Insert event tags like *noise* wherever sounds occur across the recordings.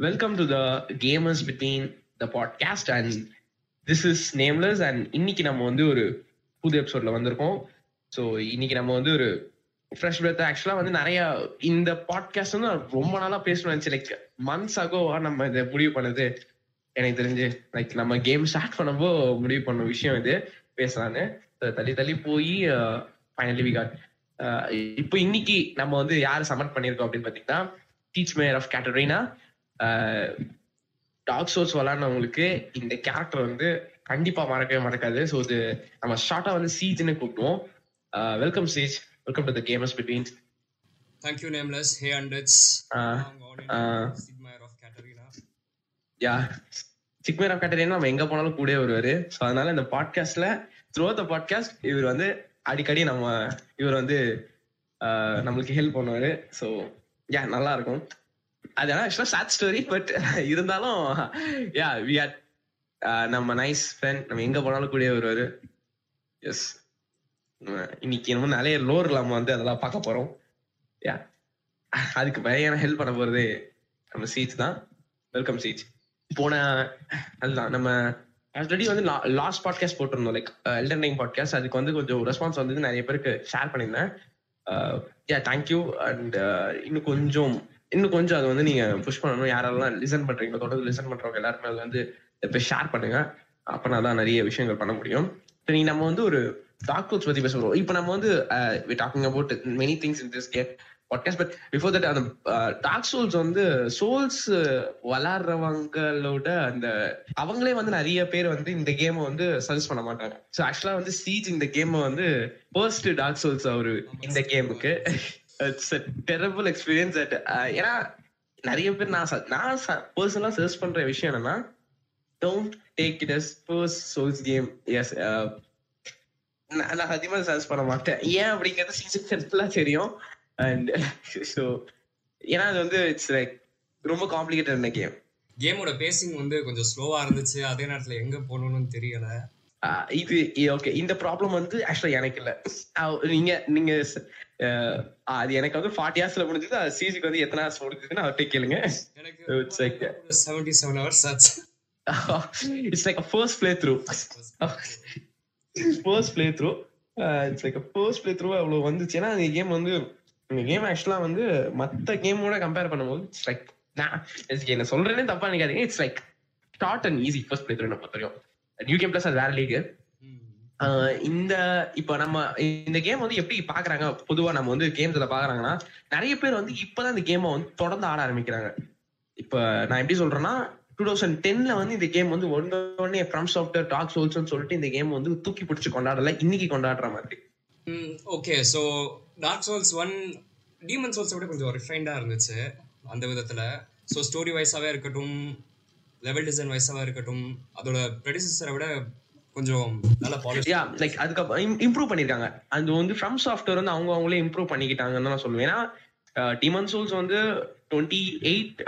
Welcome to the gamers between the podcast and this is nameless and இன்னைக்கு நம்ம வந்து ஒரு புது எபிசோட்ல வந்திருக்கோம். ஸோ இன்னைக்கு நம்ம வந்து ஒரு ஃப்ரெஷ் பிரெத் ஆக்சுவலா வந்து நிறைய இந்த பாட்காஸ்ட் வந்து ரொம்ப நாளா பேசணும்னு நினைச்சு லைக் மந்த்ஸ் ஆகோவா நம்ம இதை முடிவு பண்ணது. எனக்கு தெரிஞ்சு லைக் நம்ம கேம் ஸ்டார்ட் பண்ணப்போ முடிவு பண்ண விஷயம் இது. பேசலான்னு. தள்ளி தள்ளி போய் ஃபைனலி வி காட் இப்போ இன்னைக்கு நம்ம வந்து யார் சமட் பண்ணியிருக்கோம் அப்படின்னு பார்த்தீங்கன்னா டீச் மேயர் ஆஃப் கேட்டரினா டாக் சோர்ஸ் விளாட்னவங்களுக்கு இந்த கேரக்டர் வந்து கண்டிப்பா மறக்கவே மறக்காது. ஸோ இது நம்ம ஷார்ட்டா வந்து சீஜ்னு கூப்பிடுவோம். Welcome Sieg welcome to the gamers between Thank you, Nameless. Hey, Andits. Long audience, uh, Sigmire of Katarina. Yeah Siegmeyer of Catarina நம்ம எங்க போனாலும் கூடவே வருவாரு. ஸோ அதனால இந்த பாட்காஸ்ட்ல த்ரூ த பாட்காஸ்ட் இவர் வந்து அடிக்கடி நம்ம இவர் வந்து நம்மளுக்கு ஹெல்ப் பண்ணுவாரு. ஸோ யா நல்லா இருக்கும். அது ஆக்சுவலா சாட் ஸ்டோரி பட் இருந்தாலும் யா வி ஆர் நம்ம நைஸ் ஃப்ரெண்ட் நம்ம எங்க போனாலும் கூடயே வருவாரு. எஸ் இன்னைக்கு நம்ம நிறைய லோர் நம்ம வந்து அதெல்லாம் பார்க்க போறோம். யா அதுக்கு பயங்கர ஹெல்ப் பண்ண போறது நம்ம சீச் தான். வெல்கம் சீச் போன அதுதான் நம்ம ஆல்ரெடி வந்து லாஸ்ட் பாட்காஸ்ட் போட்டிருந்தோம் லைக் எல்டன் டைம் பாட்காஸ்ட் அதுக்கு வந்து கொஞ்சம் ரெஸ்பான்ஸ் வந்து நிறைய பேருக்கு ஷேர் பண்ணியிருந்தேன். யா தேங்க்யூ அண்ட் இன்னும் கொஞ்சம் இன்னும் கொஞ்சம் அது வந்து நீங்க புஷ் பண்ணணும். யாரெல்லாம் லிசன் பண்றீங்களோ தொடர்ந்து லிசன் பண்றவங்க எல்லாருமே அது வந்து இப்போ ஷேர் பண்ணுங்க. அப்பனா தான் நிறைய விஷயங்கள் பண்ண முடியும். இப்போ நீ நம்ம வந்து ஒரு டாக்டர்ஸ் பத்தி பேச போறோம். இப்போ நம்ம வந்து talking about many things in this gate podcast but before that அந்த டார்க் சோல்ஸ் வந்து சோல்ஸ் வளர்றவங்களோட அந்த அவங்களே வந்து நிறைய பேர் வந்து இந்த கேமை வந்து சஜஸ்ட் பண்ண மாட்டாங்க. ஸோ ஆக்சுவலா வந்து சீஜ் இந்த கேமை வந்து ஃபர்ஸ்ட் டார்க் சோல்ஸ் அவரு இந்த கேமுக்கு இட்ஸ் டெரபிள் எக்ஸ்பீரியன்ஸ் தட் ஏன்னா நிறைய பேர் நான் நான் பர்சனலா சர்ச் பண்ற விஷயம் என்னன்னா don't take it as first souls game yes நான் சத்தியமா சர்ச் பண்ண மாட்டேன். ஏன் அப்படிங்கிறது சீசன் ஃபுல்லா தெரியும். அண்ட் ஸோ *laughs* ஏன்னா அது வந்து இட்ஸ் லைக் ரொம்ப காம்ப்ளிகேட்டட் கேம் கேமோட பேசிங் வந்து கொஞ்சம் ஸ்லோவா இருந்துச்சு. அதே நேரத்துல எங்க போகணும்னு தெரியல. இது ஓகே இந்த ப்ராப்ளம் வந்து ஆக்சுவலா எனக்கு இல்ல. அஹ் நீங்க நீங்க ஸ்- அஹ் அது எனக்கு வந்து ஃபார்ட்டி ஹவர்ஸ்ல முடிஞ்சது. அது சிசிக்கு வந்து எத்தனை ஹவர்ஸ் முடிஞ்சதுன்னு அவர்கிட்ட கேளுங்க. Seventy seven hours it's like first playthrough first playthrough it's like first playthrough அவ்வளவு வந்துச்சு. ஏன்னா இந்த கேம் வந்து இந்த கேம் ஆக்சுவலா வந்து மத்த கேமோட கம்பேர் பண்ணும்போது இட்ஸ் லைக் என்ன சொல்றேனே தப்பா நினைக்காதீங்க. It's like short and easy first playthrough பொறுத்த வரைக்கும் நியூ கேம் பிளஸ் அது வேற லீக் இந்த இப்ப நம்ம இந்த கேம் வந்து எப்படி பாக்குறாங்க? பொதுவா நம்ம வந்து கேம்ஸ்ல பாக்குறாங்கன்னா நிறைய பேர் வந்து இப்பதான் இந்த கேமை வந்து தொடர்ந்து ஆட ஆரம்பிக்கிறாங்க. இப்ப நான் எப்படி சொல்றேன்னா டூ தௌசண்ட் டென்ல வந்து இந்த கேம் வந்து ஒன்னு ஃப்ரம் சாஃப்ட்வேர் டாக் சோல்ஸ்னு சொல்லிட்டு இந்த கேம் வந்து தூக்கி பிடிச்சு கொண்டாடல இன்னைக்கு கொண்டாடுற மாதிரி. Okay so dark souls one demon சோல்ஸை விட கொஞ்சம் ரிஃபைண்டா இருந்துச்சு அந்த விதத்துல. ஸோ ஸ்டோரி வைஸாவே இருக்கட்டும் லெவல் டிசைன் வைஸாவே இருக்கட்டும் அதோட ப்ரொடியூசரை விட கொஞ்சம் நல்ல பாலிஷ் யா லைக் அதுக்கப்புறம் இம்ப்ரூவ் பண்ணிருக்காங்க. அது வந்து ஃப்ரம் சாஃப்ட்வேர் வந்து அவங்க அவங்களே இம்ப்ரூவ் பண்ணிக்கிட்டாங்கன்னு நான் சொல்லுவேன். ஏன்னா டிமன் சோல்ஸ் வந்து டுவெண்ட்டி எயிட்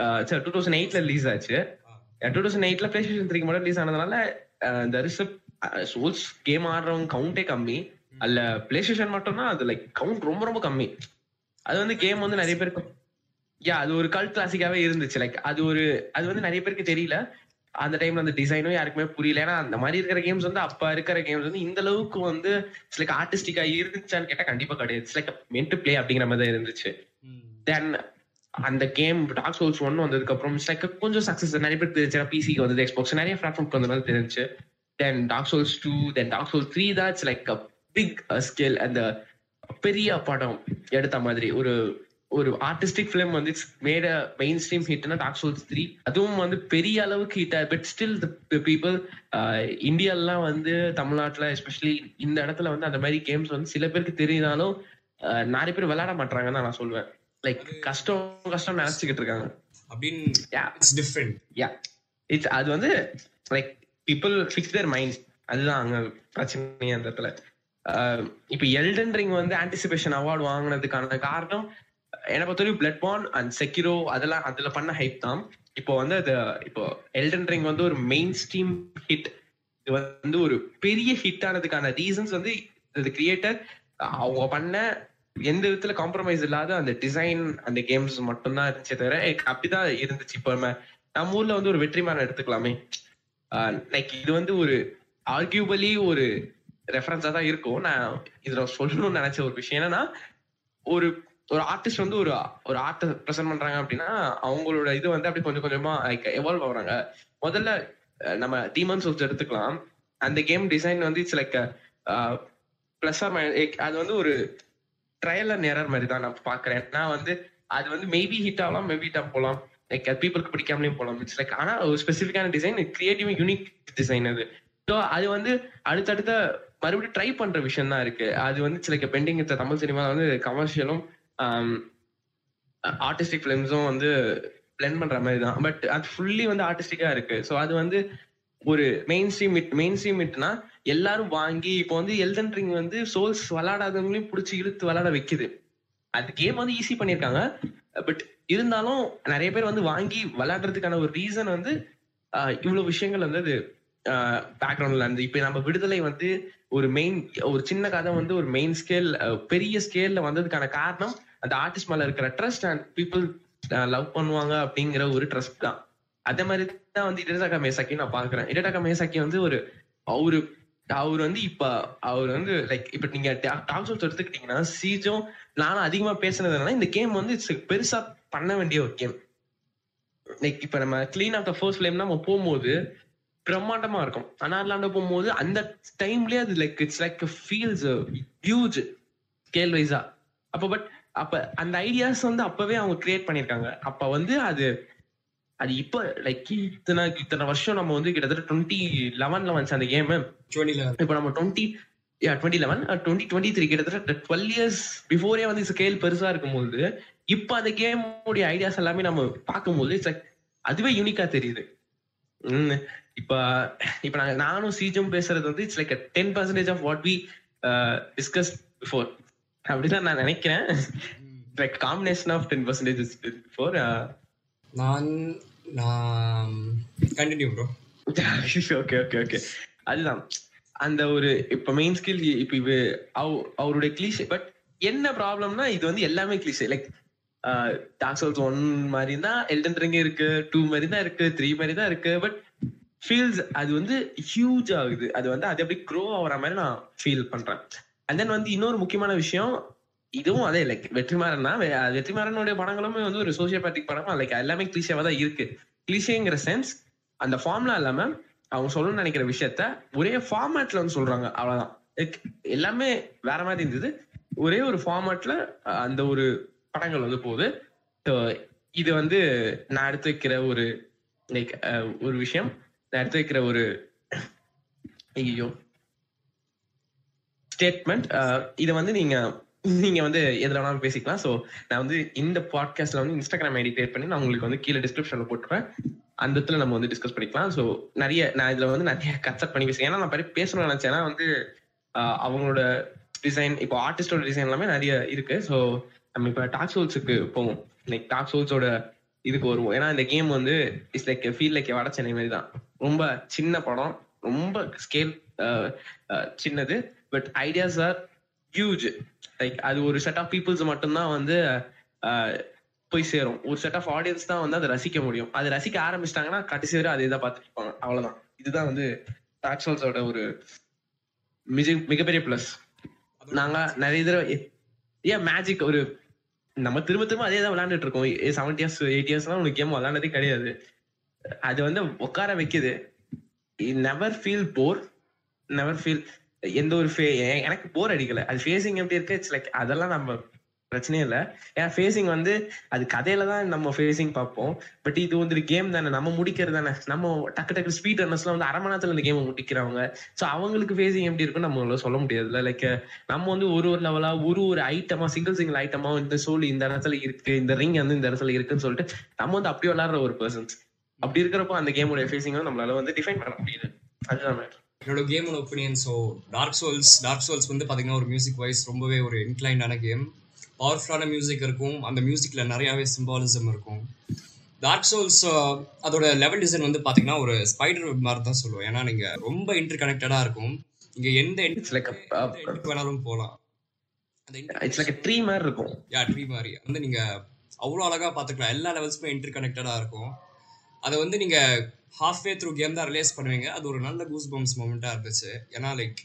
டூ தௌசண்ட் எயிட்ல ரிலீஸ் ஆச்சு. டூ தௌசண்ட் எயிட்ல பிளே ஸ்டேஷன் த்ரீக்கு மட்டும் ரிலீஸ் ஆனதுனால இந்த ரிசப் சோல்ஸ் கேம் ஆடுறவங்க கவுண்டே கம்மி. அல்ல பிளே ஸ்டேஷன் மட்டும்னா அது லைக் கவுண்ட் ரொம்ப ரொம்ப கம்மி. அது வந்து கேம் வந்து நிறைய பேருக்கு யா அது ஒரு கல்ட் கிளாசிக்காவே இருந்துச்சு. லைக் அது ஒரு அது வந்து நிறைய பேருக்கு தெரியல. அந்த டைம்ல அந்த டிசைனும் யாருக்குமே புரியல. ஏன்னா அந்த மாதிரி இருக்கிற கேம்ஸ் வந்து அப்ப இருக்கிற கேம்ஸ் வந்து இந்த அளவுக்கு வந்து லைக் ஆர்டிஸ்டிக்கா இருந்துச்சான்னு கேட்டா கண்டிப்பா கிடையாது. லைக் மென்ட் பிளே அப்படிங்கிற மாதிரி தான் இருந்துச்சு. தென் அந்த கேம் டாக் சோல்ஸ் ஒன் வந்ததுக்கு அப்புறம் like கொஞ்சம் சக்சஸ் நிறைய பேர் தெரிஞ்சு பிசிக்கு வந்தது எக்ஸ்பாக்ஸ் நிறைய பிளாட்ஃபார்ம்க்கு வந்ததுனால தெரிஞ்சு. Then dark souls two then dark souls three தான் it's like a big scale அந்த பெரிய படம் எடுத்த மாதிரி. ஒரு ஒரு ஆர்டிஸ்டிக் ஃபிலிம் வந்து மேட் மெயின் ஸ்ட்ரீம் ஹிட்னா டாக் சோல்ஸ் த்ரீ அதுவும் வந்து பெரிய அளவுக்கு ஹிட் பட் ஸ்டில் பீப்புள் இந்தியாலாம் வந்து தமிழ்நாட்டுல எஸ்பெஷலி இந்த இடத்துல வந்து அந்த மாதிரி கேம்ஸ் வந்து சில பேருக்கு தெரியுதாலும் அஹ், நிறைய பேர் விளையாட மாட்டாங்கன்னு தான் நான் சொல்லுவேன் லைக் கஷ்டம் கஷ்டம் நினைச்சுக்கிட்டு இருக்காங்க. அப்படின்னு. இட்ஸ் டிஃப்ரெண்ட் யா இட்ஸ் அது வந்து like people fix their mind அதுதான் அங்க பிரச்சனை அந்த இடத்துல. இப்ப எல்டன் ரிங் வந்து ஆன்டிசிபேஷன் அவார்டு வாங்கினதுக்கான காரணம் என்னை பொறுத்தவரைக்கும் பிளட் பான் அண்ட் செக்யூரோ அதெல்லாம் அதுல பண்ண ஹைப் தான். இப்போ வந்து அது இப்போ எல்டன் ரிங் வந்து ஒரு மெயின் ஸ்ட்ரீம் ஹிட் இது வந்து ஒரு பெரிய ஹிட் ஆனதுக்கான ரீசன்ஸ் வந்து இது கிரியேட்டர் அவங்க பண்ண எந்த விதத்துல காம்ப்ரமைஸ் இல்லாத அந்த டிசைன் அந்த கேம்ஸ் மட்டும்தான் இருந்துச்சே தவிர அப்படிதான் இருந்துச்சு. இப்போ நம்ம நம்ம ஊர்ல வந்து ஒரு வெற்றிமாறன் எடுத்துக்கலாமே. லைக் இது வந்து ஒரு ஆர்கியூபலி ஒரு ரெஃபரன்ஸா தான் இருக்கும். நான் இதுல சொல்லணும்னு நினைச்ச ஒரு விஷயம் என்னன்னா ஒரு ஒரு ஆர்டிஸ்ட் வந்து ஒரு ஒரு ஆர்ட் ப்ரெசென்ட் பண்றாங்க அப்படின்னா அவங்களோட இது வந்து அப்படி கொஞ்சம் கொஞ்சமா லைக் எவால்வ் ஆகுறாங்க. முதல்ல நம்ம டீமன் சோல்ஸ் எடுத்துக்கலாம். அந்த கேம் டிசைன் வந்து இட்ஸ் லைக் பிளஸ் ஆர் அது வந்து ஒரு ட்ரையல் அண்ட் எரர் மாதிரி தான் நான் பாக்குறேன் நான் வந்து அது வந்து மேபி ஹிட் ஆகலாம் மேபி ஹிட் போகலாம். லைக் பீப்புளுக்கு பிடிக்காமலேயும் போகலாம். இட்ஸ் லைக் ஆனா ஒரு ஸ்பெசிஃபிக்கான டிசைன் கிரியேட்டிவ் யூனிக் டிசைன் அது. ஸோ அது வந்து அடுத்தடுத்த மறுபடியும் ட்ரை பண்ற விஷயம் தான் இருக்கு. அது வந்து லைக் பெண்டிங் தமிழ் சினிமா வந்து கமர்ஷியலும் Um, ஆர்டிஸ்டிக் ஃபிலிம்ஸும் வந்து பிளெண்ட் பண்ற மாதிரி தான் பட் அது ஃபுல்லி வந்து ஆர்டிஸ்டிக்கா இருக்கு. ஸோ அது வந்து ஒரு mainstream it mainstream இட்னா எல்லாரும் வாங்கி இப்போ வந்து எல்டன் ரிங் வந்து சோல்ஸ் விளையாடாதவங்களையும் பிடிச்சி இழுத்து விளையாட வைக்குது. அது கேம் வந்து ஈஸி பண்ணியிருக்காங்க. பட் இருந்தாலும் நிறைய பேர் வந்து வாங்கி விளையாடுறதுக்கான ஒரு ரீசன் வந்து இவ்வளவு விஷயங்கள் வந்து அது பேக்ரவுண்ட்ல இருந்து. இப்ப நம்ம விடுதலை வந்து ஒரு மெயின் ஒரு சின்ன கதை வந்து ஒரு மெயின் ஸ்கேல் பெரிய ஸ்கேல்ல வந்ததுக்கான காரணம் அந்த ஆர்டிஸ்ட் மேல இருக்கிற ட்ரஸ்ட் அண்ட் பீப்புள் லவ் பண்ணுவாங்க அப்படிங்கிற ஒரு ட்ரஸ்ட் தான். அதே மாதிரி தான் வந்து இடடாக்கா மேசாக்கி நான் பாக்குறேன் இடடாக்கா மேசாக்கி வந்து ஒரு அவரு அவர் வந்து இப்ப அவர் வந்து லைக் இப்ப நீங்க டாக் ஷோஸ் எடுத்துக்கிட்டீங்கன்னா சீஜும் நானும் அதிகமா பேசுனதுனால இந்த கேம் வந்து பெருசா பண்ண வேண்டிய ஒரு கேம் லைக் இப்ப நம்ம kiln of the first flame நம்ம போகும்போது பிரம்மாண்டமா இருக்கும். அனார்லாண்ட போகும்போது அந்த டைம்லயே அது like it's like feels huge scale வைஸா அப்ப பட் அப்ப அந்த ஐடியாஸ் வந்து அப்பவே அவங்க கிரியேட் பண்ணிருக்காங்க அப்ப வந்து அது அது இப்ப லைக் இத்தனை இத்தனை வருஷம் நம்ம வந்து கிட்டத்தட்ட டுவெண்ட்டி லெவன்ல வந்துச்சு அந்த கேம் இப்போ நம்ம twenty twenty eleven twenty twenty three கிட்டத்தட்ட டுவெல் இயர்ஸ் பிஃபோரே வந்து ஸ்கேல் பெருசா இருக்கும்போது இப்போ அந்த கேம் உடைய ஐடியாஸ் எல்லாமே நம்ம பார்க்கும்போது அதுவே யூனிக்கா தெரியுது. இப்ப இப்ப நாங்க நானும் சீஜும் பேசுறது வந்து it's like ten percentage of what we discuss before அப்படிதான் நான் நினைக்கிறேன். Like combination of ten percentage before நான் நான் continue bro okay okay okay அதுதான். அந்த ஒரு இப்ப மெயின் ஸ்கில் இப்ப இவ அவ- அவருடைய கிளீஷே பட் என்ன ப்ராப்ளம்னா இது வந்து எல்லாமே cliché like dark souls one மாதிரி தான் எல்டன் ரிங் இருக்கு டூ மாதிரி தான் இருக்கு த்ரீ மாதிரி தான் இருக்கு பட் ஃபீல்ஸ் அது வந்து ஹியூஜ் ஆகுது. அது வந்து அது எப்படி க்ரோ ஆகிற மாதிரி நான் ஃபீல் பண்றேன். அண்ட் தென் வந்து இன்னொரு முக்கியமான விஷயம் இதுவும் அதே லைக் வெற்றிமாறன்னா வெ- வெற்றிமாறனுடைய படங்களுமே வந்து ஒரு சோசியோபேட்டிக் படமா லைக் எல்லாமே கிளீஷேவா தான் இருக்கு. கிளிஷேங்கிற சென்ஸ் அந்த ஃபார்ம்லாம் இல்லாம அவங்க சொல்லணும்னு நினைக்கிற விஷயத்த ஒரே ஃபார்மேட்ல வந்து சொல்றாங்க. அவ்வளவுதான். லைக் எல்லாமே வேற மாதிரி இருந்தது. ஒரே ஒரு ஃபார்மேட்ல அந்த ஒரு படங்கள் வந்து போகுது. இது வந்து நான் எடுத்து வைக்கிற ஒரு லைக் ஒரு விஷயம். நான் எடுத்து வைக்கிற ஒரு ஐயோ ஸ்டேட்மெண்ட் இதை வந்து நீங்க நீங்க வந்து எதுல வேணாலும் பேசிக்கலாம். ஸோ நான் வந்து இந்த பாட்காஸ்ட்ல வந்து இன்ஸ்டாகிராம் ஐடி கிரியேட் பண்ணி நான் உங்களுக்கு வந்து கீழே டிஸ்கிரிப்ஷன்ல போட்டுருவேன். அந்த இடத்துல நம்ம வந்து டிஸ்கஸ் பண்ணிக்கலாம். ஸோ நிறைய நான் இதுல வந்து நிறைய கன்செப்ட் பண்ணி பேசுறேன். ஏன்னா நான் நிறைய பேசணும்னு நினைச்சேன்னா வந்து அவங்களோட டிசைன் இப்போ ஆர்டிஸ்டோட டிசைன் எல்லாமே நிறைய இருக்கு. ஸோ நம்ம இப்போ டாக் சோல்ஸுக்கு போவோம். லைக் டாக் சோல்ஸோட இதுக்கு வருவோம். ஏன்னா இந்த கேம் வந்து இட்ஸ் லைக் ஃபீல் லைக் வட சென்னை மாதிரி தான். ரொம்ப சின்ன படம் ரொம்ப ஸ்கேல் சின்னது but ideas are huge like அது ஒரு செட் ஆஃப் பீப்புள்ஸ் மட்டும்தான் வந்து போய் சேரும். ஒரு செட் ஆஃப் ஆடியன்ஸ் தான் வந்து அதை ரசிக்க முடியும். அது ரசிக்க ஆரம்பிச்சிட்டாங்கன்னா கடைசி வரை அதே தான் பார்த்துட்டு இருப்பாங்க. அவ்வளவுதான். இதுதான் வந்து டாக்சால்ஸோட ஒரு மிக மிகப்பெரிய பிளஸ் நாங்க நிறைய தடவை ஏன் மேஜிக் ஒரு நம்ம திரும்ப திரும்ப அதே தான் விளையாண்டுட்டு இருக்கோம். செவன்டி இயர்ஸ் எயிட் இயர்ஸ்லாம் உனக்கு கேம் விளையாண்டதே கிடையாது. அது வந்து உட்கார வைக்குது. Never feel bore never feel எந்த ஒரு ஃபே எனக்கு போர் அடிக்கல. அது ஃபேஸிங் எப்படி இருக்கு? இட்ஸ் லைக் அதெல்லாம் நம்ம பிரச்சனையே இல்லை. ஏன்னா ஃபேஸிங் வந்து அது கதையில தான் நம்ம ஃபேஸிங் பார்ப்போம். பட் இது வந்து ஒரு கேம் தானே. நம்ம முடிக்கிறது தானே. நம்ம டக்கு டக்கு ஸ்பீட் ரன்னர்ஸ்லாம் வந்து அரை மணி நேரத்துல இந்த கேமை முடிக்கிறவங்க. ஸோ அவங்களுக்கு ஃபேஸிங் எப்படி இருக்குன்னு நம்மளால சொல்ல முடியாதுல்ல. லைக் நம்ம வந்து ஒரு ஒரு லெவலா ஒரு ஒரு ஐட்டமா சிங்கிள் சிங்கிள் ஐட்டமா இந்த சோல் இந்த இடத்துல இருக்கு இந்த ரிங் வந்து இந்த இடத்துல இருக்குன்னு சொல்லிட்டு நம்ம வந்து அப்படி விளாடுற ஒரு பர்சன்ஸ் அப்படி இருக்கிறப்போ அந்த கேமோட ஃபேஸிங் நம்மளால வந்து டிஃபைன் பண்ண முடியுது. அதுதான் என்னோட கேமோட opinion so dark souls dark souls வந்து பார்த்தீங்கன்னா ஒரு மியூசிக் வைஸ் ரொம்பவே ஒரு இன்க்ளைண்டான கேம் பவர்ஃபுல்லான மியூசிக் இருக்கும். அந்த மியூசிக்கில் நிறையாவே சிம்பாலிசம் இருக்கும். டார்க் சோல்ஸ் அதோட லெவல் டிசைன் வந்து பார்த்தீங்கன்னா ஒரு ஸ்பைடர் மாதிரி தான் சொல்லுவோம். ஏன்னா நீங்கள் ரொம்ப இன்டர் கனெக்டடாக இருக்கும். இங்கே எந்த எண்டுக்கு வேணாலும் போகலாம் அந்த இட்ஸ் லைக் ட்ரீ மாதிரி இருக்கும். யா ட்ரீ மாதிரி. வந்து நீங்கள் அவ்வளோ அழகாக பார்த்துக்கலாம் எல்லா லெவல்ஸுமே இன்டர் கனெக்டடாக இருக்கும். அதை வந்து நீங்க ஹாஃப்வே த்ரூ கேம் தான் ரிலீஸ் பண்ணுவீங்க. அது ஒரு நல்ல கூஸ் பம்ஸ் மூமெண்ட்டாக இருந்துச்சு. ஏன்னா லைக்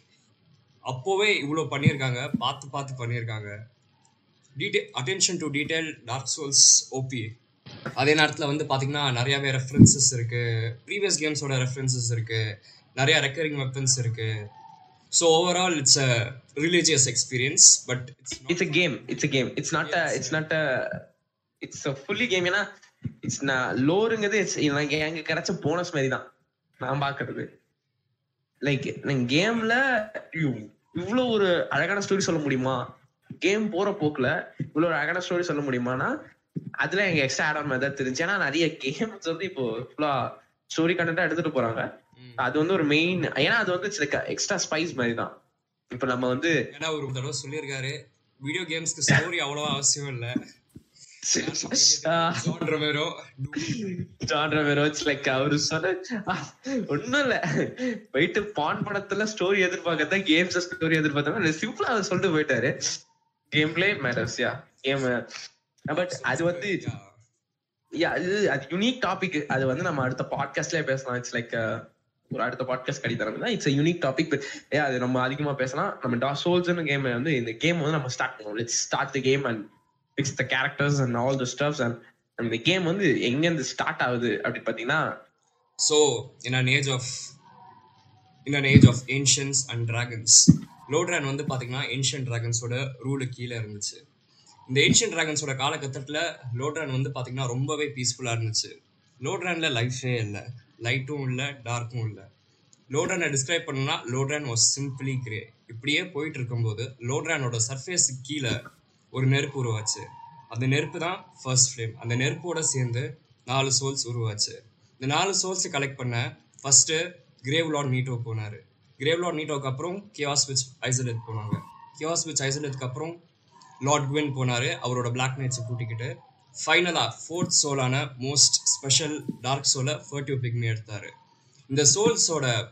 அப்போவே இவ்வளோ பண்ணியிருக்காங்க. பார்த்து பார்த்து பண்ணியிருக்காங்க. Detail attention to detail dark souls OP அதே நேரத்தில் வந்து பார்த்தீங்கன்னா நிறையாவே ரெஃபரன்சஸ் இருக்கு. ப்ரீவியஸ் கேம்ஸோட ரெஃபரன்சஸ் இருக்கு. நிறைய ரெக்கரிங் வெப்பன்ஸ் இருக்கு. So overall it's a religious experience but it's it's a game it's a game it's not a it's not a it's a fully game ஏன்னா இட்ஸ் நான் லோருங்கிறது இட்ஸ் எனக்கு எங்க கிடைச்ச போனஸ் மாதிரி தான் நான் பாக்குறது. லைக் கேம்ல இவ்வளவு ஒரு அழகான ஸ்டோரி சொல்ல முடியுமா? கேம் போற போக்குல இவ்வளவு அழகான ஸ்டோரி சொல்ல முடியுமானா அதுல எங்க எக்ஸ்ட்ரா ஆட் ஆன் மாதிரி தெரிஞ்சு. ஏன்னா நிறைய கேம்ஸ் வந்து இப்போ ஃபுல்லா ஸ்டோரி கண்டென்ட்டா எடுத்துட்டு போறாங்க. அது வந்து ஒரு மெயின் ஏன்னா அது வந்து எக்ஸ்ட்ரா ஸ்பைஸ் மாதிரி தான் இப்ப நம்ம வந்து ஏன்னா ஒரு தடவை சொல்லியிருக்காரு வீடியோ கேம்ஸ்க்கு ஸ்டோரி அவ்வளவா அவசியம் இல்லை. *laughs* ஒண்ணும் இல்ல. போயிட்டு பான் படத்துல ஸ்டோரி எதிர்பார்க்கறதா கேம்ஸ் ஸ்டோரி எதிர்பார்த்தா சிம்பிளா சொல்லிட்டு போயிட்டாரு. Gameplay matters yeah game but அது வந்து யா அது அது யூனிக் டாபிக் அது வந்து நம்ம அடுத்த பாட்காஸ்ட்லயே பேசலாம். இட்ஸ் லைக் uh, ஒரு அடுத்த பாட்காஸ்ட் கடி தரம் இட்ஸ் யூனிக் டாபிக் ஏ அது நம்ம அதிகமா பேசலாம். நம்ம டா சோல்ஸ்னு கேம் வந்து இந்த கேம் வந்து நம்ம ஸ்டார்ட் பண்ணுவோம் let's start the game and fix the characters and all the stuffs and அந்த கேம் வந்து எங்க இருந்து ஸ்டார்ட் ஆகுது அப்படின்னு பாத்தீங்கன்னா so in an age of in an age of ancients and dragons Lordran வந்து பார்த்தீங்கன்னா ஏன்ஷியன் டிராகன்ஸோட ரூலு கீழே இருந்துச்சு. இந்த ஏன்ஷியன் டிராகன்ஸோட காலகட்டத்தில் லோட்ரான் வந்து பார்த்தீங்கன்னா ரொம்பவே பீஸ்ஃபுல்லாக இருந்துச்சு. லோட்ரானில் லைஃபே இல்லை. லைட்டும் இல்லை டார்க்கும் இல்லை. லோட்ரானை டிஸ்கிரைப் பண்ணால் லோட்ரான் வாஸ் சிம்பிளி கிரே இப்படியே போயிட்டு இருக்கும்போது லோட்ரானோட சர்ஃபேஸு கீழே ஒரு நெருப்பு உருவாச்சு. அந்த நெருப்பு தான் ஃபர்ஸ்ட் ஃப்ளேம் அந்த நெருப்போட சேர்ந்து நாலு சோல்ஸ் உருவாச்சு. இந்த நாலு சோல்ஸை கலெக்ட் பண்ண ஃபர்ஸ்ட்டு கிரேவ் லார்ட் நீட்டோ போனார். கிரேவ் நீட்டோக்கு அப்புறம் கியாஸ் விச் ஐசோலேட் போனாங்க. கியாஸ் விச் ஐசோலேட்க்கு அப்புறம் லார்ட் குவின் போனார் அவரோட பிளாக் நைட்ஸை கூட்டிக்கிட்டு. ஃபைனலாக ஃபோர்த் சோலான மோஸ்ட் ஸ்பெஷல் டார்க் சோலை ஃபர்டிவ் பிக்மி எடுத்தார். இந்த சோல்ஸோட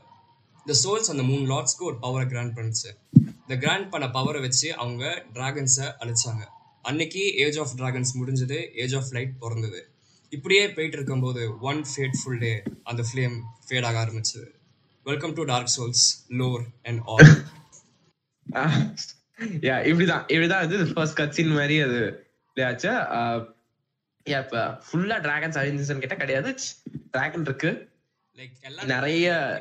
இந்த சோல்ஸ் அந்த மூணு லார்ட்ஸ்க்கு ஒரு பவரை கிராண்ட் பண்ணுச்சு. இந்த கிராண்ட் பண்ண பவரை வச்சு அவங்க டிராகன்ஸை அழிச்சாங்க. அன்னைக்கு ஏஜ் ஆஃப் டிராகன்ஸ் முடிஞ்சது ஏஜ் ஆஃப் லைட் பிறந்தது. இப்படியே போயிட்டு இருக்கும்போது ஒன் ஃபேட்ஃபுல் டே அந்த ஃப்ளேம் ஃபேட் ஆக ஆரம்பிச்சது. Welcome to dark souls lore and all yeah இப்படிதான் இப்படிதான் இது ஃபர்ஸ்ட் கட்சின் மாதிரி அது இல்லையாச்சு யா இப்ப ஃபுல்லா டிராகன்ஸ் அழிஞ்சுன்னு கேட்டா கிடையாது. டிராகன் இருக்கு. நிறைய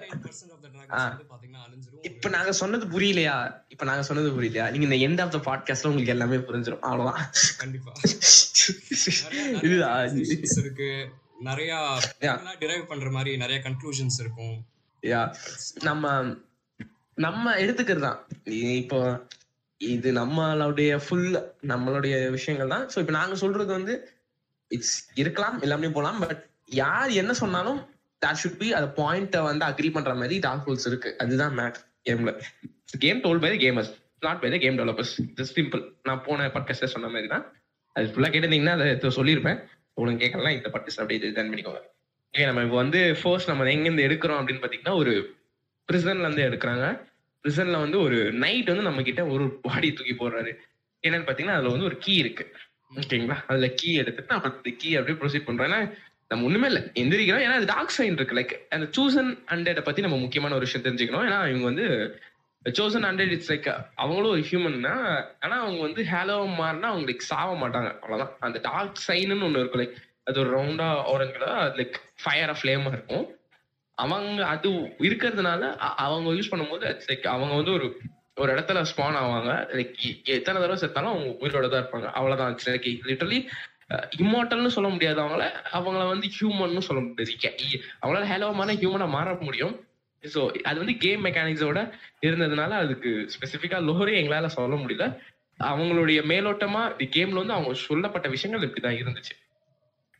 இப்ப நாங்க சொன்னது புரியலையா? இப்ப நாங்க சொன்னது புரியலையா? நீங்க இந்த எண்ட் ஆஃப் த பாட்காஸ்ட்ல உங்களுக்கு எல்லாமே புரிஞ்சிடும் அவ்வளவுதான். கண்டிப்பா. *laughs* இதுதான். இருக்கு. நிறைய டிரைவ் பண்ற மாதிரி நிறைய கன்க்ளூஷன்ஸ் இருக்கும். யா நம்ம நம்ம எடுத்துக்கிறது தான் இப்போ இது நம்மளுடைய ஃபுல் நம்மளுடைய விஷயங்கள் தான் ஸோ இப்போ நாங்க சொல்றது வந்து இட்ஸ் இருக்கலாம் எல்லாமே போகலாம் பட் யார் என்ன சொன்னாலும் தட் ஷுட் பி அந்த பாயிண்ட்டை வந்து அக்ரி பண்ற மாதிரி டாக் ஹோல்ஸ் இருக்கு. அதுதான் மேட் கேம்ல game told by gamers not by the game developers just simple நான் போன பட்காஸ்ட்ல சொன்ன மாதிரி தான் அது ஃபுல்லாக கேட்டிருந்தீங்கன்னா அதை சொல்லியிருப்பேன். உங்களுக்கு கேட்கலாம் இந்த பட்காஸ்ட் அப்படியே ஜாயின் பண்ணிக்கோங்க. ஓகே நம்ம இப்போ வந்து ஃபோர்ஸ் நம்ம எங்கேருந்து எடுக்கிறோம் அப்படின்னு பார்த்தீங்கன்னா ஒரு பிரிசன்ல இருந்து எடுக்கிறாங்க. பிரிசன்ல வந்து ஒரு நைட் வந்து நம்ம கிட்ட ஒரு பாடி தூக்கி போடுறாரு. என்னன்னு பார்த்தீங்கன்னா அதுல வந்து ஒரு கீ இருக்கு. ஓகேங்களா அதுல கீ எடுத்துட்டு நம்ம அந்த கீ அப்படியே ப்ரொசீட் பண்றோம் ஏன்னா நம்ம ஒண்ணுமே இல்லை. எந்திரிக்கிறோம். ஏன்னா அது டாக் சைன் இருக்கு. லைக் அந்த சூசன் ஹண்ட்ரட பத்தி நம்ம முக்கியமான ஒரு விஷயம் தெரிஞ்சுக்கணும். ஏன்னா இவங்க வந்து சோசன் ஹண்ட்ரட் இட்ஸ் லைக் அவங்களும் ஒரு ஹியூமன் தான் ஆனா அவங்க வந்து ஹேலோ மாறினா அவங்களுக்கு சாவ மாட்டாங்க. அவ்வளவுதான். அந்த டார்க் சைனுன்னு ஒண்ணு இருக்கும். லைக் அது ஒரு ரவுண்டா ஆரஞ்சு கலர் லைக் ஃபயர் ஃபிளேமா இருக்கும். அவங்க அது இருக்கிறதுனால அவங்க யூஸ் பண்ணும்போது லைக் அவங்க வந்து ஒரு ஒரு இடத்துல ஸ்பான் ஆவாங்க. லைக் எத்தனை தடவை செத்தாலும் அவங்க உயிரோட தான் இருப்பாங்க. அவ்வளவுதான். லைக் லிட்டரலி இம்மார்டல்னு சொல்ல முடியாது அவங்கள. அவங்கள வந்து ஹியூமன்னு சொல்ல முடியாது. கே- இ- அவங்களால ஹேலோமான ஹியூமனா மாற முடியும். ஸோ அது வந்து கேம் மெக்கானிக்ஸோட இருந்ததுனால அதுக்கு ஸ்பெசிஃபிக்கா லோரே எங்களால சொல்ல முடியல. அவங்களுடைய மேலோட்டமா கேம்ல வந்து அவங்க சொல்லப்பட்ட விஷயங்கள் இப்படிதான் இருந்துச்சு.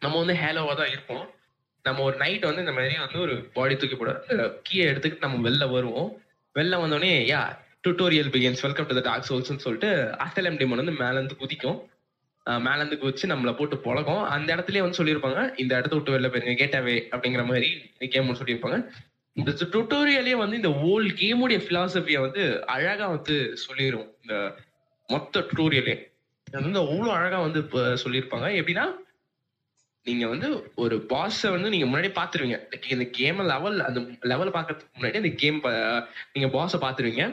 நம்ம வந்து ஹேலோவா தான் இருப்போம். நம்ம ஒரு நைட் வந்து இந்த மாதிரி வந்து ஒரு பாடி தூக்கி போட கீயை எடுத்துக்கிட்டு நம்ம வெளில வருவோம். வெளில வந்தோடனே yeah tutorial begins welcome to the dark சோல்ஸ்னு சொல்லிட்டு அஸ்டலம் டிமன் வந்து மேலேருந்து குதிக்கும். மேலேருந்து குதிச்சு நம்மளை போட்டு பழகும். அந்த இடத்துலயே வந்து சொல்லியிருப்பாங்க இந்த இடத்த விட்டு வெளில போயிருங்க கேட்டாவே அப்படிங்கிற மாதிரி கேம் சொல்லியிருப்பாங்க. இந்த டுட்டோரியலே வந்து இந்த ஓல் கேமுடைய பிலாசபியை வந்து அழகா வந்து சொல்லிடும் இந்த மொத்த டுட்டோரியலே அது வந்து அவ்வளோ அழகா வந்து சொல்லியிருப்பாங்க. எப்படின்னா நீங்க வந்து ஒரு பாஸ வந்து நீங்க முன்னாடி பாத்துருவீங்க. இந்த கேம் லெவல் அந்த லெவல் பாக்குறதுக்கு முன்னாடி அந்த கேம் நீங்க பாஸ பாத்துருவீங்க.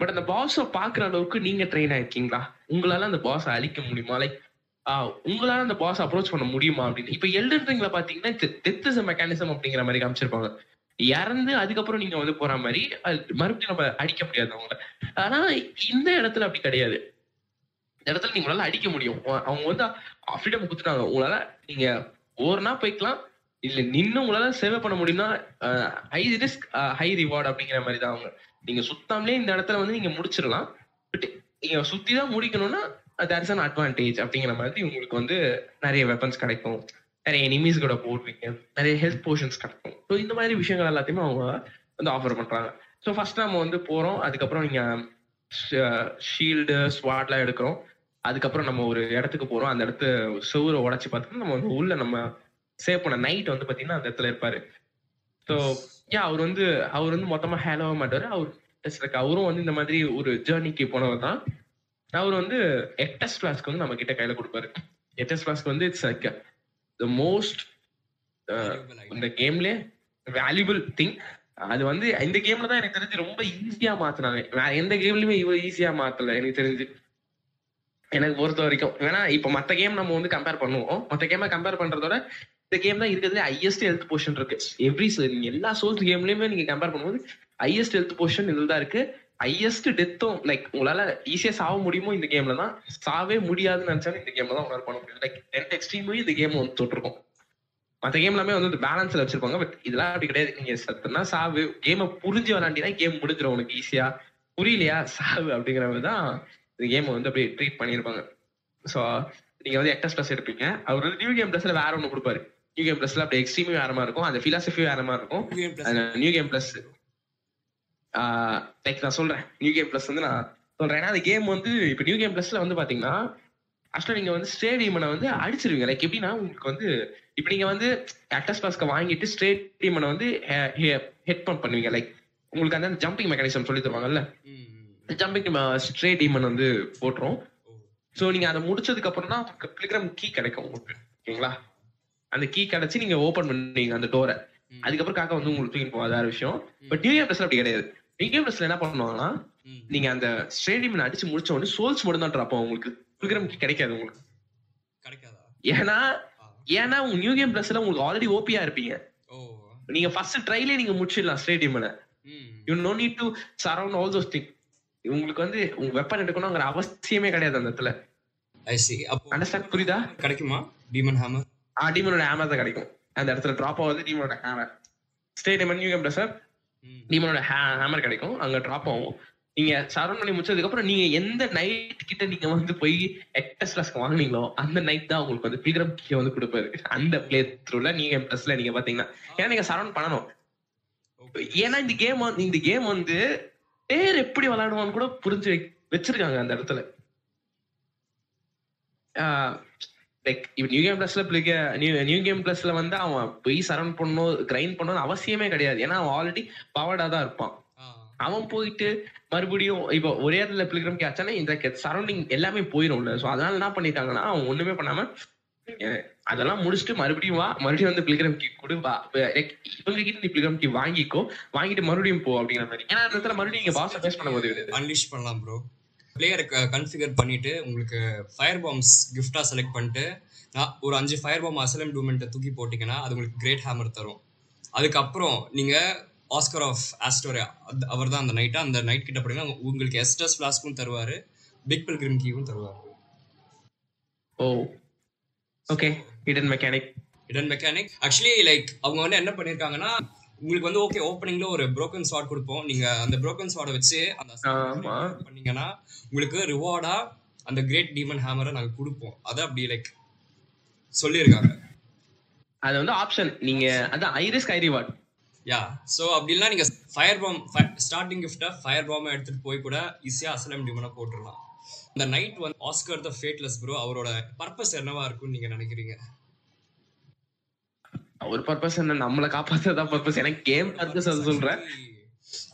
பட் அந்த பாஸ பாக்குற அளவுக்கு நீங்க ட்ரெயின் ஆயிருக்கீங்களா? உங்களால அந்த பாஸ அழிக்க முடியுமா? லைக் உங்களால அந்த பாஸ் அப்ரோச் பண்ண முடியுமா அப்படின்னு. இப்ப எழுதுறீங்களா பாத்தீங்கன்னா டெத் இஸ் மெக்கானிசம் அப்படிங்கிற மாதிரி காமிச்சிருப்பாங்க. இறந்து அதுக்கப்புறம் நீங்க வந்து போற மாதிரி மறுபடியும் நம்ம அடிக்க முடியாது அவங்கள ஆனா இந்த இடத்துல அப்படி கிடையாது. இந்த இடத்துல நீங்க உங்களால அடிக்க முடியும். அவங்க வந்து ஃப்ரீடம் கொடுத்துட்டாங்க உங்களால நீங்க ஓர்னா போய்க்கலாம். இல்ல நின்னு உங்களால சேவை பண்ண முடியும்னா ஹை ரிஸ்க் ஹை ரிவார்ட் அப்படிங்கிற மாதிரி தான் அவங்க. நீங்க சுத்தாமலே இந்த இடத்துல வந்து நீங்க முடிச்சிடலாம். பட் நீங்க சுத்தி தான் முடிக்கணும்னா தேர் இஸ் அன் அட்வான்டேஜ் அப்படிங்கிற மாதிரி உங்களுக்கு வந்து நிறைய வெப்பன்ஸ் கிடைக்கும். நிறைய எனிமீஸ் கூட போடுவீங்க. நிறைய ஹெல்த் போர்ஷன்ஸ் கிடைக்கும். ஸோ இந்த மாதிரி விஷயங்கள் எல்லாத்தையுமே அவங்க வந்து ஆஃபர் பண்றாங்க. ஸோ ஃபர்ஸ்ட் நம்ம வந்து போறோம். அதுக்கப்புறம் நீங்க ஷீல்டு ஸ்வாட்லாம் எடுக்கிறோம். அதுக்கப்புறம் நம்ம ஒரு இடத்துக்கு போறோம். அந்த இடத்து சுவரை உடச்சு பார்த்தோம்னா நம்ம வந்து உள்ள நம்ம சேவ் பண்ண நைட் வந்து பாத்தீங்கன்னா அந்த இடத்துல இருப்பாரு. ஸோ யா அவர் வந்து அவர் வந்து மொத்தமா ஹேலோவ மாட்டாரு. அவர் just அவரும் வந்து இந்த மாதிரி ஒரு ஜேர்னிக்கு போனவர் தான். அவர் வந்து எட்டஸ் ஃபிளாஸ்க்கு வந்து நம்ம கிட்ட கையில கொடுப்பாரு. எட்டஸ் ஃபிளாஸ்க்கு வந்து இட்ஸ் லைக் த மோஸ்ட் இந்த கேம்ல வேல்யூபிள் திங் அது வந்து இந்த கேம்ல தான் எனக்கு தெரிஞ்சு ரொம்ப ஈஸியா மாத்தினாங்க. எந்த கேம்லயுமே இவ்வளவு ஈஸியா மாத்தல எனக்கு தெரிஞ்சு. எனக்கு பொறுத்த வரைக்கும். ஏன்னா இப்ப மத்த கேம் நம்ம வந்து கம்பேர் பண்ணுவோம். மத்த கேம கம்பேர் பண்றதோட இந்த கேம் தான் இருக்கிறதுல ஹையஸ்ட் ஹெல்த் போர்ஷன் இருக்கு. எவ்ரி நீங்க எல்லா சோர்ஸ் கேம்லயுமே நீங்க கம்பேர் பண்ணும்போது ஹையஸ்ட் ஹெல்த் போர்ஷன் இதுல தான் இருக்கு. ஹையஸ்ட் டெத்தும் லைக் உங்களால ஈஸியா சாவ முடியுமோ இந்த கேம்ல தான் சாவே முடியாதுன்னு நினைச்சாலும் இந்த கேம்ல தான் உங்களால பண்ண முடியும். லைக் ரெண்டு எக்ஸ்ட்ரீமும் இந்த கேம் வந்து தொட்டிருக்கும். மத்த கேம் எல்லாமே வந்து பேலன்ஸ்ல வச்சிருப்பாங்க. பட் இதெல்லாம் அப்படி கிடையாது. நீங்க சத்துனா சாவு கேமை புரிஞ்சு விளாண்டினா கேம் முடிஞ்சிடும் உனக்கு ஈஸியா புரியலையா? சாவு அப்படிங்கிற மாதிரி தான் இந்த கேமை வந்து அப்படியே ட்ரீட் பண்ணியிருப்பாங்க ஸோ நீங்க வந்து எக்டஸ் பிளஸ் எடுப்பீங்க. அவர் வந்து நியூ கேம் பிளஸ்ல வேற ஒன்று கொடுப்பாரு. நியூ கேம் பிளஸ்ல அப்படியே எக்ஸ்ட்ரீமே வேற மாதிரி இருக்கும். அந்த பிலாசபி வேற மாதிரி இருக்கும். New Game Plus. அந்த நியூ கேம் பிளஸ் லைக் நான் சொல்றேன். நியூ கேம் பிளஸ் வந்து நான் சொல்றேன். ஏன்னா அந்த கேம் வந்து இப்போ நியூ கேம் பிளஸ்ல வந்து பாத்தீங்கன்னா ஆக்சுவலா நீங்க வந்து ஸ்டேடியமனை வந்து அடிச்சிருவீங்க. லைக் எப்படின்னா உங்களுக்கு வந்து இப்போ நீங்க வந்து ஆக்டஸ் பாஸ்க்கு வாங்கிட்டு ஸ்டேடியமனை வந்து ஹெட் பம்ப் பண்ணுவீங்க. லைக் உங்களுக்கு அந்த ஜம்பிங் மெக்கானிசம் சொல்லி தருவாங்கல்ல? ஜம்பிங் ஸ்ட்ரேட் டீமன் வந்து போட்டுரும். ஸோ நீங்க அதை முடிச்சதுக்கு அப்புறம் தான் பிளிகிராம் கீ கிடைக்கும் உங்களுக்கு. ஓகேங்களா? அந்த கீ கிடைச்சு நீங்க ஓபன் பண்ணுவீங்க அந்த டோரை. அதுக்கப்புறம் காக்கா வந்து உங்களுக்கு தூக்கி போகாத விஷயம். பட் நியூ இயர் அப்படி கிடையாது. நியூ இயர் ப்ளஸ்ல என்ன பண்ணுவாங்கன்னா. நீங்க அந்த ஸ்டேடியம் அடிச்சு முடிச்ச உடனே சோல்ஸ் மட்டும் தான் ட்ராப் உங்களுக்கு. பிளிகிராம் கீ கிடைக்காது உங்களுக்கு. கிடைக்காதா? ஏன்னா. ஏன்னா உங்க நியூ கேம் ப்ளஸ்ல உங்களுக்கு ஆல்ரெடி ஓபியா இருப்பீங்க. நீங்க ஃபர்ஸ்ட் ட்ரைலே நீங்க முடிச்சிடலாம் ஸ்டேடியம்ல. You no need to surround all those thing உங்களுக்கு வந்து உங்க வெப்பன் எடுக்கணுங்கிற அவசியமே கிடையாது அந்த இடத்துல. I see. அப்போ அண்டர்ஸ்டாண்ட் புரியுதா? கிடைக்குமா? டீமன் ஹேமர் ஆ டீமனோட ஹேமர் தான் கிடைக்கும். அந்த இடத்துல டிராப் ஆகுது டீமனோட hammer stadium new game sir டீமனோட hammer கிடைக்கும். அங்க டிராப் ஆகும். நீங்க சரவுண்ட் பண்ணி முடிச்சதுக்கு அப்புறம் நீங்க எந்த நைட் கிட்ட நீங்க வந்து போய் எக்டஸ் வாங்குனீங்களோ அந்த நைட் தான் உங்களுக்கு வந்து பில்கிரம் கீ வந்து கொடுப்பாரு. அந்த பிளே த்ரூல நீங்க பிளஸ்ல நீங்க பாத்தீங்கன்னா. ஏன்னா நீங்க சரவுண்ட் பண்ணணும். ஏன்னா இந்த கேம் இந்த கேம் வந்து பேர் எப்படி விளையாடுவான்னு கூட புரிஞ்சு வச்சிருக்காங்க அந்த இடத்துல. லைக் இப்போ நியூ கேம் பிளஸ்ல நியூ நியூ கேம் பிளஸ்ல வந்து அவன் போய் சரவுண்ட் பண்ணணும் கிரைண்ட் பண்ணணும் அவசியமே கிடையாது. ஏன்னா அவன் ஆல்ரெடி பவர்டா தான் இருப்பான். அவன் போயிட்டு மறுபடியும் இப்போ ஒரே இடத்துல பிலிகிராம் கேட்சானா இந்த சரௌண்டிங் எல்லாமே போயிரும்ல. சோ அதனால என்ன பண்ணிட்டாங்கன்னா அவன் ஒண்ணுமே பண்ணாம அதெல்லாம் முடிச்சுட்டு மறுபடியும் வா மறுபடியும் வந்து பிலிகிராம் கீ கொடு வா. like, இவங்க கிட்ட நீ பிலிகிராம் கீ வாங்கிக்கோ வாங்கிட்டு மறுபடியும் போ அப்படிங்கிற மாதிரி. ஏன்னா அந்த இடத்துல மறுபடியும் நீங்க பாஸ் ஃபேஸ் பண்ண முடியாது அன்லீஷ் பண்ணலாம் ப்ரோ பிளேயரை கன்ஃபிகர் பண்ணிட்டு உங்களுக்கு ஃபயர் பாம்ஸ் கிஃப்டா செலக்ட் பண்ணிட்டு நான் ஒரு அஞ்சு ஃபயர் பாம் அசலம் டூமெண்ட்டை தூக்கி போட்டிங்கன்னா அது உங்களுக்கு கிரேட் ஹேமர் தரும். அதுக்கப்புறம் நீங்க ஆஸ்கர் ஆஃப் ஆஸ்டோரியா அவர் தான் அந்த நைட்டா அந்த நைட் கிட்ட போடுங்க உங்களுக்கு எஸ்டஸ் ஃபிளாஸ்க்கும் தருவாரு பிக் பில்கிரிம் கீவும் தருவாரு. ஓ. Okay hidden mechanic hidden mechanic actually like அவங்க வந்து என்ன பண்ணிருக்காங்கன்னா உங்களுக்கு வந்து ஓகே ஓப்பனிங்ல ஒரு broken ஸ்வாட் கொடுப்போம். நீங்க அந்த broken ஸ்வாடை வச்சு அந்த பண்ணீங்கன்னா உங்களுக்கு ரிவார்டா அந்த கிரேட் டீமன் ஹேமரை நாங்க கொடுப்போம். அதை அப்படி லைக் சொல்லியிருக்காங்க. அது வந்து ஆப்ஷன் நீங்க அதான் ஐரிஸ் கை ரிவார்ட் யா ஸோ அப்படிலாம் நீங்க ஃபயர் பாம் ஸ்டார்டிங் கிஃப்டா ஃபயர் பாம் எடுத்துட்டு போய் கூட ஈஸியா அசலம் டீமனை போட்டுடலாம். இந்த நைட் வந்து ஆஸ்கர் த ஃபேட்லெஸ் ப்ரோ அவரோட பர்பஸ் என்னவா இருக்கும்னு நீங்க நினைக்கிறீங்க? ஒரு பர்பஸ் என்ன? நம்மளை காப்பாத்துறதா பர்பஸ் எனக்கு கேம் பர்பஸ் அது சொல்றேன்.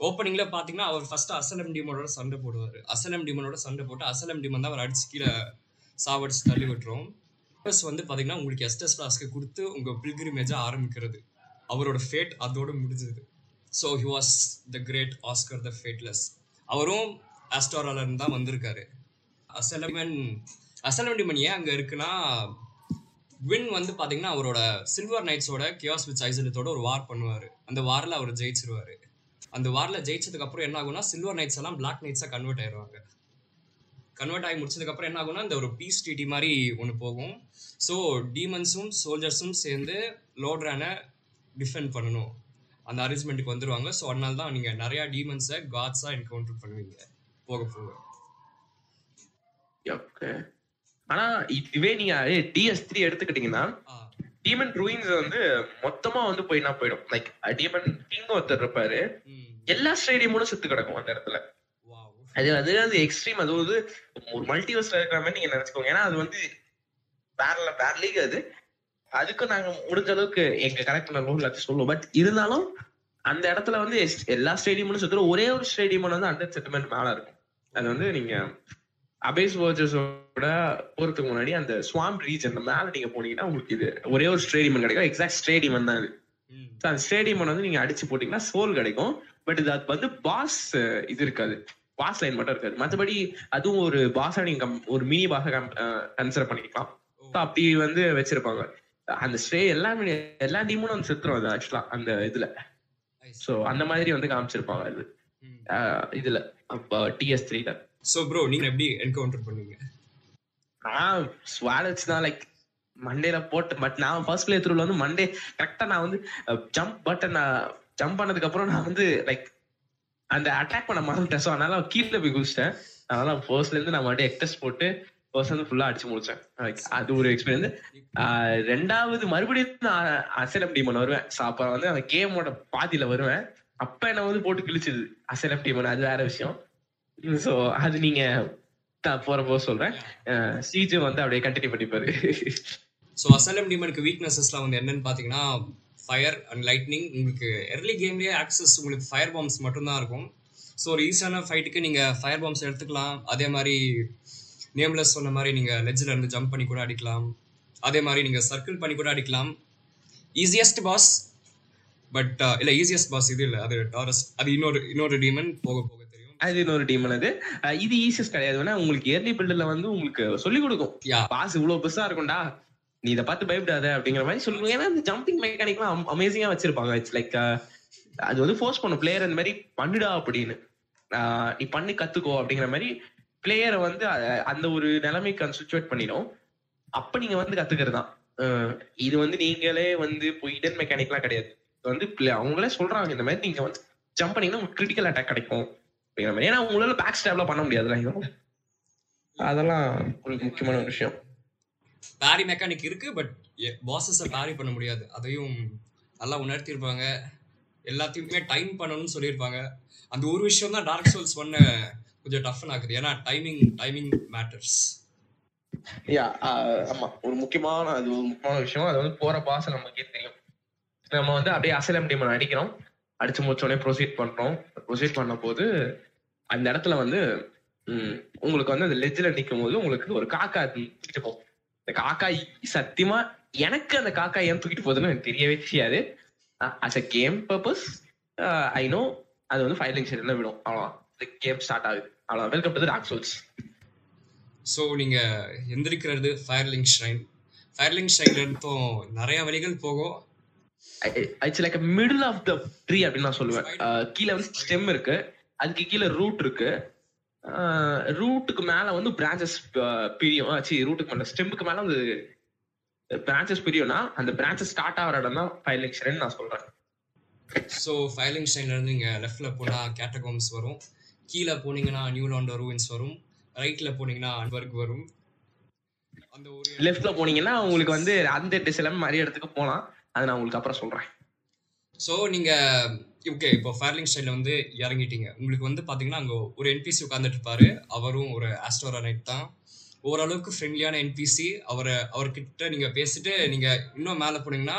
ஓப்பனிங்ல பாத்தீங்கன்னா அவர் ஃபர்ஸ்ட் அசலம் டீமனோட சண்டை போடுவாரு. அசலம் டீமனோட சண்டை போட்டு அசலம் டீமன் தான் அவர் அடிச்சு கீழே சாவடிச்சு தள்ளி விட்டுரும். ப்ளஸ் வந்து பாத்தீங்கன்னா உங்களுக்கு எஸ்டஸ் ஃபிளாஸ்க்கு கொடுத்து உங்க பில்கிரிமேஜா ஆரம்பிக்கிறது. அவரோட ஃபேட் அதோட முடிஞ்சது. So he was the great Oscar the fateless அவரும் ஆஸ்டோரால இருந்து தான் வந்திருக்காரு. அசலமன் அசலமன் ஏன் அங்கே இருக்குன்னா வின் வந்து பார்த்தீங்கன்னா அவரோட சில்வர் நைட்ஸோட கியாஸ் வித் ஐசலத்தோட ஒரு வார் பண்ணுவார். அந்த வாரில் அவர் ஜெயிச்சிருவார். அந்த வாரில் ஜெயிச்சதுக்கு அப்புறம் என்ன ஆகும்னா சில்வர் நைட்ஸ் எல்லாம் பிளாக் நைட்ஸாக கன்வெர்ட் ஆயிடுவாங்க கன்வெர்ட் ஆகி முடிச்சதுக்கப்புறம் என்ன ஆகும்னா இந்த ஒரு பீஸ் டிடி மாதிரி ஒன்று போகும். ஸோ டீமன்ஸும் சோல்ஜர்ஸும் சேர்ந்து லோட்ரானை டிஃபெண்ட் பண்ணணும். அந்த அரேஞ்ச்மெண்ட்டுக்கு வந்துடுவாங்க ஸோ அதனால தான் நீங்கள் நிறையா டீமன்ஸை காட்ஸாக என்கவுண்டர் பண்ணுவீங்க. போக போக. ஆனா இதுவே நீங்க டிஎஸ் த்ரீ எடுத்துக்கிட்டீங்கன்னா டீமன் ரூயின்ஸ் வந்து மொத்தமா வந்து போயினா போயிடும். லைக் டீமன் கிங் ஒருத்தர் இருப்பாரு. எல்லா ஸ்டேடியமும் செத்து கிடக்கும் அந்த இடத்துல. அது அது அது எக்ஸ்ட்ரீம் அது வந்து ஒரு மல்டிவர்ஸ்ல இருக்கிற மாதிரி நீங்க நினைச்சுக்கோங்க. ஏன்னா அது வந்து வேற வேற லீக் அது. அதுக்கு நாங்க முடிஞ்ச அளவுக்கு எங்க கரெக்ட் நூறு எல்லாத்தையும் சொல்லுவோம். பட் இருந்தாலும் அந்த இடத்துல வந்து எல்லா ஸ்டேடியமும் சுத்துற ஒரே ஒரு ஸ்டேடியம் வந்து அண்டர் செட்டில்மெண்ட் மேல இருக்கும். அது வந்து நீங்க அபேஸ் வர்ச்சஸோட போறதுக்கு முன்னாடி அந்த ஸ்வாம் ரீஜன் மேல நீங்க போனீங்கன்னா உங்களுக்கு இது ஒரே ஒரு ஸ்டேடியம் கிடைக்கும். எக்ஸாக்ட் ஸ்டேடியம் தான் இது. அந்த ஸ்டேடியம் வந்து நீங்க அடிச்சு போட்டீங்கன்னா சோல் கிடைக்கும். பட் இது அது வந்து பாஸ் இது இருக்காது. பாஸ் லைன் மட்டும் இருக்காது. மத்தபடி அதுவும் ஒரு பாஸா நீங்க ஒரு மினி பாஸா கன்சிடர் பண்ணிக்கலாம். அப்படி வந்து வச்சிருப்பாங்க. அந்த ஸ்டே எல்லாமே எல்லா டீமும் வந்து செத்துரும் அது ஆக்சுவலா அந்த இதுல. சோ அந்த மாதிரி வந்து காமிச்சிருப்பாங்க அது. இதுல டிஎஸ் த்ரீல சோ ப்ரோ நீங்க எப்படி என்கவுண்டர் பண்ணுவீங்க நான் ஸ்வாலட்ஸ் தான் லைக் மண்டேல போட்டு பட் நான் ஃபர்ஸ்ட் பிளே த்ரூல வந்து மண்டே கரெக்டா நான் வந்து ஜம்ப் பட்டன் நான் ஜம்ப் பண்ணதுக்கு அப்புறம் நான் வந்து லைக் அந்த அட்டாக் பண்ண மறந்துட்டேன். ஸோ அதனால கீழே போய் குதிச்சிட்டேன். அதனால ஃபர்ஸ்ட்ல இருந்து நான் மறுபடியும் எக்டஸ் போட்டு ஃபர்ஸ்ட் வந்து ஃபுல்லா அடிச்சு முடிச்சேன். அது ஒரு எக்ஸ்பீரியன்ஸ் ரெண்டாவது மறுபடியும் நான் அசலம் டீமன் வருவேன். ஸோ அப்புறம் வந்து அந்த கேமோட பாதியில வருவேன். அப்ப என்ன வந்து போட்டு கிழிச்சது? அசலம் டீமன் அது வேற விஷயம். ஸோ அது நீங்க நான் போறப்போ சொல்றேன். சிஜே வந்து அப்படியே கண்டினியூ பண்ணிப்பாரு. ஸோ அசலம் டீமனுக்கு வீக்னஸஸ்லாம் வந்து என்னன்னு பார்த்தீங்கன்னா ஃபயர் அண்ட் லைட்னிங் உங்களுக்கு எர்லி கேம்லேயே ஆக்சஸ் உங்களுக்கு ஃபயர் பாம்ஸ் மட்டும்தான் இருக்கும். ஸோ ஒரு ஈஸியான ஃபைட்டுக்கு நீங்கள் ஃபயர் பாம்ஸ் எடுத்துக்கலாம். அதே மாதிரி நேம்லெஸ் சொன்ன மாதிரி நீங்கள் லெஜ்ஜில் இருந்து ஜம்ப் பண்ணி கூட அடிக்கலாம். அதே மாதிரி நீங்கள் சர்க்கிள் பண்ணி கூட அடிக்கலாம். ஈஸியஸ்ட் பாஸ் பட் இல்லை ஈஸியஸ்ட் பாஸ் இது இல்லை. அது டாரஸ்ட் அது இன்னொரு இன்னொரு டீமன் போக போக அது இன்னொரு டீம் அது இது ஈஸியஸ்ட் கிடையாது. வேணா உங்களுக்கு ஏர்லி பில்டர்ல வந்து உங்களுக்கு சொல்லி கொடுக்கும். பாஸ் இவ்வளவு பெருசா இருக்கும்டா. நீ இதை பார்த்து பயப்படாத அப்படிங்கிற மாதிரி சொல்லுவாங்க ஏன்னா இந்த ஜம்பிங் மெக்கானிக்லாம் அமேசிங்கா வச்சிருப்பாங்க. இட்ஸ் லைக் அது வந்து ஃபோர்ஸ் பண்ணும். பிளேயர் அந்த மாதிரி பண்ணுடா அப்படின்னு. நீ பண்ணி கத்துக்கோ அப்படிங்கிற மாதிரி பிளேயரை வந்து அந்த ஒரு நிலைமைக்கு சுச்சுவேட் பண்ணிடும். அப்ப நீங்க வந்து கத்துக்கிறது தான். இது வந்து நீங்களே வந்து இப்போ இடன் மெக்கானிக்லாம் கிடையாது. வந்து அவங்களே சொல்றாங்க இந்த மாதிரி நீங்க வந்து ஜம்ப் பண்ணீங்கன்னா உங்களுக்கு கிரிட்டிக்கல் அட்டாக் கிடைக்கும். அப்படிங்கிற மாதிரி. ஏன்னா உங்களால பேக் ஸ்டாப்லாம் பண்ண முடியாதுல்ல இதெல்லாம். அதெல்லாம் ஒரு முக்கியமான ஒரு விஷயம். பேரி மெக்கானிக் இருக்கு பட் பாசஸை பேரி பண்ண முடியாது. அதையும் நல்லா உணர்த்தியிருப்பாங்க எல்லாத்தையுமே டைம் பண்ணணும்னு சொல்லியிருப்பாங்க. அந்த ஒரு விஷயம் தான் டார்க் சோல்ஸ் ஒன்ன கொஞ்சம் டஃப்னு ஆகுது ஏன்னா டைமிங் டைமிங் மேட்டர்ஸ் யா ஆமா. ஒரு முக்கியமான அது ஒரு முக்கியமான விஷயம். அது வந்து போற பாஸ் நமக்கே தெரியும். நம்ம வந்து அப்படியே அசலம் டீமன் அடிக்கிறோம். அடிச்சு முடிச்ச உடனே ப்ரொசீட் பண்றோம். ப்ரொசீட் பண்ண போது அந்த இடத்துல வந்து உங்களுக்கு வந்து அந்த லெஜ்ல நிக்கும் போது உங்களுக்கு ஒரு காக்கா தூக்கிட்டு போகும் இந்த காக்கா சத்தியமா எனக்கு அந்த காக்கா ஏன் தூக்கிட்டு போகுதுன்னு எனக்கு தெரியவே தெரியாது. As a game purpose I know அது வந்து ஃபைலிங் ஷெட்ல விடும். அவ்வளோதான் கேம் ஸ்டார்ட் ஆகுது. அவ்வளோ welcome to dark souls so நீங்கள் எந்திரிக்கிறது ஃபயர்லிங் ஷ்ரைன் ஃபயர்லிங் ஷ்ரைன்ல இருந்தும் நிறைய வழிகள் போகும். It's like middle of the tree அப்படின்னு நான் சொல்லுவேன். கீழே வந்து ஸ்டெம் இருக்கு. அதுக்கு கீழே ரூட் இருக்கு. ரூட்டுக்கு மேல வந்து பிரான்ச்சஸ் பிரியும். சி ரூட்டுக்கு மேல. ஸ்டெம்முக்கு மேல வந்து பிரான்ச்சஸ் பிரியும்னா அந்த பிரான்ச்சஸ் ஸ்டார்ட் ஆகிற இடம் தான் ஃபைவ் லெக்ஷன் நான் சொல்றேன். ஸோ ஃபயர்லிங் ஷ்ரைன்ல இருந்து நீங்கள் லெஃப்ட்ல போனால் கேட்டகோம்ஸ் வரும். கீழே போனீங்கன்னா நியூ லாண்டோ ரூவின்ஸ் வரும். ரைட்ல போனீங்கன்னா அன்பர்க் வரும். அந்த ஒரு லெஃப்ட்ல போனீங்கன்னா உங்களுக்கு வந்து அந்த டிசைலம் நிறைய இடத்துக்கு போலாம். அதை நான் உங்களுக்கு அப்புறம் சொல்றேன். ஸோ நீங்கள் ஓகே இப்போ ஃபேர்லிங் ஸ்டைலில் வந்து இறங்கிட்டீங்க. உங்களுக்கு வந்து பார்த்தீங்கன்னா அங்கே ஒரு என்பிசி உட்காந்துட்டு இருப்பாரு. அவரும் ஒரு ஆஸ்ட்ரோரா நைட் தான். ஓரளவுக்கு ஃப்ரெண்ட்லியான என்பிசி அவரை அவர்கிட்ட நீங்க பேசிட்டு நீங்க இன்னும் மேலே போனீங்கன்னா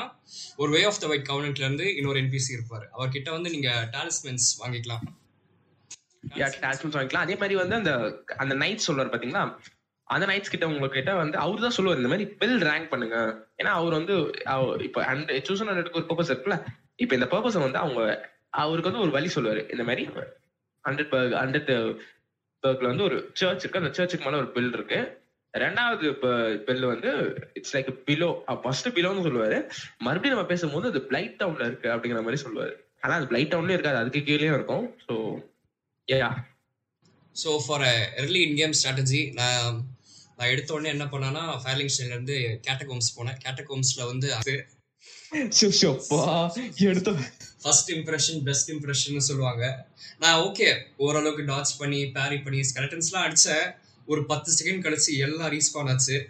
ஒரு வே ஆஃப் த ஒயிட் கவர்னட்லேருந்து இன்னொரு என்பிசி இருப்பார். அவர்கிட்ட வந்து நீங்க டாலிஸ்மென்ஸ் வாங்கிக்கலாம். வாங்கிக்கலாம். அதே மாதிரி வந்து அந்த அந்த நைட் சொல்லுவார் பாத்தீங்களா? அந்த நைட்ஸ் கிட்ட உங்களுக்கு கிட்ட வந்து அவர் தான் சொல்லுவார் இந்த மாதிரி பில் ரேங்க் பண்ணுங்க. ஏன்னா அவர் வந்து இப்போ இப்ப ஹண்ட்ரட் சூசன் ஹண்ட்ரட்க்கு ஒரு பர்பஸ் இருக்குல்ல? இப்ப இந்த பர்பஸை வந்து அவங்க அவருக்கு வந்து ஒரு வழி சொல்லுவாரு. இந்த மாதிரி ஹண்ட்ரட் பர்க் ஹண்ட்ரட் பர்க்ல வந்து ஒரு சர்ச் இருக்கு. அந்த சர்ச்சுக்கு மேல ஒரு பில் இருக்கு. ரெண்டாவது பெல் வந்து இட்ஸ் லைக் பிலோ ஃபர்ஸ்ட் பிலோன்னு சொல்லுவாரு. மறுபடியும் நம்ம பேசும்போது அது பிளைட் டவுன்ல இருக்கு அப்படிங்கிற மாதிரி சொல்லுவாரு. ஆனா அது பிளைட் டவுன்லயே இருக்காது. அதுக்கு கீழேயும் இருக்கும். So yeah so far early in game strategy நான் நான் எடுத்த உடனே என்ன பண்ணேன்னா ஃபயரிங் இருந்து கேட்டகோம்ஸ் போனேன். கேட்டகோம்ஸில் வந்து அது எடுத்த. ஃபர்ஸ்ட் இம்ப்ரெஷன் பெஸ்ட் இம்ப்ரெஷன் சொல்லுவாங்க. நான் ஓகே ஓரளவுக்கு டாச் பண்ணி பேரி பண்ணி ஸ்கெலட்டன்ஸ்லாம் அடிச்சேன். ஒரு பத்து செகண்ட் கழிச்சு எல்லாம் ரீஸ்பான் ஆச்சு.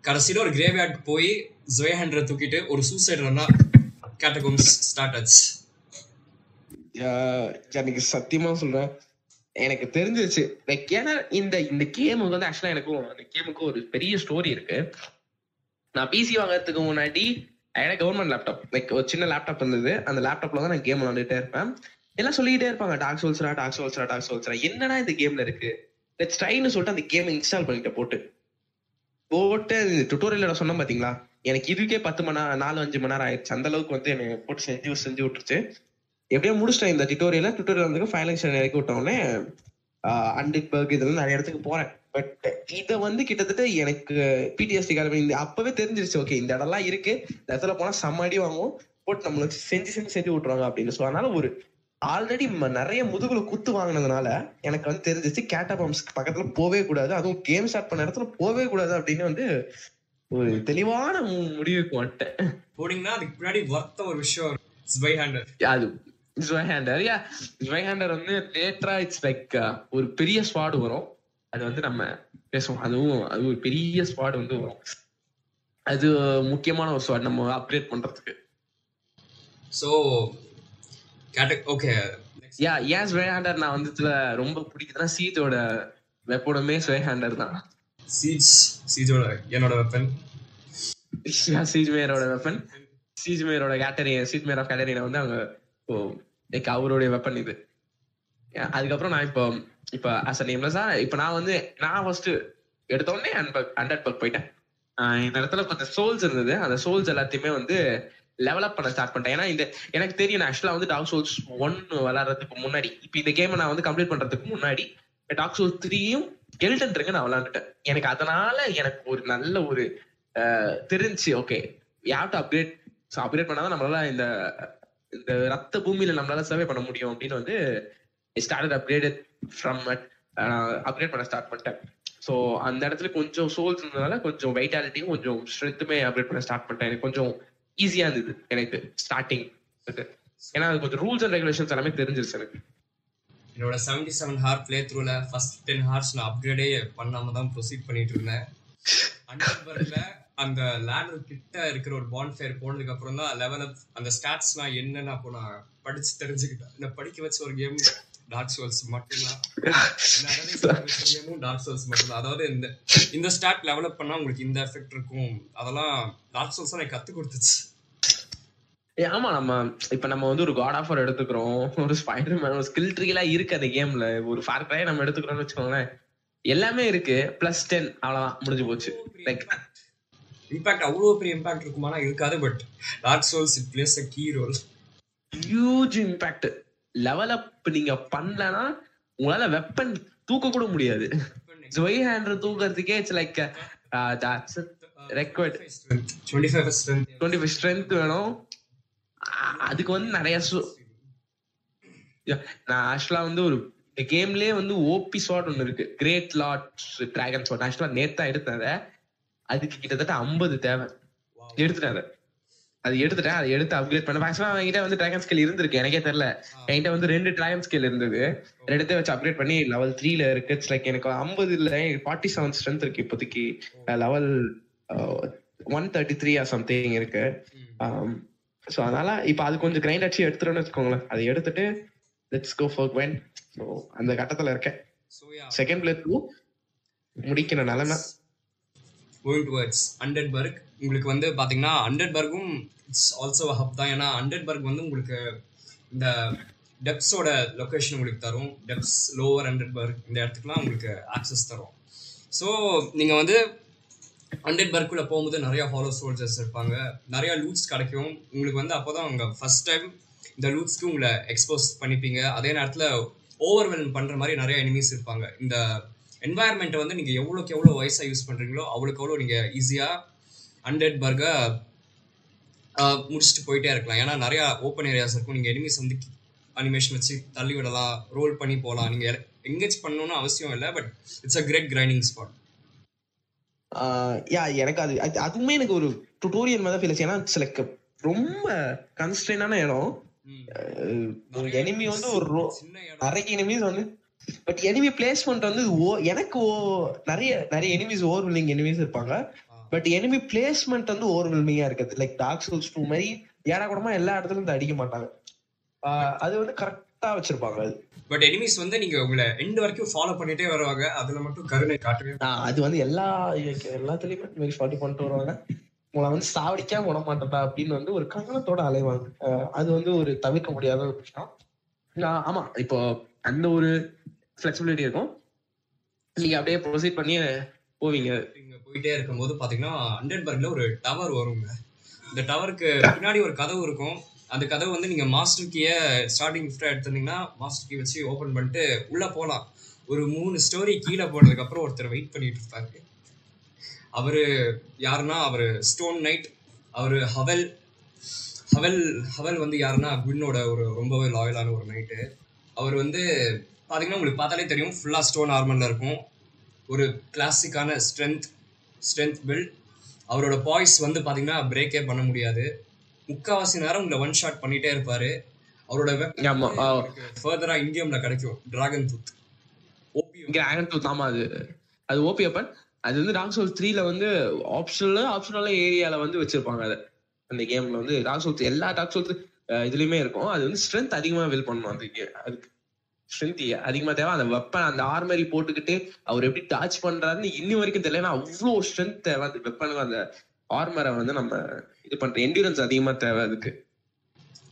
கடைசியில் ஒரு கிரேவ்யார்ட் போய் ஜோய ஹண்ட்ரட் தூக்கிட்டு ஒரு சூசைட் ரன்னா கேட்டகோம்ஸ் ஸ்டார்ட் ஆச்சு. எனக்கு சத்தியமா சொல்றேன். எனக்கு தெரிஞ்சிருச்சு. லைக் ஏன்னா இந்த இந்த கேமுக்கு வந்து ஆக்சுவலா எனக்கும் அந்த கேமுக்கு ஒரு பெரிய ஸ்டோரி இருக்கு. நான் பிசி வாங்குறதுக்கு முன்னாடி எனக்கு கவர்மெண்ட் லேப்டாப் லைக் ஒரு சின்ன லேப்டாப் இருந்தது. அந்த லேப்டாப்ல தான் நான் கேம் விளாண்டுட்டே இருப்பேன். எல்லாம் சொல்லிக்கிட்டே இருப்பாங்க டாக் சோல்ஸ்ரா டாக் சோல்ஸ்ரா டாக் சோல்ஸ்ரா என்னடா இந்த கேம்ல இருக்கு? லெட்ஸ் ட்ரைன்னு சொல்லிட்டு அந்த கேம் இன்ஸ்டால் பண்ணிட்டு போட்டு. போட்டு டுட்டோரியல் நான் சொன்னேன் பாத்தீங்களா? எனக்கு இதுக்கே பத்து மணி நேரம் நாலு அஞ்சு மணி நேரம் ஆயிடுச்சு. அந்த அளவுக்கு வந்து எனக்கு போட்டு செஞ்சு செஞ்சு விட்டுருச்சு. எப்படியோ முடிச்சிட்டேன் இந்த டுட்டோரியல டுட்டோரியல் வந்து ஃபைனல் இறக்கி விட்டோடனே உடனே அண்டிட் பர்க் இதெல்லாம் நிறைய இடத்துக்கு போறேன். பட் இத வந்து கிட்டத்தட்ட எனக்கு பிடிஎஸ்டி இந்த அப்பவே தெரிஞ்சிருச்சு ஓகே இந்த இடம்லாம் இருக்கு. இந்த இடத்துல போனா செம்ம அடி வாங்குவோம். போட்டு நம்மளுக்கு செஞ்சு செஞ்சு செஞ்சு விட்டுருவாங்க அப்படின்னு ஸோ அதனால ஒரு ஆல்ரெடி நிறைய முதுகுல குத்து வாங்கினதுனால எனக்கு வந்து தெரிஞ்சிச்சு கேட்டபாம்ஸ் பக்கத்துல போவே கூடாது. அதுவும் கேம் ஸ்டார்ட் பண்ண இடத்துல போவே கூடாது அப்படின்னு வந்து ஒரு தெளிவான முடிவுக்கு வந்துட்டேன். போனீங்கன்னா அதுக்கு முன்னாடி ஒர்த்த ஒரு விஷயம் ஸ்பை அது ஜொயஹாண்டர் யா ஜொயஹாண்டர் வந்து லேட்டரா இட்ஸ் லைக் ஒரு பெரிய ஸ்வாடு வரும். அது வந்து நம்ம பேசுவோம். அதுவும் அது ஒரு பெரிய ஸ்வாடு வந்து வரும். அது முக்கியமான ஒரு ஸ்வாட் நம்ம அப்கிரேட் பண்றதுக்கு. ஸோ ஓகே யா ஏன் ஜொயஹாண்டர் நான் வந்து ரொம்ப பிடிக்குதுன்னா சீத்தோட வெப்போடமே ஜொயஹாண்டர் தான். சீஜ் சீஜோட என்னோட வெப்பன் சீஜ்மேயரோட வெப்பன் சீஜ்மேயரோட கேட்டரின் சீஜ்மேயர் ஆஃப் கேட்டரினை வந்து அவங்க ஓ லைக் அவருடைய வெப்பன் இது. அதுக்கப்புறம் நான் இப்போ இப்போ அஸ் அ நேம்லெஸ்ஸா இப்போ நான் வந்து நான் ஃபர்ஸ்ட் எடுத்த உடனே அண்டர் பக் போயிட்டேன். இந்த இடத்துல கொஞ்சம் சோல்ஸ் இருந்தது. அந்த சோல்ஸ் எல்லாத்தையுமே வந்து லெவலப் பண்ண ஸ்டார்ட் பண்ணிட்டேன். ஏன்னா இந்த எனக்கு தெரியும் நான் ஆக்சுவலா வந்து டாக் சோல்ஸ் ஒன் விளாடுறதுக்கு முன்னாடி இப்போ இந்த கேமை நான் வந்து கம்ப்ளீட் பண்றதுக்கு முன்னாடி டாக் சோல்ஸ் த்ரீயும் எல்டன் ரிங்க நான் விளாண்டுட்டேன் எனக்கு அதனால எனக்கு ஒரு நல்ல ஒரு தெரிஞ்சு okay you've to upgrade so upgrade பண்ணாதான் நம்மளால இந்த இந்த ரத்த பூமியில நம்மளால சர்வே பண்ண முடியும் அப்படின்னு வந்து ஸ்டார்டட் அப்கிரேடட் ஃப்ரம் அப்கிரேட் பண்ண ஸ்டார்ட் பண்ணிட்டேன். ஸோ அந்த இடத்துல கொஞ்சம் சோல்ஸ் இருந்ததுனால கொஞ்சம் வைட்டாலிட்டியும் கொஞ்சம் ஸ்ட்ரென்த்துமே அப்கிரேட் பண்ண ஸ்டார்ட் பண்ணிட்டேன். எனக்கு கொஞ்சம் ஈஸியா இருந்தது எனக்கு ஸ்டார்டிங் ஏன்னா அது கொஞ்சம் ரூல்ஸ் அண்ட் ரெகுலேஷன்ஸ் எல்லாமே தெரிஞ்சிருச்சு எனக்கு. என்னோட செவன்டி செவன் ஹார் பிளே த்ரூல ஃபர்ஸ்ட் டென் ஹார்ஸ் நான் அப்கிரேடே பண்ணாம தான் ப்ரொசீட் பண்ணிட்டு இருந்தேன். *laughs* அண்டர்பர்ல அந்த லேடர் கிட்ட இருக்கிற ஒரு பாண்ட் ஃபேர் போனதுக்கு அப்புறம் தான் லெவல் அப் அந்த ஸ்டாட்ஸ்லாம் என்னன்னு அப்போ நான் படிச்சு தெரிஞ்சுக்கிட்டேன். இந்த படிக்க வச்ச ஒரு கேம் டார்க் சோல்ஸ் மட்டும்தான். கேமும் டார்க் சோல்ஸ் மட்டும்தான். அதாவது இந்த இந்த ஸ்டாட் லெவலப் பண்ணா உங்களுக்கு இந்த எஃபெக்ட் இருக்கும். அதெல்லாம் டார்க் சோல்ஸ் எனக்கு கத்து கொடுத்துச்சு. ஏய், ஆமா நம்ம இப்ப நம்ம வந்து ஒரு காட் ஆஃபர் எடுத்துக்கிறோம். ஒரு ஸ்பைடர் மேன் ஒரு ஸ்கில் ட்ரீ எல்லாம் இருக்கு அந்த கேம்ல ஒரு ஃபார் நம்ம எடுத்துக்கிறோம்னு வச்சுக்கோங்களேன். எல்லாமே இருக்கு. பிளஸ் டென் அவ்வளவுதான். முடிஞ்சு போச்சு. லைக் இம்பாக்ட் அவ்வளோ பெரிய இம்பாக்ட் இருக்குமானா இருக்காது but dark souls it plays a key role huge impact level up நீங்க பண்ணலனா உங்களால வெப்பன் தூக்க கூட முடியாது. ஜொய் hander தூக்குறதுக்கே it's like twenty five strength twenty five strength வேணும். அதுக்கு வந்து நிறைய நான் ஆக்சுவலா வந்து ஒரு கேம்லயே வந்து ஓபி ஸ்வாட் ஒன்னு இருக்கு. கிரேட் லாட் டிராகன் ஸ்வாட் ஆக்சுவலா நேத்தா எடுத்தேன். அதுக்கு கிட்டத்தட்ட ஐம்பது தேவை. எடுத்துட்டேன் அதை. அது எடுத்துட்டேன். அதை எடுத்து அப்கிரேட் பண்ண. ஆக்சுவலா என்கிட்ட வந்து டிராகன் ஸ்கில் இருந்திருக்கு. எனக்கே தெரியல. என்கிட்ட வந்து ரெண்டு டிராகன் ஸ்கில் இருந்தது. ரெண்டுத்தையும் வச்சு அப்கிரேட் பண்ணி லெவல் த்ரீல இருக்கு. இட்ஸ் லைக் எனக்கு ஐம்பது இல்ல ஃபார்ட்டி செவன் ஸ்ட்ரென்த் இருக்கு இப்போதைக்கு. Level one thirty three or something இருக்கு. ஸோ அதனால இப்போ அது கொஞ்சம் கிரைண்ட் அடிச்சு எடுத்துட்டோம்னு வச்சுக்கோங்களேன். அதை எடுத்துட்டு let's go for when so அந்த கட்டத்துல இருக்கேன். செகண்ட் பிளே டூ முடிக்கிற நிலைமை கோயிங் டுவர்ட்ஸ் அண்டன்பர்க் உங்களுக்கு வந்து பார்த்தீங்கன்னா அண்டன்பர்க்கும் இட்ஸ் ஆல்சோ ஹப் தான். ஏன்னா அண்டன்பர்க் வந்து உங்களுக்கு இந்த டெப்ஸோட லொகேஷன் உங்களுக்கு தரும். டெப்ஸ் லோவர் அண்டன்பர்க் பர்க் இந்த இடத்துக்குலாம் உங்களுக்கு ஆக்சஸ் தரும். ஸோ நீங்கள் வந்து அண்டன்பர்க்குள்ளே போகும்போது நிறைய ஹாலோ சோல்ஜர்ஸ் இருப்பாங்க. நிறைய லூட்ஸ் கிடைக்கும். உங்களுக்கு வந்து அப்போ தான் அவங்க ஃபஸ்ட் டைம் இந்த லூட்ஸ்க்கு உங்களை எக்ஸ்போஸ் பண்ணிப்பீங்க. அதே நேரத்தில் ஓவர்வெல்ம் பண்ணுற மாதிரி நிறைய எனிமீஸ் இருப்பாங்க. இந்த என்வாயர்மெண்ட்டை வந்து நீங்க எவ்வளோக்கு எவ்வளோ வயசாக யூஸ் பண்றீங்களோ அவ்வளோக்கு எவ்வளோ நீங்க ஈஸியா ஹண்ட்ரட் பர்கை முடிச்சுட்டு போயிட்டே இருக்கலாம். ஏன்னா நிறைய ஓப்பன் ஏரியாஸ் இருக்கும். நீங்க எனிமீஸ் வந்து அனிமேஷன் வச்சு தள்ளி விடலாம் ரோல் பண்ணி போகலாம் நீங்க எங்கேஜ் பண்ணணும்னு அவசியம் இல்லை but it's a great grinding spot yeah எனக்கு அது அது- அதுவுமே எனக்கு ஒரு டுட்டோரியல் மாதிரி ஃபீல் ஏன்னா லைக் ரொம்ப கன்ஸ்டன்டான இடம். ஒரு எனிமி வந்து ஒரு நிறைய எனிமீஸ் வந்து பட் எனிமி பிளேஸ்மெண்ட் வந்து ஓ எனக்கு ஓ நிறைய நிறைய எனிமீஸ் ஓவர்வெல்லிங் எனிமீஸ் இருப்பாங்க. பட் எனிமி பிளேஸ்மெண்ட் வந்து ஓவர்வெல்மிங்கா இருக்குது. லைக் டார்க் சோல்ஸ் டூ மாதிரி ஏடா கூடமா எல்லா இடத்துலயும் இருந்து அடிக்க மாட்டாங்க. அது வந்து கரெக்டா வச்சிருப்பாங்க அது. பட் எனிமீஸ் வந்து நீங்க உங்களை எண்ட் வரைக்கும் ஃபாலோ பண்ணிட்டே வருவாங்க. அதுல மட்டும் கருணை காட்டவே அது வந்து எல்லா எல்லாத்துலயுமே ஃபார்ட்டி பண்ணிட்டு வருவாங்க. உங்களை வந்து சாவடிக்காம விட அப்படின்னு வந்து ஒரு கங்கணத்தோட அலைவாங்க. அது வந்து ஒரு தவிர்க்க முடியாத ஒரு விஷயம். நான் ஆமா இப்போ அந்த ஒரு ஃப்ளெக்சிபிலிட்டி இருக்கும். நீங்கள் அப்படியே ப்ரொசீட் பண்ணி போவீங்க. நீங்கள் போயிட்டே இருக்கும்போது பார்த்தீங்கன்னா அண்டன்பர்கில் ஒரு டவர் வருங்க இந்த டவருக்கு பின்னாடி ஒரு கதவு இருக்கும். அந்த கதவு வந்து நீங்கள் மாஸ்டர் கீயை ஸ்டார்டிங் கிஃப்டாக எடுத்துருந்தீங்கன்னா மாஸ்டர் கீ வச்சு ஓப்பன் பண்ணிட்டு உள்ளே போகலாம் ஒரு மூணு ஸ்டோரி கீழே போனதுக்கப்புறம் ஒருத்தர் வெயிட் பண்ணிட்டு இருப்பாரு. அவர் யாருன்னா அவர் ஸ்டோன் நைட் அவர் ஹவல் ஹவல் ஹவல் வந்து யாருன்னா குவினோட ஒரு ரொம்பவே லாயலான ஒரு நைட்டு அவர் வந்து பாத்தீங்கன்னா உங்களுக்கு பார்த்தாலே தெரியும். ஃபுல்லா ஸ்டோன் ஆர்மர்ல இருக்கும். ஒரு கிளாசிக்கான ஸ்ட்ரென்த் ஸ்ட்ரென்த் பில்ட் அவரோட பாய்ஸ் வந்து பாத்தீங்கன்னா பிரேக்கே பண்ண முடியாது. முக்காவாசி நேரம் உங்களை ஒன் ஷாட் பண்ணிட்டே இருப்பாரு. அவரோட ஆமா ஆஹ் ஃபர்தரா இந்தியம்ல கிடைக்கும். டிராகன் டூத் ஓபி இங்க ஆகன் டூத் ஆமா அது. அது ஓபி அப்பன் அது வந்து டார்க் சோல் த்ரீல வந்து ஆப்ஷனல் ஆப்ஷனல் ஏரியால வந்து வச்சிருப்பாங்க அதை. அந்த கேம்ல வந்து டார்க் சோல்ஸ் எல்லா டார்க் சோல்ஸ் இதுலயுமே இருக்கும். அது வந்து ஸ்ட்ரென்த் அதிகமா வில் பண்ணும் அதுக்கு அதுக்கு. ஸ்ட்ரென்த் அதிகமா தேவை அந்த வெப்பன் அந்த ஆர்மரி போட்டுக்கிட்டு அவர் எப்படி டாச் பண்றாருன்னு இன்னி வரைக்கும் தெரியல. அவ்வளோ ஸ்ட்ரென்த் தேவை அந்த வெப்பனுக்கு அந்த ஆர்மரை வந்து நம்ம இது பண்ற என்டூரன்ஸ் அதிகமா தேவை அதுக்கு.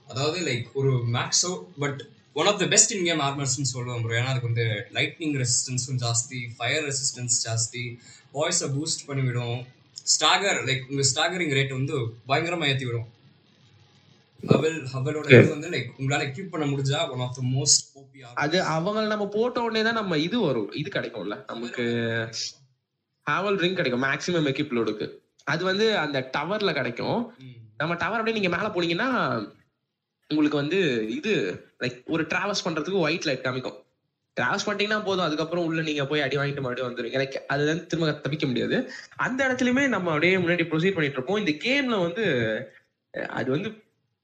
அதாவது லைக் ஒரு மேக்ஸோ but one of the best in game ஆர்மர்ஸ்னு சொல்லுவோம் ப்ரோ ஏன்னா அதுக்கு வந்து லைட்னிங் ரெசிஸ்டன்ஸும் ஜாஸ்தி ஃபயர் ரெசிஸ்டன்ஸ் ஜாஸ்தி வாய்ஸை பூஸ்ட் பண்ணிவிடும். ஸ்டாகர் லைக் உங்க ஸ்டாகரிங் ரேட் வந்து பயங்கரமா ஏற்றி விடும் ஹவல் ஹவலோட இது வந்து லைக் உங்களால எக்யூப் பண்ண முடிஞ்சா one of the most OP அது அவங்கள நம்ம போட்ட உடனே தான் நம்ம இது வரும். இது கிடைக்கும்ல. நமக்கு ஹாவல் ரிங் கிடைக்கும் மேக்ஸிமம் எக்யூப் லோடுக்கு அது வந்து அந்த டவர்ல கிடைக்கும். நம்ம டவர் அப்படியே நீங்க மேல போனீங்கன்னா உங்களுக்கு வந்து இது லைக் ஒரு டிராவல்ஸ் பண்றதுக்கு ஒயிட் லைட் காமிக்கும். டிராவல்ஸ் பண்ணிட்டீங்கன்னா போதும். அதுக்கப்புறம் உள்ள நீங்க போய் அடி வாங்கிட்டு மறுபடியும் வந்துருங்க எனக்கு அது வந்து திரும்ப தப்பிக்க முடியாது. அந்த இடத்துலயுமே நம்ம அப்படியே முன்னாடி ப்ரொசீட் பண்ணிட்டு இருப்போம் இந்த கேம்ல வந்து அது வந்து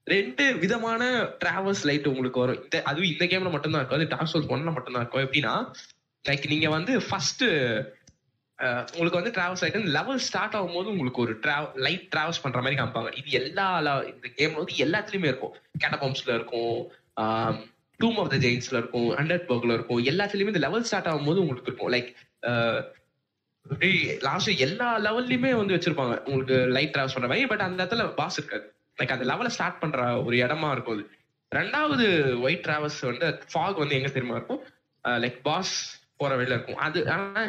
ரெண்டு விதமான டிராவல்ஸ் லைட் உங்களுக்கு வரும். இந்த அதுவும் இந்த கேம்ல மட்டும்தான் இருக்கும். அது டார்க் சோல்ஸ் ஒன்ல மட்டும்தான் இருக்கும். எப்படின்னா லைக் நீங்க வந்து ஃபர்ஸ்ட் உங்களுக்கு வந்து டிராவல்ஸ் லைட் லெவல் ஸ்டார்ட் ஆகும்போது உங்களுக்கு ஒரு லைட் டிராவல்ஸ் பண்ற மாதிரி காமிப்பாங்க. இது எல்லா இந்த கேம்ல வந்து எல்லாத்துலயுமே இருக்கும். கேட்டபம்ஸ்ல இருக்கும் டூம் ஆஃப் த ஜெயின்ஸ்ல இருக்கும் அண்டர் பர்க்ல இருக்கும். எல்லாத்துலயுமே இந்த லெவல் ஸ்டார்ட் ஆகும்போது உங்களுக்கு இருக்கும். லைக் லாஸ்ட் எல்லா லெவல்லையுமே வந்து வச்சிருப்பாங்க. உங்களுக்கு லைட் டிராவல்ஸ் பண்ற மாதிரி பட் அந்த இடத்துல பாஸ் இருக்காது. லைக் அந்த லெவலை ஸ்டார்ட் பண்ற ஒரு இடமா இருக்கும் அது. ரெண்டாவது ஒயிட் டிராவல்ஸ் வந்து ஃபாக் வந்து எங்க தெரியுமா இருக்கும்? லைக் பாஸ் போற வழியில இருக்கும். அது ஆனா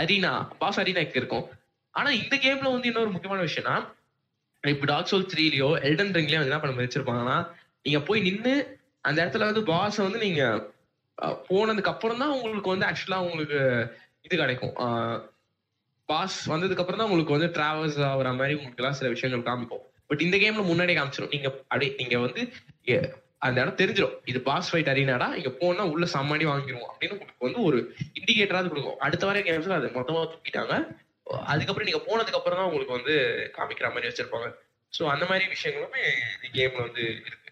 அரீனா பாஸ் அரீனாக்கு இருக்கும். ஆனா இந்த கேம்ல வந்து இன்னொரு முக்கியமான விஷயம்னா இப்ப டாக் சோல் த்ரீலயோ எல்டன் ரிங்லயோ வந்து என்ன பண்ண வச்சிருப்பாங்கன்னா நீங்க போய் நின்று அந்த இடத்துல வந்து பாஸ் வந்து நீங்க போனதுக்கு அப்புறம் தான் உங்களுக்கு வந்து ஆக்சுவலா உங்களுக்கு இது கிடைக்கும். பாஸ் வந்ததுக்கு அப்புறம் தான் உங்களுக்கு வந்து டிராவல்ஸ் ஆகுற மாதிரி உங்களுக்கு எல்லாம் சில விஷயங்கள் காமிக்கும். பட் இந்த கேம்ல முன்னாடியே காமிச்சிடும் நீங்க அப்படியே நீங்க வந்து அந்த இடம் தெரிஞ்சிடும் இது பாஸ் ஃபைட் அரீனாடா இங்க போனா உள்ள சம்மாடி வாங்கிடுவோம் அப்படின்னு உங்களுக்கு வந்து ஒரு இண்டிகேட்டராக கொடுக்கும். அடுத்த வர கேம்ஸ்ல அது மொத்தமா தூக்கிட்டாங்க. அதுக்கப்புறம் நீங்க போனதுக்கு அப்புறம் தான் உங்களுக்கு வந்து காமிக்கிற மாதிரி வச்சிருப்பாங்க. சோ அந்த மாதிரி விஷயங்களுமே இந்த கேம்ல வந்து இருக்கு.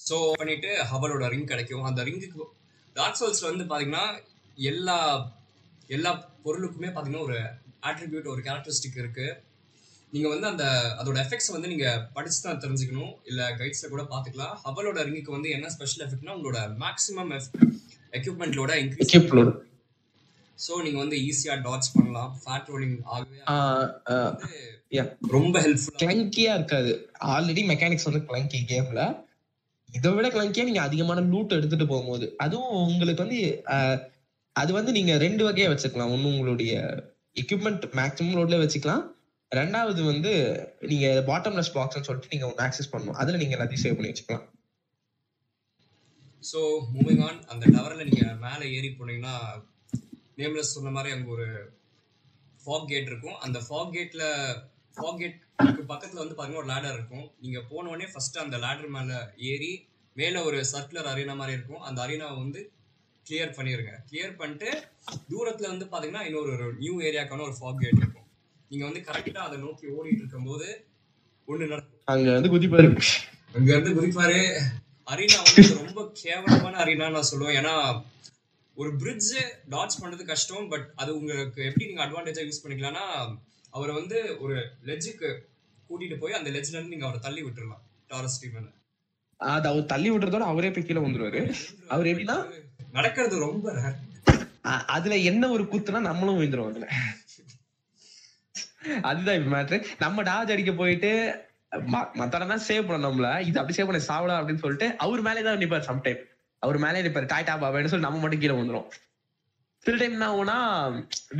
ஸோ பண்ணிட்டு ஹவலோட ரிங் கிடைக்கும். அந்த ரிங்குக்கு டார்க் சோல்ஸ்ல வந்து பாத்தீங்கன்னா எல்லா எல்லா பொருளுக்குமே பாத்தீங்கன்னா ஒரு ஆட்ரிபியூட் ஒரு கேரக்டரிஸ்டிக் இருக்கு. நீங்க வந்து அந்த அதோட எஃபெக்ட்ஸ் வந்து நீங்க படிச்சு தான் தெரிஞ்சுக்கணும். இல்ல கைட்ஸ்ல கூட பாத்துக்கலாம். ஹவலோட ரிங்குக்கு வந்து என்ன ஸ்பெஷல் எஃபெக்ட்னா உங்களோட மேக்ஸிமம் எக்யூப்மெண்ட்டோட இன்க்ரீஸ். ஸோ நீங்க வந்து ஈஸியா டாட்ச் பண்ணலாம். ஃபேட் ரோலிங் ஆகவே. ரொம்ப ஹெல்ப்ஃபுல்லா கிளங்கியா இருக்காது. ஆல்ரெடி மெக்கானிக்ஸ் வந்து கிளங்கி கேம்ல இதை விட கிளங்கியா நீங்க அதிகமான லூட் எடுத்துட்டு போகும்போது அதுவும் உங்களுக்கு வந்து அது வந்து நீங்க ரெண்டு வகையா வச்சுக்கலாம். ஒண்ணு உங்களுடைய எக்யூப்மெண்ட் மேக்ஸிமம் லோட்ல வச்சுக்கலாம். ரெண்டாவது வந்து நீங்க பாட்டம்லெஸ் பாக்ஸ்னு சொல்லிட்டு நீங்க ஒன்று ஆக்சஸ் பண்ணணும். அதுல நீங்க எல்லாத்தையும் சேவ் பண்ணி வச்சுக்கலாம். ஸோ மூவிங் ஆன் அந்த டவரில் நீங்கள் மேலே ஏறி போனீங்கன்னா நேம்லெஸ் சொன்ன மாதிரி அங்கே ஒரு ஃபாக் கேட் இருக்கும். அந்த ஃபாக் கேட்டில் ஃபாக் கேட்டுக்கு பக்கத்தில் வந்து பார்த்தீங்கன்னா ஒரு லேடர் இருக்கும். நீங்கள் போன உடனே ஃபஸ்ட்டு அந்த லேடர் மேலே ஏறி மேலே ஒரு சர்க்குலர் அரினா மாதிரி இருக்கும். அந்த அரினாவை வந்து கிளியர் பண்ணிடுங்க கிளியர் பண்ணிட்டு தூரத்தில் வந்து பார்த்தீங்கன்னா இன்னொரு நியூ ஏரியாக்கான ஒரு ஃபாக் கேட் இருக்கும். நீங்கள் வந்து கரெக்டாக அதை நோக்கி ஓடிட்டு இருக்கும்போது ஒன்று நடக்கும் அங்க வந்து குதிப்பாரு. அங்க இருந்து குதிப்பாரு. அரீனா வந்து ரொம்ப கேவலமான அரீனா நான் சொல்லுவேன். ஏன்னா ஒரு பிரிட்ஜ் டாட்ச் பண்றது கஷ்டம் பட் அது உங்களுக்கு எப்படி நீங்க அட்வான்டேஜா யூஸ் பண்ணிக்கலாம்னா அவரை வந்து ஒரு லெஜ்ஜுக்கு கூட்டிட்டு போய் அந்த லெஜ்ல இருந்து நீங்க அவரை தள்ளி விட்டுறலாம் டாரஸ் ஸ்டீவன் அது அவர் தள்ளி விடுறதோட அவரே போய் கீழே வந்துருவாரு. அவர் எப்படின்னா நடக்கிறது ரொம்ப அதுல என்ன ஒரு குத்துனா நம்மளும் விழுந்துரும் அதுல. அதுதான் இப்ப மேட்ரு நம்ம டாஜ் அடிக்க போயிட்டு மத்தனா சேவ் பண்ண நம்மள. இது அப்படி சேவ் பண்ண சாவடா அப்படின்னு சொல்லிட்டு அவர் மேலே தான் நிப்பார் சம்டைம் அவர் மேலே நிப்பார். டாய்டா பாபான்னு சொல்லி நம்ம மட்டும் கீழே வந்துரும் சில டைம் என்ன ஆகும்னா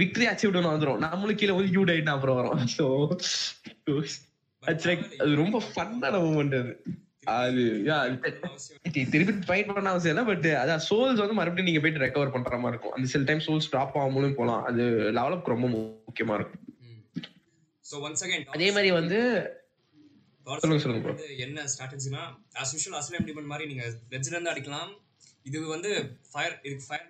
விக்டரி அச்சீவ்டு வந்துரும். நம்மளும் கீழே வந்து யூ டைட் அப்புறம் வரும். ஸோ அது ரொம்ப ஃபன்னான மூமெண்ட் அது. அது திருப்பி ஃபைட் பண்ண அவசியம் இல்லை பட் அதான் சோல்ஸ் வந்து மறுபடியும் நீங்க போயிட்டு ரெக்கவர் பண்ற மாதிரி இருக்கும். அந்த சில டைம் சோல்ஸ் ட்ராப் ஆகாமலும் போலாம் அது லெவலப் ரொம்ப முக்கியமா இருக்கும். ஸோ ஒன்ஸ் அகைன் அதே மாதிரி வந்து என்ன ஸ்ட்ராட்டஜினா ஆஸ் யூஷுவல் அஸ்லாம் டிமன் மாதிரி நீங்க லெஜ்ல இருந்து அடிக்கலாம். இது வந்து ஃபயர் இதுக்கு ஃபயர்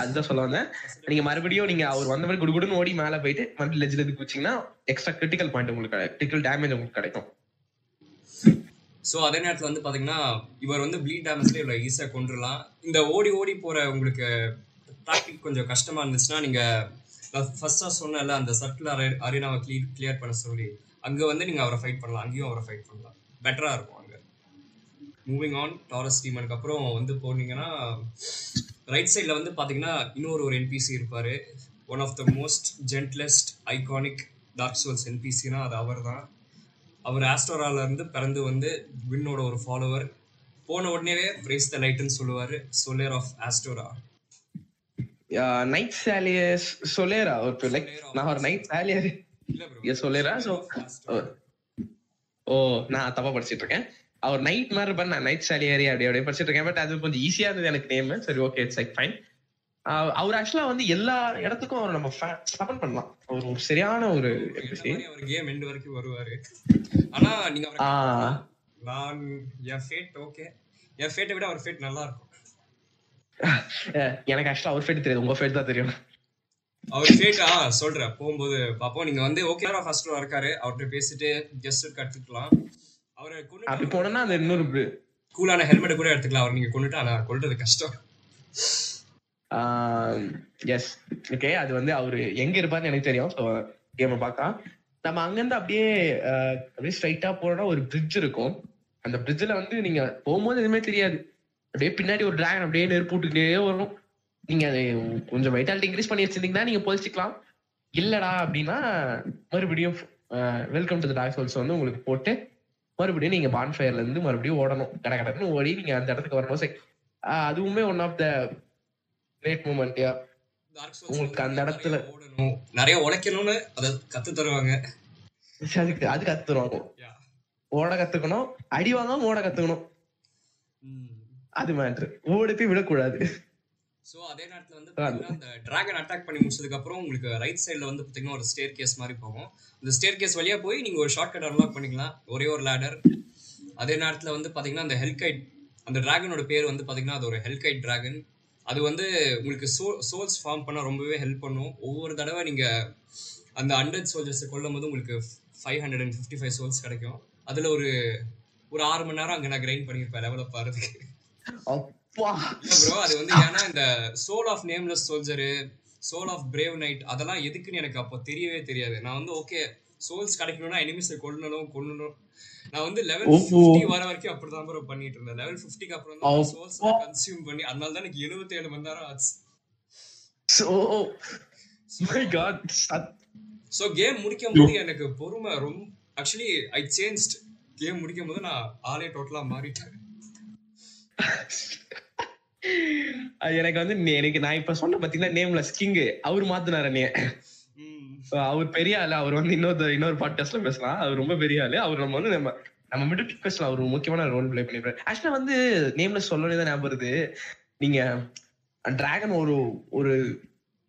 அதுதான் சொல்ல வந்தேன். நீங்க மறுபடியும் நீங்க அவர் வந்த மாதிரி குடுகுடுன்னு ஓடி மேல போயிட்டு மறுபடியும் லெஜ்ல இருந்து குச்சிங்கன்னா எக்ஸ்ட்ரா கிரிட்டிக்கல் பாயிண்ட் உங்களுக்கு கிரிட்டிக்கல் டேமேஜ் உங்களுக்கு கிடைக்கும். ஸோ அதே நேரத்தில் வந்து பார்த்தீங்கன்னா இவர் வந்து ப்ளீட் டேமேஜ்லேயே இவ்வளோ ஈஸியாக கொண்டுடலாம் இந்த ஓடி ஓடி போகிற உங்களுக்கு டாக்டிக் கொஞ்சம் கஷ்டமாக இருந்துச்சுன்னா நீங்கள் ஃபர்ஸ்ட்டாக சொன்னல அந்த சர்க்கிள் அரீனாவை க்ளீ கிளியர் பண்ண சொல்லி அங்கே வந்து நீங்கள் அவரை ஃபைட் பண்ணலாம் அங்கேயும் அவரை ஃபைட் பண்ணலாம். பெட்டராக இருக்கும் அங்கே. மூவிங் ஆன் டாரஸ் டீமனுக்கு அப்புறம் வந்து போனீங்கன்னா ரைட் சைடில் வந்து பார்த்தீங்கன்னா இன்னொரு ஒரு என்பிசி இருப்பார். One of the most gentlest iconic dark souls என்பிசினா அது அவர் தான் அவர் ஆஸ்டோராலேருந்து பிறந்து வந்து வின்னோட ஒரு ஃபாலோவர் போன உடனேவே பிரேஸ் த லைட்டுன்னு சொல்லுவார் சோலேர் ஆஃப் ஆஸ்டோரா நைட் சாலியஸ் சொலேரா ஒரு லைக் நான் ஒரு நைட் சாலியர் சொலேரா ஸோ ஓ நான் தப்பா படிச்சிட்டு இருக்கேன் அவர் நைட் மாதிரி இருப்பாரு நான் நைட் சாலியரி அப்படி அப்படியே படிச்சிட்டு இருக்கேன் பட் அது கொஞ்சம் ஈஸியா இருந்தது எனக்கு நேம் சரி ஓகே இட்ஸ் லைக் ஃபைன் அவர் ஆக்சுவலா வந்து எல்லா இடத்துக்கும் அவர் நம்ம ஸ்டபன் பண்ணலாம். அவர் ஒரு சரியான ஒரு. அவர் கேம் எண்ட் வரைக்கும் வருவாரு. ஆனா நீங்க நான் என் ஃபேட் ஓகே என் ஃபேட்டை விட அவர் ஃபேட் நல்லா இருக்கும். எனக்கு ஆக்சுவலா அவர் ஃபேட் தெரியாது. உங்க ஃபேட் தான் தெரியும். அவர் ஃபேட் ஆ? சொல்றேன். போகும்போது பாப்போம். நீங்க வந்து ஓகே ஃபர்ஸ்ட் இருக்காரு. அவர்கிட்ட பேசிட்டு ஜஸ்ட் கத்துக்கலாம் அவரை அப்படி போனோம்னா அந்த இன்னொரு கூலான ஹெல்மெட் கூட எடுத்துக்கலாம். அவர் நீங்க கொண்டுட்டு ஆனா கொல்றது கஷ்டம். எஸ் ஓகே அது வந்து அவரு எங்க இருப்பாருன்னு எனக்கு தெரியும். ஸோ கேம பார்க்கலாம். நம்ம அங்கிருந்து அப்படியே அப்படியே ஸ்ட்ரைட்டா போனோம்னா ஒரு பிரிட்ஜ் இருக்கும். அந்த பிரிட்ஜில் வந்து நீங்க போகும்போது எதுவுமே தெரியாது. அப்படியே பின்னாடி ஒரு டிராகன் அப்படியே நெருப்பு விட்டுக்கிட்டே வரும். நீங்க அதை கொஞ்சம் வைட்டாலிட்டி இன்க்ரீஸ் பண்ணி வச்சிருந்தீங்கன்னா நீங்க பொழிச்சிக்கலாம் இல்லடா அப்படின்னா மறுபடியும் வெல்கம் டு டாக் சோல்ஸ் வந்து உங்களுக்கு போட்டு மறுபடியும் நீங்க பான்ஃபயர்ல இருந்து மறுபடியும் ஓடணும். கட கடன்னு ஓடி நீங்க அந்த இடத்துக்கு வரணும். சரி. அதுவுமே one of the great moment உங்களுக்கு அந்த இடத்துல- நிறைய ஓடணும். நிறைய உழைக்கணும்னு அதை கத்து தருவாங்க. அதுக்கு அது கத்துருவாங்க Yeah. ஓட கத்துக்கணும். அடி வாங்காம ஓட கத்துக்கணும். அது மேட்ரு ஓடி போய் விடக்கூடாது. ஸோ அதே நேரத்தில் வந்து பார்த்தீங்கன்னா அந்த டிராகன் அட்டாக் பண்ணி முடிச்சதுக்கப்புறம் உங்களுக்கு ரைட் சைடில் வந்து பார்த்தீங்கன்னா ஒரு ஸ்டேர் கேஸ் மாதிரி போகும். இந்த ஸ்டேர் கேஸ் வழியாக போய் நீங்கள் ஒரு ஷார்ட் கட் அன்லாக் பண்ணிக்கலாம். ஒரே ஒரு லேடர் அதே நேரத்தில் வந்து பார்த்தீங்கன்னா அந்த ஹெல்கைட் அந்த டிராகனோட பேர் வந்து பார்த்தீங்கன்னா அது ஒரு ஹெல்கைட் டிராகன் அது வந்து உங்களுக்கு சோ சோல்ஸ் ஃபார்ம் பண்ண ரொம்பவே ஹெல்ப் பண்ணும். ஒவ்வொரு தடவை நீங்கள் அந்த ஹண்ட்ரட் சோல்ஜர்ஸை கொல்லும் போது உங்களுக்கு five hundred and fifty five souls கிடைக்கும். அதில் ஒரு ஒரு ஆறு மணி நேரம் அங்கே நான் கிரைண்ட் பண்ணியிருப்பேன் லெவலப் ஆகிறதுக்கு. அப்பா. ப்ரோ அது வந்து ஏன்னா இந்த soul of nameless soldier soul of brave knight அதெல்லாம் எதுக்குன்னு எனக்கு அப்போ தெரியவே தெரியாது. நான் வந்து ஓகே சோல்ஸ் கிடைக்கணும்னா எனிமிஸை கொல்லணும் கொல்லணும். நான் வந்து லெவல். ஃபிஃப்டி வர வரைக்கும் அப்படிதான் ப்ரோ பண்ணிட்டு இருந்தேன். லெவல் ஃபிஃப்டிக்கு அப்புறம் தான். சோல்ஸ் கன்சியூம் பண்ணி அதனால தான் எனக்கு எழுபத்தேழு மணி நேரம் ஆச்சு so my god so game முடிக்கும் போது எனக்கு பொறுமை ரொம்ப ஆக்சுவலி ஐ சேஞ்ச் கேம் முடிக்கும் போது நான் ஆளே டோட்டலா மாறிட்டேன். எனக்கு வந்து எனக்கு நான் இப்ப சொன்ன பாத்தீங்கன்னா நேம்ல ஸ்கிங் அவர் மாத்தினாரு நீ அவர் பெரிய ஆளு. அவர் வந்து இன்னொரு இன்னொரு பாட்காஸ்ட்ல பேசலாம். அவர் ரொம்ப பெரிய ஆளு. அவர் நம்ம வந்து நம்ம நம்ம மிடில் பேசலாம். அவர் முக்கியமான ரோல் ப்ளே பண்ணிருப்பாரு. ஆக்சுவலா வந்து நேம்ல சொல்லவே தான் ஞாபகம் வருது. நீங்க டிராகன் ஒரு ஒரு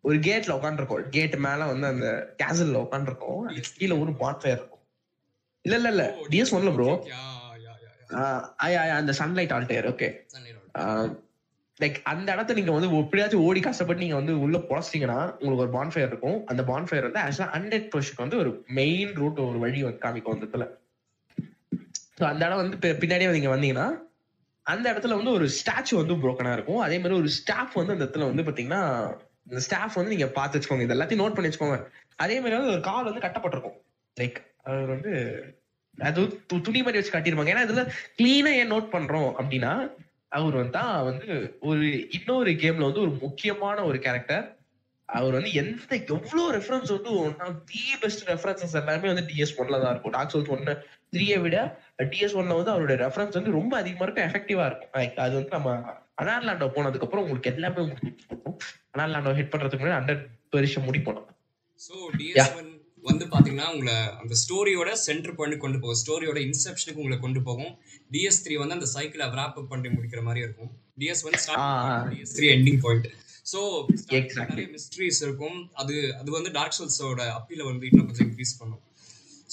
ஒரு கேட்ல உட்காந்துருக்கோம் கேட் மேல வந்து அந்த கேசல்ல உட்காந்துருக்கோம் கீழே ஒரு பாட் ஃபயர் இருக்கும். இல்ல இல்ல இல்ல. டிஎஸ் ஒன்ல ப்ரோ அந்த சன்லைட் ஆல்டேர் ஓகே லைக் அந்த இடத்த நீங்க வந்து எப்படியாச்சும் ஓடி கஷ்டப்பட்டு நீங்க வந்து உள்ள பொழைச்சிட்டீங்கன்னா உங்களுக்கு ஒரு பான்ஃபயர் இருக்கும். அந்த பான்ஃபயர் வந்து ஆக்சுவலா ஹண்ட்ரட் பர்சன்ட் வந்து ஒரு மெயின் ரூட் ஒரு வழி வந்து காமிக்கும் அந்த இடத்துல. ஸோ அந்த இடம் வந்து பின்னாடியே நீங்க வந்தீங்கன்னா அந்த இடத்துல வந்து ஒரு ஸ்டாச்சு வந்து புரோக்கனா இருக்கும். அதே மாதிரி ஒரு ஸ்டாஃப் வந்து அந்த இடத்துல வந்து பாத்தீங்கன்னா இந்த ஸ்டாஃப் வந்து நீங்க பார்த்து வச்சுக்கோங்க. இது எல்லாத்தையும் நோட் பண்ணி வச்சுக்கோங்க. அதே மாதிரி வந்து ஒரு கால் வந்து கட்டப்பட்டிருக்கும். லைக் அவர் வந்து அது து- துணி மாதிரி வச்சு காட்டியிருப்பாங்க ஏன்னா இதுல கிளீனா ஏன் நோட் பண்றோம் அப்படின்னா அவர் வந்து தான் வந்து ஒரு இன்னொரு கேம்ல வந்து ஒரு முக்கியமான ஒரு கேரக்டர் அவர் வந்து எந்த எவ்வளவு ரெஃபரன்ஸ் வந்து தி பெஸ்ட் ரெஃபரன்சஸ் எல்லாமே வந்து டிஎஸ் ஒன்ல தான் இருக்கும். டாக் சோல்ஸ் ஒன்னு த்ரீயை விட டிஎஸ் ஒன்ல வந்து அவருடைய ரெஃபரன்ஸ் வந்து ரொம்ப அதிகமா இருக்கும் எஃபெக்டிவா இருக்கும். அது வந்து நம்ம அனார்லாண்டோ போனதுக்கு அப்புறம் உங்களுக்கு எல்லாமே உங்களுக்கு இருக்கும் அனார்லாண்டோ ஹிட் பண்றதுக்கு முன்னாடி ஹண்ட்ரட் பெரிஷம் முடிப்போம் நம்ம. வந்து பாத்தீங்கன்னா உங்களை அந்த ஸ்டோரியோட சென்டர் பண்ணி கொண்டு போகும். ஸ்டோரியோட இன்செப்ஷனுக்கு உங்களை கொண்டு போகும். டிஎஸ் த்ரீ வந்து அந்த சைக்கிளை wrap up பண்ணி முடிக்கிற மாதிரி இருக்கும். DS one. Start DS three ending point so. நிறைய மிஸ்ட்ரிஸ் இருக்கும். அது அது வந்து டார்க் சோல்ஸோட அப்பீல வந்து இன்னும் கொஞ்சம் இன்க்ரீஸ் பண்ணும்.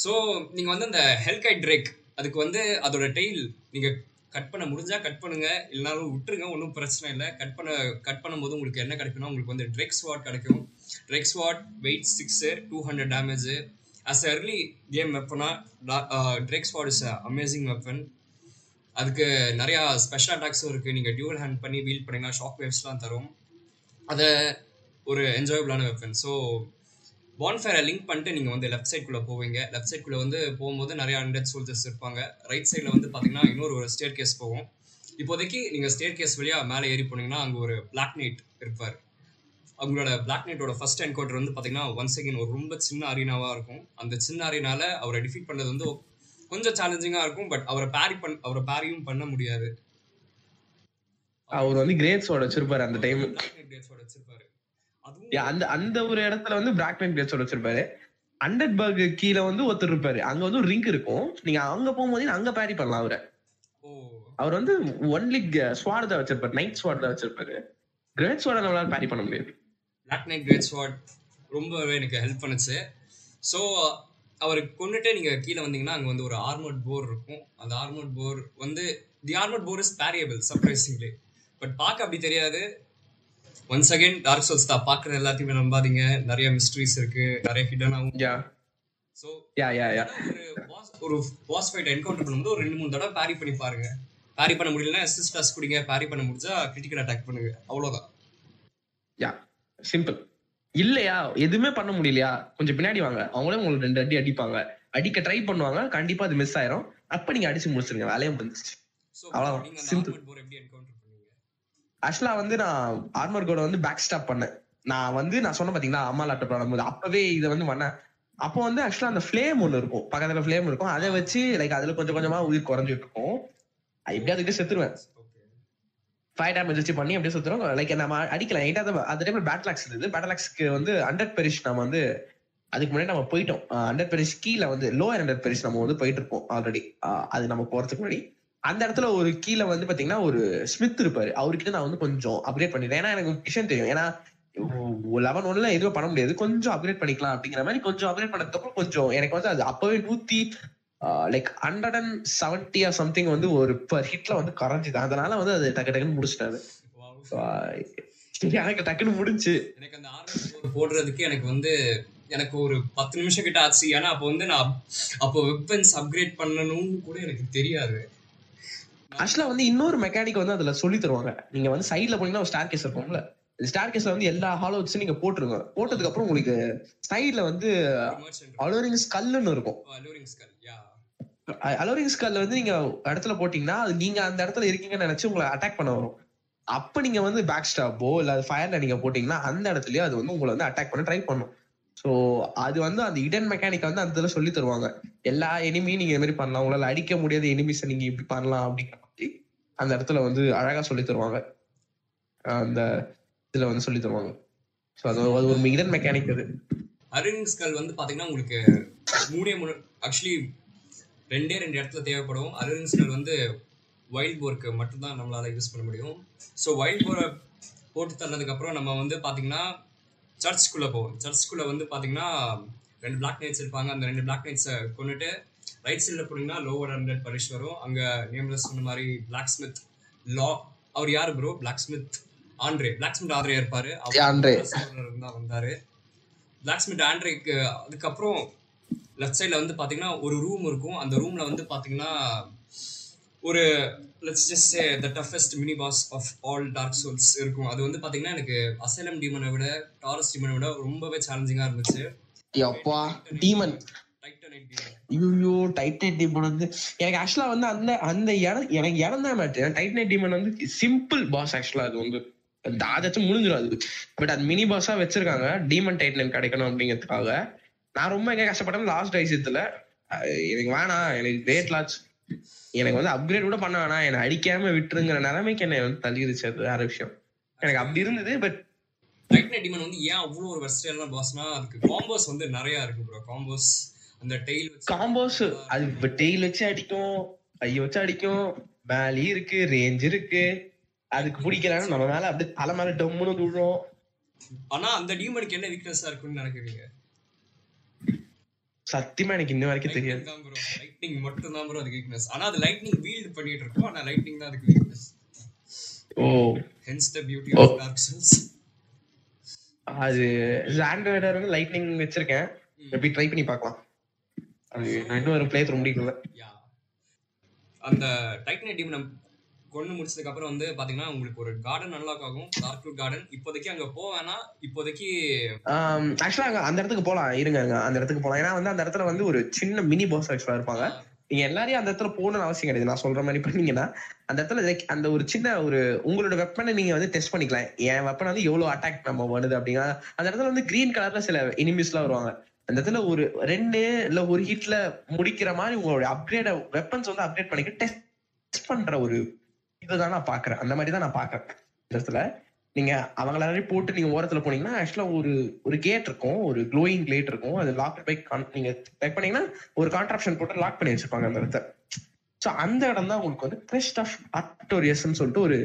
ஸோ நீங்க வந்து அந்த ஹெல்கைட் ட்ரேக் அதுக்கு வந்து அதோட டெய்ல் நீங்க கட் பண்ண முடிஞ்சா கட் பண்ணுங்க. இல்லைனாலும் விட்டுருங்க ஒன்றும் பிரச்சனை இல்லை. கட் பண்ண கட் பண்ணும்போது உங்களுக்கு என்ன கிடைக்கும்னா உங்களுக்கு வந்து ட்ரெக் ஸ்வாட் கிடைக்கும். Drake sword weight six two hundred damage as early game வெப்பனாக drake sword is amazing weapon அதுக்கு நிறையா ஸ்பெஷல் அட்டாக்ஸும் இருக்குது நீங்கள் டியூவல் ஹேண்ட் பண்ணி வீல் பண்ணிங்கன்னா ஷாக் வேவ்ஸ்லாம் தரும். அதை ஒரு என்ஜாயபிளான வெப்பன் ஸோ பான்ஃபயரை லிங்க் பண்ணிட்டு நீங்கள் வந்து லெஃப்ட் சைட்குள்ளே போவீங்க. லெஃப்ட் சைட்குள்ளே வந்து போகும்போது நிறையா ஹண்ட்ரட் சோல்ஜர்ஸ் இருப்பாங்க. ரைட் சைடில் வந்து பார்த்தீங்கன்னா இன்னொரு ஒரு ஸ்டேர் கேஸ் போகும். இப்போதைக்கு நீங்கள் ஸ்டேர் கேஸ் வழியாக மேலே ஏறி போனீங்கன்னா அங்கே ஒரு பிளாக் நைட் இருப்பார். அவங்களோட பிளாக் நைட்டோட ஃபர்ஸ்ட் என்கவுண்டர் வந்து பார்த்தீங்கன்னா ஒன்ஸ் அகேன் ஒரு ரொம்ப சின்ன அரீனாவாக இருக்கும். அந்த சின்ன அரீனால அவரை டிஃபீட் பண்ணது வந்து கொஞ்சம் சேலஞ்சிங்காக இருக்கும் பட் அவரை பேரி பண் அவரை பேரியும் பண்ண முடியாது. அவர் வந்து கிரேட்ஸோட வச்சிருப்பாரு அந்த டைம் Blades-ஓட வச்சிருப்பாரு. அந்த அந்த ஒரு இடத்துல வந்து பிளாக் நைட் கிரேட்ஸோட வச்சிருப்பாரு. அண்டர் பர்க் கீழே வந்து ஒருத்தர் இருப்பாரு. அங்க வந்து ஒரு ரிங் இருக்கும். நீங்க அங்க போகும்போது அங்க பேரி பண்ணலாம் அவரை. ஓ. அவர் வந்து ஒன்லி ஸ்வாட் தான் வச்சிருப்பாரு. நைட் ஸ்வாட் தான் வச்சிருப்பாரு. கிரேட் ஸ்வாட நம்மளால பேரி பண்ண முடியாது. பிளாக் நைட் கிரேட் ஸ்வாட் ரொம்பவே எனக்கு ஹெல்ப் பண்ணுச்சு. ஸோ அவர் கொண்டுட்டு நீங்கள் கீழே வந்தீங்கன்னா அங்கே வந்து ஒரு ஆர்மோட் போர் இருக்கும். அந்த ஆர்மோட் போர் வந்து the armored boar is parryable surprisingly but பார்க்க அப்படி தெரியாது. ஒன்ஸ் அகைன் டார்க் சோல்ஸ் தான். பார்க்குற எல்லாத்தையுமே நம்பாதீங்க. நிறைய மிஸ்ட்ரிஸ் இருக்கு. நிறைய ஹிடனாகவும் யா ஸோ ஒரு boss ஒரு பாஸ் ஃபைட் என்கவுண்டர் பண்ணும்போது ஒரு ரெண்டு மூணு தடவை பேரி பண்ணி பாருங்க. பேரி பண்ண முடியலன்னா எஸ்எஸ் டாஸ் குடிங்க. பேரி பண்ண முடிஞ்சா கிரிட்டிக்கல் அட்டாக் பண்ணுங்க. அவ்வளோதான் யா சிம்பிள் இல்லையா? எதுவுமே பண்ண முடியலையா? கொஞ்சம் பின்னாடி வாங்க. அவங்களே உங்களுக்கு ரெண்டு அடி அடிப்பாங்க. அடிக்க ட்ரை பண்ணுவாங்க. கண்டிப்பா அது மிஸ் ஆயிரும். அப்ப நீங்க அடிச்சு முடிச்சிருங்க. வேலையை முடிஞ்சிச்சு ஸோ அவ்வளவுதான். ஆக்சுவலா வந்து நான் ஆர்மர் கோட வந்து பேக் ஸ்டாப் பண்ணேன். நான் வந்து நான் சொன்ன பாத்தீங்களா? அம்மா லேப்டாப் பண்ணும்போது. அப்பவே இதை வந்து பண்ணேன். அப்போ வந்து ஆக்சுவலா அந்த ஃபிளேம் ஒண்ணு இருக்கும். பக்கத்துல ஃபிளேம் இருக்கும். அதை வச்சு லைக் அதுல கொஞ்சம் கொஞ்சமா உயிர் குறைஞ்சிட்டு இருக்கும். எப்படியாவது செத்துருவேன். ஃபைவ் டேமேஜ் வச்சு பண்ணி அப்படியே சுத்துறோம். லைக் நம்ம அடிக்கலாம் எயிட்டா அந்த டைம்ல பேட்லாக்ஸ் இருந்தது. பேட்லாக்ஸ்க்கு வந்து அண்டர் பெரிஷ் நம்ம வந்து அதுக்கு முன்னாடி நம்ம போயிட்டோம். அண்டர் பெரிஷ் கீழே வந்து லோயர் அண்டர் பெரிஷ் நம்ம வந்து போயிட்டு இருப்போம் ஆல்ரெடி அது நம்ம போறதுக்கு முன்னாடி. அந்த இடத்துல ஒரு கீழே வந்து பாத்தீங்கன்னா ஒரு ஸ்மித் இருப்பாரு. அவர்கிட்ட நான் வந்து கொஞ்சம் அப்கிரேட் பண்ணிட்டேன் ஏன்னா எனக்கு விஷயம் தெரியும். ஏன்னா லெவன் ஒன்ல எதுவும் பண்ண முடியாது. கொஞ்சம் அப்கிரேட் பண்ணிக்கலாம் அப்படிங்கிற மாதிரி கொஞ்சம் அப்கிரேட் பண்ணதுக்கப்புறம் கொஞ்சம் எனக்கு வந்து அது அப்பவே நூத்தி like hundred and seventy or something வந்து ஒரு பர் ஹிட்ல வந்து கரைஞ்சுது அதனால வந்து அது டக்கு டக்குன்னு முடிச்சிட்டாரு. *laughs* எனக்கு டக்குன்னு முடிஞ்சு. எனக்கு அந்த ஆர்மட் போர் போடுறதுக்கு எனக்கு வந்து எனக்கு ஒரு பத்து நிமிஷம் கிட்ட ஆச்சு. ஏன்னா அப்போ வந்து நான் அப்போ வெப்பன்ஸ் அப்கிரேட் பண்ணணும்னு கூட எனக்கு தெரியாது. ஆக்சுவலா வந்து இன்னொரு மெக்கானிக் வந்து அதுல சொல்லி தருவாங்க. நீங்க வந்து சைடுல போனீங்கன்னா ஒரு ஸ்டார் கேஸ் இருக்கும்ல ஸ்டார் கேஸ்ல வந்து எல்லா ஹாலோ வச்சு நீங்க போட்டுருங்க. போட்டதுக்கு அப்புறம் உங்களுக்கு சைடுல வந்து அலோரிங் ஸ்கல்லுன்னு இருக்கும். அலூரிங் ஸ்கல் அலோரிங் ஸ்கால்ல வந்து நீங்க இடத்துல போட்டீங்கன்னா அது நீங்க அந்த இடத்துல இருக்கீங்கன்னு நினைச்சு உங்களை அட்டாக் பண்ண வரும். அப்ப நீங்க வந்து பேக் ஸ்டாப்போ இல்ல ஃபயர்ல நீங்க போட்டீங்கன்னா அந்த இடத்துலயே அது வந்து உங்களை வந்து அட்டாக் பண்ண ட்ரை பண்ணும். சோ அது வந்து அந்த இடன் மெக்கானிக் வந்து அந்த இதில் சொல்லி தருவாங்க. எல்லா எனிமியும் நீங்க இந்த மாதிரி பண்ணலாம். உங்களால அடிக்க முடியாத எனிமிஸை நீங்க இப்படி பண்ணலாம் அப்படிங்கிற மாதிரி அந்த இடத்துல வந்து அழகா சொல்லி தருவாங்க. அந்த இதுல வந்து சொல்லி தருவாங்க. ஸோ அது ஒரு- அது ஒரு இடன் மெக்கானிக் அது. அருங்ஸ்கள் வந்து பாத்தீங்கன்னா உங்களுக்கு மூணே மூணு ஆக்சுவலி ரெண்டே ரெண்டு இடத்துல தேவைப்படும். அருங்ஸ்கள் வந்து வைல்ட் போருக்கு மட்டும்தான் நம்மளால யூஸ் பண்ண முடியும். ஸோ வைல்ட் போரை போட்டு தள்ளதுக்கு அப்புறம் நம்ம வந்து பாத்தீங்கன்னா சர்ச்சுக்குள்ள போவோம். சர்ச்சுக்குள்ள வந்து பாத்தீங்கன்னா ரெண்டு பிளாக் நைட்ஸ் இருப்பாங்க. அந்த ரெண்டு பிளாக் நைட்ஸை கொண்டுட்டு ரைட் சைடில் போனீங்கன்னா லோவர் ஹண்ட்ரட் பரிஷ் வரும். அங்க நேம்ல சொன்ன மாதிரி பிளாக் ஸ்மித் லா அவர் யாரு bro blacksmith Andre blacksmith Andre இருப்பாரு அவர். தான் வந்தாரு. பிளாக் ஸ்மித் ஆண்ட்ரேக்கு அதுக்கப்புறம் லெஃப்ட் சைடில் வந்து பார்த்தீங்கன்னா ஒரு ரூம் இருக்கும். அந்த ரூமில் வந்து பார்த்தீங்கன்னா ஒரு let's just say the toughest mini boss of all dark souls இருக்கும். அது வந்து பார்த்தீங்கன்னா எனக்கு அசைலம் டீமனை விட டாரஸ் டீமனை விட ரொம்பவே சேலஞ்சிங்காக இருந்துச்சு. அப்பா டீமன் ஐயோ டைட்னைட் டீமன் வந்து எனக்கு ஆக்சுவலா வந்து அந்த அந்த இடம் எனக்கு இடம் தான் மேட்டு டைட்னைட் டீமன் வந்து சிம்பிள் பாஸ் ஆக்சுவலா அது வந்து. அதாச்சும் முடிஞ்சிடும் அது. பட் அது மினி பாஸா வச்சிருக்காங்க. டீமன் டைட்டன் கிடைக்கணும் அப்படிங்கிறதுக்காக. நான் ரொம்ப எங்க கஷ்டப்பட்டேன் லாஸ்ட் ஐசியத்துல எனக்கு வேணாம் எனக்கு கிரேட் லாட்ச் எனக்கு வந்து அப்கிரேட் கூட பண்ண வேணாம் என்னை அடிக்காம விட்டுருங்கிற நிலைமைக்கு என்னை வந்து தள்ளிடுச்சு அது வேற விஷயம். எனக்கு அப்படி இருந்தது பட் டைட்டனைட் டீமன் வந்து ஏன் அவ்வளோ ஒரு வெஸ்டர்னான பாஸ்னா அதுக்கு காம்போஸ் வந்து நிறையா இருக்கு ப்ரோ காம்போஸ் அந்த டெய்ல் காம்போஸ் அது இப்ப டெய்ல் வச்சு அடிக்கும் கைய வச்சு அடிக்கும் மேலி இருக்கு ரேஞ்ச் இருக்கு. அதுக்கு பிடிக்கலன்னா நம்ம மேல அப்படியே தலை மேல டம்முன்னு விழுறோம் ஆனா அந்த டீமனுக்கு என்ன வீக்னஸா இருக்குன்னு நினைக்கிறீங்க? சத்தியமா எனக்கு இன்ன வரைக்கும் தெரியாது. லைட்னிங் மட்டும் தான் ப்ரோ அதுக்கு வீக்னஸ் ஆனா அது லைட்னிங் வீல்ட் பண்ணிட்டு இருக்கோம். ஆனா லைட்னிங் தான் அதுக்கு weakness O. Hence the beauty of dark souls அது ஆண்ட்ராய்டர் வந்து லைட்னிங் வச்சிருக்கேன். எப்படி ட்ரை பண்ணி பார்க்கலாம். அது நான் இன்னும் ஒரு பிளே த்ரூ முடிக்கல அந்த டைட்டன் டீம் நம்ம கொண்டு முடிச்சதுக்கு அப்புறம் வந்து பாத்தீங்கன்னா உங்களுக்கு ஒரு கார்டன் அன்லாக் ஆகும். டார்க் கார்டன் இப்போதைக்கு அங்க போவேனா இப்போதைக்கு ஆக்சுவலா அங்க அந்த இடத்துக்கு போலாம். இருங்க அந்த இடத்துக்கு போலாம். ஏன்னா வந்து அந்த இடத்துல வந்து ஒரு சின்ன மினி பாஸ் ஆக்சுவலா இருப்பாங்க. நீங்க எல்லாரையும் அந்த இடத்துல போகணும்னு அவசியம் கிடையாது. நான் சொல்ற மாதிரி பண்ணீங்கன்னா அந்த இடத்துல அந்த ஒரு சின்ன ஒரு உங்களோட வெப்பனை நீங்க வந்து டெஸ்ட் பண்ணிக்கலாம். என் வெப்பன் வந்து எவ்வளவு அட்டாக் நம்ம வருது அப்படிங்கிற அந்த இடத்துல வந்து கிரீன் கலர்ல சில எனிமிஸ் எல்லாம் வருவாங்க. அந்த இடத்துல ஒரு ரெண்டு இல்ல ஒரு ஹிட்ல முடிக்கிற மாதிரி உங்களோட அப்கிரேட வெப்பன்ஸ் வந்து அப்கிரேட் பண்ணிக்க டெஸ்ட் பண்ற ஒரு இதுதான் நான் பாக்குறேன் அந்த மாதிரி தான் நான் பாக்குறேன் இடத்துல நீங்க அவங்கள எல்லாரையும் போட்டு நீங்க ஓரத்துல போனீங்கன்னா ஆக்சுவலா ஒரு ஒரு கேட் இருக்கும். ஒரு க்ளோயிங் கேட் இருக்கும். அது லாக் பை நீங்க செக் பண்ணீங்கன்னா ஒரு கான்ட்ராப்ஷன் போட்டு லாக் பண்ணி வச்சிருப்பாங்க அந்த இடத்த. சோ அந்த இடம் தான் உங்களுக்கு வந்து கிரெஸ்ட் ஆஃப் ஆர்டோரியஸ்னு சொல்லிட்டு ஒரு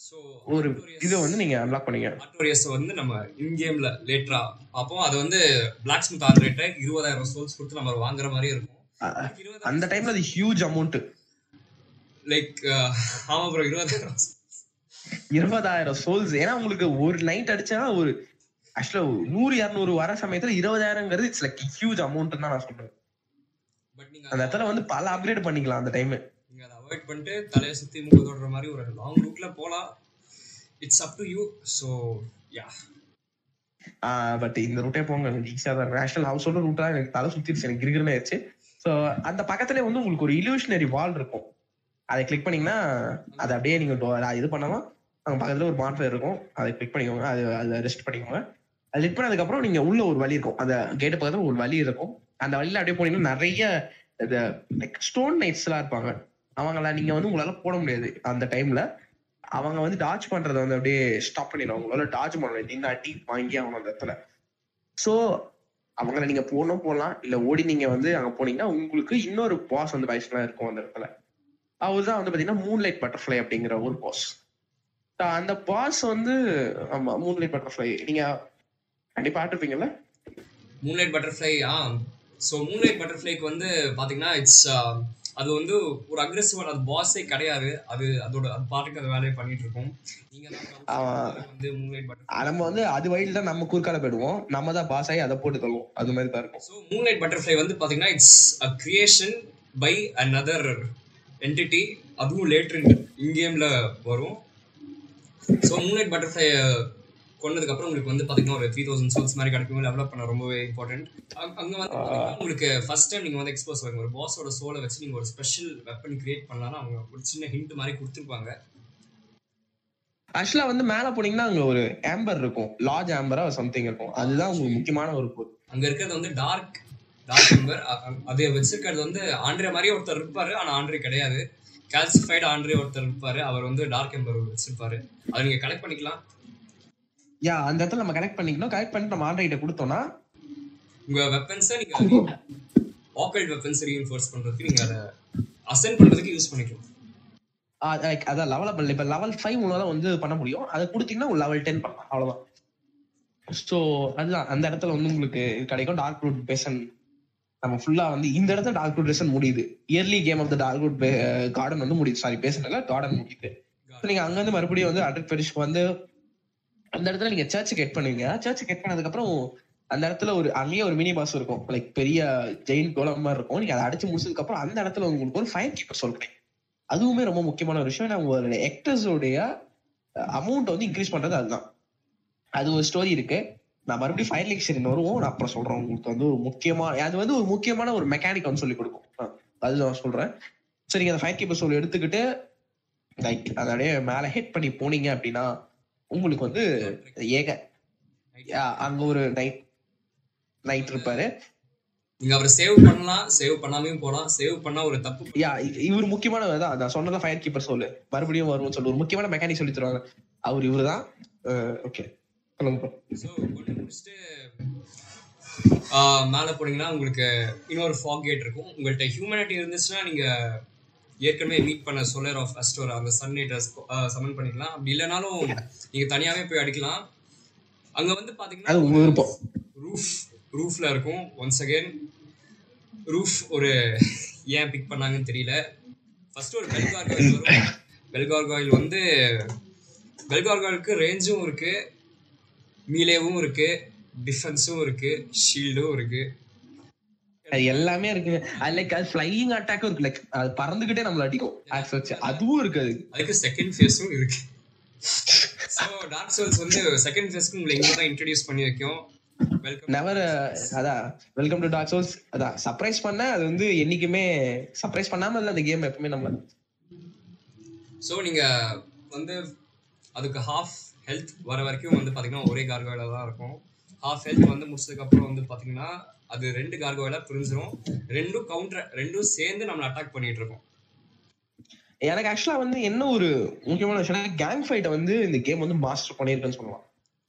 ஸோ ஒரு இதை வந்து நீங்க அன்லாக் பண்ணீங்க. ஆர்டோரியஸ் வந்து நம்ம இன் கேம்ல லேட்டரா பார்ப்போம். அது வந்து பிளாக் ஸ்மித் ஆர்டரேட்டை இருபதாயிரம் சோல்ஸ் கொடுத்து நம்ம வாங்குற மாதிரி இருக்கும். அந்த டைம்ல அது ஹியூஜ் அமௌண்ட் லைக் ஆமா ப்ரோ இருபதாயிரம் இருபதாயிரம் சோல்ஸ் ஏன்னா உங்களுக்கு ஒரு நைட் அடிச்சா ஒரு ஆக்சுவலா நூறு இரநூறு வர சமயத்துல இருபதாயிரங்கிறது இட்ஸ் லைக் ஹியூஜ் அமௌண்ட் தான் நான் சொல்றேன். அந்த இடத்துல வந்து பல அப்கிரேட் பண்ணிக்கலாம் அந்த டைம் நீங்க அதை அவாய்ட் பண்ணிட்டு தலையை சுத்தி முக தொடுற மாதிரி ஒரு லாங் ரூட்ல போலாம். It's up to you so yeah but இந்த ரூட்டே போங்க. ஈஸியா தான் இருக்கும். ஆக்சுவல் அவர் சொல்ற ரூட்டா எனக்கு தலை சுத்திடுச்சு. எனக்கு கிரிகிருன்னு ஆயிடுச்சு. ஸோ அந்த பக்கத்துலயே வந்து உங்களுக்கு ஒரு இல்யூஷனரி வால் இருக்கும். அதை கிளிக் பண்ணீங்கன்னா அதை அப்படியே நீங்க இது பண்ணாம அங்க பக்கத்துல ஒரு மான்ஃபயர் இருக்கும். அதை கிளிக் பண்ணிக்கோங்க. அது அதை ரெஸ்ட் பண்ணிக்கோங்க. அது கிளிக் பண்ணதுக்கு அப்புறம் நீங்க உள்ள ஒரு வழி இருக்கும். அந்த கேட்டு பக்கத்துல ஒரு வழி இருக்கும். அந்த வழியில அப்படியே போனீங்கன்னா நிறைய லைக் ஸ்டோன் நைட்ஸ் எல்லாம் இருப்பாங்க. அவங்கள நீங்க வந்து உங்களால போட முடியாது. அந்த டைம்ல அவங்க வந்து டாச் பண்றத வந்து அப்படியே ஸ்டாப் பண்ணிடும் உங்களால டாச் பண்ண முடியாது. நின்று அடி வாங்கி அவங்க அந்த இடத்துல. சோ அவங்கள நீங்க போகணும் போகலாம் இல்ல ஓடி நீங்க வந்து அங்க போனீங்கன்னா உங்களுக்கு இன்னொரு பாஸ் வந்து வயசுலாம் இருக்கும் அந்த இடத்துல. அவர் தான் வந்து பாத்தீங்கன்னா மூன்லைட் பட்டர்ஃப்ளை அப்படிங்கிற ஒரு பாஸ் அந்த பாஸ் வந்து ஆமா மூன்லைட் பட்டர்ஃப்ளை நீங்க கண்டிப்பா ஆட்டிருப்பீங்கல்ல மூன்லைட் பட்டர்ஃப்ளை ஆ. ஸோ மூன்லைட் பட்டர்ஃப்ளைக்கு வந்து பாத்தீங்கன்னா இட்ஸ் அது வந்து ஒரு அக்ரெசிவான அது பாஸே கிடையாது. அது அதோட அது பாட்டுக்கு அது வேலையை பண்ணிட்டு இருக்கும். நீங்க. வந்து மூன்லைட் ஆ, பட்டர்ஃப்ளை நம்ம வந்து அது வழியில தான் நம்ம குறுக்கால போயிடுவோம். நம்ம தான் பாஸ் ஆகி அதை போட்டு தள்ளுவோம். அது மாதிரி தான் இருக்கும். ஸோ மூன்லைட் பட்டர்ஃப்ளை வந்து பாத்தீங்கன்னா it's a creation by another entity அதுவும் லேட்டர் இன் கேம்ல வரும். ஸோ மூன்லைட் பட்டர்ஃப்ளை கொண்டதுக்கு அப்புறம் உங்களுக்கு வந்து பாத்தீங்கன்னா ஒரு த்ரீ தௌசண்ட் சோல்ஸ் மாதிரி கிடைக்கும். டெவலப் பண்ண ரொம்பவே இம்பார்ட்டன்ட் அங்க வந்து உங்களுக்கு ஃபர்ஸ்ட் டைம் நீங்க வந்து எக்ஸ்போஸ் ஆகுங்க ஒரு பாஸோட சோலை வச்சு நீங்க ஒரு ஸ்பெஷல் வெப்பன் கிரியேட் பண்ணலாம்னு அவங்க ஒரு சின்ன ஹிண்ட் மாதிரி கொடுத்துருப்பாங்க. ஆக்சுவலா வந்து மேல போனீங்கன்னா அங்க ஒரு ஆம்பர் இருக்கும். லார்ஜ் ஆம்பரா சம்திங் இருக்கும். அதுதான் உங்களுக்கு முக்கியமான ஒரு பொருள். அங்க இருக்கிறது வந்து டார்க் டார்க் நம்பர் அதை வச்சிருக்கிறது வந்து ஆண்ட்ரே மாதிரியே ஒருத்தர் இருப்பாரு ஆனா ஆண்ட்ரே கிடையாது. கால்சிஃபைடு ஆண்ட்ரே ஒருத்தர் இருப்பாரு அவர் வந்து டார்க் எம்பர் வச்சிருப்பாரு. அதை நீங்க கலெக்ட் பண்ணிக்கலாம். யா அந்த இடத்துல நம்ம கனெக்ட் பண்ணிக்கணும். கனெக்ட் பண்ணிட்டு நம்ம ஆண்ட்ராய்ட கொடுத்தோம்னா உங்க வெப்பன்ஸை நீங்க ஆக்கல்ட் வெப்பன்ஸ் ரீஇன்ஃபோர்ஸ் பண்றதுக்கு நீங்க அதை அசென்ட் பண்றதுக்கு யூஸ் பண்ணிக்கலாம். like அதான் லெவலபிள் இப்ப லெவல் ஃபைவ் உங்களால வந்து பண்ண முடியும். அதை கொடுத்தீங்கன்னா லெவல் டென் பண்ணலாம். அவ்வளவுதான். ஸோ அதுதான். அந்த இடத்துல வந்து உங்களுக்கு கிடைக்கும். டார்க் ரூட் பேசன் நம்ம ஃபுல்லா வந்து இந்த இடத்துல டார்க் ரூட் பேசன் முடியுது. Early game of the dark root garden வந்து முடியுது. சாரி பேசன் கார்டன் முடியுது. நீங்க அங்க வந்து மறுபடியும் வந்து அட்ரட் பெரிஷ்க்கு வந்து அந்த இடத்துல நீங்க சர்ச் கெட் பண்ணுவீங்க. சர்ச் கெட் பண்ணதுக்கு அப்புறம் அந்த இடத்துல ஒரு அங்கேயே ஒரு மினி பாஸ் இருக்கும். லைக் பெரிய ஜெயின் கோலம் மாதிரி இருக்கும். நீங்க அதை அடிச்சு முடிச்சதுக்கு அப்புறம் அந்த இடத்துல உங்களுக்கு ஒரு ஃபைன் கீப்பர் சொல்றேன். அதுவுமே ரொம்ப முக்கியமான ஒரு விஷயம். நான் உங்களோட எக்டர்ஸோடைய அமௌண்ட் வந்து இன்க்ரீஸ் பண்றது அதுதான். அது ஒரு ஸ்டோரி இருக்கு. நான் மறுபடியும் ஃபயர் லெக்சரின் வருவோம். நான் அப்புறம் சொல்றேன். உங்களுக்கு வந்து ஒரு முக்கியமான அது வந்து ஒரு முக்கியமான ஒரு மெக்கானிக் வந்து சொல்லி கொடுக்கும். அது நான் சொல்றேன். சரி அந்த ஃபயர் கீப்பர் சொல்லி எடுத்துக்கிட்டு லைக் அதை அப்படியே மேல ஹிட் பண்ணி போனீங்க அப்படின்னா உங்களுக்கு வந்து ஏக அங்க ஒரு நைட் நைட் இருப்பாரு. நீங்க அவரை சேவ் பண்ணலாம் சேவ் பண்ணாமையும் போலாம். சேவ் பண்ணா ஒரு தப்பு. யா இவர் முக்கியமான தான். நான் சொன்னதை ஃபயர் கீப்பர் சொல்லு மறுபடியும் வருவோம் சொல்லு ஒரு முக்கியமான மெக்கானிக் சொல்லி தருவாங்க. அவர் இவரு தான் ஓகே. ஸோ கொண்டு முடிச்சுட்டு மேல போனீங்கன்னா உங்களுக்கு இன்னொரு ஃபாக் கேட் இருக்கும். உங்கள்கிட்ட ஹியூமனிட்டி இருந்துச்சுன்னா நீங்க ஏற்கனவே மீட் பண்ண சோலர் ஆஃப் அஸ்டோர் அந்த சன் நைட்டர்ஸ் சமன் பண்ணிக்கலாம். அப்படி இல்லைனாலும் நீங்க தனியாவே போய் அடிக்கலாம். அங்க வந்து விருப்பம். ரூஃப் ரூஃப்ல இருக்கும். ஒன்ஸ் அகைன் ரூஃப் ஒரு ஏன் பிக் பண்ணாங்கன்னு தெரியல. ஃபர்ஸ்ட் ஒரு பெல்கார்காயில் வரும். பெல்கார்காயில் வந்து பெல்கார்காயிலுக்கு ரேஞ்சும் இருக்கு. மீலேவும் இருக்கு டிஃபென்ஸும் இருக்கு ஷீல்டும் இருக்கு. அது எல்லாமே இருக்குங்க அது லைக் அது ஃபிளையிங் அட்டாக்கும் இருக்கு. லைக் அது பறந்துகிட்டே நம்மள அடிக்கும். ஆக்ஸ் வச்சு. அதுவும் இருக்கு அது. அதுக்கு செகண்ட் ஃபேஸும் இருக்கு. ஸோ டார்க் சோல்ஸ் வந்து செகண்ட் ஃபேஸ்க்கு உங்களை இங்கே தான் இன்ட்ரடியூஸ் பண்ணி வைக்கும். வெல்கம் நெவர் அதான் வெல்கம் டு டாக் சோல்ஸ் அதான் சர்ப்ரைஸ் பண்ண அது வந்து என்னைக்குமே சர்ப்ரைஸ் பண்ணாம இல்ல அந்த கேம் எப்பவுமே நம்ம. ஸோ நீங்க வந்து அதுக்கு ஹாஃப் ஹெல்த் வர வரைக்கும் வந்து பார்த்தீங்கன்னா ஒரே கார்கோயில தான் இருக்கும். ஹாஃப் ஹெல்த் வந்து முடிச்சதுக்கு அப்புறம் வந்து பார்த்தீங்கன்னா அது ரெண்டு கார்கோயிலாக பிரிஞ்சிரும். ரெண்டும் கவுண்டர் ரெண்டும் சேர்ந்து நம்மளை அட்டாக் பண்ணிட்டு இருக்கோம். எனக்கு ஆக்சுவலா வந்து என்ன ஒரு முக்கியமான விஷயம் கேங் ஃபைட்டை வந்து இந்த கேம் வந்து மாஸ்டர் பண்ணியிருக்குன்னு சொல்லலாம்.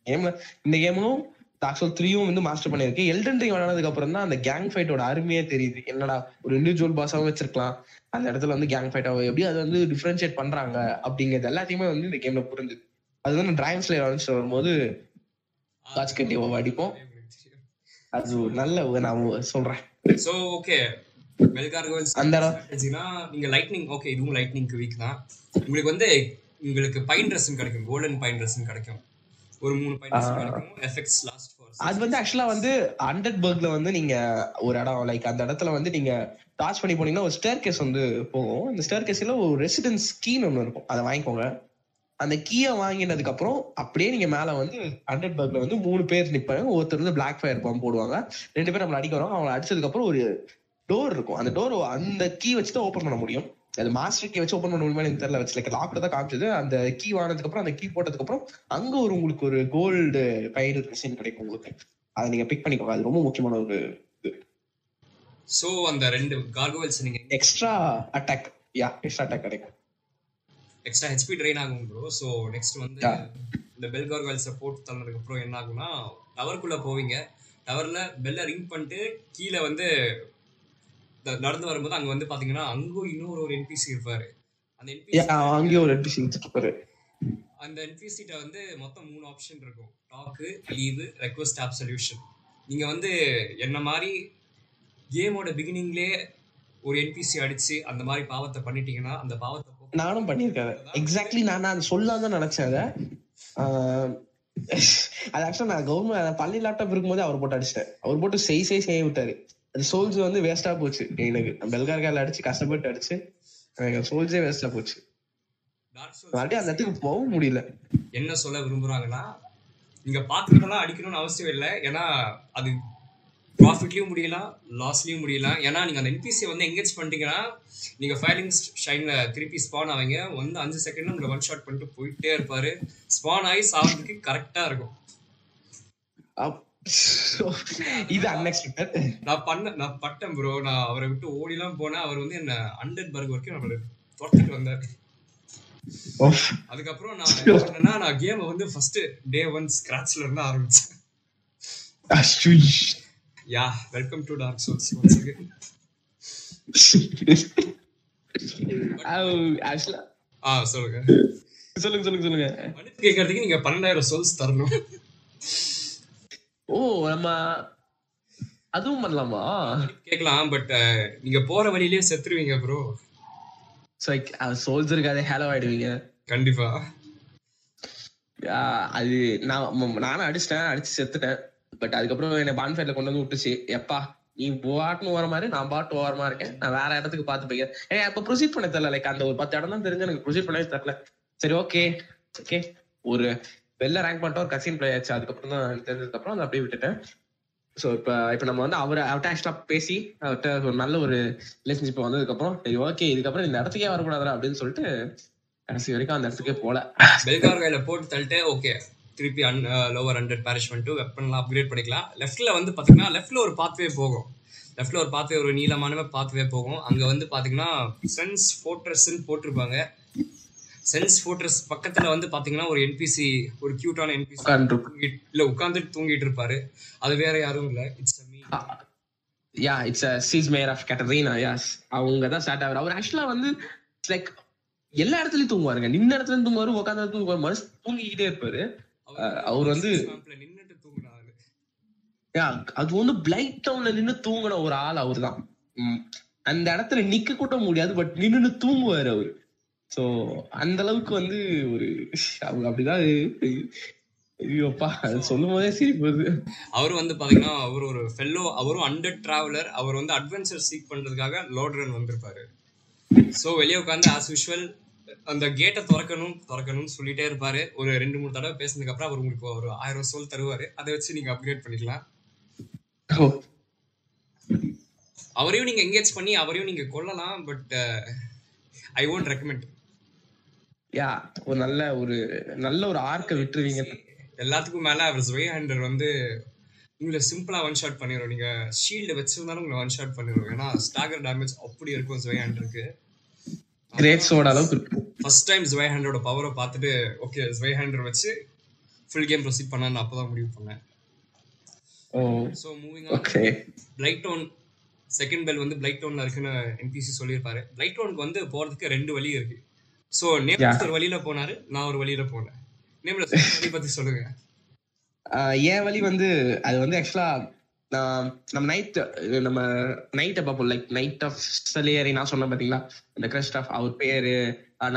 கேம்ல இந்த கேமும் டாக்ஸோல் த்ரீயும் வந்து மாஸ்டர் பண்ணியிருக்கு. எல்டன் ரிங் விளையானதுக்கு அப்புறம் தான் அந்த கேங் ஃபைட்டோட அருமையே தெரியுது. என்னடா ஒரு இண்டிவிஜுவல் பாஸாவும் வச்சிருக்கலாம். அந்த இடத்துல வந்து கேங் ஃபைட்டாக எப்படி அதை வந்து டிஃபரன்ஷியேட் பண்றாங்க அப்படிங்கிறது எல்லாத்தையுமே வந்து இந்த கேம்ல புரிஞ்சுது. அது வந்து டிராகன் ஸ்லேயர் வந்து வரும்போது காட்ச் கட்டி அடிப்போம். அது நல்ல நான் சொல்றேன். ஸோ ஓகே வெல்கார்கோயில்ஸ் அந்த ஸ்ட்ராட்டஜினா நீங்க லைட்னிங் ஓகே இதுவும் லைட்னிங்க்கு வீக் தான். உங்களுக்கு வந்து உங்களுக்கு பைன் ட்ரெஸ்ஸும் கிடைக்கும் கோல்டன் பைன் ட்ரெஸ்ஸும் கிடைக்கும். ஒரு மூணு பைன் ட்ரெஸ் கிடைக்கும். எஃபெக்ட்ஸ் லாஸ்ட் அது வந்து ஆக்சுவலா வந்து ஹண்ட்ரட் பர்க்ல வந்து நீங்க ஒரு இடம் லைக் அந்த இடத்துல வந்து நீங்க டாச் பண்ணி போனீங்கன்னா ஒரு ஸ்டேர் கேஸ் வந்து போகும். இந்த ஸ்டேர் கேஸ்ல ஒரு ரெசிடென்ஸ் கீன்னு ஒன்று இருக்கும். அதை வாங்கிக்கோங்க. அந்த கீயை வாங்கினதுக்கு அப்புறம் அப்படியே நீங்க மேல வந்து ஹண்ட்ரட் பர்க்ல வந்து மூணு பேர் நிப்பாங்க. ஒருத்தர் வந்து பிளாக் ஃபயர் பம்ப் போடுவாங்க. ரெண்டு பேர் நம்மள அடிக்க வரும் அவங்களை அடிச்சதுக்கு அப்புறம் ஒரு டோர் இருக்கும். அந்த டோர் அந்த கீ வச்சு தான் ஓப்பன் பண்ண முடியும். அது மாஸ்டர் கீ வச்சு ஓப்பன் பண்ண முடியுமா எனக்கு தெரியல. வச்சு லைக் லாக்ல தான் காமிச்சது. அந்த கீ வாங்கினதுக்கு அப்புறம் அந்த கீ போட்டதுக்கு அப்புறம் அங்க ஒரு உங்களுக்கு ஒரு கோல்டு பயிர் மிஷின் கிடைக்கும் உங்களுக்கு. அதை நீங்க பிக் பண்ணிக்கோங்க. அது ரொம்ப முக்கியமான ஒரு ஸோ அந்த ரெண்டு கார்கோயில்ஸ் நீங்க extra attack yeah extra attack கிடைக்கும். எக்ஸ்ட்ரா ஹெச்பி ட்ரெயின் ஆகும் ப்ரோ ஸோ நெக்ஸ்ட் வந்து. இந்த பெல் கார்கோயில்ஸை போட்டு தள்ளதுக்கு அப்புறம் என்ன ஆகும்னா டவருக்குள்ள போவீங்க. டவர்ல பெல்ல ரிங் பண்ணிட்டு கீழே வந்து நடந்து வரும்போது அங்க வந்து பாத்தீங்கன்னா அங்கும் இன்னொரு ஒரு என்பிசி இருப்பாரு. அந்த என்பிசி அங்கேயும் ஒரு NPC வச்சிருப்பாரு. அந்த என்பிசிட்ட வந்து மொத்தம் மூணு ஆப்ஷன் இருக்கும். Dark leave request of solution நீங்க வந்து என்ன மாதிரி கேமோட பிகினிங்லேயே ஒரு என்பிசி அடிச்சு அந்த மாதிரி பாவத்தை பண்ணிட்டீங்கன்னா அந்த பாவத்தை நானும் பண்ணியிருக்கேன் எக்ஸாக்ட்லி நான் நான் சொல்லலாம் தான் நினைச்சேன் அதை. அது ஆக்சுவலா நான் கவர்மெண்ட் பள்ளி லேப்டாப் இருக்கும்போது அவர் போட்டு அடிச்சிட்டேன். அவர் போட்டு செய் செய் செய்ய விட்டாரு. அது சோல்ஸ் வந்து வேஸ்டா போச்சு. எனக்கு பெல்கார்கால அடிச்சு கஷ்டப்பட்டு அடிச்சு எனக்கு சோல்ஸே வேஸ்டா போச்சு. மறுபடியும் அந்த இடத்துக்கு போகவும் முடியல. என்ன சொல்ல விரும்புறாங்கன்னா நீங்க பாக்குறதெல்லாம் அடிக்கணும்னு அவசியம் இல்லை. ஏன்னா அது ப்ராஃபிட்லயும் முடியலாம் லாஸ்லயும் முடியலாம் ஏன்னா நீங்க அந்த என்பிசி வந்து எங்கேஜ் பண்ணிட்டீங்கன்னா நீங்க ஃபயரிங் ஷைன்ல திருப்பி ஸ்பான் ஆவீங்க. வந்து அஞ்சு செகண்ட்ல உங்களை ஒன் ஷாட் பண்ணிட்டு போயிட்டே இருப்பாரு. ஸ்பான் ஆகி சாவதுக்கு கரெக்டா இருக்கும். இது அன்எக்ஸ்பெக்டட் நான் பண்ண நான் பட்டேன் ப்ரோ நான் அவரை விட்டு ஓடிலாம் போனேன். அவர் வந்து என்ன ஹண்ட்ரட் பர்க் வரைக்கும் நம்மள துரத்திட்டு வந்தாரு. அதுக்கப்புறம் நான் என்ன பண்ணேன்னா நான் கேமை வந்து ஃபர்ஸ்ட் டே ஒன் ஸ்கிராச்ல இருந்து ஆரம்பிச்சேன். Yeah welcome to dark souls once again ஆ சொல்லுங்க. சொல்லுங்க சொல்லுங்க சொல்லுங்க. மன்னிப்பு கேட்கறதுக்கு நீங்க பன்னெண்டாயிரம் சோல்ஸ் தரணும். ஓ நம்ம அதுவும் பண்ணலாமா? கேட்கலாம் பட் நீங்க போற வழியிலேயே செத்துருவீங்க ப்ரோ சோல்ஜருக்கு அதே ஹேலோ ஆயிடுவீங்க. கண்டிப்பா. அது நான் நானும் அடிச்சிட்டேன் அடிச்சு செத்துட்டேன். பட் அதுக்கப்புறம் என்னை பான்ஃபைட்ல கொண்டு வந்து விட்டுச்சு. எப்பா நீ பாட்டுன்னு ஓர மாதிரி நான் பாட்டு ஓரமா இருக்கேன். நான் வேற இடத்துக்கு பார்த்து போய்க்கிறேன். ஏன் அப்ப ப்ரொசீட் பண்ண தெரியல லைக் அந்த ஒரு பத்து இடம் தான் தெரிஞ்சு எனக்கு ப்ரொசீட் பண்ணவே தெரியல. சரி ஓகே ஓகே ஒரு வெளில ரேங்க் பண்ணிட்டு ஒரு கசின் பிளே ஆச்சு. அதுக்கப்புறம் தான் எனக்கு தெரிஞ்சதுக்கு அப்புறம் அதை அப்படியே விட்டுட்டேன். ஸோ இப்போ இப்போ நம்ம வந்து அவரை அவர்கிட்ட ஆக்சுவலாக பேசி அவர்கிட்ட ஒரு நல்ல ஒரு ரிலேஷன்ஷிப் வந்ததுக்கப்புறம் சரி ஓகே இதுக்கப்புறம் இந்த இடத்துக்கே வரக்கூடாதுடா அப்படின்னு சொல்லிட்டு கடைசி வரைக்கும் அந்த இடத்துக்கே போல. பெல்கார் கையில போட்டு தள்ளிட்டு ஓகே திருப்பி அன் லோவர் ஹண்ட்ரட் பேரிஷ் பண்ணிட்டு வெப்பன்லாம் அப்கிரேட் பண்ணிக்கலாம். லெஃப்ட்ல வந்து பாத்தீங்கன்னா லெஃப்ட்ல ஒரு பாத்வே போகும். லெஃப்ட்ல ஒரு பாத்வே ஒரு நீளமான பாத்வே போகும். அங்க வந்து பாத்தீங்கன்னா சென்ஸ் ஃபோர்ட்ரஸ்ன்னு போட்டிருப்பாங்க. சென்ஸ் ஃபோர்ட்ரஸ் பக்கத்துல வந்து பாத்தீங்கன்னா ஒரு என்பிசி ஒரு கியூட்டான என்பிசி இல்ல உட்கார்ந்துட்டு தூங்கிட்டு இருப்பாரு. அது வேற யாரும் இல்ல. It's me yeah it's Siegmeyer of Catarina yes அவங்க தான் ஸ்டார்ட் ஆகுற அவர் ஆக்சுவலா வந்து லைக் எல்லா இடத்துலயும் தூங்குவாருங்க. நின்ன இடத்துல தூங்குவாரு உட்காந்து தூங்குவாரு. மனசு தூங்கிக்கிட்டே இருப்பாரு. அவர் வந்து- அது வந்து பிளைட் டவுன்ல நின்னு தூங்கின ஒரு ஆள் அவர்தான். ம். அந்த இடத்துல நிக்க கூட முடியாது பட் நின்னு தூங்குவாரு அவரு. சோ அந்த அளவுக்கு வந்து ஒரு அவங்க அப்படிதான் ஐயோப்பா சொல்லும் போதே சிரிப்பு வருது. அவர் வந்து பாத்தீங்கன்னா அவர் ஒரு ஃபெல்லோ அவரும் அண்டர் டிராவலர் அவர் வந்து அட்வென்ச்சர் சீக் பண்றதுக்காக லோட் ரன் வந்திருப்பாரு. சோ வெளியே உட்காந்து ஆஸ் யூஷுவல் அந்த கேட்டை திறக்கணும் திறக்கணும்னு சொல்லிட்டே இருப்பாரு. ஒரு ரெண்டு மூணு தடவை பேசினதுக்கு அப்புறம் அவர் உங்களுக்கு ஒரு ஆயிரம் சோல் தருவாரு. அதை வச்சு நீங்க அப்கிரேட் பண்ணிக்கலாம். அவரையும் நீங்க எங்கேஜ் பண்ணி அவரையும் நீங்க கொல்லலாம் but I won't recommend yeah ஒரு நல்ல ஒரு நல்ல ஒரு ஆர்க்க விட்டுருவீங்க. எல்லாத்துக்கும் மேல அவர் ஸ்வே ஹேண்டர் வந்து உங்களை சிம்பிளா ஒன் ஷாட் பண்ணிடும் நீங்க ஷீல்டு வச்சிருந்தாலும் உங்களை ஒன் ஷாட் பண்ணிடும் ஏன்னா ஸ்டாகர் டேமேஜ் அப்படி இருக்கும் ஸ்வே ஹேண்டருக்கு கிரேட் சோட அளவுக்கு இருக்கு ஃபர்ஸ்ட் டைம் ஸ்வே ஹேண்டரோட பவரை பார்த்துட்டு ஓகே ஸ்வே ஹேண்டர் வச்சு ஃபுல் கேம் ப்ரொசீட் பண்ண அப்பதான் முடிவு பண்ணேன். ஓ so moving okay Blighttown second bell வந்து பிளைட் டவுன்ல இருக்குன்னு என்பிசி சொல்லியிருப்பாரு. பிளைட் டவுனுக்கு வந்து போறதுக்கு ரெண்டு வழி இருக்கு. So name Yeah. ஒரு வழியில போனாரு நான் ஒரு வழியில போனேன். நேம்ல வழி பத்தி சொல்லுங்க. என் வழி வந்து அது வந்து ஆக்சுவலா நம்ம நைட் நம்ம நைட்டை பார்ப்போம். லைக் நைட் ஆஃப் சலியரி நான் சொன்னேன் பாத்தீங்களா அந்த கிரஸ்ட் ஆஃப் அவர் பேரு.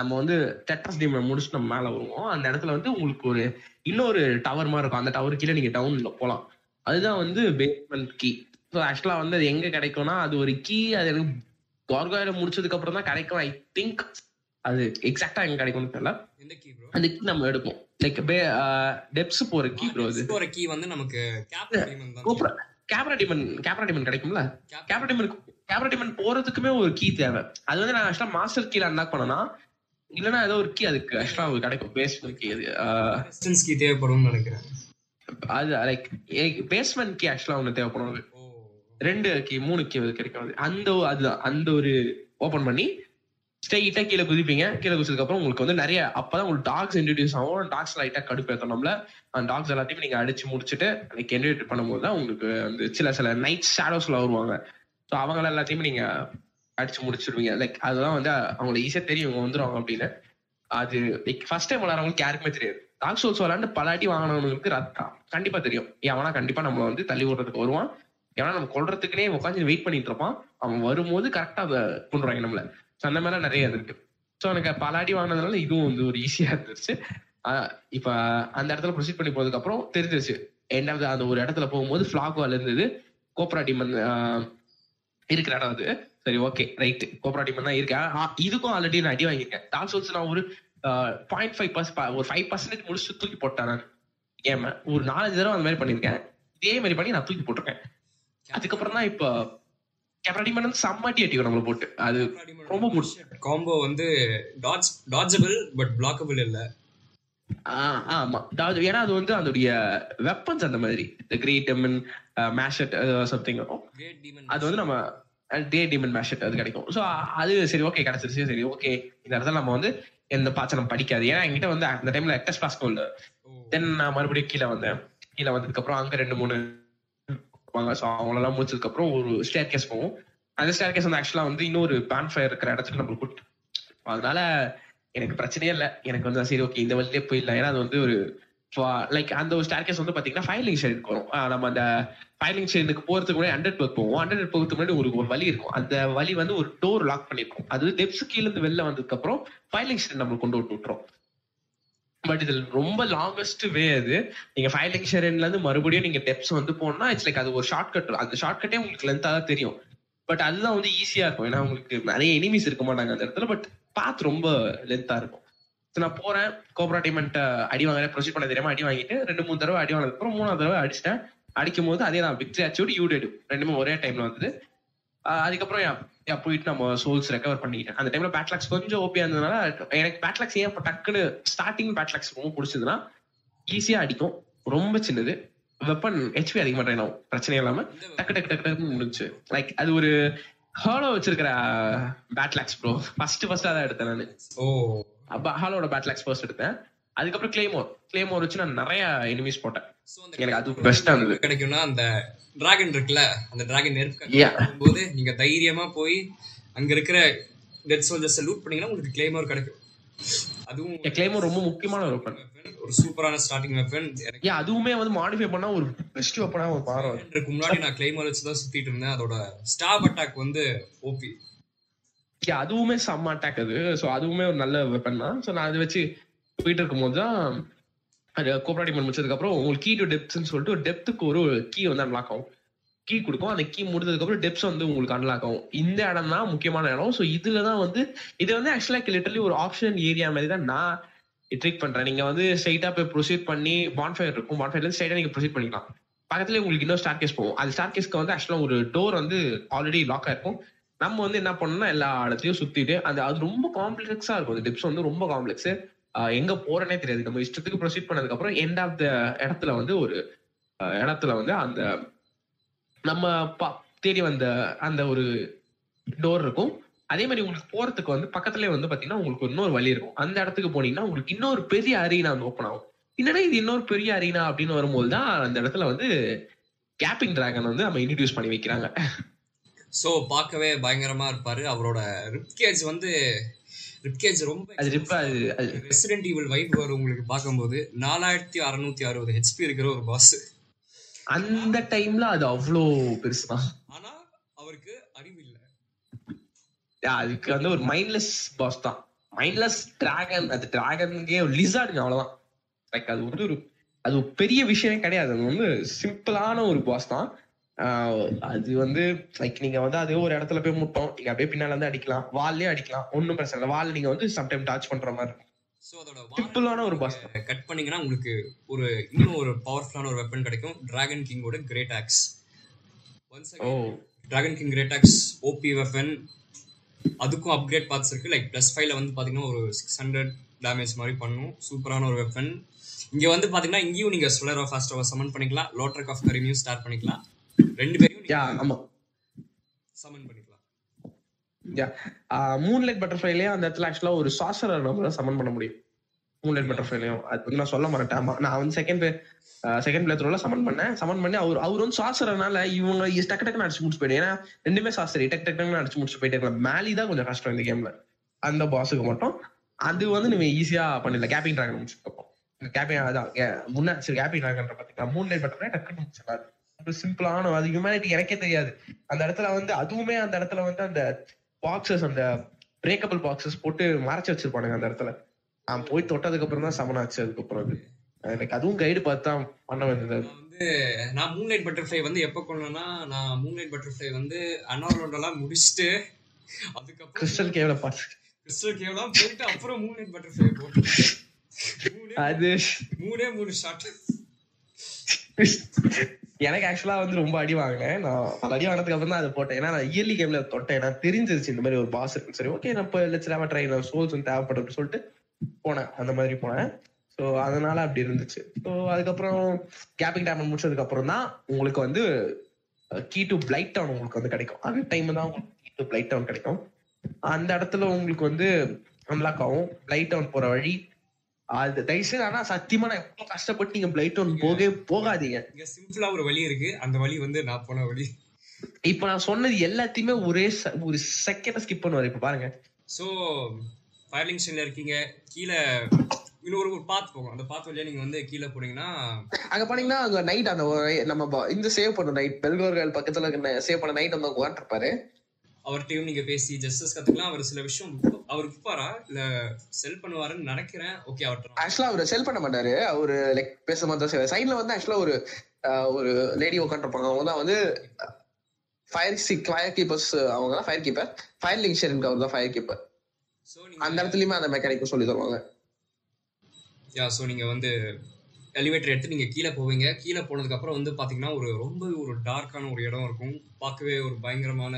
நம்ம வந்து டெட்ரஸ் டீம் முடிச்சுட்டு நம்ம மேல வருவோம். அந்த இடத்துல வந்து உங்களுக்கு ஒரு இன்னொரு டவர் மாதிரி இருக்கும். அந்த டவர் கீழே நீங்க டவுன்ல போலாம். அதுதான் வந்து பேஸ்மெண்ட் கீ ஸோ ஆக்சுவலா வந்து அது எங்க கிடைக்கும்னா அது ஒரு கீ அது எனக்கு கார்காயில முடிச்சதுக்கு அப்புறம் தான் கிடைக்கும். ஐ திங்க் அது எக்ஸாக்டா எங்க கிடைக்கும்னு தெரியல. அந்த கீ நம்ம எடுப்போம். லைக் டெப்ஸ் போற கீ ப்ரோ போற கீ வந்து நமக்கு கேப்ரா டிமன் கேப்ரா டிமன் கிடைக்கும்ல? கேப்ரா டிமன் கேப்ரா டிமன் போறதுக்குமே ஒரு கீ தேவை. அது வந்து நான் ஆக்சுவலா மாஸ்டர் கீல அன்லாக் பண்ணனா இல்லனா ஏதோ ஒரு கீ அதுக்கு ஆக்சுவலா கிடைக்கும். பேஸ்மெண்ட் கீ அது கீ தேவைப்படும்னு நினைக்கிறேன். அது லைக் பேஸ்மெண்ட் கீ ஆக்சுவலா ஒன்று தேவைப்படும். அது. ரெண்டு கீ மூணு கீ கிடைக்கும். அது அந்த ஒரு- அதுதான் அந்த ஒரு ஓபன் பண்ணி ஸ்ட்ரெயிட்டா கீழே குதிப்பீங்க. கீழே குதிச்சதுக்கு அப்புறம் உங்களுக்கு வந்து நிறைய அப்பதான் உங்களுக்கு டாக்ஸ் இன்ட்ரடியூஸ் ஆகும். டாக்ஸ் லைட்டா கடுப்பேற்றும் நம்மள. அந்த டாக்ஸ் எல்லாத்தையும் நீங்க அடிச்சு முடிச்சுட்டு லைக் என்ட்ரேட் பண்ணும்போது தான் உங்களுக்கு வந்து சில சில நைட் ஷேடோஸ்ல வருவாங்க. ஸோ அவங்கள எல்லாத்தையுமே நீங்க அடிச்சு முடிச்சிருவீங்க. லைக் அதுதான் வந்து அவங்களுக்கு ஈஸியா தெரியும் இவங்க வந்துருவாங்க அப்படின்னு. அது லைக் ஃபர்ஸ்ட் டைம் விளாட்றவங்களுக்கு யாருக்குமே தெரியாது. டாக் சோல்ஸ் விளாண்டு பலாட்டி வாங்கினவங்களுக்கு ரத்தம். கண்டிப்பா தெரியும். எவனா கண்டிப்பா நம்மளை வந்து தள்ளி விடுறதுக்கு வருவான். ஏன்னா நம்ம கொள்றதுக்குனே உட்காந்து வெயிட் பண்ணிட்டு இருப்பான். அவன் வரும்போது கரெக்டா அதை கொண்டுறாங்க நம்மள. ஸோ அந்த மாதிரிலாம் நிறைய இருக்கு ஸோ எனக்கு பலாடி வாங்கினதுனால இதுவும் வந்து ஒரு ஈஸியா இருந்துச்சு ஆஹ் இப்ப அந்த இடத்துல ப்ரொசீட் பண்ணி போனதுக்கு அப்புறம் தெரிஞ்சிருச்சு. எண்ட் ஆஃப் அந்த ஒரு இடத்துல போகும்போது ஃபிளாகோல இருந்தது. கோப்ரா டிமன் இருக்கிற இடம் அது. சரி ஓகே ரைட் கோப்ரா டிமன் தான் இருக்கேன் இதுக்கும் ஆல்ரெடி நான் அடி வாங்கியிருக்கேன். டாக் சோல்ஸ் நான் ஒரு பாயிண்ட் ஃபைவ் பர்சன்ட் ஒரு ஃபைவ் பர்சன்டேஜ் முடிச்சு தூக்கி போட்டேன் நான். ஏமா ஒரு நாலஞ்சு தடவை அந்த மாதிரி பண்ணியிருக்கேன். இதே மாதிரி பண்ணி நான் தூக்கி போட்டிருக்கேன். அதுக்கப்புறம் தான் இப்போ கேப்ரா டிமன் வந்து செம்மாட்டி அடிக்கும் நம்மள போட்டு. அது ரொம்ப பிடிச்சி காம்போ வந்து டாட்ஜ் டாட்ஜபிள் பட் பிளாக்கபிள் இல்ல. ஆஹ் ஆமா. அதாவது ஏன்னா அது வந்து அதோடைய வெப்பன்ஸ் அந்த மாதிரி. இந்த கிரேட் எமன் மேஷட் சம்திங் டீமன் அது வந்து நம்ம டே டீமன் மேஷட் அது கிடைக்கும். ஸோ அது சரி ஓகே கிடைச்சிருச்சு சரி ஓகே இந்த இடத்துல நம்ம வந்து எந்த பாச்சை நம்ம படிக்காது. ஏன்னா என்கிட்ட வந்து அந்த டைம்ல எக்டஸ் பாஸ்கோ இல்ல தென் நான் மறுபடியும் கீழே வந்தேன். கீழே வந்ததுக்கு அப்புறம் அங்க ரெண்டு மூணு இருப்பாங்க ஸோ அவங்களெல்லாம் முடிச்சதுக்கு அப்புறம் ஒரு ஸ்டேர் கேஸ் போவோம். அந்த ஸ்டேர் கேஸ் வந்து ஆக்சுவலா வந்து இன்னொரு பேன் ஃபயர் இருக்கிற இடத்துக்கு நம்மளுக்கு கூட்டு. அதனால எனக்கு பிரச்சனையே இல்லை. எனக்கு வந்து சரி ஓகே இந்த வழியிலே போயிடலாம். ஏன்னா அது வந்து ஒரு லைக் அந்த ஒரு ஸ்டேர் கேஸ் வந்து பாத்தீங்கன்னா ஃபைலிங் ஷெட் வரும். நம்ம அந்த ஃபைலிங் ஷெட்டுக்கு போறதுக்கு முன்னாடி அண்டர் ஒர்க் போவோம். அண்டர் போகிறதுக்கு முன்னாடி ஒரு ஒரு வழி இருக்கும். அந்த வழி வந்து ஒரு டோர் லாக் பண்ணிருக்கும். அது டெப்ஸ் கீழ இருந்து வெளில வந்ததுக்கு அப்புறம் ஃபைலிங் ஷெட் நம்மளுக்கு கொண்டு விட்டு விட்டுரும். பட் இதுல ரொம்ப லாங்கஸ்ட் வே அது. நீங்க ஃபைலிங் ஷெரன்ல இருந்து மறுபடியும் நீங்க டெப்ஸ் வந்து போனா இட்ஸ் லைக் அது ஒரு ஷார்ட் கட் அந்த ஷார்ட் கட்டே உங்களுக்கு லென்த்தா தான் தெரியும். பட் அதுதான் வந்து ஈஸியா இருக்கும். ஏன்னா உங்களுக்கு நிறைய எனிமீஸ் இருக்க மாட்டாங்க அந்த இடத்துல பட் பாத் ரொம்ப லென்த்தா இருக்கும். நான் போறேன் கோபரா டீமெண்ட் அடி வாங்குறேன் ப்ரொசீட் பண்ண தெரியாம அடி வாங்கிட்டு ரெண்டு மூணு தடவை அடி வாங்கினது அப்புறம் மூணாவது தடவை அடிச்சிட்டேன். அடிக்கும் போது அதே தான் விக்டரி அச்சோடு யூ ரெண்டுமே ஒரே டைம்ல வந்தது. அதுக்கப்புறம் போயிட்டு நம்ம சோல்ஸ் ரெக்கவர் பண்ணிக்கிட்டேன். அந்த டைம்ல பேட்லாக்ஸ் கொஞ்சம் ஓபியா இருந்ததுனால எனக்கு பேட்லாக்ஸ் ஏன் டக்குன்னு ஸ்டார்டிங் பேட்லாக்ஸ் ரொம்ப பிடிச்சதுன்னா ஈஸியா அடிக்கும். ரொம்ப சின்னது. வெப்பன் ஹெச்பி அதிகமா ட்ரைன் ஆகும். பிரச்சனை இல்லாம டக்கு டக்கு டக்கு டக்குன்னு முடிஞ்சு லைக் அது ஒரு ஹாலோ வச்சிருக்கிற பேட்லாக்ஸ் ப்ரோ ஃபர்ஸ்ட் ஃபர்ஸ்ட் அதான் எடுத்தேன் நான். ஓ. அப்ப ஹாலோட பேட்லாக்ஸ் ஃபர்ஸ்ட் எடுத்தேன். அதுக்கப்புறம் கிளேமோர் கிளேமோர் வச்சு நான் நிறைய எனிமீஸ் போட்டேன். எனக்கு அது பெஸ்டா இருந்தது. கிடைக்கும்னா அந்த டிராகன் இருக்குல்ல அந்த டிராகன் நெருப்பு. போது நீங்க தைரியமா போய் அங்க இருக்கிற டெட் சோல்ஜர்ஸ் லூட் பண்ணீங்கன்னா உங்களுக்கு கிளைமோர் கிடைக்கும். அதுவும் கிளேமோர் ரொம்ப முக்கியமான ஒரு வெப்பன் weapon, ஒரு சூப்பரான ஸ்டார்டிங் வெப்பன் எனக்கு ஏன் அதுவுமே வந்து மாடிஃபை பண்ணா ஒரு பெஸ்ட் வெப்பனா ஒரு மாறும். இதுக்கு முன்னாடி நான் கிளைமோர் வச்சு தான் சுத்திட்டு இருந்தேன். அதோட ஸ்டாப் அட்டாக் வந்து ஓபி அதுவுமே செம்ம அட்டாக் அது. ஸோ அதுவுமே ஒரு நல்ல வெப்பன் தான் ஸோ நான் அதை வச்சு போயிட்டு இருக்கும்போது தான் அது கோப்ரா முடிச்சதுக்கப்புறம் உங்களுக்கு கீ டு டெப்த்னு சொல்லிட்டு ஒரு டெப்த்துக்கு ஒரு கீ வந்து அன்லாக் ஆகும். கீ கொடுக்கும். அந்த கீ முடிஞ்சதுக்கப்புறம் டெப்ஸ் வந்து உங்களுக்கு அன்லாக் ஆகும். இந்த இடம் தான் முக்கியமான இடம். ஸோ இதுல தான் வந்து இது வந்து ஆக்சுவலாக லிட்டரலி ஒரு ஆப்ஷன் ஏரியா மாதிரி தான் நான் ட்ரீட் பண்றேன். நீங்க வந்து ஸ்ட்ரைட்டா போய் ப்ரொசீட் பண்ணி பான்ஃபயர் இருக்கும். பான்ஃபயர்ல ஸ்ட்ரைட்டாக ஸ்ட்ரைட்டா நீங்க ப்ரொசீட் பண்ணிக்கலாம். பக்கத்துல உங்களுக்கு இன்னும் ஸ்டார் கேஸ் போகும். அது ஸ்டார் கேஸ்க்கு வந்து ஆக்சுவலா ஒரு டோர் வந்து ஆல்ரெடி லாக் ஆயிருக்கும். நம்ம வந்து என்ன பண்ணணும்னா எல்லா இடத்தையும் சுத்திட்டு அந்த அது ரொம்ப காம்ப்ளெக்ஸா இருக்கும். அந்த டிப்ஸ் வந்து ரொம்ப காம்ப்ளெக்ஸ் எங்க போறேனே தெரியாது. நம்ம இஷ்டத்துக்கு ப்ரொசீட் பண்ணதுக்கு அப்புறம் எண்ட் ஆஃப் த இடத்துல வந்து ஒரு இடத்துல வந்து அந்த நம்ம பா- தேடி வந்த அந்த ஒரு டோர் இருக்கும். அதே மாதிரி உங்களுக்கு போறதுக்கு வந்து பக்கத்துலயே வந்து பாத்தீங்கன்னா உங்களுக்கு இன்னொரு வழி இருக்கும். அந்த இடத்துக்கு போனீங்கன்னா உங்களுக்கு இன்னொரு பெரிய அரீனா வந்து ஓப்பன் ஆகும். என்னன்னா இது இன்னொரு பெரிய அரீனா அப்படின்னு வரும்போது தான் அந்த இடத்துல வந்து கேப்பிங் டிராகன் வந்து நம்ம இன்ட்ரடியூஸ் பண்ணி வைக்கிறாங்க. சோ பார்க்கவே பயங்கரமா இருப்பாரு. அவரோட ரிப்கேஜ் வந்து ரிப்கேஜ் ரொம்ப ரெசிடென்ட் ஈவில் வைப் வரும் உங்களுக்கு பார்க்கும்போது. நாலாயிரத்தி அறுநூத்தி அறுபது ஹெச்பி இருக்கிற ஒரு பாஸ் அந்த டைம்ல அது அவ்வளோ பெருசுதான். ஆனா அவருக்கு அறிவு இல்ல. அதுக்கு வந்து ஒரு மைண்ட்லெஸ் பாஸ் தான். மைண்ட்லெஸ் டிராகன் அது டிராகனுக்கே ஒரு லிசார்டுங்க அவ்வளவுதான். லைக் அது வந்து ஒரு அது பெரிய விஷயமே கிடையாது. அது வந்து சிம்பிளான ஒரு பாஸ் தான். அது வந்து லைக் நீங்க வந்து அதே ஒரு இடத்துல போய் முட்டோம். நீங்க அப்படியே பின்னால இருந்து அடிக்கலாம். வால்லயே அடிக்கலாம். ஒன்றும் பிரச்சனை இல்லை. வால் நீங்க வந்து சம்டைம் டாச் பண்ற மாதிரி இருக்கும். சோ அதோட சிம்பிளான ஒரு பாஸ் கட் பண்ணீங்கன்னா உங்களுக்கு ஒரு இன்னும் ஒரு பவர்ஃபுல்லான ஒரு வெப்பன் கிடைக்கும். Dragon கிங்கோட great axe once oh dragon king great axe OP weapon அதுக்கும் அப்கிரேட் பார்ட்ஸ் இருக்கு. லைக் ப்ளஸ் ஃபைவ்ல வந்து பாத்தீங்கன்னா ஒரு சிக்ஸ் ஹண்ட்ரட் டேமேஜ் மாதிரி பண்ணும். சூப்பரான ஒரு வெப்பன் இங்க வந்து பாத்தீங்கன்னா இங்கேயும் நீங்க சுலர் ஆஃப் ஃபாஸ்ட் சமன் பண்ணிக்கலாம். லோட்ரக் ஆஃப் கரிமியும் ஸ்டார்ட் பண்ணிக்கலாம். ரெண்டு பேரையும் யா ஆமா. சமன் பண்ணிக்கலாம். மூன்லைட் பட்டர்ஃப்ளைலயே அந்த இடத்துல ஆக்சுவலா ஒரு சாசரர் நம்மளால சமன் பண்ண முடியும். மூன்லைட் பட்டர்ஃப்ளைலயும் அது நான் சொல்ல மாட்டேன். ஆமா நான் வந்து செகண்ட் செகண்ட் பிளே த்ரோல சமன் பண்ணேன். சமன் பண்ணி அவர் அவர் வந்து சாசரனால இவங்க டக்கு டக்குன்னு அடிச்சு முடிச்சு போயிட்டு ஏன்னா ரெண்டுமே சாசரி டக்கு டக்கு டக்குன்னு அடிச்சு முடிச்சு போயிட்டே இருக்கலாம். மேலி தான் கொஞ்சம் கஷ்டம் இந்த கேம்ல அந்த பாஸுக்கு மட்டும். அது வந்து நீங்க ஈஸியா பண்ணிடலாம். கேப்பிங் டிராகன் முடிச்சுக்கப்போம் கேப்பிங் அதான் கே- முன்ன சரி கேப்பிங் டிராகன் பாத்தீங்கன்னா மூன்லைட் பட்டர்ஃப்ளை டக்குன்னு முடிச்சிடலாம். சிம்பிளான அது ஹியூமனிட்டி எனக்கே தெரியாது. அந்த இடத்துல வந்து அதுவுமே அந்த இடத்துல வந்து அந்த பாக்ஸஸ் அந்த பிரேக்கபிள் பாக்ஸஸ் போட்டு மறைச்சு வச்சிருப்பானுங்க அந்த இடத்துல. நான் போய் தொட்டதுக்கு அப்புறம் தான் சமனாச்சு அதுக்கப்புறம் அது. எனக்கு அதுவும் கைடு பார்த்து தான் பண்ண வேண்டியது வந்து நான் மூன்லைட் பட்டர்ஃப்ளை வந்து எப்போ கொண்டேன்னா நான் மூன்லைட் பட்டர்ஃப்ளை வந்து அன்னோரோடெல்லாம் முடிச்சுட்டு அதுக்கப்புறம் கிறிஸ்டல் கேவ்ல பார்த்து கிறிஸ்டல் கேவ்லாம் போயிட்டு அப்புறம் மூன்லைட் பட்டர்ஃப்ளை போட்டேன் மூணே- அது மூணே மூணு ஷாட் எனக்கு ஆக்சுவலா வந்து ரொம்ப அடி வாங்கினேன். நான் பல அடி வாங்கினதுக்கு அப்புறம் தான் அதை போட்டேன். ஏன்னா நான் இயர்லி கேம்ல தொட்டேன். நான் தெரிஞ்சிருச்சு இந்த மாதிரி ஒரு பாஸ் இருக்கு சரி ஓகே நான் இப்போ லட்சம் ட்ரை சோல்ஸ் வந்து சொல்லிட்டு போனேன். அந்த மாதிரி போனேன். ஸோ அதனால அப்படி இருந்துச்சு. ஸோ அதுக்கப்புறம் கேப்பிங் டேம் முடிச்சதுக்கு அப்புறம் தான் உங்களுக்கு வந்து கீ டு பிளைட் டவுன் உங்களுக்கு வந்து கிடைக்கும். அந்த டைம் தான் உங்களுக்கு கீ டு பிளைட் டவுன் கிடைக்கும். அந்த இடத்துல உங்களுக்கு வந்து அன்லாக் ஆகும். பிளைட் டவுன் போற வழி அது தயவுசெய்து ஆனா சத்தியமா நான் எவ்வளவு கஷ்டப்பட்டு நீங்க பிளைட் டவுன் போகவே போகாதீங்க. இங்க சிம்பிளா ஒரு வழி இருக்கு. அந்த வழி வந்து நான் போன வழி. இப்ப நான் சொன்னது எல்லாத்தையுமே ஒரே ஒரு செகண்ட் ஸ்கிப் பண்ணுவாரு. இப்ப பாருங்க. ஸோ ஃபயர்லிங் ஸ்டேஷன்ல இருக்கீங்க. கீழே இன்னொரு ஒரு பாத் போகும். அந்த பாத் வழியா நீங்க வந்து கீழே போனீங்கன்னா அங்க போனீங்கன்னா அங்க நைட் அந்த நம்ம இந்த சேவ் பண்ண நைட் பெல்கோர்கள் பக்கத்துல சேவ் பண்ண நைட் வந்து உட்காந்துருப்பாரு அவர்கிட்டயும் நீங்க பேசி ஜஸ்டிஸ் கத்துக்கலாம். அவர் சில விஷயம் அவர் விற்பாரா இல்ல செல் பண்ணுவாருன்னு நினைக்கிறேன். ஓகே அவர்கிட்ட ஆக்சுவலா அவர் செல் பண்ண மாட்டாரு. அவரு லைக் பேச மாதிரி சைட்ல வந்து ஆக்சுவலா ஒரு ஒரு லேடி உட்காந்துருப்பாங்க அவங்க தான் வந்து ஃபயர் சிக் ஃபயர் கீப்பர்ஸ் அவங்க தான் ஃபயர் கீப்பர் ஃபயர் லிங்ஷருக்கு அவர் தான் ஃபயர் கீப்பர் ஸோ அந்த இடத்துலயுமே அந்த மெக்கானிக் சொல்லி தருவாங்க. யா ஸோ நீங்க வந்து எலிவேட்டர் எடுத்து நீங்க கீழே போவீங்க. கீழே போனதுக்கு அப்புறம் வந்து பாத்தீங்கன்னா ஒரு ரொம்ப ஒரு டார்க்கான ஒரு இடம் இருக்கும். பார்க்கவே ஒரு பயங்கரமான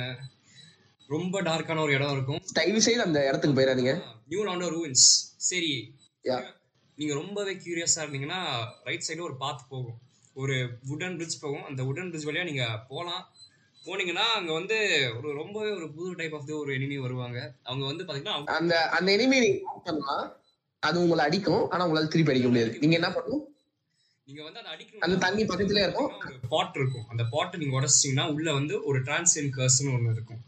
ரொம்ப டார்க்கான ஒரு இடம் இருக்கும். தயவு செய்து அந்த இடத்துக்கு போயிடாதீங்க. நியூ லாண்டோ ரூயின்ஸ் சரி. நீங்க ரொம்பவே கியூரியஸா இருந்தீங்கன்னா ரைட் சைடு ஒரு பாத் போகும். ஒரு வுடன் பிரிட்ஜ் போகும். அந்த வுடன் பிரிட்ஜ் வழியா நீங்க போலாம். போனீங்கன்னா அங்க வந்து ஒரு ரொம்பவே ஒரு புது டைப் ஆஃப் ஒரு எனிமி வருவாங்க. அவங்க வந்து பாத்தீங்கன்னா அந்த அந்த எனிமி பண்ணலாம் அது உங்களை அடிக்கும். ஆனா உங்களால திருப்பி அடிக்க முடியாது. நீங்க என்ன பண்ணணும்? நீங்க வந்து அந்த அடிக்கணும். அந்த தண்ணி பக்கத்துலயே இருக்கும். பாட் இருக்கும். அந்த பாட்டை நீங்க உடைச்சிட்டீங்கன்னா உள்ள வந்து ஒரு டிரான்சியன் கர்ஸ்னு ஒண்ணு இருக்கும்.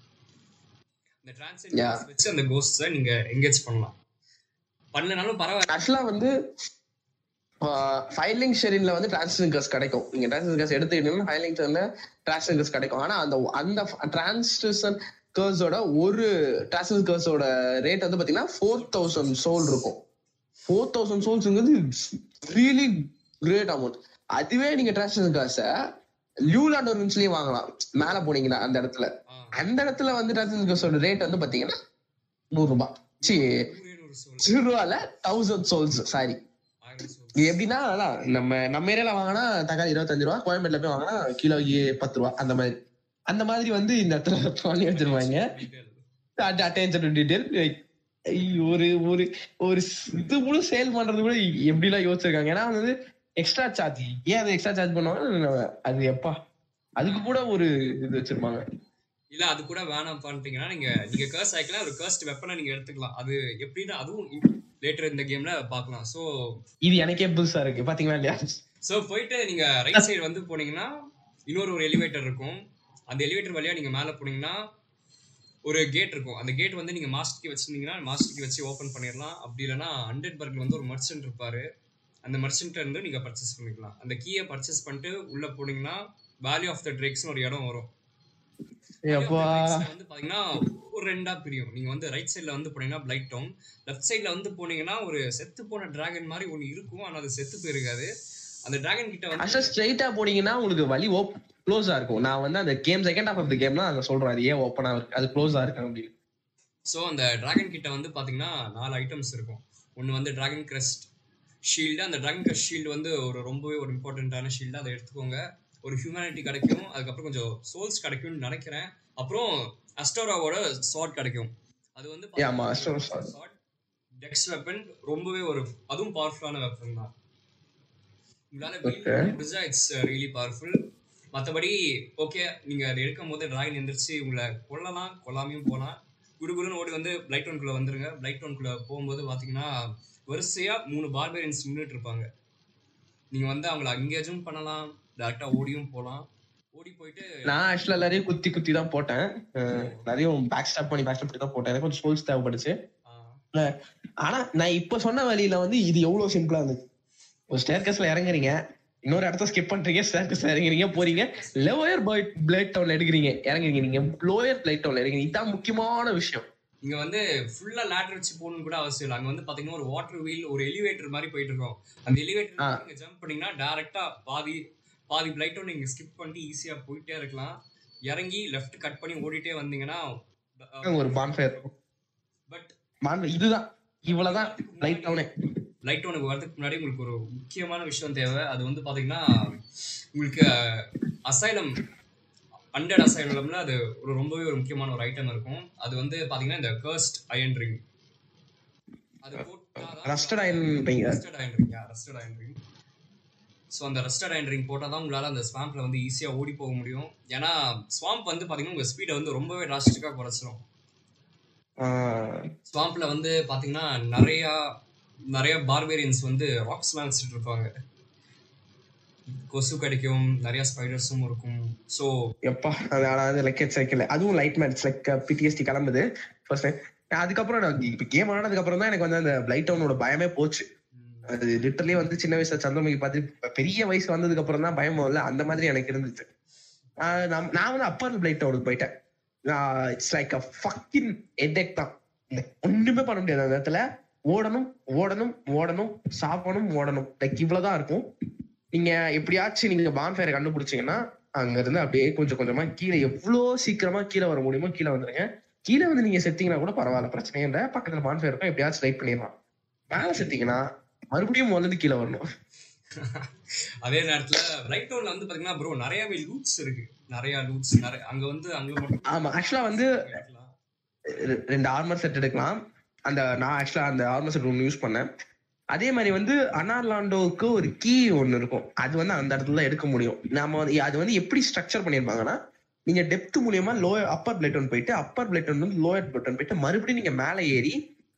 வச்சு அந்த கோஸ்ட்ஸை நீங்க எங்கேஜ் பண்ணலாம். பண்ணலனாலும் பரவாயில்ல. ஆக்சுவலா வந்து ஃபைலிங் ஷெரின்ல வந்து டிரான்ஸ்மிஷன் கஸ் கிடைக்கும். நீங்க டிரான்ஸ்மிஷன் கஸ் எடுத்துக்கிட்டீங்கன்னா ஃபைலிங் ஷெரின்ல டிரான்ஸ்மிஷன் கஸ் கிடைக்கும். ஆனா அந்த அந்த டிரான்ஸ்மிஷன் கர்ஸோட ஒரு டிரான்ஸ்மிஷன் கர்ஸோட ரேட் வந்து பாத்தீங்கன்னா ஃபோர் தௌசண்ட் சோல் இருக்கும். ஃபோர் தௌசண்ட் சோல்ஸ்ங்கிறது ரியலி கிரேட் அமௌண்ட் அதுவே நீங்க டிரான்ஸ்மிஷன் காசை லியூலாண்ட் ஒரு நிமிஷத்துலயும் வாங்கலாம். மேல போனீங்கன்னா அந்த இடத்துல. அந்த இடத்துல வந்து டிரான்ஸ்மிஷன் கர்ஸோட ரேட் வந்து பாத்தீங்கன்னா நூறு ரூபாய் சி ரூபால தௌசண்ட் சோல்ஸ் சாரி எப்படின்னா அதான் நம்ம நம்ம ஏரியால வாங்கினா தக்காளி இருபத்தஞ்சு ரூபா கோயம்பேட்ல போய் வாங்கினா கிலோ பத்து ரூபா அந்த மாதிரி. அந்த மாதிரி வந்து இந்த இடத்துல பண்ணி வச்சிருவாங்க. அட்டென்ஷன் டீடைல் ஒரு ஒரு ஒரு இது கூட சேல் பண்றது கூட எப்படிலாம் யோசிச்சிருக்காங்க? ஏன்னா வந்து எக்ஸ்ட்ரா சார்ஜ் ஏன் அதை எக்ஸ்ட்ரா சார்ஜ் பண்ணுவாங்க? அது எப்பா? அதுக்கு கூட ஒரு இது வச்சிருப்பாங்க. இல்ல அது கூட வேணாம் பண்ணிட்டீங்கன்னா நீங்க நீங்க கர்ஸ் ஆயிக்கலாம் ஒரு கர்ஸ்ட் வெப்பனை நீங்க எடுத்துக்கலாம். அது எப்படின்னா அதுவும் லேட்டர் இந்த கேம்ல பார்க்கலாம். சோ இது எனக்கே புதுசா இருக்கு. பாத்தீங்களா இல்லையா? சோ போயிட்டு நீங்க ரைட் சைடு வந்து போனீங்கன்னா இன்னொரு ஒரு எலிவேட்டர் இருக்கும். அந்த எலிவேட்டர் வழியா நீங்க மேல போனீங்கன்னா ஒரு கேட் இருக்கும். அந்த கேட் வந்து நீங்க மாஸ்டர் கீ வச்சிருந்தீங்கன்னா மாஸ்டர் கீ வச்சு ஓபன் பண்ணிடலாம். அப்படி இல்லைன்னா ஹண்ட்ரட் பர்க்ல வந்து ஒரு மர்ச்சன்ட் இருப்பாரு. அந்த மர்ச்சன்ட் இருந்து நீங்க பர்ச்சேஸ் பண்ணிக்கலாம். அந்த கீயை பர்ச்சேஸ் பண்ணிட்டு உள்ள போனீங்கன்னா வேல்யூ ஆஃப் த ட்ரெக்ஸ்னு ஒரு இடம் வரும். வந்து பாத்தீங்கன்னா ஒரு ரெண்டா பிரியும். நீங்க வந்து ரைட் சைடுல வந்து போனீங்கன்னா பிளைட் டவுன் லெஃப்ட் சைடுல வந்து போனீங்கன்னா ஒரு செத்து போன டிராகன் மாதிரி ஒன்னு இருக்கும். ஆனா அது செத்து போயிருக்காது. அந்த டிராகன் கிட்ட வந்து ஸ்ட்ரைட்டா போனீங்கன்னா உங்களுக்கு வழி ஓப் க்ளோஸா இருக்கும். நான் வந்து அந்த game second half of the game தான் அதை சொல்றேன். அது ஏன் ஓப்பனா இருக்கு? அது க்ளோஸா இருக்கு அப்படின்னு. ஸோ அந்த டிராகன் கிட்ட வந்து பாத்தீங்கன்னா நாலு ஐட்டம்ஸ் இருக்கும். ஒன்னு வந்து டிராகன் கிரஸ்ட் ஷீல்டு அந்த கிரஸ்ட் ஷீல்டு வந்து ஒரு ரொம்பவே ஒரு இம்பார்ட்டண்ட்டான ஷீல்டு அதை எடுத்துக்கோங்க. ஒரு ஹியூமனிட்டி கிடைக்கும் அதுக்கப்புறம் கொஞ்சம் சோல்ஸ் கிடைக்கும்னு நினைக்கிறேன். அப்புறம் அஸ்டோராவோட ஷார்ட் கிடைக்கும். அது வந்து sword. டெக்ஸ் வெப்பன் ரொம்பவே ஒரு அதுவும் பவர்ஃபுல்லான வெப்பன் தான். உங்களால இட்ஸ் ரியலி பவர்ஃபுல் மற்றபடி ஓகே நீங்க அதை எடுக்கும் போது டிராகன் எந்திரிச்சு உங்களை கொல்லலாம் கொல்லாமையும் போகலாம் குடுகுடுன்னு ஓடி வந்து பிளைட் டவுனுக்குள்ள வந்துருங்க. பிளைட் டவுனுக்குள்ள போகும்போது பாத்தீங்கன்னா வரிசையா மூணு பார்பேரியன்ஸ் நின்றுட்டு இருப்பாங்க. நீங்க வந்து அவங்கள அங்கேஜும் பண்ணலாம். டேரக்டா ஓடியும் போகலாம் ஓடி போயிட்டு நான் ஆக்சுவலா எல்லாரையும் குத்தி குத்தி தான் போட்டேன். நிறைய பேக் ஸ்டாப் பண்ணி பேக் ஸ்டாப் பண்ணி தான் போட்டேன். எனக்கு கொஞ்சம் சோல்ஸ் தேவைப்படுச்சு. ஆஹ், ஆனா நான் இப்ப சொன்ன வழியில வந்து இது எவ்வளவு சிம்பிளா இருந்துச்சு. ஒரு ஸ்டேர்கஸ்ல இறங்குறீங்க. இன்னொரு இடத்த ஸ்கிப் பண்றீங்க. ஸ்டேர்கஸ்ல இறங்குறீங்க போறீங்க. லோயர் பிளேட் டவுன்ல எடுக்கிறீங்க. இறங்குறீங்க நீங்க. லோயர் பிளேட் டவுன்ல இறங்குறீங்க இதுதான் முக்கியமான விஷயம். இங்க வந்து ஃபுல்லா லேடர் வச்சு போகணும்னு கூட அவசியம் இல்லை. அங்க வந்து பாத்தீங்கன்னா ஒரு வாட்டர் வீல் ஒரு எலிவேட்டர் மாதிரி போயிட்டு இருக்கோம். அந்த. எலிவேட்டர் நீங்க ஜம்ப் பண்ணீங்கன்னா டைரக்டா பாதி பாதி பிளைட் நீங்க ஸ்கிப் பண்ணிட்டு ஈஸியா போயிட்டே இருக்கலாம். இறங்கி லெஃப்ட் கட் பண்ணி ஓடிட்டே வந்தீங்கன்னா ஒரு பான்ஃபயர் பட் இதுதான். இவ்வளவுதான். லைட் டவுனே லைட் ஒனுக்கு வரதுக்கு முன்னாடி உங்களுக்கு ஒரு முக்கியமான விஷயம் தேவை. அது வந்து பாத்தீங்கன்னா உங்களுக்கு அசைலம் அண்டட் அசைலம்ல அது ஒரு ரொம்பவே ஒரு முக்கியமான ஒரு ஐட்டம் இருக்கும். அது வந்து பாத்தீங்கன்னா இந்த கர்ஸ்ட் அயன் ரிங் அது rusted iron. Rusted iron ring rusted iron ring so அந்த ரெஸ்டட் ரிங் போட்டால் தான் உங்களால் அந்த ஸ்வாம்பில் வந்து ஈஸியாக ஓடி போக முடியும். ஏன்னா ஸ்வாம்ப் வந்து பார்த்தீங்கன்னா உங்கள் ஸ்பீடை வந்து ரொம்பவே டிராஸ்டிக்காக குறைச்சிரும். ஸ்வாம்பில் வந்து பார்த்தீங்கன்னா நிறையா நிறைய பார்பேரியன்ஸ் வந்து ராக்ஸ் வச்சுட்டு இருப்பாங்க. கொசு கிடைக்கும் நிறைய ஸ்பைடர்ஸும் இருக்கும். ஸோ எப்பா அது லைக் சைக்கிள் அதுவும் லைட் மேட்ச் லைக் பிடிஎஸ்டி கிளம்புது. ஃபர்ஸ்ட் அதுக்கப்புறம் நான் இப்ப கேம் ஆனதுக்கு அப்புறம் தான் எனக்கு வந்து அந்த பிளைட் டவுனோட பயமே போச்சு. அது லிட்டர்லயே வந்து சின்ன வயசுல சந்திரமுகி பார்த்து பெரிய வயசு வந்ததுக்கு அப்புறம் தான் பயம் வரல அந்த மாதிரி எனக்கு இருந்துச்சு. ஆஹ் நான் நான் வந்து அப்பர் பிளைட் டவுனுக்கு போயிட்டேன். It's like a fucking headache தான். ஒண்ணுமே பண்ண முடியாது அந்த இடத்துல ஓடணும் ஓடணும் ஓடணும் சாப்பிடணும் ஓடணும். லைக் இவ்வளவுதான் இருக்கும். நீங்க எப்படியாச்சும் நீங்க பான்ஃபயரை கண்டுபிடிச்சீங்கன்னா அங்க இருந்து அப்படியே கொஞ்சம் கொஞ்சமா கீழே எவ்வளவு சீக்கிரமா கீழே வர முடியுமோ கீழே வந்துருங்க. கீழே வந்து நீங்க செத்தீங்கன்னா கூட பரவாயில்ல பிரச்சனையே இல்லை. பக்கத்துல பான்ஃபயர் இருக்கும் எப்படியாச்சும் ரைட் பண்ணிடலாம். மேல செத்தீங்கன்னா மறுபடியும் முதல்ல கீழே வரணும். அதே நேரத்தில் ரைட் டவுனில் வந்து பார்த்தீங்கன்னா ப்ரோ நிறையாவே லூட்ஸ் இருக்கு. நிறையா லூட்ஸ் நிறைய அங்கே வந்து அங்கே ஆமா ஆக்சுவலா வந்து ரெண்டு ஆர்மர் செட் எடுக்கலாம். அந்த நான் ஆக்சுவலா அந்த ஆர்மர் ஒன்று யூஸ் பண்ணேன். அதே மாதிரி வந்து அனார்லாண்டோவுக்கு ஒரு கீ ஒன்று இருக்கும். அது வந்து அந்த இடத்துல எடுக்க முடியும். நாம வந்து அது வந்து எப்படி ஸ்ட்ரக்சர் பண்ணியிருப்பாங்கன்னா நீங்க டெப்த் மூலியமா லோ அப்பர் பிளேட்டன் போயிட்டு அப்பர் பிளேட்டன் வந்து லோயர் பிளேட்டன் போயிட்டு மறுபடியும் நீங்க மேலே ஏறி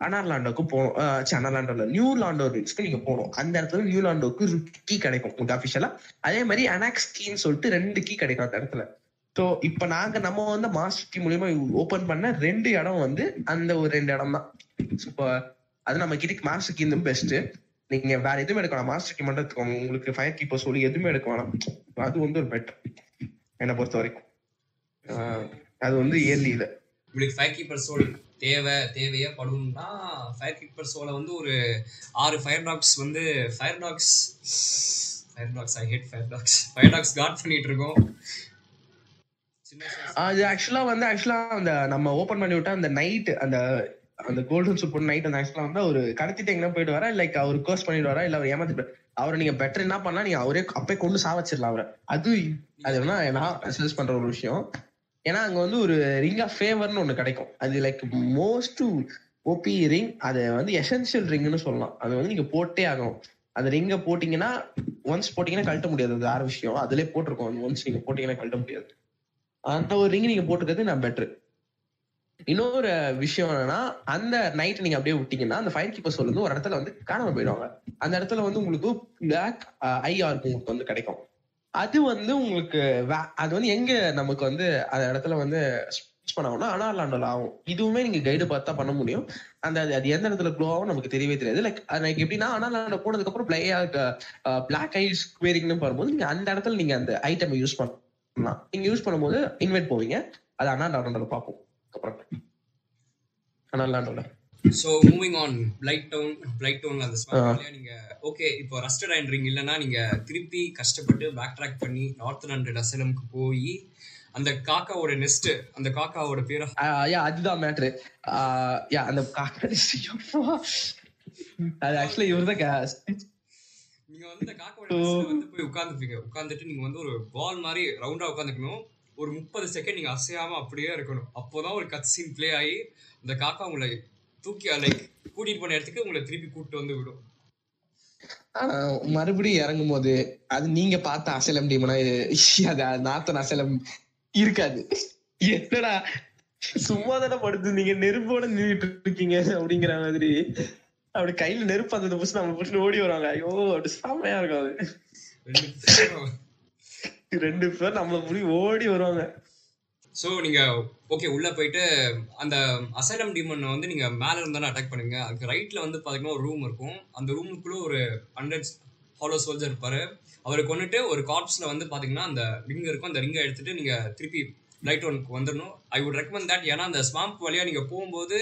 அனார்லாண்டோக்கு போகணும். அனார்லாண்டோல நியூ லாண்டோ ரிட்ஸ்க்கு நீங்க போகணும். அந்த இடத்துல நியூ லாண்டோக்கு கீ கிடைக்கும் உங்களுக்கு அஃபிஷியலா அதே மாதிரி அனாக்ஸ் கீன்னு சொல்லிட்டு ரெண்டு கீ கிடைக்கும் அந்த இடத்துல. ஸோ இப்ப நாங்க நம்ம வந்து மாஸ்டர் கீ மூலியமா ஓபன் பண்ண ரெண்டு இடம் வந்து அந்த ஒரு ரெண்டு இடம் தான் இப்போ அது நம்ம கிட்ட மாஸ்டர் கீ பெஸ்ட் நீங்க வேற எதுவுமே எடுக்க வேணாம். மாஸ்டர் கீ மட்டும் எடுத்துக்கோங்க. உங்களுக்கு ஃபயர் கீப்பர் சொல்லி எதுவுமே எடுக்க வேணாம். அது வந்து ஒரு பெட்டர் என்னை பொறுத்த வரைக்கும். ஆஹ் அது வந்து இயர்லியில உங்களுக்கு ஃபயர் கீப்பர் சோல் தேவை தேவையா படும்னா ஃபயர் கீப்பர் சோலை வந்து ஒரு ஆறு ஃபயர் டாக்ஸ் வந்து fire dogs fire dogs I hate fire dogs fire dogs caught பண்ணிட்டு இருக்கோம். அது ஆக்சுவலா வந்து ஆக்சுவலா அந்த நம்ம ஓபன் பண்ணி விட்டா அந்த நைட் அந்த அந்த கோல்டன் சூட் போட்டு நைட் அந்த ஆக்சுவலா வந்து அவர் கடத்திட்டு எங்க போயிட்டு வரா லைக் அவர் கோர்ஸ் பண்ணிட்டு வரா இல்ல அவர் ஏமாத்திட்டு அவரை நீங்க பெட்டர் என்ன பண்ணா நீங்க அவரே அப்பே கொண்டு சாவச்சிடலாம் அவரை. அது அது என்ன நான் சஜஸ்ட் பண்ற ஒரு விஷயம். ஏன்னா அங்க வந்து ஒரு ரிங் ஆஃப் ஃபேவர்னு ஒண்ணு கிடைக்கும். அது லைக் மோஸ்ட் ஓபி ரிங் அது வந்து எசென்சியல் ரிங்னு சொல்லலாம். அது வந்து நீங்க போட்டே ஆகணும். அந்த ரிங்க போட்டீங்கன்னா ஒன்ஸ் போட்டீங்கன்னா கழட்ட முடியாது. அது வேற விஷயம். அதுலயே போட்டிருக்கோம். ஒன்ஸ் நீங்க போட்டீங்கன்னா கழட்ட முடியாது. அந்த ஒரு ரிங் நீங்க போட்டுக்கிறது நான் பெட்ரு இன்னொரு விஷயம் என்னன்னா அந்த நைட் நீங்க அப்படியே விட்டீங்கன்னா அந்த ஃபயர் கீப்பர் சொல்லுது ஒரு இடத்துல வந்து காணாம போயிடுவாங்க. அந்த இடத்துல வந்து உங்களுக்கு பிளாக் ஐஆர் உங்களுக்கு வந்து கிடைக்கும். அது வந்து உங்களுக்கு வே- அது வந்து எங்க நமக்கு வந்து அந்த இடத்துல வந்து பண்ணாங்கன்னா அனார்லாண்டோல ஆகும். இதுவுமே நீங்க கைடு பார்த்தா பண்ண முடியும். அந்த அது அது எந்த இடத்துல க்ளோ ஆகும் நமக்கு தெரியவே தெரியாது. லைக் எனக்கு எப்படின்னா அனார்லாண்டோ போனதுக்கு அப்புறம் பிளே பிளாக் ஐஸ் ஸ்கொயரிங்னு வரும்போது நீங்க அந்த இடத்துல நீங்க அந்த ஐட்டம் யூஸ் பண்ண நீங்க யூஸ் பண்ணும்போது இன்வைட் போவீங்க. அது அனார்லாண்டோல பார்ப்போம். அப்புறம் அனார்லாண்டோல so moving on blight town blight டவுன்ல அந்த ஸ்பாட்லயே நீங்க ஓகே இப்போ ரஸ்டட் அயன் ரிங் இல்லைன்னா நீங்க திருப்பி கஷ்டப்பட்டு பேக் ட்ராக் பண்ணி நார்த் ஹண்ட்ரட் அசலம்க்கு போய் அந்த காக்காவோட நெஸ்ட் அந்த காக்காவோட பேரை யா அதுதான் மேட்ரு யா அந்த காக்கா அது ஆக்சுவலி இவர் தான் நீங்க வந்து இந்த காக்கோட வந்து போய் உட்கார்ந்துப்பீங்க. உட்காந்துட்டு நீங்க வந்து ஒரு பால் மாதிரி ரவுண்டா உட்காந்துக்கணும் ஒரு முப்பது செகண்ட் நீங்க அசையாம அப்படியே இருக்கணும். அப்போதான் ஒரு கட் சீன் பிளே ஆகி அந்த காக்கா உங்களை தூக்கி லைக் கூட்டிட்டு போன இடத்துக்கு உங்களை திருப்பி கூட்டிட்டு வந்து விடும். ஆனா மறுபடியும் இறங்கும் போது அது நீங்க பார்த்த அசலம் டீம்னா அது நாத்தன் அசலம் இருக்காது. என்னடா சும்மா தானே படுத்து நீங்க நெருப்போட நின்றுட்டு இருக்கீங்க அப்படிங்கிற மாதிரி. அப்படி கையில நெருப்பு அந்த புடிச்சு நம்ம புடிச்சு ஓடி வருவாங்க. ஐயோ அப்படி செம்மையா இருக்கும் அது. ரெண்டு பேரும் ரெண்டு பேர் நம்மள ஓடி வருவாங்க. ஸோ நீங்க ஓகே உள்ள போயிட்டு அந்த அசலம் டிமன் வந்து நீங்க மேல இருந்தாலும் அட்டாக் பண்ணுங்க அதுக்கு ரைட்ல வந்து பாத்தீங்கன்னா ஒரு ரூம் இருக்கும். அந்த ரூமுக்குள்ள ஒரு ஹண்ட்ரட் ஹாலோ சோல்ஜர் இருப்பாரு. அவரை கொண்டுட்டு ஒரு கார்ப்ஸ்ல வந்து பாத்தீங்கன்னா அந்த ரிங் இருக்கும். அந்த ரிங்கை எடுத்துட்டு நீங்க திருப்பி லைட் ஒனுக்கு வந்துடணும் ஐ வுட் ரெக்கமெண்ட் தட் ஏன்னா அந்த ஸ்வாம்ப் வழியா நீங்க போகும்போது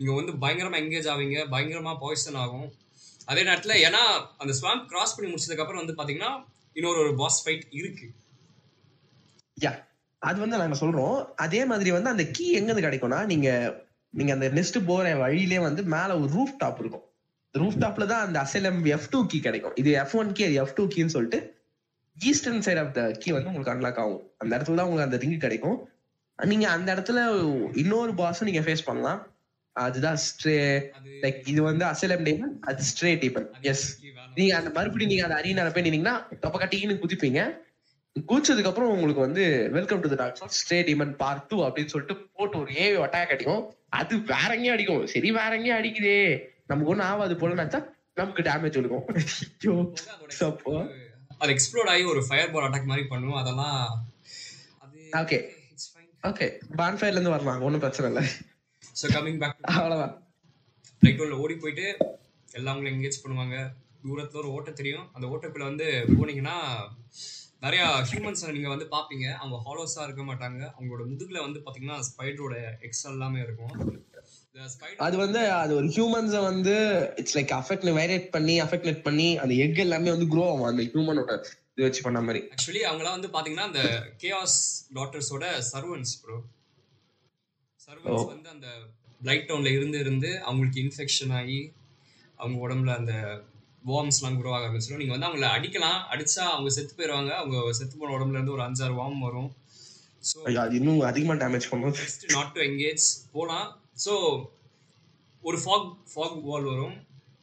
நீங்கள் வந்து பயங்கரமாக எங்கேஜ் ஆவீங்க பயங்கரமாக பாய்சன் ஆகும். அதே நேரத்தில் ஏன்னா அந்த ஸ்வாம்ப் கிராஸ் பண்ணி முடிச்சதுக்கப்புறம் வந்து பார்த்தீங்கன்னா இன்னொரு ஒரு பாஸ் ஃபைட் இருக்கு. யா அது வந்து நாங்க சொல்றோம். அதே மாதிரி வந்து அந்த கீ எங்கிருந்து கிடைக்கும்னா நீங்க நீங்க அந்த நெஸ்ட் போற வழியிலே வந்து மேல ஒரு ரூஃப் டாப் இருக்கும். ரூஃப் டாப்ல தான் அந்த அசலம் எஃப் டூ கீ கிடைக்கும். இது F one key F two கீன்னு சொல்லிட்டு eastern side of the key வந்து உங்களுக்கு அன்லாக் ஆகும். அந்த இடத்துல தான் உங்களுக்கு அந்த ரிங் கிடைக்கும். நீங்க அந்த இடத்துல இன்னொரு பாஸும் நீங்க ஃபேஸ் பண்ணலாம். அதுதான் ஸ்ட்ரே லைக் இது வந்து அசலம் டேமன் அது ஸ்ட்ரே அது எஸ் நீங்க அந்த மறுபடியும் நீங்க அந்த அரீனால போய் நின்னீங்கன்னா கப்ப கட்டின்னு குதிப்பீங்க. குதிச்சதுக்கு அப்புறம் உங்களுக்கு வந்து welcome to the doctor stay demon part two அப்படின்னு சொல்லிட்டு போட்டு ஒரு ஏவி அட்டாக் அடிக்கும் அது வேற எங்கேயும் அடிக்கும். சரி வேற எங்கேயும் அடிக்குதே. நமக்கு ஒண்ணும் ஆகாது போல நினைச்சா நமக்கு டேமேஜ் கொடுக்கும் ஐயோ சப்போ. அது எக்ஸ்ப்ளோர் ஆகி ஒரு ஃபயர் பால் அட்டாக் மாதிரி பண்ணும். அதெல்லாம் ஃபைன் ஓகே பான்ஃபயர்ல இருந்து வரலாம். ஒண்ணும் பிரச்சனை இல்லை. ஸோ கமிங் பேக் அவ்வளவுதான். லைட் ரோல்ல ஓடி போயிட்டு எல்லாம் உங்களை என்கேஜ் பண்ணுவாங்க. தூரத்துல ஒரு ஓட்டை தெரியும். அந்த ஓட்டக்குள்ள வந்து போனீங்கன்னா நிறைய ஹியூமன்ஸ் நீங்க வந்து பாப்பீங்க அவங்க ஹாலோஸா இருக்க மாட்டாங்க. அவங்களோட முதுகுல வந்து பாத்தீங்கன்னா ஸ்பைடரோட எக்ஸல் எல்லாமே இருக்கும். அது வந்து அது ஒரு ஹியூமன்ஸ வந்து இட்ஸ் லைக் அஃபெக்ட் வைரேட் பண்ணி அஃபெக்ட் பண்ணி அந்த எக் எல்லாமே வந்து க்ரோ ஆகும். அந்த ஹியூமனோட இது வச்சு பண்ண மாதிரி. ஆக்சுவலி அவங்கலாம் வந்து பாத்தீங்கன்னா அந்த கேஆஸ் டாட்டர்ஸோட சர்வன்ஸ் ப்ரோ சர்வன்ஸ். வந்து அந்த பிளைட் டவுன்ல இருந்து இருந்து அவங்களுக்கு இன்ஃபெக்ஷன் ஆகி அவங்க உடம்புல அந்த வார்ம்ஸ்லாம் குரோ ஆக ஆரம்பிச்சிடும். நீங்க வந்து அவங்கள அடிக்கலாம். அடிச்சா அவங்க செத்து போயிடுவாங்க அவங்க செத்து போன உடம்புல இருந்து ஒரு அஞ்சாறு வார்ம் வரும். ஸோ இன்னும் அதிகமா டேமேஜ் பண்ணும். ஜஸ்ட் நாட் டு எங்கேஜ் போகலாம் ஸோ ஒரு ஃபாக் ஃபாக் வால் வரும்.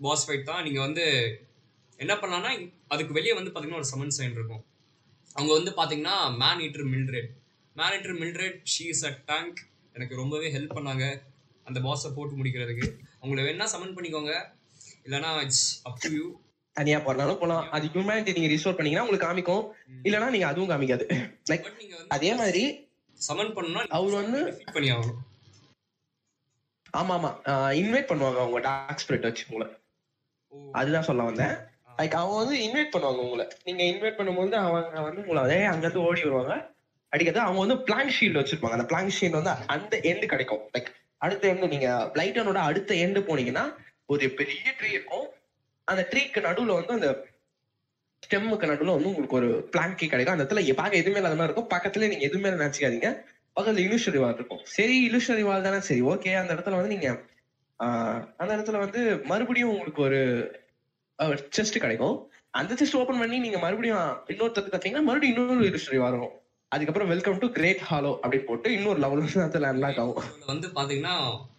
பாஸ் ஃபைட் தான். நீங்கள் வந்து என்ன பண்ணலாம்னா அதுக்கு வெளியே வந்து பார்த்தீங்கன்னா ஒரு சமன் சைன் இருக்கும். அவங்க வந்து பார்த்தீங்கன்னா man eater Mildred man eater Mildred she is a tank எனக்கு ரொம்பவே ஹெல்ப் பண்ணாங்க அந்த பாஸை போட்டு முடிக்கிறதுக்கு. அவங்கள வேணா சமன் பண்ணிக்கோங்க. இல்லைனா இட்ஸ் அப் டு யூ தனியா போறனாலும் போலாம். அது ஹியூமனிட்டி நீங்க ரிஸ்டோர் பண்ணீங்கன்னா உங்களுக்கு காமிக்கும். இல்லனா நீங்க அதுவும் காமிக்காது. லைக் அதே மாதிரி சமன் பண்ணணும்னா அவர் வந்து defeat பண்ணி ஆகணும் ஆமா ஆமா இன்வைட் பண்ணுவாங்க அவங்க டார்க் ஸ்பிரிட் வச்சு உங்களை. அதுதான் சொல்ல வந்தேன். லைக் அவங்க வந்து இன்வைட் பண்ணுவாங்க உங்களை. நீங்க இன்வைட் பண்ணும்போது அவங்க வந்து உங்களை அதே அங்க இருந்து ஓடி வருவாங்க. அடிக்கிறது. அவங்க வந்து பிளாங்க் ஷீல்டு வச்சிருப்பாங்க. அந்த பிளாங்க் ஷீல்டு வந்து அந்த எண்டு கிடைக்கும். லைக் அடுத்த எண்டு நீங்க பிளைட்டனோட அடுத்த எண்டு போனீங்கன்னா ஒரு பெரிய ட்ரீ இருக்கும். அந்த ட்ரீக்கு நடுவுல வந்து அந்த ஸ்டெம்முக்கு நடுவுல வந்து உங்களுக்கு ஒரு பிளாங்கி கிடைக்கும். அந்த இடத்துல பார்க்க எதுவுமே இல்லாத மாதிரி இருக்கும். பக்கத்துல நீங்க எதுவுமே நினைச்சுக்காதீங்க. பக்கத்துல இலுஷனரி வால் இருக்கும். சரி இலுஷனரி வால் தானே? சரி ஓகே அந்த இடத்துல வந்து நீங்க அந்த இடத்துல வந்து மறுபடியும் உங்களுக்கு ஒரு செஸ்ட் கிடைக்கும். அந்த செஸ்ட் ஓபன் பண்ணி நீங்க மறுபடியும் இன்னொருத்தருக்கு பார்த்தீங்கன்னா மறுபடியும் இன்னொரு இலுஷனரி வரும் அதுக்கப்புறம் வெல்கம் டு கிரேட் ஹாலோ அப்படின்னு போட்டு இன்னொரு லெவல் அதுல அன்லாக் ஆகும். வந்து பாத்தீங்கன்னா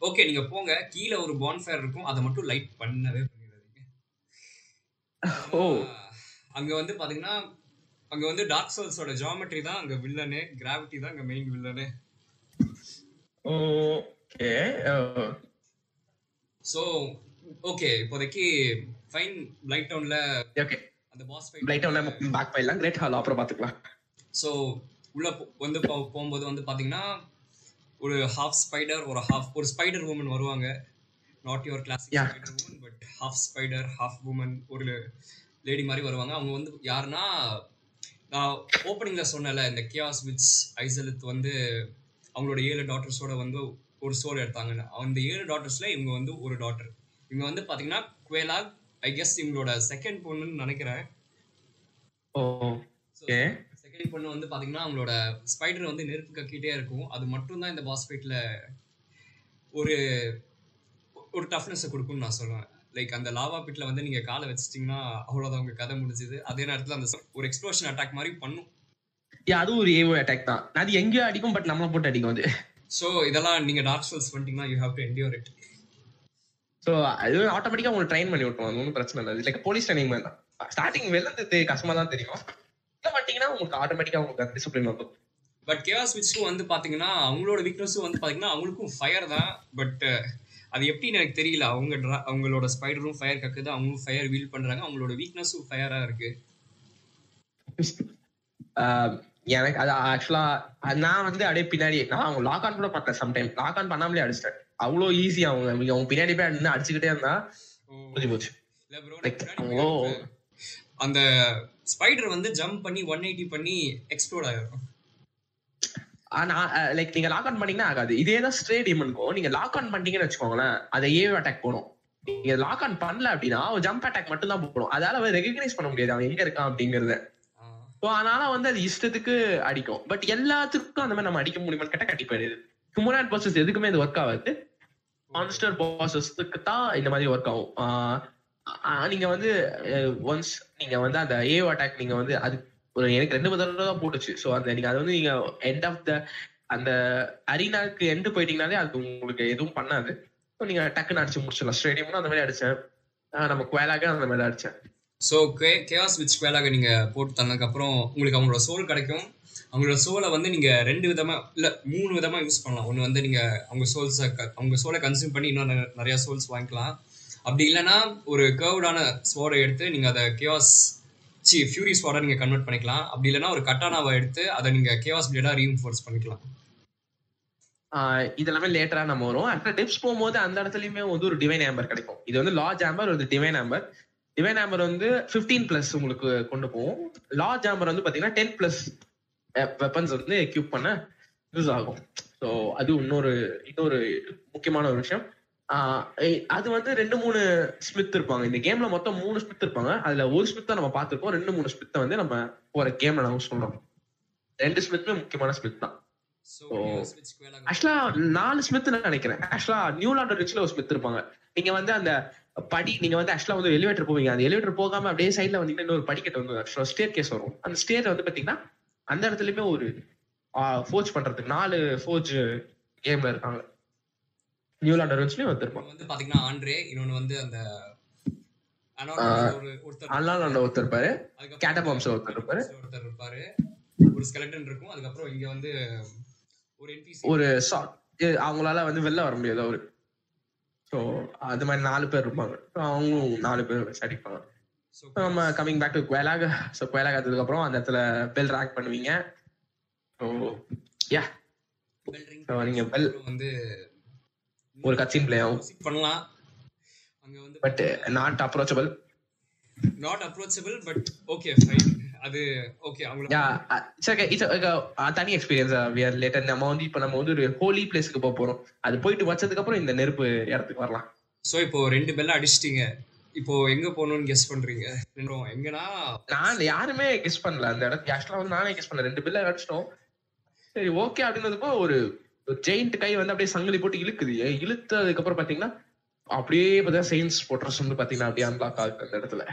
ஓகே நீங்க போங்க. கீழே ஒரு பான்ஃபயர் இருக்கும். அதை மட்டும் லைட் பண்ணவே பண்ணிடாதீங்க. ஓ. அங்க வந்து பாத்தீங்கன்னா அங்க வந்து டார்க் சோல்ஸோட ஜியாமெட்ரி தான் அங்க வில்லனு கிராவிட்டி தான் அங்க மெயின் வில்லனு ஓகே சோ ஓகே இப்போதைக்கு ஃபைன் லைட் டவுன்ல ஓகே அந்த பாஸ் ஃபைட் லைட்டா ஒன்று பேக் போயிடலாம். கிரேட் ஹாலோ அப்புறம் பாத்துக்கலாம். ஸோ உள்ள வந்து போகும்போது வந்து பாத்தீங்கன்னா ஒரு ஹாஃப் ஸ்பைடர் ஒரு ஹாஃப் ஒரு ஸ்பைடர் உமன் வருவாங்க. Not your classic. Spider woman but half spider half woman ஒரு லேடி மாதிரி வருவாங்க. அவங்க வந்து யாருன்னா நான் ஓப்பனிங்ல சொன்னல இந்த கியாஸ் விச் ஐசலித் வந்து அவங்களோட ஏழு டாட்டர்ஸோட வந்து ஒரு சோல் எடுத்தாங்கன்னு அந்த ஏழு டாட்டர்ஸ்ல இவங்க வந்து ஒரு டாட்டர் இவங்க வந்து பாத்தீங்கன்னா குவேலாக் ஐ கெஸ் இவங்களோட செகண்ட் பொண்ணுன்னு நினைக்கிறேன். ஓ ஓகே செகண்ட் பொண்ணு வந்து பாத்தீங்கன்னா அவங்களோட ஸ்பைடர் வந்து நெருப்பு கக்கிட்டே இருக்கும். அது மட்டும் தான் இந்த பாஸ் ஃபைட்ல ஒரு ஒரு டஃப்னஸ் கொடுக்கும்னு நான் சொல்லுவேன். லைக் அந்த லாவா பிட்ல வந்து நீங்க காலை வச்சிட்டீங்கன்னா அவ்வளவுதான் உங்க கதை முடிஞ்சுது. அதே நேரத்துல அந்த ஒரு எக்ஸ்ப்ளோஷன் அட்டாக் மாதிரி பண்ணும். அதுவும் ஒரு ஏஓ அட்டாக் தான். அது எங்கேயோ அடிக்கும் பட் நம்மள போட்டு அடிக்கும் அது. ஸோ இதெல்லாம் நீங்க டார்க் சோல்ஸ் பண்ணிட்டீங்கன்னா you have to endure it so அது ஆட்டோமேட்டிக்கா உங்களுக்கு ட்ரைன் பண்ணி விட்டுரும். அது ஒன்றும் பிரச்சனை இல்லை. லைக் போலீஸ் ட்ரைனிங் மாதிரி தான். ஸ்டார்டிங் வெளில கஷ்டமா தான் தெரியும். இல்லை மாட்டீங்கன்னா உங்களுக்கு ஆட்டோமேட்டிக்கா உங்களுக்கு டிசிப்ளின் வந்துடும் பட் கேஆஸ் விச்சும் வந்து பாத்தீங்கன்னா அவங்களோட வீக்னஸும் வந்து பாத்தீங்கன்னா அவங்களுக்கும் ஃபயர் தான். பட் அது எப்படின்னு எனக்கு தெரியல. அவங்க அவங்களோட ஸ்பைடரும் ஃபயர் கக்குது. அவங்களும் ஃபயர் வீல் பண்றாங்க. அவங்களோட வீக்னஸும் ஃபயரா இருக்கு. எனக்கு அது ஆக்சுவலா நான் வந்து அப்படியே பின்னாடி நான் அவங்க லாக் ஆன் கூட பார்த்தேன் சம்டைம் லாக் ஆன் பண்ணாமலே அடிச்சிட்டேன். அவ்வளோ ஈஸி அவங்க அவங்க பின்னாடி போய் நின்னு அடிச்சுக்கிட்டே இருந்தா முடிஞ்சு போச்சு. அந்த ஸ்பைடர் வந்து ஜம்ப் பண்ணி ஒன் எயிட்டி பண்ணி எக்ஸ்ப்ளோட் ஆயிரும். ஆனா லைக் நீங்க லாக் ஆன் பண்ணீங்கன்னா ஆகாது. இதே தான் ஸ்ட்ரே டீமனுக்கும் நீங்க லாக் ஆன் பண்ணீங்கன்னு வச்சுக்கோங்களேன் அதை ஏவ் அட்டாக் போடும். நீங்க லாக் ஆன் பண்ணல அப்படின்னா ஜம்ப் அட்டாக் மட்டும் தான் போடும். அதால அவன் ரெகக்னைஸ் பண்ண முடியாது. அவன் எங்க இருக்கான் அப்படிங்கறத. ஸோ அதனால வந்து அது இஷ்டத்துக்கு அடிக்கும். பட் எல்லாத்துக்கும் அந்த மாதிரி நம்ம அடிக்க முடியுமான்னு கேட்டா கண்டிப்பா கிடையாது. ஹியூமன் பாசஸ் எதுக்குமே இது ஒர்க் ஆகாது. மான்ஸ்டர் பாசஸ்க்கு தான் இந்த மாதிரி ஒர்க் ஆகும். நீங்க வந்து ஒன்ஸ் நீங்க வந்து அந்த ஏ அட்டாக் நீங்க வந்து அது ஒரு எனக்கு ரெண்டு தடவை தான் போட்டுச்சு. ஸோ அந்த நீங்க அது வந்து நீங்க எண்ட் ஆஃப் த அந்த அரினாக்கு எண்டு போயிட்டீங்கனாலே அது உங்களுக்கு எதுவும் பண்ணாது. ஸோ நீங்க டக்குன்னு அடிச்சு முடிச்சிடலாம். ஸ்டேடியம்னு அந்த மாதிரி அடிச்சேன். நம்ம குவேலாக அந்த மாதிரி அடிச்சேன். ஸோ கே கேஆஸ் விச் குவேலாக நீங்கள் போட்டு தந்ததுக்கப்புறம் உங்களுக்கு அவங்களோட சோல் கிடைக்கும். அவங்களோட சோலை வந்து நீங்கள் ரெண்டு விதமாக இல்லை மூணு விதமாக யூஸ் பண்ணலாம். ஒன்று வந்து நீங்கள் அவங்க சோல்ஸை அவங்க சோலை கன்சியூம் பண்ணி இன்னும் நிறையா நிறைய சோல்ஸ் வாங்கிக்கலாம். அப்படி இல்லைன்னா ஒரு கர்வ்டான ஸ்வோரை எடுத்து நீங்கள் அதை கேவாஸ் சி ஃபியூரி ஸ்வாடை நீங்கள் கன்வெர்ட் பண்ணிக்கலாம். அப்படி இல்லைன்னா ஒரு கட்டானாவை எடுத்து அதை நீங்கள் கேவாஸ் பிளேடாக ரீஇன்ஃபோர்ஸ் பண்ணிக்கலாம். இதெல்லாமே லேட்டரா நம்ம வரும். அப்புறம் டிப்ஸ் போகும்போது அந்த இடத்துலயுமே வந்து ஒரு டிவைன் ஆம்பர் கிடைக்கும். இது வந்து லார்ஜ் ஆம்பர் ஒரு டிவைன் ஆம்பர் டிவைன் ஆம்பர் வந்து 15 பிளஸ் உங்களுக்கு கொண்டு போவோம் லார்ஜ் ஆம்பர் வந்து பாத்தீங்கன்னா டென் பிளஸ் வெப்பன்ஸ் வந்து எக்யூப் பண்ண யூஸ் ஆகும். ஸோ அது இன்னொரு இன்னொரு முக்கியமான ஒரு விஷயம். அது வந்து ரெண்டு மூணு ஸ்மித் இருப்பாங்க. இந்த கேம்ல மொத்தம் மூணு ஸ்மித் இருப்பாங்க. அதுல ஒரு ஸ்மித்தை நம்ம பார்த்திருக்கோம். ரெண்டு மூணு ஸ்மித்தை வந்து நம்ம போற கேம்ல நம்ம சொல்றோம். ரெண்டு ஸ்மித்துமே முக்கியமான ஸ்மித் தான். ஆக்சுவலா நாலு ஸ்மித் நினைக்கிறேன். ஆக்சுவலா நியூலாண்ட் ரிச்ல ஒரு ஸ்மித் இருப்பாங்க. நீங்க வந்து அந்த படி நீங்க வந்து ஆக்சுவலா வந்து எலிவேட்டர் போவீங்க. அந்த எலிவேட்டர் போகாம அப்படியே சைடுல வந்தீங்கன்னா இன்னொரு படிக்கட்டு வந்து ஆக்சுவலா ஸ்டேர் கேஸ் வரும். அந்த ஸ்டேர் வந்து பாத்தீங்கன்னா அந்த இடத்துலயுமே ஒரு ஃபோர்ஜ் பண்றதுக்கு நாலு ஃபோர்ஜ் கேம்ல இருக்காங்க. நியூலாண்ட் ரிச்லயும் வந்திருப்பாங்க ஒண்ணு வந்து பாத்தீங்கன்னா ஆண்ட்ரே இன்னொன்னு வந்து அந்த ஒரு ஒருத்தர் ஒருத்தர் இருப்பாரு கேட்டபாம்ஸ் ஒருத்தர் இருப்பாரு ஒருத்தர் இருப்பாரு. ஒரு ஸ்கெலட்டன் இருக்கும். அதுக்கப்புறம் இங்க வந்து ஒரு என்பிசி ஒரு அவங்களால வந்து வெளில வர முடியாது அவரு. ஸோ அது மாதிரி நாலு பேர் இருப்பாங்க. So அவங்களும் நாலு பேர் ஸோ So, நம்ம coming back to Quelaag so Quelaag அந்த இடத்துல பெல் ரேங்க் பண்ணுவீங்க. ஸோ யா நீங்க bell- வந்து ஒரு கட்சின் பிளே ஆகும் பண்ணலாம். அங்க வந்து but not approachable not approachable but okay fine அது ஓகே அவங்கள யா சரி இட்ஸ் தனி எக்ஸ்பீரியன்ஸ் வி ஆர் லேட்டர் நம்ம வந்து இப்போ நம்ம வந்து ஒரு ஹோலி பிளேஸ்க்கு போக போறோம். அது போயிட்டு வச்சதுக்கு அப்புறம் இந்த நெருப்பு இடத்துக்கு வரலாம். ஸோ இப்போ ரெண்டு பெல்ல அடிச்சிட்டீங்க. இப்போ எங்க போகணும்னு கெஸ் பண்றீங்க? எங்கன்னா? நான் யாருமே கெஸ் பண்ணல அந்த இடத்துக்கு. ஆக்சுவலா வந்து நானே கெஸ் பண்ணல. ரெண்டு பில்ல அடிச்சிட்டோம். சரி ஓகே அப்படின்னதுப்போ ஒரு ஜெயிண்ட் கை வந்து அப்படியே சங்கிலி போட்டு இழுக்குது. இழுத்ததுக்கு அப்புறம் பாத்தீங்கன்னா அப்படியே பார்த்தா செயின்ஸ் போட்ரஸ் வந்து பாத்தீங்கன்னா அப்படியே அன்லாக் ஆகுது அந்த இடத்துல.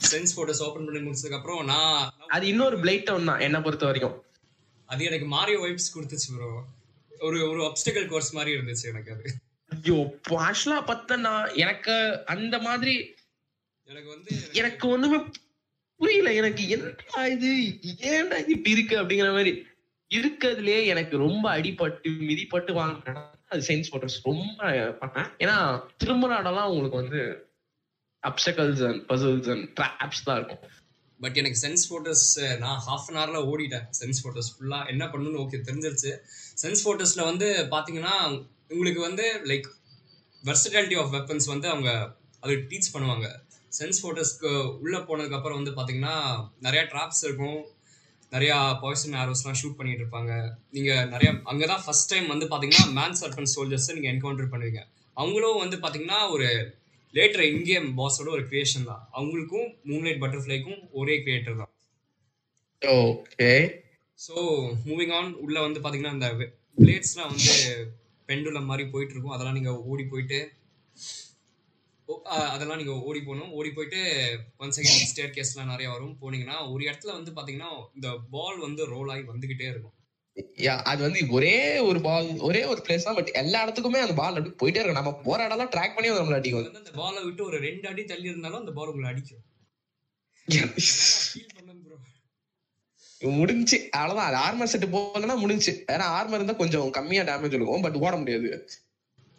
சென்ஸ் போட்டோஸ் ஓபன் பண்ணி முடிச்சதுக்கு அப்புறம் நான் அது இன்னொரு பிளைட் டவுன் தான் என்ன பொறுத்த வரைக்கும். அது எனக்கு மாரியோ வைப்ஸ் கொடுத்துச்சு ப்ரோ ஒரு ஒரு obstacle கோர்ஸ் மாதிரி இருந்துச்சு எனக்கு அது. ஐயோ ஆக்சுவலா பார்த்தனா எனக்கு அந்த மாதிரி எனக்கு வந்து எனக்கு ஒண்ணுமே புரியல. எனக்கு என்ன இது? ஏன்டா இது இப்படி இருக்கு அப்படிங்கிற மாதிரி. இருக்கிறதுலயே எனக்கு ரொம்ப அடிபட்டு மிதிப்பட்டு வாங்கினா அது சயின்ஸ் போட்டர்ஸ் ரொம்ப பண்ணேன் ஏன்னா திரும்ப நாடெல்லாம் உங்களுக்கு வந்து obstacles and puzzles and traps தான் இருக்கும். பட் எனக்கு சென்ஸ் ஃபோட்டோஸ் நான் ஹாஃப் அன் ஹவர்ல ஓடிட்டேன். சென்ஸ் ஃபோட்டோஸ் ஃபுல்லாக என்ன பண்ணணும்னு ஓகே தெரிஞ்சிருச்சு. சென்ஸ் ஃபோட்டோஸில் வந்து பார்த்தீங்கன்னா உங்களுக்கு வந்து லைக் வெர்சடாலிட்டி ஆஃப் வெப்பன்ஸ் வந்து அவங்க அது டீச் பண்ணுவாங்க. சென்ஸ் ஃபோட்டோஸ்க்கு உள்ளே போனதுக்கப்புறம் வந்து பார்த்தீங்கன்னா நிறையா ட்ராப்ஸ் இருக்கும். நிறைய பாய்சன் ஆரோஸ்லாம் ஷூட் பண்ணிட்டு இருப்பாங்க. நீங்க நிறைய அங்கதான் ஃபர்ஸ்ட் டைம் வந்து பாத்தீங்கன்னா மேன் சர்பன் சோல்ஜர்ஸ் நீங்க என்கவுண்டர் பண்ணுவீங்க. அவங்களும் வந்து பாத்தீங்கன்னா ஒரு லேட்டர் இன்கேம் பாஸோட ஒரு கிரியேஷன் தான். அவங்களுக்கும் மூன்லைட் பட்டர்ஃப்ளைக்கும் ஒரே கிரியேட்டர் தான். ஓகே ஸோ மூவிங் ஆன் உள்ள வந்து பாத்தீங்கன்னா அந்த பிளேட்ஸ்லாம் வந்து பெண்டுலம் மாதிரி போயிட்டு இருக்கும். அதெல்லாம் நீங்க ஓடி போயிட்டு அதெல்லாம் நீங்க ஓடி போகணும். ஓடி போயிட்டு ஒன் செகண்ட் ஸ்டேர் கேஸ்லாம் நிறைய வரும். போனீங்கன்னா ஒரு இடத்துல வந்து பாத்தீங்கன்னா இந்த பால் வந்து ரோல் ஆகி வந்துகிட்டே இருக்கும். அது வந்து ஒரே ஒரு பால் ஒரே ஒரு பிளேஸ் தான் பட் எல்லா இடத்துக்குமே அந்த பால் அப்படி போயிட்டே இருக்கும். நம்ம போற இடம்லாம் ட்ராக் பண்ணி நம்மள அடிக்கும். வந்து அந்த பாலை விட்டு ஒரு ரெண்டு அடி தள்ளி இருந்தாலும் அந்த பால் உங்களை அடிக்கும். முடிஞ்சு அவ்வளவுதான். அது ஆர்மர் செட் போகலன்னா முடிஞ்சு ஏன்னா ஆர்மர் இருந்தா கொஞ்சம் கம்மியா டேமேஜ் இருக்கும் பட் ஓட முடியாது.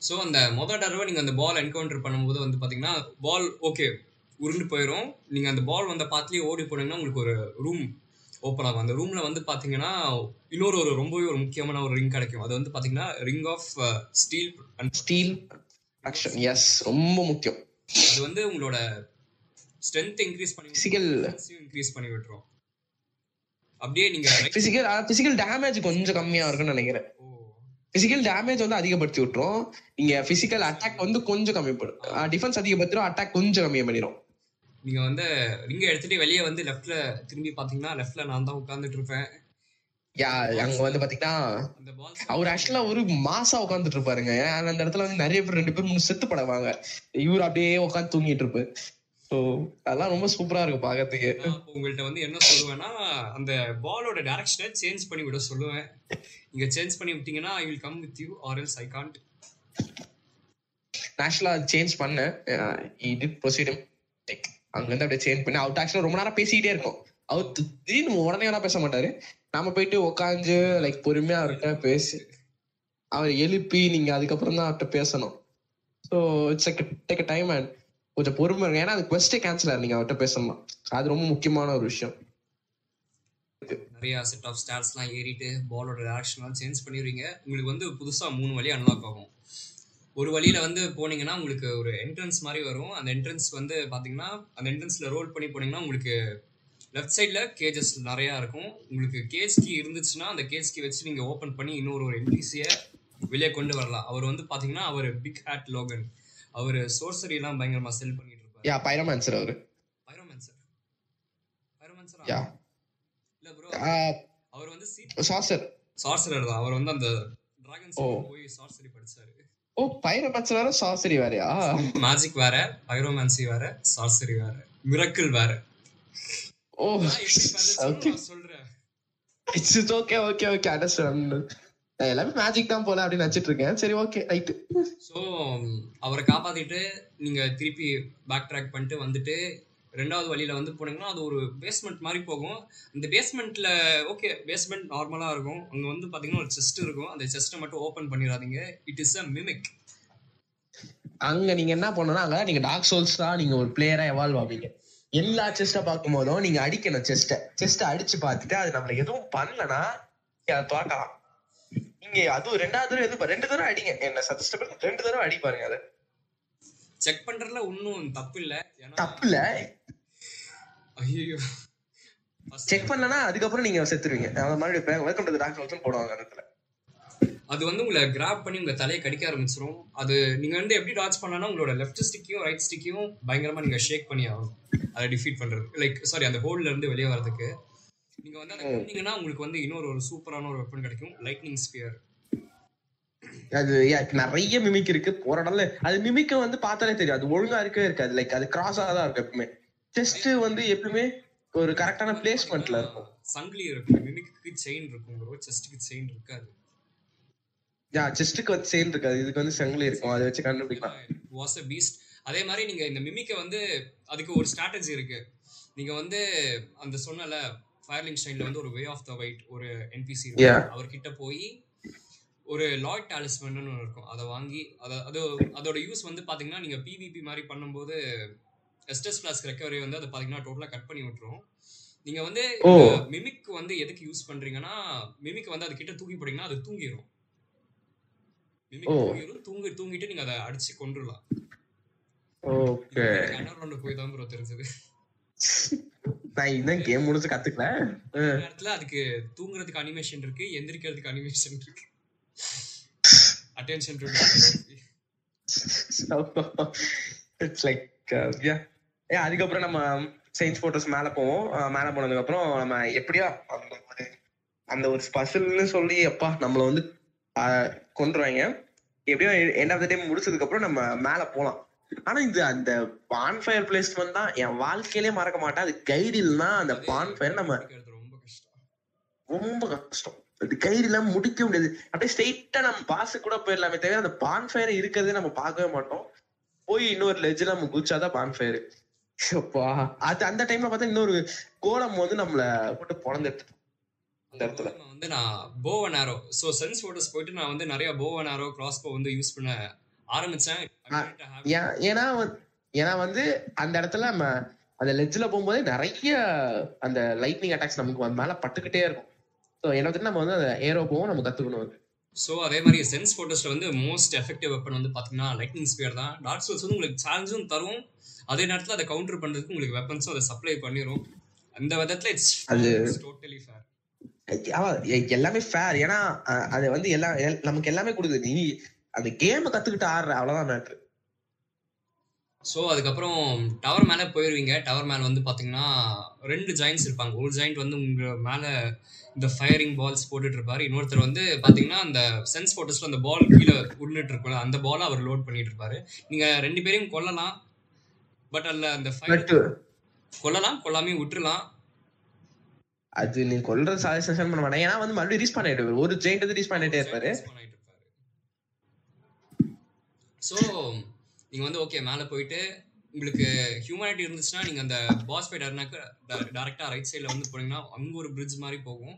ஸோ அந்த மொதல் தடவை நீங்கள் அந்த பால் என்கவுண்டர் பண்ணும்போது வந்து பார்த்தீங்கன்னா பால் ஓகே உருண்டு போயிடும் நீங்கள் அந்த பால் வந்த பாத்துலேயே ஓடி போனீங்கன்னா உங்களுக்கு ஒரு ரூம் ஓப்பன் ஆகும். அந்த ரூமில் வந்து பார்த்தீங்கன்னா இன்னொரு ஒரு ரொம்பவே ஒரு முக்கியமான ஒரு ரிங் கிடைக்கும். அது வந்து பார்த்தீங்கன்னா ring of steel and steel action is ரொம்ப முக்கியம். அது வந்து உங்களோட ஸ்ட்ரென்த் இன்க்ரீஸ் பண்ணி Physical- இன்க்ரீஸ் பண்ணி விட்டுரும். அப்படியே நீங்கள் பிசிக்கல் பிசிக்கல் டேமேஜ் கொஞ்சம் கம்மியா இருக்கும்னு நினைக்கிறேன். பிசிக்கல் டேமேஜ் வந்து அதிகப்படுத்தி விட்டுரும். நீங்க பிசிக்கல் அட்டாக் வந்து கொஞ்சம் கம்மி பண்ணும் டிஃபென்ஸ் அதிகப்படுத்திடும் அட்டாக் கொஞ்சம் கம்மி பண்ணிடும் நீங்க வந்து ரிங்கை எடுத்துட்டு வெளியே வந்து லெஃப்ட்ல திரும்பி பாத்தீங்கன்னா லெஃப்ட்ல நான் தான் உட்கார்ந்துட்டு இருப்பேன். யா அங்க வந்து பாத்தீங்கன்னா அவர் ஆக்சுவலா ஒரு மாசா உட்காந்துட்டு இருப்பாருங்க. அந்த இடத்துல வந்து நிறைய பேர் ரெண்டு பேர் மூணு செத்து படுவாங்க இவர் அப்படியே உட்காந்து தூங்கிட்டு இருப்பாரு. ஸோ அதெல்லாம் ரொம்ப சூப்பரா இருக்கும் பாக்கிறதுக்கு. உங்கள்ட்ட வந்து என்ன சொல்லுவேன்னா அந்த பாலோட டைரக்ஷனை சேஞ்ச் பண்ணி விட சொல்லுவேன். நீங்க சேஞ்ச் பண்ணி விட்டீங்கன்னா I will come with you or else I can't நேஷனலா change பண்ணேன். இட் ப்ரொசீடும் அங்க இருந்து அப்படியே சேஞ்ச் பண்ணி அவர் ஆக்சுவலா ரொம்ப நேரம் பேசிக்கிட்டே இருக்கும். அவர் திடீர்னு உடனே எல்லாம் பேச மாட்டாரு. நாம போயிட்டு உட்காந்து லைக் பொறுமையா அவர்கிட்ட பேசி அவர் எழுப்பி நீங்க அதுக்கப்புறம் தான் அவர்கிட்ட பேசணும். So it's take time and கொஞ்சம் பொறுமை இருங்க. ஏன்னா அது கொஸ்டே கேன்சல் ஆயிருந்தீங்க அவர்கிட்ட பேசணும் அது ரொம்ப முக்கியமான ஒரு விஷயம். நிறைய செட் ஆஃப் ஸ்டார்ஸ்லாம் ஏறிட்டு பாலோட டேரக்ஷன்லாம் சேஞ்ச் பண்ணிடுவீங்க. உங்களுக்கு வந்து புதுசா மூணு வழி அன்லாக் ஆகும். ஒரு வழியில வந்து போனீங்கன்னா உங்களுக்கு ஒரு என்ட்ரன்ஸ் மாதிரி வரும். அந்த என்ட்ரன்ஸ் வந்து பாத்தீங்கன்னா அந்த என்ட்ரன்ஸ்ல ரோல் பண்ணி போனீங்கன்னா உங்களுக்கு லெஃப்ட் சைடில் கேஜஸ் நிறையா இருக்கும். உங்களுக்கு கேஸ் கீ இருந்துச்சுன்னா அந்த கேஸ் கீ வச்சு நீங்கள் ஓப்பன் பண்ணி இன்னொரு ஒரு என்டிசியை வெளியே கொண்டு வரலாம். அவர் வந்து பார்த்தீங்கன்னா அவர் பிக் ஹேட் லோகன் அவர் சோர்சரி எல்லாம் பயங்கரமா செல் பண்ணிட்டு இருப்பாரு. யா பைரமான்சர் அவரு. பைரோமேன்சர் பைரோமேன்சர் யா இல்ல ப்ரோ அவர் வந்து சீட் சாசர் சார்சரர் தான். அவர் வந்து அந்த டிராகன் ஓ. போய் சார்சரி படிச்சாரு. ஓ பைரமான்சர் வேற சாசரி வேறயா? மேஜிக் வேற பைரோமான்சி வேற சார்சரி வேற மிரக்கிள் வேற. ஓ பண்ணுச்சுன்னு ஓகே சொல்றேன். It's okay okay okay understand எல்லாமே மேஜிக் தான் போல அப்படின்னு நினைச்சிட்டு இருக்கேன் சரி ஓகே ரைட்டு ஸோ அவரை காப்பாத்திட்டு நீங்க திருப்பி பேக் ட்ராக் பண்ணிட்டு வந்துட்டு ரெண்டாவது வழியில வந்து போனீங்கன்னா அது ஒரு பேஸ்மெண்ட் மாதிரி போகும். அந்த பேஸ்மெண்ட்ல ஓகே பேஸ்மெண்ட் நார்மலா இருக்கும். அங்க வந்து பாத்தீங்கன்னா ஒரு செஸ்ட் இருக்கும். அந்த செஸ்ட்டை மட்டும் ஓபன் பண்ணிடாதீங்க. இட் இஸ் அ மிமிக் அங்க நீங்க என்ன பண்ணணும் அங்க நீங்க டார்க் சோல்ஸ் தான் நீங்க ஒரு பிளேயரா எவால்வ் ஆவீங்க. எல்லா செஸ்ட பார்க்கும் போதும் நீங்க அடிக்கணும் செஸ்ட செஸ்ட அடிச்சு பார்த்துட்டு அது நம்மள எதுவும் பண்ணலனா நீங்க அதை தோக்கலாம் நீங்க அதுவும் ரெண்டாவது தடவை எதுவும் ரெண்டு தடவை அடிங்க. என்ன சஜஸ்ட் பண்ணி ரெண்டு தடவை அடி பாருங்க அதை. செக் பண்றதுல ஒன்றும் தப்பு இல்லை. ஏன்னா தப்பு இல்ல. ஐயோ செக் பண்ணலனா அதுக்கப்புறம் நீங்க செத்துருவீங்க. அந்த மாதிரி வெல்கம் டு டார்க் சோல்ஸ் போடுவாங்க அந்த இடத்துல. அது வந்து உங்களை கிராப் பண்ணி உங்க தலையை கடிக்க ஆரம்பிச்சிரும். அது நீங்க வந்து எப்படி டாச் பண்ணனா உங்களோட லெஃப்ட் ஸ்டிக்கையும் ரைட் ஸ்டிக்கையும் பயங்கரமா நீங்க ஷேக் பண்ணி ஆகணும். அதை டிஃபீட் பண்றது. லைக் சாரி அந்த ஹோல்ல இருந்து வெளியே வரதுக்கு நீங்க வந்து அதை ம். பண்ணீங்கன்னா உங்களுக்கு வந்து இன்னொரு ஒரு சூப்பரான ஒரு வெப்பன் கிடைக்கும். லைட்னிங் ஸ்பியர் அது நிறைய மிமிக் இருக்கு. போற இடம்ல அது மிமிக்க வந்து பார்த்தாலே தெரியும். அது ஒழுங்கா இருக்கவே இருக்காது. லைக் அது கிராஸா தான் இருக்கும் எப்பவுமே. செஸ்ட் வந்து எப்பவுமே ஒரு கரெக்டான பிளேஸ்மெண்ட்ல இருக்கும். சங்கிலி இருக்கும் மிமிக்கு செயின் இருக்கும் ப்ரோ செஸ்ட்டுக்கு செயின் இருக்காது. யா செஸ்ட்டுக்கு வந்து செயின் இருக்காது. இதுக்கு வந்து சங்கிலி இருக்கும். அதை வச்சு கண்டுபிடிக்கலாம் வாஸ் அ பீஸ்ட் அதே மாதிரி நீங்க இந்த மிமிக்க வந்து அதுக்கு ஒரு ஸ்ட்ராட்டஜி இருக்கு. நீங்க வந்து அந்த சொன்னல ஃபயர்லிங் ஸ்டைன்ல வந்து ஒரு வே ஆஃப் த வைட் ஒரு என்பிசி Yeah. அவர்கிட்ட போய் ஒரு லாய்ட் டாலிஸ்மன் ஒன்று இருக்கும். அதை வாங்கி அதை அது அதோட யூஸ் வந்து பாத்தீங்கன்னா நீங்க பிவிபி மாதிரி பண்ணும்போது எஸ்டஸ் பிளாஸ் ரெக்கவரி வந்து அதை பாத்தீங்கன்னா டோட்டலா கட் பண்ணி விட்டுரும். நீங்க வந்து. மிமிக் வந்து எதுக்கு யூஸ் பண்றீங்கன்னா மிமிக் வந்து அது கிட்ட தூக்கி போட்டீங்கன்னா அது தூங்கிரும். மிமிக் ஓ. தூங்கிரும். தூங்கி தூங்கிட்டு நீங்க அதை அடிச்சு கொண்டுடலாம் ஓகே. ரவுண்ட் போய் தான் ப்ரோ தெரிஞ்சது. *laughs* நான் இன்னும் கேம் முடிச்சு கத்துக்கல. நேரத்துல அதுக்கு தூங்குறதுக்கு அனிமேஷன் இருக்கு எந்திரிக்கிறதுக்கு அனிமேஷன் இருக்கு. Attention to it's like yeah ஏ அதுக்கப்புறம் நம்ம சயின்ஸ் போட்டோஸ் மேல போவோம். மேல போனதுக்கு அப்புறம் நம்ம எப்படியா அந்த ஒரு அந்த ஒரு ஸ்பெஷல்னு சொல்லி அப்பா நம்மள வந்து கொன்றுவாங்க. எப்படியோ எண்ட் ஆஃப் த டைம் முடிச்சதுக்கு அப்புறம் நம்ம மேல போலாம். ஆனா இது அந்த பான்ஃபயர் பிளேஸ்மெண்ட் தான் என் வாழ்க்கையிலே மறக்க மாட்டேன். அது கைடு இல்லைன்னா அந்த பான்ஃபயர் நம்ம ரொம்ப கஷ்டம். ரொம்ப கஷ்டம். அது கைடு இல்லாம முடிக்க முடியாது. அப்படியே ஸ்ட்ரெயிட்டா நம்ம பாசு கூட போயிடலாமே தவிர அந்த பான்ஃபயர் இருக்கிறதே நம்ம பார்க்கவே மாட்டோம். போய் இன்னொரு லெஜ்ல நம்ம குதிச்சாதான் பான்ஃபயர் அப்பா அது அந்த டைம்ல பார்த்தா இன்னொரு கோலம் வந்து நம்மள போட்டு பொழந்துட்டு இந்த இடத்துல. வந்து நான் bow and arrow so Sen's fortress போயிட்டு நான் வந்து நிறைய போ அண்ட் ஆரோ கிராஸ் போ வந்து யூஸ் பண்ண ஆரம்பிச்சேன். ஏன்- ஏன்னா ஏன்னா வந்து அந்த இடத்துல நம்ம அந்த லெஜ்ல போகும்போதே நிறைய அந்த லைட்னிங் அட்டாக்ஸ் நமக்கு மேல பட்டுக்கிட்டே இருக்கும். ஸோ என்ன நம்ம வந்து அந்த ஏரோ போவோம் நம்ம கத்துக்கணும். ஸோ அதே மாதிரி சென்ஸ் ஃபோட்டோஸ்ல வந்து மோஸ்ட் எஃபெக்டிவ் வெப்பன் வந்து பாத்தீங்கன்னா லைட்னிங் ஸ்பியர் தான். டார்க் சோல்ஸ் வந்து உங்களுக்கு சேலஞ்சும் தரும். அதே நேரத்துல அதை கவுண்டர் பண்றதுக்கு உங்களுக்கு வெப்பன்ஸும் அதை சப்ளை பண்ணிரும். அந்த விதத்துல இட்ஸ் அது- டோட்டலி ஃபேர் எல்லாமே ஃபேர் ஏன்னா அது வந்து எல்லாம் எல்- நமக்கு எல்லாமே கொடுக்குது. நீ அந்த கேம் கத்துக்கிட்டு ஆடுற அவ்வளவுதான் மேட்ரு ஸோ அதுக்கப்புறம் டவர் மேலே போயிருவீங்க. டவர் மேலே வந்து பார்த்தீங்கன்னா ரெண்டு ஜாயின்ஸ் இருப்பாங்க. ஒரு ஜாயிண்ட் வந்து உங்க மேலே இந்த ஃபயரிங் பால்ஸ் போட்டுட்டு இருப்பாரு. இன்னொருத்தர் வந்து பார்த்தீங்கன்னா அந்த சென்ஸ் போட்டோஸ்ல அந்த பால் கீழே உருண்டுட்டு இருக்கும்ல அந்த பாலை அவர் லோட் பண்ணிட்டு இருப்பாரு. நீங்க ரெண்டு பேரையும் கொல்லலாம். பட் அல்ல அந்த கொல்லலாம் கொல்லாமையும் விட்டுறலாம். அது நீ கொல்ற சஜஷன் பண்ண மாட்டேன். ஏன்னா வந்து மறுபடியும் ரீஸ் பண்ணிட்டு. ஒரு ஜெயிண்ட் வந்து ரீஸ் பண்ணிட்டே இருப்பாரு. ஸோ நீங்கள் வந்து ஓகே மேலே போயிட்டு உங்களுக்கு ஹியூமனிட்டி இருந்துச்சுன்னா நீங்கள் அந்த பாஸ் ஃபைட் டேரெக்டாக ரைட் சைடில் வந்து போனீங்கன்னா அங்கே ஒரு பிரிட்ஜ் மாதிரி போகும்.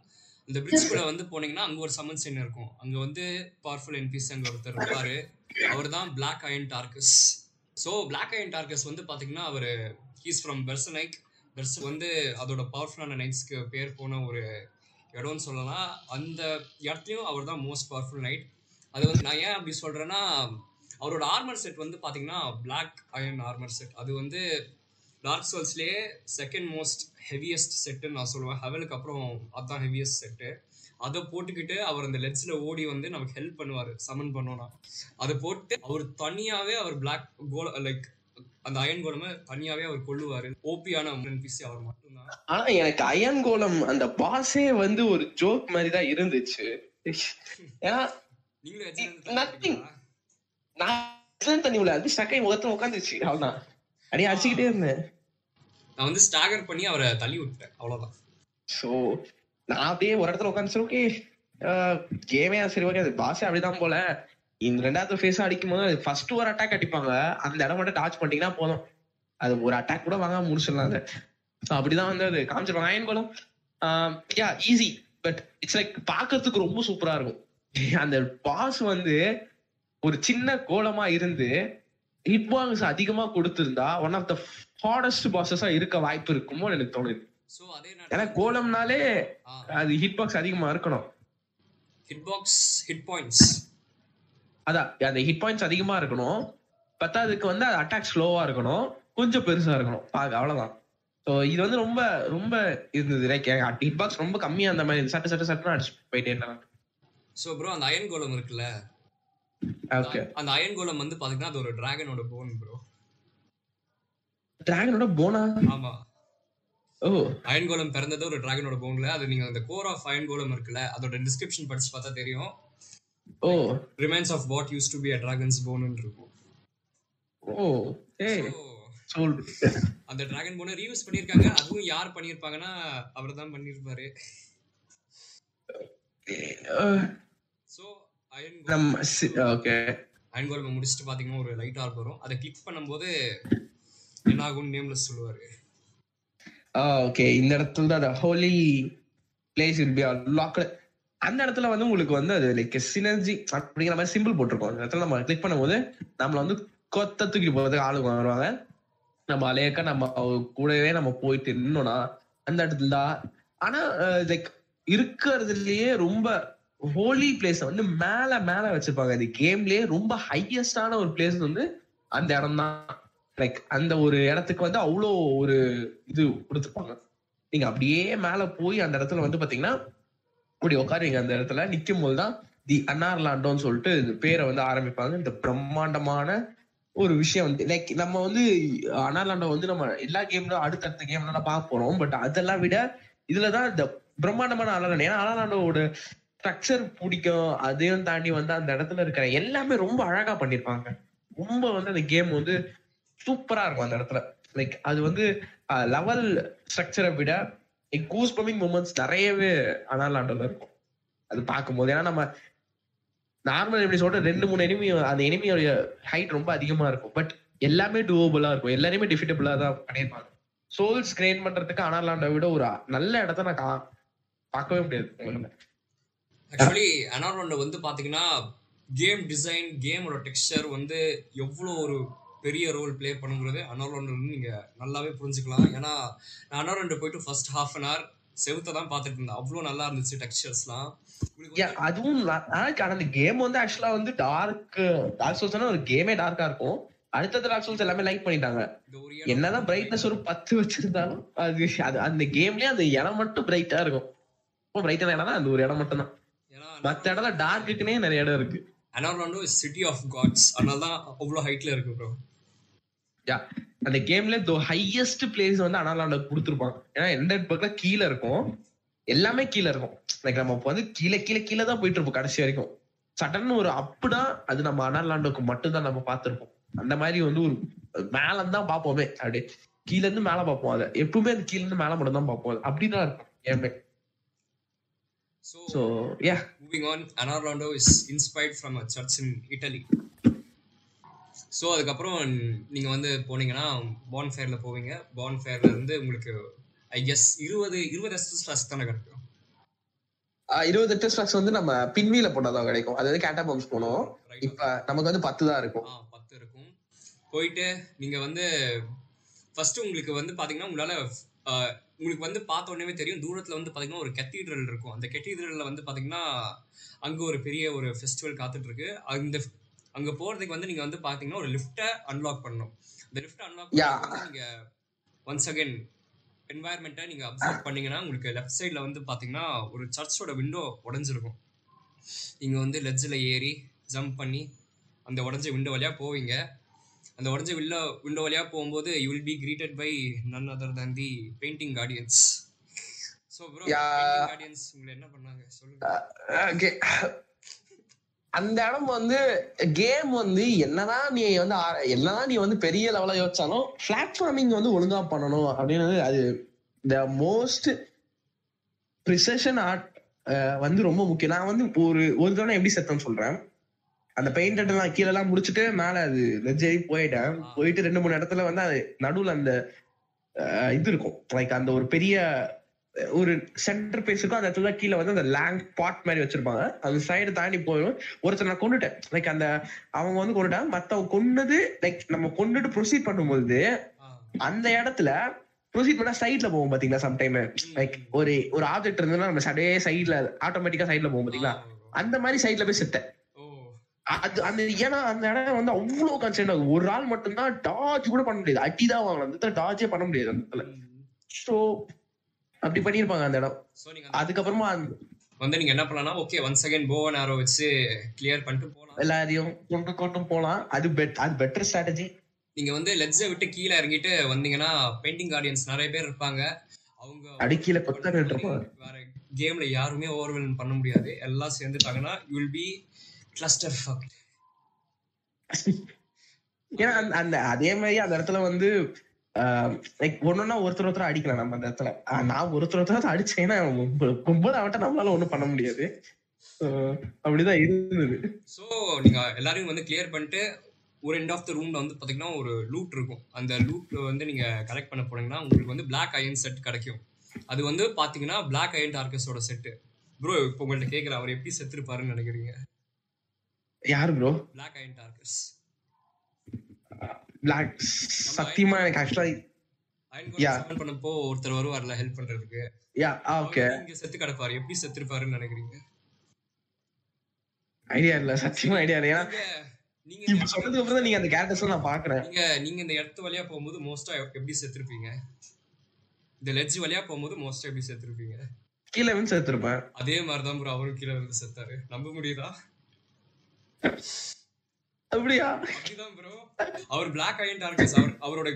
அந்த பிரிட்ஜ் கூட வந்து போனீங்கன்னா அங்கே ஒரு சம்மன் சைன் இருக்கும். அங்கே வந்து பவர்ஃபுல் என்பிஸ் அங்கே ஒருத்தர் இருப்பார். அவர் தான் black iron Tarkus so black iron Tarkus வந்து பார்த்தீங்கன்னா அவர் ஹீஸ் ஃப்ரம் பெர்சனைக் பெர்ஸ் வந்து அதோட பவர்ஃபுல்லான நைட்ஸ்க்கு பேர் போன ஒரு இடம்னு சொல்லலாம். அந்த இடத்துலையும் அவர் தான் மோஸ்ட் பவர்ஃபுல் நைட் அது வந்து நான் ஏன் அப்படி சொல்கிறேன்னா அவரோட ஆர்மர் செட் வந்து பாத்தீங்கன்னா பிளாக் அயன் ஆர்மர் செட் அது வந்து டார்க் சோல்ஸ்லேயே செகண்ட் மோஸ்ட் ஹெவியஸ்ட் செட்டுன்னு நான் சொல்லுவேன். ஹெவலுக்கு அப்புறம் அதுதான் ஹெவியஸ்ட் செட்டு அதை போட்டுக்கிட்டு அவர் அந்த லெட்ஸில் ஓடி வந்து நமக்கு ஹெல்ப் பண்ணுவார் சமன் பண்ணோன்னா அதை போட்டு அவர் தனியாகவே அவர் பிளாக் கோல லைக் அந்த அயன் கோலமை தனியாகவே அவர் கொள்ளுவார் ஓபியான பிசி அவர் மட்டும்தான். ஆனா எனக்கு அயன் கோலம் அந்த பாஸே வந்து ஒரு ஜோக் மாதிரி தான் இருந்துச்சு. ஏன்னா Nothing. நான் தண்ணி உள்ள அது ஸ்டக்கை முகத்துல உட்காந்துச்சு அவ்வளவுதான். அப்படியே அடிச்சுக்கிட்டே இருந்தேன். நான் வந்து ஸ்டாகர் பண்ணி அவரை தள்ளி விட்டேன் அவ்வளோதான் சோ நான் அப்படியே ஒரு இடத்துல உட்காந்து ஓகே கேமே சரி ஓகே அது பாஸே அப்படிதான் போல. இந்த ரெண்டாவது ஃபேஸ் அடிக்கும் போது ஃபர்ஸ்ட் ஒரு அட்டாக் அடிப்பாங்க. அந்த இடம் மட்டும் டாச் பண்ணிட்டீங்கன்னா போதும். அது ஒரு அட்டாக் கூட வாங்க முடிச்சிடலாம் அதை So அப்படிதான் வந்து அது காமிச்சிருவாங்க iron golem yeah easy but it's like பாக்குறதுக்கு ரொம்ப சூப்பரா இருக்கும். அந்த பாஸ் வந்து ஒரு சின்ன கோலமா இருந்து ஹிட் பாக்ஸ் அதிகமா கொடுத்திருந்தா ஒன் ஆஃப் த ஹார்டஸ்ட் பாசஸா இருக்க வாய்ப்பு இருக்குமோ எனக்கு தோணுது. ஏன்னா கோலம்னாலே அது ஹிட் பாக்ஸ் அதிகமா இருக்கணும். ஹிட் பாக்ஸ் ஹிட் பாயிண்ட்ஸ் அதான் அந்த ஹிட் பாயிண்ட்ஸ் அதிகமா இருக்கணும். பத்தாவதுக்கு வந்து அது அட்டாக் ஸ்லோவா இருக்கணும். கொஞ்சம் பெருசா இருக்கணும். பாக்க அவ்வளவுதான். ஸோ இது வந்து ரொம்ப ரொம்ப இருந்தது. லைக் ஹிட் பாக்ஸ் ரொம்ப கம்மியா அந்த மாதிரி சட்ட சட்ட சட்டம் அடிச்சு போயிட்டே இருந்தாங்க ஸோ ப்ரோ அந்த அயன் கோலம் இருக்குல்ல? அந்த அயன் கோலம் வந்து பாத்தீங்கன்னா அது ஒரு டிராகனோட போன் ப்ரோ டிராகனோட போனா ஆமா. ஓ. அயன் கோலம் பிறந்தது ஒரு டிராகனோட போன்ல அது நீங்க அந்த கோர் ஆஃப் அயன் கோலம் இருக்குல்ல அதோட டிஸ்கிரிப்ஷன் படிச்சு பார்த்தா தெரியும். ஓ. Remains of what used to be a dragon's bone இருக்கும். ஓ ஏய் அந்த டிராகன் போனை ரீயூஸ் பண்ணிருக்காங்க அதுவும் யார் பண்ணிருப்பாங்கன்னா அவர் தான் பண்ணிருப்பாரு ஸோ அயன் கோலம் முடிச்சுட்டு பாத்தீங்கன்னா ஒரு லைட் ஆர்ப் வரும். அதை கிளிக் பண்ணும்போது என்ன ஆகும் நேம்லெஸ் சொல்லுவாரு. ஓகே. இந்த இடத்துல தான் holy place will be locked அந்த இடத்துல வந்து உங்களுக்கு வந்து அது லைக் சினர்ஜி அப்படிங்கிற மாதிரி சிம்பிள் போட்டிருக்கோம். அந்த இடத்துல நம்ம கிளிக் பண்ணும்போது நம்மள வந்து கொத்த தூக்கிட்டு போறதுக்கு ஆளுங்க வருவாங்க. நம்ம அலையக்க நம்ம கூடவே நம்ம போயிட்டு நின்னோம்னா அந்த இடத்துல தான். ஆனா லைக் இருக்கிறதுலயே ரொம்ப ஹோலி பிளேஸ் வந்து மேல மேல வச்சிருப்பாங்க. அது கேம்லயே ரொம்ப ஹையஸ்டான ஒரு பிளேஸ் வந்து அந்த இடம் தான். லைக் அந்த ஒரு இடத்துக்கு வந்து அவ்வளோ ஒரு இது கொடுத்துருப்பாங்க. நீங்க அப்படியே மேல போய் அந்த இடத்துல வந்து பாத்தீங்கன்னா இப்படி உட்காருவீங்க. அந்த இடத்துல நிக்கும் போதுதான் தி அன்னார்லாண்டோன்னு சொல்லிட்டு இந்த பேரை வந்து ஆரம்பிப்பாங்க. இந்த பிரம்மாண்டமான ஒரு விஷயம் வந்து லைக் நம்ம வந்து அனார்லாண்டோ வந்து நம்ம எல்லா கேம்ல அடுத்தடுத்த கேம்லாம் பார்க்க போறோம். பட் அதெல்லாம் விட இதுலதான் இந்த பிரம்மாண்டமான அனார்லாண்டோ ஏன்னா அனார்லாண்டோட ஸ்ட்ரக்சர் பிடிக்கும். அதையும் தாண்டி வந்து அந்த இடத்துல இருக்கிற எல்லாமே ரொம்ப அழகா பண்ணிருப்பாங்க. ரொம்ப வந்து அந்த கேம் வந்து சூப்பரா இருக்கும் அந்த இடத்துல. லைக் அது வந்து லெவல் ஸ்ட்ரக்சரை விட கூஸ் பமிங் மூமெண்ட்ஸ் நிறையவே அனாலாண்டல இருக்கும். அது பார்க்கும்போது. ஏன்னா நம்ம நார்மல் எப்படி சொல்ற ரெண்டு மூணு எனிமி அந்த எனிமியோட ஹைட் ரொம்ப அதிகமா இருக்கும். பட் எல்லாமே டூவபிளா இருக்கும். எல்லாருமே டிஃபிட்டபிளா தான் பண்ணியிருப்பாங்க. சோல்ஸ் கிரியேட் பண்றதுக்கு அனாலாண்டை விட ஒரு நல்ல இடத்த நான் கா- பார்க்கவே முடியாது. ஆக்சுவலி அனாரோண்ட வந்து பாத்தீங்கன்னா கேம் டிசைன் கேமோட டெக்ஸ்சர் வந்து எவ்வளோ ஒரு பெரிய ரோல் ப்ளே பண்ணுங்கிறது அனாரோண்ட் நீங்க நல்லாவே புரிஞ்சுக்கலாம். ஏன்னா நான் அனாரோண்ட் போயிட்டு ஃபர்ஸ்ட் ஹாஃப் அன் ஹவர் செவுத்தை தான் பார்த்துட்டு இருந்தேன். அவ்வளோ நல்லா இருந்துச்சு Yeah, அதுவும் நா- ஆனா அந்த கேம் வந்து ஆக்சுவலா வந்து டார்க் டார்க் சோல்ஸ்னா ஒரு கேமே டார்க்கா இருக்கும். அடுத்தது டார்க் சோல்ஸ் எல்லாமே லைக் பண்ணிட்டாங்க. என்னதான் பிரைட்னஸ் ஒரு பத்து வச்சிருந்தாலும் அது அது அந்த கேம்லயே அந்த இடம் மட்டும் பிரைட்டா இருக்கும். ரொம்ப பிரைட்டான இடம்னா அந்த ஒரு இடம் மட்டும் தான் ஏன்னா மத்த இடத்துல டார்க்குன்னே நிறைய இடம் இருக்கு. அனாரோண்டோ சிட்டி ஆஃப் காட்ஸ் அதனால தான் அவ்வளோ ஹைட்ல இருக்கு ப்ரோ யா அந்த கேம்ல த ஹையஸ்ட் பிளேஸ் வந்து அனாலாண்ட கொடுத்துருப்பாங்க. ஏன்னா எந்த பக்கத்துல கீழே இருக்கும் எல்லாமே கீழே இருக்கும். லைக் நம்ம இப்ப வந்து கீழே கீழே கீழே தான் போயிட்டு இருப்போம் கடைசி வரைக்கும். சடன்னு ஒரு அப்புனா அது நம்ம அனாலாண்டோக்கு மட்டும் தான் நம்ம பார்த்திருப்போம். அந்த மாதிரி வந்து ஒரு மேல தான் பார்ப்போமே அப்படியே. கீழ இருந்து மேல பார்ப்போம் அதை. எப்பவுமே அந்த கீழ இருந்து மேல மட்டும் தான் பார்ப்போம் அது அப்படிதான் இருக்கும் ஏமே so so yeah Moving on, Anarlando is inspired from a church in Italy. So அதுக்கப்புறம் நீங்க வந்து போனீங்கன்னா பான் ஃபேர்ல போவீங்க. பான் ஃபேர்ல இருந்து உங்களுக்கு ஐ கெஸ் இருபது இருபது எஸ்எஸ் தானே கிடைக்கும். இருபது எட்டு ஸ்டாக்ஸ் வந்து நம்ம பின்வீல போட்டாதான் கிடைக்கும். அதாவது கேட்டாபம்ஸ் போனோம். Right. இப்ப நமக்கு வந்து பத்து தான் இருக்கும். பத்து இருக்கும். போயிட்டு நீங்க வந்து ஃபர்ஸ்ட் உங்களுக்கு வந்து பாத்தீங்கன்னா உங்களால உங்களுக்கு வந்து பார்த்த உடனே தெரியும். தூரத்துல வந்து பாத்தீங்கன்னா ஒரு கெத்தீட்ரல் இருக்கும். அந்த கெத்தீட்ரல்ல வந்து பாத்தீங்கன்னா அங்க ஒரு பெரிய ஒரு ஃபெஸ்டிவல் காத்துட்டு இருக்கு அந்த அங்க போறதுக்கு வந்து நீங்க வந்து பாத்தீங்கன்னா ஒரு லிஃப்ட்டை அன்லாக் பண்ணணும். இந்த லிஃப்ட் அன்லாக் Yeah. நீங்க ஒன்ஸ் அகைன் என்வாயர்மெண்ட்டை நீங்க அப்சர்வ் பண்ணீங்கன்னா உங்களுக்கு லெஃப்ட் சைடுல வந்து பாத்தீங்கன்னா ஒரு சர்ச்சோட விண்டோ உடைஞ்சிருக்கும். நீங்க வந்து லெட்ஜில் ஏறி ஜம்ப் பண்ணி அந்த உடஞ்ச விண்டோ வழியா போவீங்க. அந்த உடஞ்ச விண்டோ விண்டோ வழியா போகும்போது you will be greeted by none other than the painting guardians so bro guardians உங்களை என்ன பண்ணாங்க? சொல்லுங்க. ஓகே அந்த இடம் வந்து கேம் வந்து என்னதான் நீ வந்து என்னதான் நீ வந்து பெரிய லெவலா யோசிச்சாலும் பிளாட்ஃபார்மிங் வந்து ஒழுங்கா பண்ணணும் அப்படின்னு அது த மோஸ்ட் ப்ரிசஷன் ஆர்ட் வந்து ரொம்ப முக்கியம். நான் வந்து ஒரு ஒரு தடவை எப்படி செத்தேன்னு சொல்றேன். அந்த பெயிண்ட் எல்லாம் கீழே எல்லாம் முடிச்சுட்டு மேல அது லெஜரி போயிட்டேன். போயிட்டு ரெண்டு மூணு இடத்துல வந்து அது நடுவுல அந்த இது இருக்கும். லைக் அந்த ஒரு பெரிய ஒரு சென்டர் பேஸ் இருக்கும். அந்த இடத்துல கீழே வந்து அந்த லேங் பாட் மாதிரி வச்சிருப்பாங்க. அந்த சைடு தாண்டி போயிடும். ஒருத்தர் நான் கொண்டுட்டேன். லைக் அந்த அவங்க வந்து கொண்டுட்டாங்க. மத்தவங்க கொன்னது லைக் நம்ம கொண்டுட்டு ப்ரொசீட் பண்ணும்போது அந்த இடத்துல ப்ரொசீட் பண்ணா சைட்ல போவோம் பாத்தீங்களா சம்டைம் லைக் ஒரு ஒரு ஆப்ஜெக்ட் இருந்ததுன்னா நம்ம சடே சைட்ல ஆட்டோமேட்டிக்கா சைட்ல போவோம் பாத்தீங்களா? அந்த மாதிரி சைட்ல போய் செத்தேன். அது அந்த ஏன்னா அந்த இடம் வந்து அவ்வளவு கன்சென்ட் ஆகும் ஒரு ஆள் மட்டும்தான் டாஜ் கூட பண்ண முடியாது. அடி தான் வாங்கலாம் அந்த இடத்துல டாஜே பண்ண முடியாது அந்த இடத்துல. ஸோ அப்படி பண்ணிருப்பாங்க அந்த இடம். அதுக்கப்புறமா வந்து நீங்க என்ன பண்ணலாம் ஓகே ஒன்ஸ் அகைன் போவ நேரம் வச்சு கிளியர் பண்ணிட்டு போகலாம். எல்லாரையும் கொண்டு கொண்டு போலாம் அது பெட் அது பெட்டர் ஸ்ட்ராட்டஜி நீங்க வந்து லெட்ஸை விட்டு கீழே இறங்கிட்டு வந்தீங்கன்னா பெயிண்டிங் ஆடியன்ஸ் நிறைய பேர் இருப்பாங்க. அவங்க அடிக்கீழ கொத்தர் வேற கேம்ல யாருமே ஓவர்வெல் பண்ண முடியாது. எல்லாம் சேர்ந்துட்டாங்கன்னா you will be cluster fuck *laughs* ஏன்னா அந்த- அதே மாதிரி அந்த இடத்துல வந்து லைக் ஒன்னொன்னா ஒருத்தர் ஒருத்தர் அடிக்கலாம் நம்ம அந்த இடத்துல. நான் ஒருத்தர் ஒருத்தர் அடிச்சேன்னா கும்பல் அவன்ட்ட நம்மளால ஒண்ணும் பண்ண முடியாது. அப்படிதான் இருந்தது. ஸோ நீங்க எல்லாரையும் வந்து கிளியர் பண்ணிட்டு ஒரு எண்ட் ஆஃப் த ரூம்ல வந்து பாத்தீங்கன்னா ஒரு லூட் இருக்கும். அந்த லூட் வந்து நீங்க கலெக்ட் பண்ண போனீங்கன்னா உங்களுக்கு வந்து பிளாக் அயன் செட் கிடைக்கும். அது வந்து பாத்தீங்கன்னா பிளாக் அயன் டார்கஸோட செட்டு ப்ரோ இப்போ உங்கள்ட்ட கேட்குற அவர் எப்படி செத்துருப்பாருன்னு நினைக்கிறீங்க? யாரு bro black iron Tarkus black சத்தியமா எனக்கு ஆக்சுவலா. கோட் பண்ணப்போ ஒருத்தர் வருவார்ல ஹெல்ப் பண்றதுக்கு. யா ஓகே அவர் இங்க செத்து கிடப்பாரு. எப்படி செத்துருப்பாருன்னு நினைக்கிறீங்க? ஐடியா இல்ல சத்தியமா ஐடியா இல்ல. ஏன்னா நீங்க இப்ப சொன்னதுக்கு அப்புறம் தான் நீங்க அந்த கேரக்டர்ஸ் நான் பாக்குறேன் நீங்க நீங்க இந்த இடத்து வழியா போகும்போது மோஸ்டா எப்படி செத்துருப்பீங்க? இந்த லெட்ஜ் வழியா போகும்போது மோஸ்டா எப்படி செத்துருப்பீங்க? கீழே வந்து சேர்த்திருப்பேன் அதே மாதிரிதான் ப்ரோ அவரும் கீழே வந்து செத்தாரு. நம்ப முடியுதா? அப்படியா? ப்ரோ அவர் பிளாக் அயன் டார்கஸ் அவர் அவரோட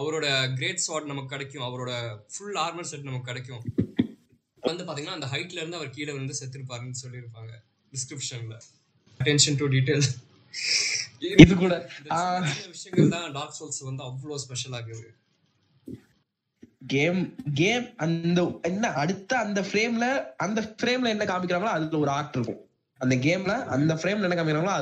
அவரோட கிரேட் ஸ்வாட் நமக்கு கிடைக்கும். அவரோட ஃபுல் ஆர்மர் செட் நமக்கு கிடைக்கும். வந்து பாத்தீங்கன்னா அந்த ஹைட்ல இருந்து அவர் கீழே வந்து செத்துருப்பாருன்னு சொல்லியிருப்பாங்க டிஸ்கிரிப்ஷன்ல அட்டென்ஷன் டு டீடைல் இது கூட. விஷயங்கள் தான் டார்க் சோல்ஸ் வந்து அவ்வளோ ஸ்பெஷல் ஆகுது கேம் கேம் அந்த என்ன அடுத்த அந்த ஃப்ரேம்ல அந்த ஃப்ரேம்ல என்ன காமிக்கிறாங்களோ அதுல ஒரு ஆர்ட் இருக்கும். அந்த கேம்ல அந்த ஃப்ரேம்ல என்ன காமிக்கிறாங்களோ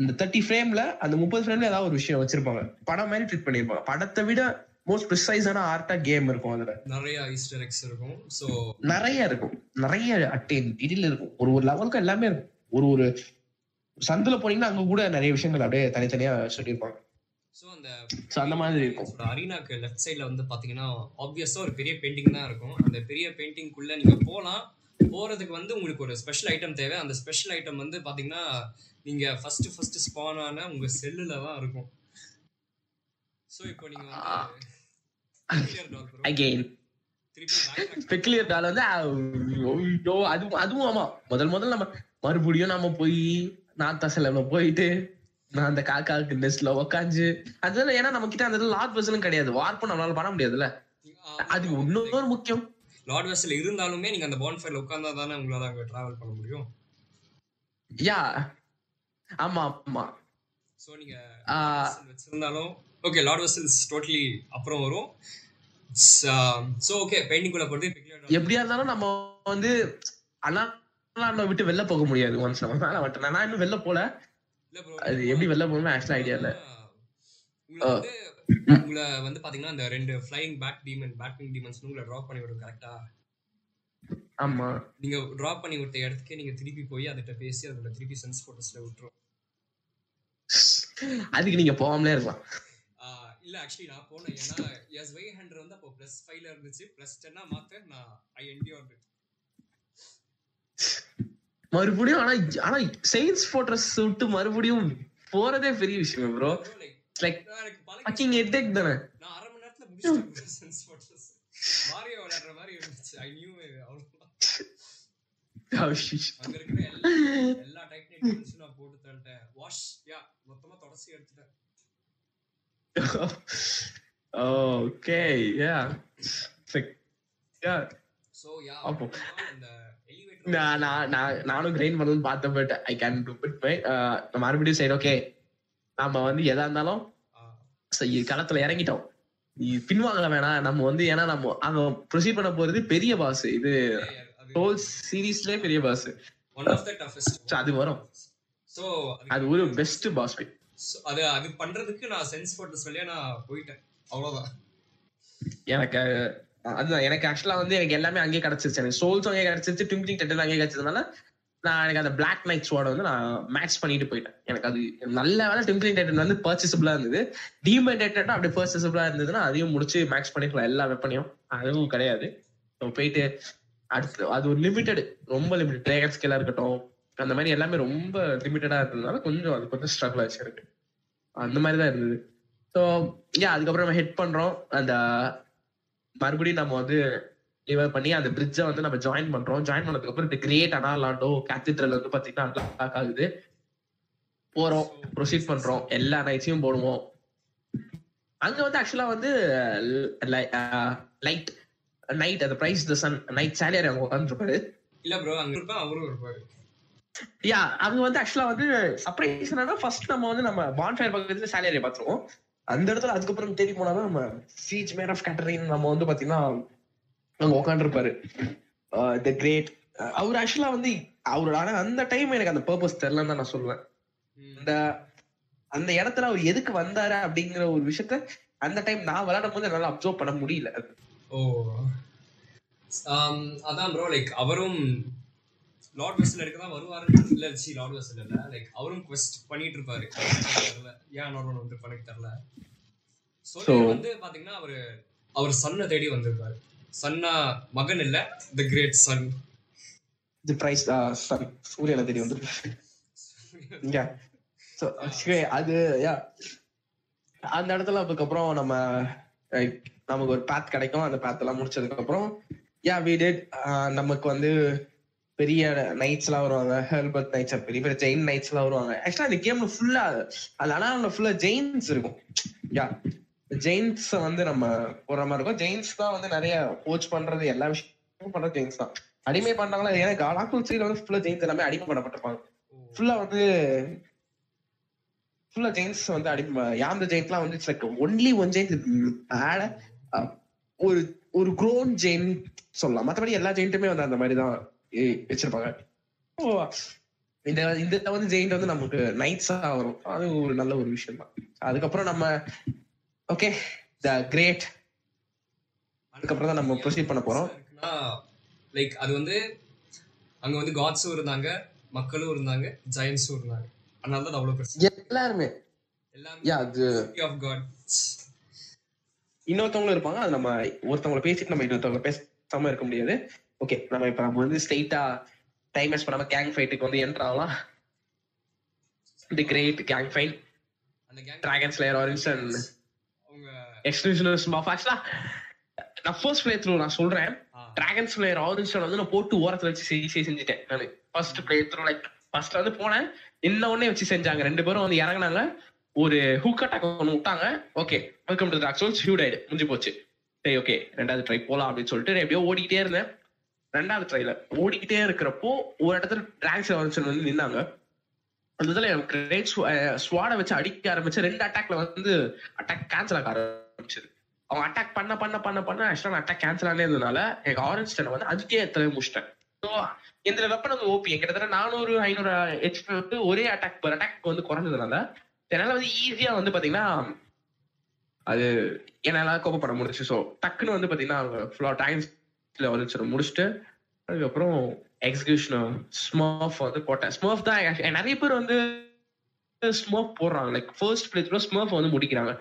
அந்த தேர்ட்டி ஃப்ரேம்ல அந்த முப்பது ஃப்ரேம்ல ஏதாவது ஒரு விஷயம் வச்சிருப்பாங்க. படம் மாதிரி ட்ரீட் பண்ணிருப்பாங்க. படத்தை விட மோஸ்ட் ப்ரிசைஸான ஆர்ட்டா கேம் இருக்கும் அதுல. நிறைய ஈஸ்டர் எக்ஸ் இருக்கும். ஸோ நிறைய இருக்கும். நிறைய அட்டேன் இடில இருக்கும். ஒரு ஒரு லெவலுக்கு எல்லாமே இருக்கும். ஒரு ஒரு சந்துல போனீங்கன்னா அங்க கூட நிறைய விஷயங்கள் அப்படியே தனித்தனியா சொல்லியிருப்பாங்க. ஸோ அந்த சோ அந்த மாதிரி இருக்கும். அரீனாக்கு லெஃப்ட் சைடில் வந்து பார்த்தீங்கன்னா ஆப்வியஸாக ஒரு பெரிய பெயிண்டிங் தான் இருக்கும். அந்த பெரிய பெயிண்டிங்குள்ளே நீங்கள் போகலாம் போகிறதுக்கு வந்து உங்களுக்கு ஒரு ஸ்பெஷல் ஐட்டம் தேவை. அந்த ஸ்பெஷல் ஐட்டம் வந்து பார்த்தீங்கன்னா நீங்கள் ஃபஸ்ட்டு ஃபஸ்ட்டு ஸ்பான் ஆன உங்கள் செல்லில் தான் இருக்கும். ஸோ இப்போ நீங்கள் வந்து. அகெயின் பெக்லியர் டால் வந்து ஐயோ அதுவும் அதுவும் ஆமா. முதல் முதல்ல நம்ம மறுபடியும் நாம போய் நாத்தா செலவுல போயிட்டு நான் அந்த காக்காவுக்கு நெஸ்ட்ல உக்காஞ்சு அதுல ஏன்னா நம்ம கிட்ட அந்த லாட் பர்சனும் கிடையாது. வார்ப்பும் நம்மளால பண்ண முடியாதுல்ல. அது இன்னொரு முக்கியம். லார்ட் வெஸ்ல இருந்தாலுமே நீங்கள் அந்த பான் ஃபயர்ல உட்காந்தா தானே உங்களால் அங்கே ட்ராவல் பண்ண முடியும். யா ஆமா ஆமா. நீங்கள் ஆஹ் வச்சிருந்தாலும் ஓகே லார்ட் வெஸ்டல் டோட்டலி அப்புறம் வரும். ஸோ ஓகே பெயிண்டிங்குள்ளே போகிறது பெக்லியர் எப்படியா இருந்தாலும் நம்ம வந்து அண்ணா விட்டு வெளில போக முடியாது ஒன்ஸ் நம்ம மேல வந்துட்டோம் நான் இன்னும் வெளில போல. அது எப்படி வெளில போகணும்னு ஆக்சுவலா ஐடியா இல்ல. உங்களை வந்து பாத்தீங்கன்னா அந்த ரெண்டு flying bat demon batwing demons உங்களை டிராப் பண்ணி விடும் கரெக்டா ஆமா. நீங்க டிராப் பண்ணி விட்ட இடத்துக்கே நீங்க திருப்பி போய் அதுகிட்ட பேசி அதோட திருப்பி சென்ஸ் போட்டோஸ்ல விட்டுரும். அதுக்கு நீங்க போகாமலே இருக்கலாம். இல்ல ஆக்சுவலி நான் போனேன். ஏன்னா எஸ் வை ஹண்ட்ரட் வந்து அப்போ பிளஸ் ஃபைவ்ல இருந்துச்சு. பிளஸ் டென்னா மாத்த நான் ஐ என்டியோர் மறுபடியும் ஆனா ஆனா செயின்ஸ் போட்ரஸ் விட்டு மறுபடியும் போறதே பெரிய விஷயம் ப்ரோ லைக் ஃபக்கிங் ஹெட்டேக் தானே? நான் அரை மணி நேரத்துல முடிச்சிட்டேன் சென்ஸ் போட்டோஸ் மாரியோ விளையாடுற மாதிரி இருந்துச்சு. ஐ நியூ அவ்வளவுதான். அங்க இருக்கிற எல்லா எல்லா டைட்டனிக் நான் போட்டு தள்ளிட்டேன். வாஷ் யா மொத்தமா தொடச்சி எடுத்துட்டேன். Okay yeah yeah so yeah அப்போ. அந்த நான் நான் நான் நானும் கிரைண்ட் பண்ணணும்னு பார்த்தேன் but I can do it by மறுபடியும் சரி ஓகே நாம வந்து எதா இருந்தாலும் களத்துல இறங்கிட்டோம். பின்வாங்க வேணாம். நம்ம வந்து ஏன்னா நம்ம அவன் ப்ரொசீட் பண்ண போறது பெரிய பாஸ் இது ஹோல் சீரீஸ்லயே பெரிய boss one of the toughest So, அது வரும். சோ அது ஒரு பெஸ்ட் பாஸ் ஃபைட் அது அது பண்றதுக்கு நான் சென்ஸ் போட்டஸ் வழியா நான் போயிட்டேன். அவ்வளவுதான். எனக்கு அதுதான். எனக்கு ஆக்சுவலா வந்து எனக்கு எல்லாமே அங்கேயே கிடைச்சிருச்சு. எனக்கு சோல்ஸ் அங்கேயே கிடைச்சிருச்சு. ட்விங்கிங் டெட்டில் அங்கேயே கிடைச்சதுனால நான் எனக்கு அந்த பிளாக் நைட் ஸ்வாட வந்து நான் மேட்ச் பண்ணிட்டு போயிட்டேன். எனக்கு அது நல்ல வேலை ட்விங்கிங் டைட்டன் வந்து பர்ச்சேசபிளா இருந்தது. டீமன் டைட்டன் அப்படியே பர்ச்சேசபிளா இருந்ததுன்னா அதையும் முடிச்சு மேட்ச் பண்ணிக்கலாம் எல்லா வெப்பனையும் அதுவும் கிடையாது. நம்ம போயிட்டு அடுத்து அது ஒரு லிமிட்டெட் ரொம்ப லிமிட்டட் ட்ரேகன் ஸ்கேலா இருக்கட்டும் அந்த மாதிரி எல்லாமே ரொம்ப லிமிட்டடா இருந்ததுனால கொஞ்சம் அது கொஞ்சம் ஸ்ட்ரகிள் ஆச்சு எனக்கு. அந்த மாதிரி தான் இருந்தது. ஸோ ஏன் அதுக்கப்புறம் நம்ம ஹெட் பண்றோம். அந்த uh, மறுபடியும் நம்ம வந்து லிவர் பண்ணி அந்த பிரிட்ஜை வந்து நம்ம ஜாயின் பண்றோம். ஜாயின் பண்ணதுக்கு அப்புறம் இந்த கிரேட் அனாலாண்டோ கேத்தீட்ரல் வந்து பாத்தீங்கன்னா அன்லாக் ஆகுது. போறோம் ப்ரொசீட் பண்றோம். எல்லா நைட்ஸையும் போடுவோம். அங்க வந்து ஆக்சுவலா வந்து லைட் நைட் அந்த prize the sun knight Solaire அவங்க உட்காந்துருப்பாரு இல்ல ப்ரோ அங்க இருப்பேன் அவரும் இருப்பாரு. யா அவங்க வந்து ஆக்சுவலா வந்து சர்ப்ரைஸ் என்னன்னா ஃபர்ஸ்ட் நம்ம வந்து நம்ம பான்ஃபயர் பக்கத்துல சேலரியை பார்த்துருவோம். அந்த இடத்துல அதுக்கப்புறம் தேடி போனாதான் நம்ம சீச் மேன் ஆஃப் கேட்டரிங் நம்ம வந்து பாத்தீங்கன்னா அங்க உட்காந்துருப்பாரு த கிரேட் அவர் ஆக்சுவலா வந்து அவரோட ஆனா அந்த டைம் எனக்கு அந்த பர்பஸ் தெரியலன்னு தான் நான் சொல்லுவேன். ம். அந்த இடத்துல அவர் எதுக்கு வந்தாரு அப்படிங்கிற ஒரு விஷயத்த அந்த டைம் நான் விளையாடும் போது என்னால அப்சர்வ் பண்ண முடியல. ஓ. அதான் ப்ரோ லைக் அவரும் லார்ட் வெஸ்ல இருக்க தான் வருவாருன்னு இல்ல சி லார்ட் வெஸ்ல இல்ல. லைக் அவரும் குவெஸ்ட் பண்ணிட்டு இருப்பாரு ஏன் நோர்மன் வந்து தெரியல சொல்லி So- வந்து பாத்தீங்கன்னா அவரு அவர் சன்னை தேடி வந்திருப்பாரு. சன்னா மகன் இல்ல the great sun the prize sorry சூரியனை தெரிய வந்து. *laughs* So, actually, அது yeah. அந்த இடத்துல அதுக்கப்புறம் நம்ம நமக்கு ஒரு பாத் கிடைக்கும். அந்த பாத் எல்லாம் முடிச்சதுக்கு அப்புறம் யா we did ஆஹ் நமக்கு வந்து பெரிய நைட்ஸ் எல்லாம் வருவாங்க. ஹெல்பர்ட் நைட்ஸ் பெரிய பெரிய ஜெயின் நைட்ஸ் எல்லாம் வருவாங்க. ஆக்சுவலா இந்த கேம்ல ஃபுல்லா அது ஆனா ஃபுல்லா ஜெயின்ஸ் இருக்கும். யா ஜெயின்ஸ் வந்து நம்ம போற மாதிரி இருக்கும். ஜெயின்ஸ் தான் வந்து நிறைய கோச் பண்றது எல்லா விஷயமும் பண்றது ஜெயின்ஸ் தான். அடிமை பண்றாங்களா ஏன்னா காலாக்குள் சீல வந்து ஃபுல்லா ஜெயின்ஸ் எல்லாமே அடிமை பண்ணப்பட்டிருப்பாங்க. ஃபுல்லா வந்து ஃபுல்லா ஜெயின்ஸ் வந்து அடிமை யாந்த த ஜெயின்ட்லாம் வந்து லைக் ஒன்லி ஒன் ஜெயின்ட் ஒரு ஒரு க்ரோன் ஜெயின் சொல்லலாம். மத்தபடி எல்லா ஜெயின்ட்டுமே வந்து அந்த மாதிரி தான் வச்சிருப்பாங்க. இந்த இந்த வந்து ஜெயின்ட் வந்து நமக்கு நைட்ஸா வரும். அது ஒரு நல்ல ஒரு விஷயம் தான் அதுக்கப்புறம் நம்ம ஓகே த கிரேட் அதுக்கப்புறம் தான் நம்ம proceed பண்ண போறோம். லைக் அது வந்து அங்க வந்து காட்ஸும் இருந்தாங்க மக்களும் இருந்தாங்க ஜெயன்ஸும் இருந்தாங்க. அதனால தான் அது அவ்வளவு பெருசு எல்லாருமே. அது ஆஃப் காட் இன்னொருத்தவங்களும் இருப்பாங்க அது நம்ம ஒருத்தவங்களை பேசிட்டு நம்ம இன்னொருத்தவங்களை பேசாம இருக்க முடியாது. ஓகே நம்ம இப்ப நம்ம வந்து ஸ்ட்ரெயிட்டா டைம் வேஸ்ட் பண்ணாம கேங் ஃபைட்டுக்கு வந்து என்டர் ஆகலாம். தி கிரேட் கேங் ஃபைட் அந்த gang dragon slayer orange and அவங்க எக்ஸ்க்ளூசிவ் ஸ்மாஃப் ஆக்சுவலா நான் ஃபர்ஸ்ட் பிளே த்ரூ நான் சொல்றேன். டிராகன் ஸ்லேயர் ஆரஞ்ச் வந்து நான் போட்டு ஓரத்துல வச்சு செஞ்சு செஞ்சுட்டேன் நான். First play through like first வந்து போனேன். இன்ன உடனே வச்சு செஞ்சாங்க. ரெண்டு பேரும் வந்து இறங்குனாங்க. ஒரு ஹூக் அட்டாக் ஒன்று விட்டாங்க. Okay welcome to dark souls ஹியூட் ஆயிடு முடிஞ்சு போச்சு. சரி ஓகே ரெண்டாவது ட்ரை போலாம் அப்படின்னு சொல்லிட்டு எப்படியோ ஓடிக்கிட்டே இருந்தேன். ரெண்டாவது ட்ரைல ஓடிக்கிட்டே இருக்கிறப்போ ஒரு இடத்துல டிராகன் ஆரஞ்சன் வந்து நின்னாங்க. அந்த இதுல எனக்கு கிரேட் ஸ்வாட வச்சு அடிக்க ஆரம்பிச்சு ரெண்டு அட்டாக்ல வந்து அட்டாக் கேன்சல் ஆக ஆரம்பிச்சது. அவன் அட்டாக் பண்ண பண்ண பண்ண பண்ண ஆக்சுவலா அட்டாக் கேன்சல் ஆனே இருந்ததுனால எனக்கு ஆரஞ்ச் டென் வந்து அதுக்கே எத்தனை முடிச்சிட்டேன் ஸோ இந்த வெப்பன் வந்து ஓபி கிட்டத்தட்ட நானூறு ஐநூறு ஹெச்பி வந்து ஒரே அட்டாக் பர் அட்டாக் வந்து குறைஞ்சதுனால என்னால் வந்து ஈஸியா வந்து பாத்தீங்கன்னா அது என்னால கோப்ப பண்ண முடிச்சு ஸோ டக்குன்னு வந்து பார்த்தீங்கன்னா அவங்க ஃபுல்லா டைம்ஸ்ல முடிச்சுட்டு அதுக்கப்புறம் எக்ஸிகியூஷன் ஸ்மர்ஃப் வந்து போட்டேன். ஸ்மர்ஃப் தான் நிறைய பேர் வந்து ஸ்மர்ஃப் போடுறாங்க. Like first play Smough Smough வந்து முடிக்கிறாங்க.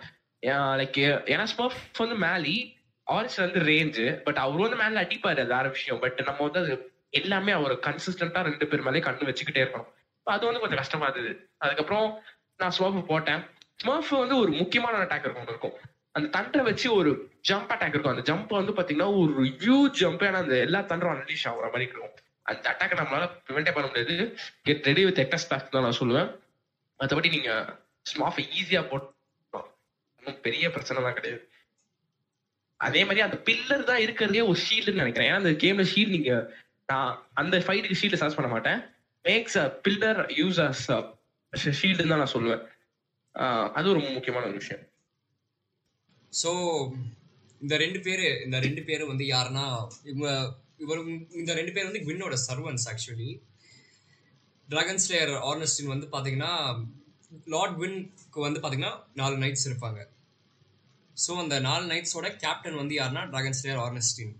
லைக் ஏன்னா ஸ்மர்ஃப் வந்து மேலி ஆரஞ்ச் வந்து ரேஞ்சு பட் அவர் வந்து மேல அடிப்பாரு அது வேற விஷயம். பட் நம்ம வந்து அது எல்லாமே அவர் கன்சிஸ்டன்டா ரெண்டு பேர் மேலே கண்ணு வச்சுக்கிட்டே இருக்கணும். அது வந்து கொஞ்சம் கஷ்டமா இருந்தது. அதுக்கப்புறம் நான் ஸ்மர்ஃப் போட்டேன். ஸ்மர்ஃப் வந்து ஒரு முக்கியமான அட்டாக் ஒன்று இருக்கும். அந்த தண்டரை வச்சு ஒரு ஜம்ப் அட்டாக் இருக்கும். அந்த ஜம்ப் வந்து பாத்தீங்கன்னா ஒரு ஹியூஜ் ஜம்ப் ஏன்னா அந்த எல்லா தண்டரும் அன்லீஷ் ஆகுற மாதிரி இருக்கும். அந்த அட்டாக் நம்மளால ப்ரிவெண்டே பண்ண முடியாது. கெட் ரெடி வித் எக்டஸ் பேக் தான் நான் சொல்லுவேன். மற்றபடி நீங்க ஸ்மாஃப் ஈஸியா போட்டு ஒன்றும் பெரிய பிரச்சனை தான் கிடையாது. அதே மாதிரி அந்த பில்லர் தான் இருக்கிறதே ஒரு ஷீல்டுன்னு நினைக்கிறேன். ஏன்னா அந்த கேம்ல ஷீல்டு நீங்க நான் அந்த ஃபைட்டுக்கு ஷீல்டு சர்ச் பண்ண மாட்டேன். Makes a pillar use as ஷீல்டுன்னு தான் நான் சொல்லுவேன். ஆஹ் அது ஒரு முக்கியமான ஒரு விஷயம். ஸோ இந்த ரெண்டு பேர் இந்த ரெண்டு பேரும் வந்து யாருன்னா இவங்க இவர் இந்த ரெண்டு பேர் வந்து வின்னோட servants actually dragon slayer Ornstein வந்து பார்த்தீங்கன்னா லார்ட் வின்க்கு வந்து பார்த்தீங்கன்னா நாலு நைட்ஸ் இருப்பாங்க. ஸோ அந்த நாலு நைட்ஸோட கேப்டன் வந்து யாருன்னா? Dragon slayer Ornstein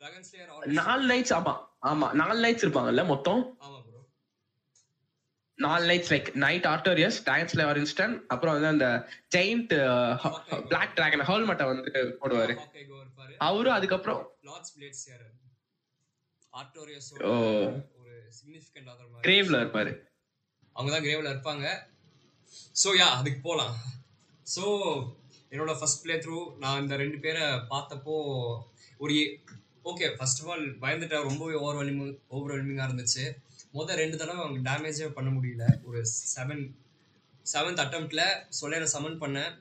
dragon slayer நாலு நைட்ஸ் ஆமா ஆமா நாலு நைட்ஸ் இருப்பாங்கல்ல மொத்தம்? ஆமா ப்ரோ நாலு நைட்ஸ் லைக் நைட் ஆர்டோரியஸ் டான்ஸ்ல இன்ஸ்டன் அப்புறம் வந்து அந்த ஜெயிண்ட் பிளாக் டிராகன் ஹோல்மட்டை வந்து போடுவாரு. அவரும் அதுக்கப்புறம் லார்ட்ஸ் பிளேட்ஸ் யார்? Artorias oh. ஒரு சிக்னிஃபிகண்ட் அதர் மாதிரி கிரேவ்ல இருப்பாரு. அவங்க தான் கிரேவில் இருப்பாங்க. ஸோ யா அதுக்கு போகலாம் ஸோ என்னோட ஃபர்ஸ்ட் ப்ளே த்ரூ நான் இந்த ரெண்டு பேரை பார்த்தப்போ ஒரு ஓகே ஃபர்ஸ்ட் ஆஃப் ஆல் பயந்துட்டேன் ரொம்பவே ஓவர்வெல்மிங் ஓவர்வெல்மிங்காக இருந்துச்சு. மொதல் ரெண்டு தடவை அவங்க டேமேஜே பண்ண முடியல. ஒரு செவன் செவன்த் அட்டம்ப்ட்ல சொலேரை சமன் பண்ணேன்.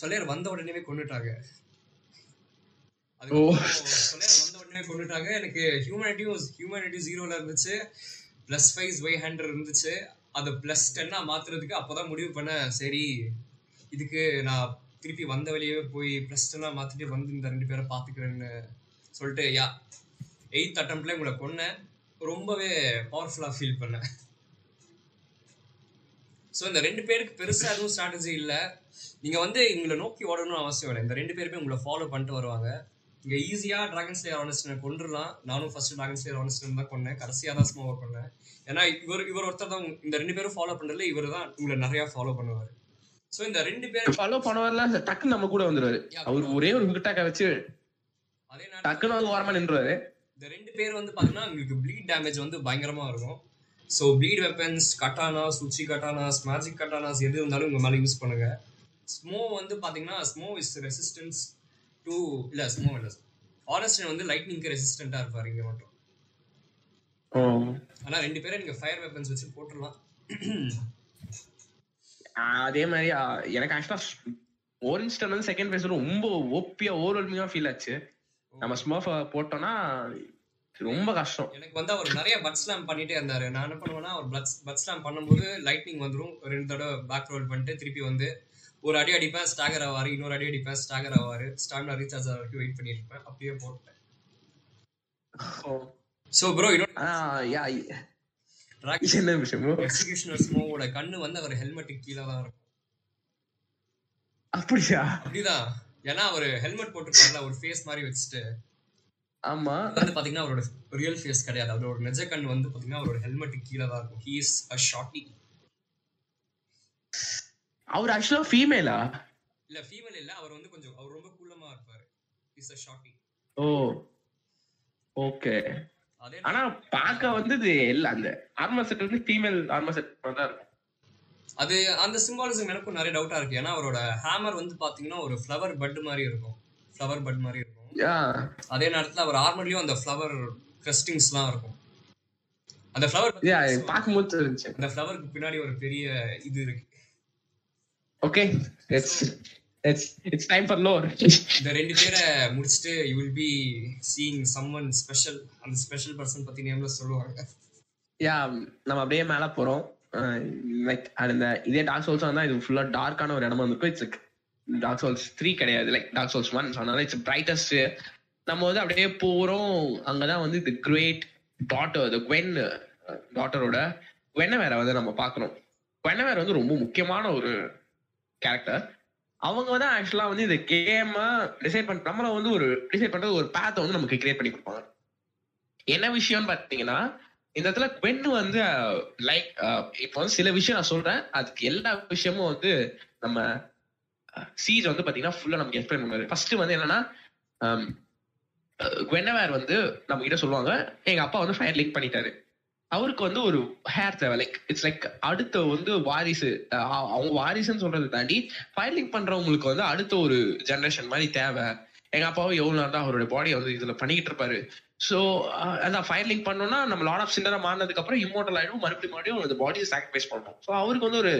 சொலேர் வந்த உடனே கொண்டுட்டாங்க அதுக்கப்புறம் சொலேர் வந்த உடனே கொண்டுட்டாங்க எனக்கு ஹியூமனிட்டியும் ஹியூமனிட்டி ஜீரோல இருந்துச்சு. ப்ளஸ் ஃபைவ் ஒய் ஹண்ட்ரட் இருந்துச்சு. அதை ப்ளஸ் டென்னாக மாற்றுறதுக்கு அப்போ தான் முடிவு பண்ணேன் சரி இதுக்கு நான் திருப்பி வந்த வழியே போய் ப்ளஸ் டென்னாக மாற்றிட்டு வந்து இந்த ரெண்டு பேரை பார்த்துக்கிறேன்னு சொல்லிட்டு யா எயித் அட்டம்ப்ட்ல உங்களை கொன்னேன். ரொம்பவே பவர்ஃபுல்லாக ஃபீல் பண்ணேன். ஸோ இந்த ரெண்டு பேருக்கு பெருசாக எதுவும் ஸ்ட்ராட்டஜி இல்லை. நீங்கள் வந்து இவங்களை நோக்கி ஓடணும்னு அவசியம் இல்லை. இந்த ரெண்டு பேருமே உங்களை ஃபாலோ பண்ணிட்டு வருவாங்க. இங்கே ஈஸியாக ட்ராகன் ஸ்லேயர் ஆனஸ்டனை கொண்டுடலாம் நானும் ஃபர்ஸ்ட் ட்ராகன் ஸ்லேயர் ஆனஸ்டன் தான் கொன்னேன். கடைசியாக தான் ஸ்மோவர் பண்ணேன். ஏன்னா இவர் இவர் ஒருத்தர் தான் இந்த ரெண்டு பேரும் ஃபாலோ பண்ணுறதுல இவர் தான் உங்களை நிறையா ஃபாலோ பண்ணுவார். ஸோ இந்த ரெண்டு பேர் ஃபாலோ பண்ணுவார்ல டக்குன்னு நம்ம கூட வந்துருவாரு. அவர் ஒரே ஒரு விக்கெட்டாக்க வச்சு அதே டக்குன்னு வந்து ஓரமா நின்றுவாரு. இந்த ரெண்டு பேர் வந்து பார்த்தீங்கன்னா உங்களுக்கு ப்ளீட் டேமேஜ் வந்து பயங்கரமாக இருக்கும். ஸோ ப்ளீட் வெப்பன்ஸ் கட்டானாஸ் உச்சி கட்டானாஸ் மேஜிக் கட்டானாஸ் எது இருந்தாலும் உங்கள் மேலே யூஸ் பண்ணுங்க. ஸ்மோ வந்து பார்த்தீங்கன்னா ஸ்மோ இஸ் ரெசிஸ்டன்ஸ் டு இல்லை ஸ்மோ இல்லை ஆரஸ்டன் வந்து லைட்னிங்க்கு ரெசிஸ்டண்ட்டாக இருப்பார் இங்கே மட்டும். ஆனால் ரெண்டு பேரும் நீங்கள் ஃபயர் வெப்பன்ஸ் வச்சு போட்டுடலாம். அதே மாதிரி எனக்கு ஆக்சுவலா ஓரஞ்ச் வந்து செகண்ட் பேஸ் ரொம்ப ஓப்பியா ஓவர்வெல்மிங்கா ஃபீல் ஆச்சு. நம்ம ஸ்மர்ஃப் போட்டோம்னா ரொம்ப கஷ்டம். எனக்கு வந்து அவர் நிறைய பட் ஸ்லாம் பண்ணிட்டே இருந்தாரு. நான் என்ன பண்ணுவேன்னா அவர் பட் பட் ஸ்லாம் பண்ணும்போது லைட்னிங் வந்துடும் ரெண்டு தடவை பேக் ரோல் பண்ணிட்டு திருப்பி வந்து ஒரு அடி அடிப்பேன் ஸ்டாகர் ஆவாரு இன்னொரு அடி அடிப்பேன் ஸ்டாகர் ஆவாரு. ஸ்டாமினா ரீசார்ஜ் ஆகிற வரைக்கும் வெயிட் பண்ணியிருப்பேன் அப்படியே போட்டேன் ஸோ ப்ரோ இன்னொரு எக்ஸிகியூஷனர் ஸ்மோவோட கண்ணு வந்து அவர் ஹெல்மெட்டுக்கு கீழே தான் இருக்கும். அப்படியா? அப்படிதான். ஏன்னா அவர் ஹெல்மெட் போட்டுருப்பாருல ஒரு ஃபேஸ் மாதிரி வச்சுட்டு. ஆமா. வந்து பாத்தீங்கன்னா அவரோட ரியல் ஃபேஸ் கிடையாது. அவரோட நிஜ கண் வந்து பாத்தீங்கன்னா அவரோட ஹெல்மெட்டுக்கு கீழே தான் இருக்கும். ஹீ இஸ் அ ஷார்ட்டி அவர் ஆக்சுவலா ஃபீமேலா இல்ல ஃபீமேல் இல்ல. அவர் வந்து கொஞ்சம் அவர் ரொம்ப கூலமா இருப்பாரு. Is a shorty oh okay அதே ஆனா பார்க்க வந்து இது இல்ல அந்த ஆர்மர் செட் வந்து ஃபீமேல் ஆர்மர் செட் தான் இருக்கும். அது அந்த சிம்பாலிசம் எனக்கும் நிறைய டவுட்டா இருக்கு. ஏன்னா அவரோட ஹேமர் வந்து பாத்தீங்கன்னா ஒரு ஃப்ளவர் பட் மாதிரி இருக்கும். ஃப்ளவர் பட் மாதிரி இருக்கும். அதே நேரத்துல அவர் ஆர்மர்லயும் அந்த ஃப்ளவர் கிரஸ்டிங்ஸ்லாம் இருக்கும். அந்த ஃப்ளவர் தெரிஞ்சு அந்த ஃப்ளவருக்கு பின்னாடி ஒரு பெரிய இது இருக்கு. Okay it's it's it's time for lore இந்த ரெண்டு பேரை முடிச்சுட்டு you will be seeing summon special அந்த ஸ்பெஷல் பர்சன் பத்தி நேம்ல சொல்லுவாங்க. யா நம்ம அப்படியே மேல போறோம். லைக் அந்த இதே டார்க் சோல்ஸ் தான் இது ஃபுல்லா டார்க்கான ஒரு இடமா இருக்கும் இட்ஸ் டார்க் சோல்ஸ் த்ரீ கிடையாது. லைக் டார்க் சோல்ஸ் ஒன் அதனால இட்ஸ் பிரைட்டஸ்ட் நம்ம வந்து அப்படியே போறோம். அங்கதான் வந்து the great daughter the Gwyn டாட்டரோட குவெனவேரை வந்து நம்ம பார்க்கணும். குவெனவேர் வந்து ரொம்ப முக்கியமான ஒரு கேரக்டர் அவங்க வந்து ஆக்சுவலா வந்து இந்த கேமா டிசைட் பண்ண நம்மள வந்து ஒரு டிசைட் பண்றது ஒரு பேத்தை வந்து நமக்கு கிரியேட் பண்ணி கொடுப்பாங்க. என்ன விஷயம்னு பாத்தீங்கன்னா இந்த இடத்துல பெண் வந்து லைக் இப்போ வந்து சில விஷயம் நான் சொல்றேன். அதுக்கு எல்லா விஷயமும் வந்து நம்ம சீஸ் வந்து பாத்தீங்கன்னா ஃபுல்லா நமக்கு எக்ஸ்பிளைன் பண்ணுவாரு. ஃபர்ஸ்ட் வந்து என்னன்னா குவெனவேர் வந்து நம்ம கிட்ட சொல்லுவாங்க. எங்க அப்பா வந்து ஃபயர் லிங்க் பண்ணிட்டாரு. அவருக்கு வந்து ஒரு ஹேர் தேவை. லைக் இட்ஸ் லைக் அடுத்த வந்து வாரிசு அவங்க வாரிசுன்னு சொல்றதை தாண்டி ஃபைலிங் பண்றவங்களுக்கு வந்து அடுத்த ஒரு ஜென்ரேஷன் மாதிரி தேவை. எங்க அப்பாவும் எவ்வளவு நேரம் தான் அவருடைய பாடியை வந்து இதுல பண்ணிக்கிட்டு இருப்பாரு. ஸோ அதான் ஃபயர் லிங்க் பண்ணோம்னா நம்ம லார்ட் ஆஃப் சிண்டரா மாறினதுக்கு அப்புறம் இம்மோட்டல் ஆயிடும் மறுபடியும் மறுபடியும் அந்த பாடியை சாக்ரிஃபைஸ் பண்ணணும் ஸோ அவருக்கு வந்து ஒரு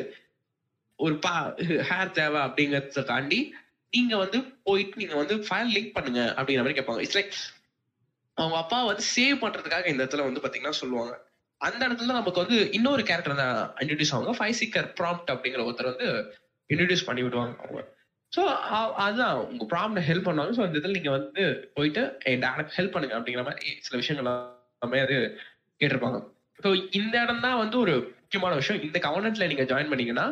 ஒரு பா ஹேர் தேவை அப்படிங்கறத தாண்டி நீங்க வந்து போயிட்டு நீங்க வந்து ஃபயர் லிங்க் பண்ணுங்க அப்படிங்கிற மாதிரி கேட்பாங்க. இட்ஸ் லைக் அவங்க அப்பா வந்து சேவ் பண்றதுக்காக இந்த இடத்துல வந்து பாத்தீங்கன்னா சொல்லுவாங்க. அந்த இடத்துல நமக்கு வந்து இன்னொரு கேரக்டர் தான் இன்ட்ரடியூஸ் ஆவாங்க. ஃபைவ் சீக்கர் ப்ராம்ப்ட் அப்படிங்கிற ஒருத்தர் வந்து இன்ட்ரடியூஸ் பண்ணி விடுவாங்க அவங்க. ஸோ அதுதான். உங்க ப்ராம்ப்ட ஹெல்ப் பண்ணுவாங்க ஸோ அந்த இதில் நீங்க வந்து போயிட்டு எனக்கு ஹெல்ப் பண்ணுங்க அப்படிங்கிற மாதிரி சில விஷயங்கள் எல்லாமே அது கேட்டிருப்பாங்க. ஸோ இந்த இடம் தான் வந்து ஒரு முக்கியமான விஷயம். இந்த கவர்னன்ட்ல நீங்க ஜாயின் பண்ணீங்கன்னா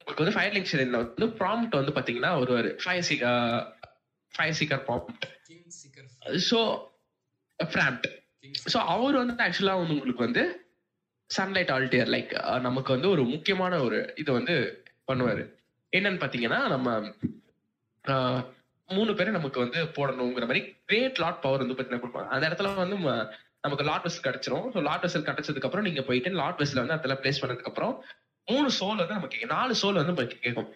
உங்களுக்கு வந்து ஃபயர் லிங்க் வந்து ப்ராம்ப்ட் வந்து பாத்தீங்கன்னா ஒரு ஒரு five seeker five seeker prompt so prompt king so அவர் வந்து ஆக்சுவலா வந்து உங்களுக்கு வந்து சன்லைட் ஆல்டியர் லைக் நமக்கு வந்து ஒரு முக்கியமான ஒரு இது வந்து பண்ணுவாரு. என்னன்னு பாத்தீங்கன்னா நம்ம மூணு பேரை நமக்கு வந்து போடணுங்கிற மாதிரி கிரேட் லாட் பவர் வந்து பார்த்தீங்கன்னா கொடுப்பாங்க. அந்த இடத்துல வந்து நமக்கு லாட் வெஸ்ட் கிடைச்சிரும். ஸோ லாட் வெஸ்ட் கிடைச்சதுக்கு அப்புறம் நீங்க போயிட்டு லாட் வெஸ்ட்ல வந்து அதில் பிளேஸ் பண்ணதுக்கு அப்புறம் மூணு சோல் வந்து நமக்கு நாலு சோல் வந்து நமக்கு கேட்கும்.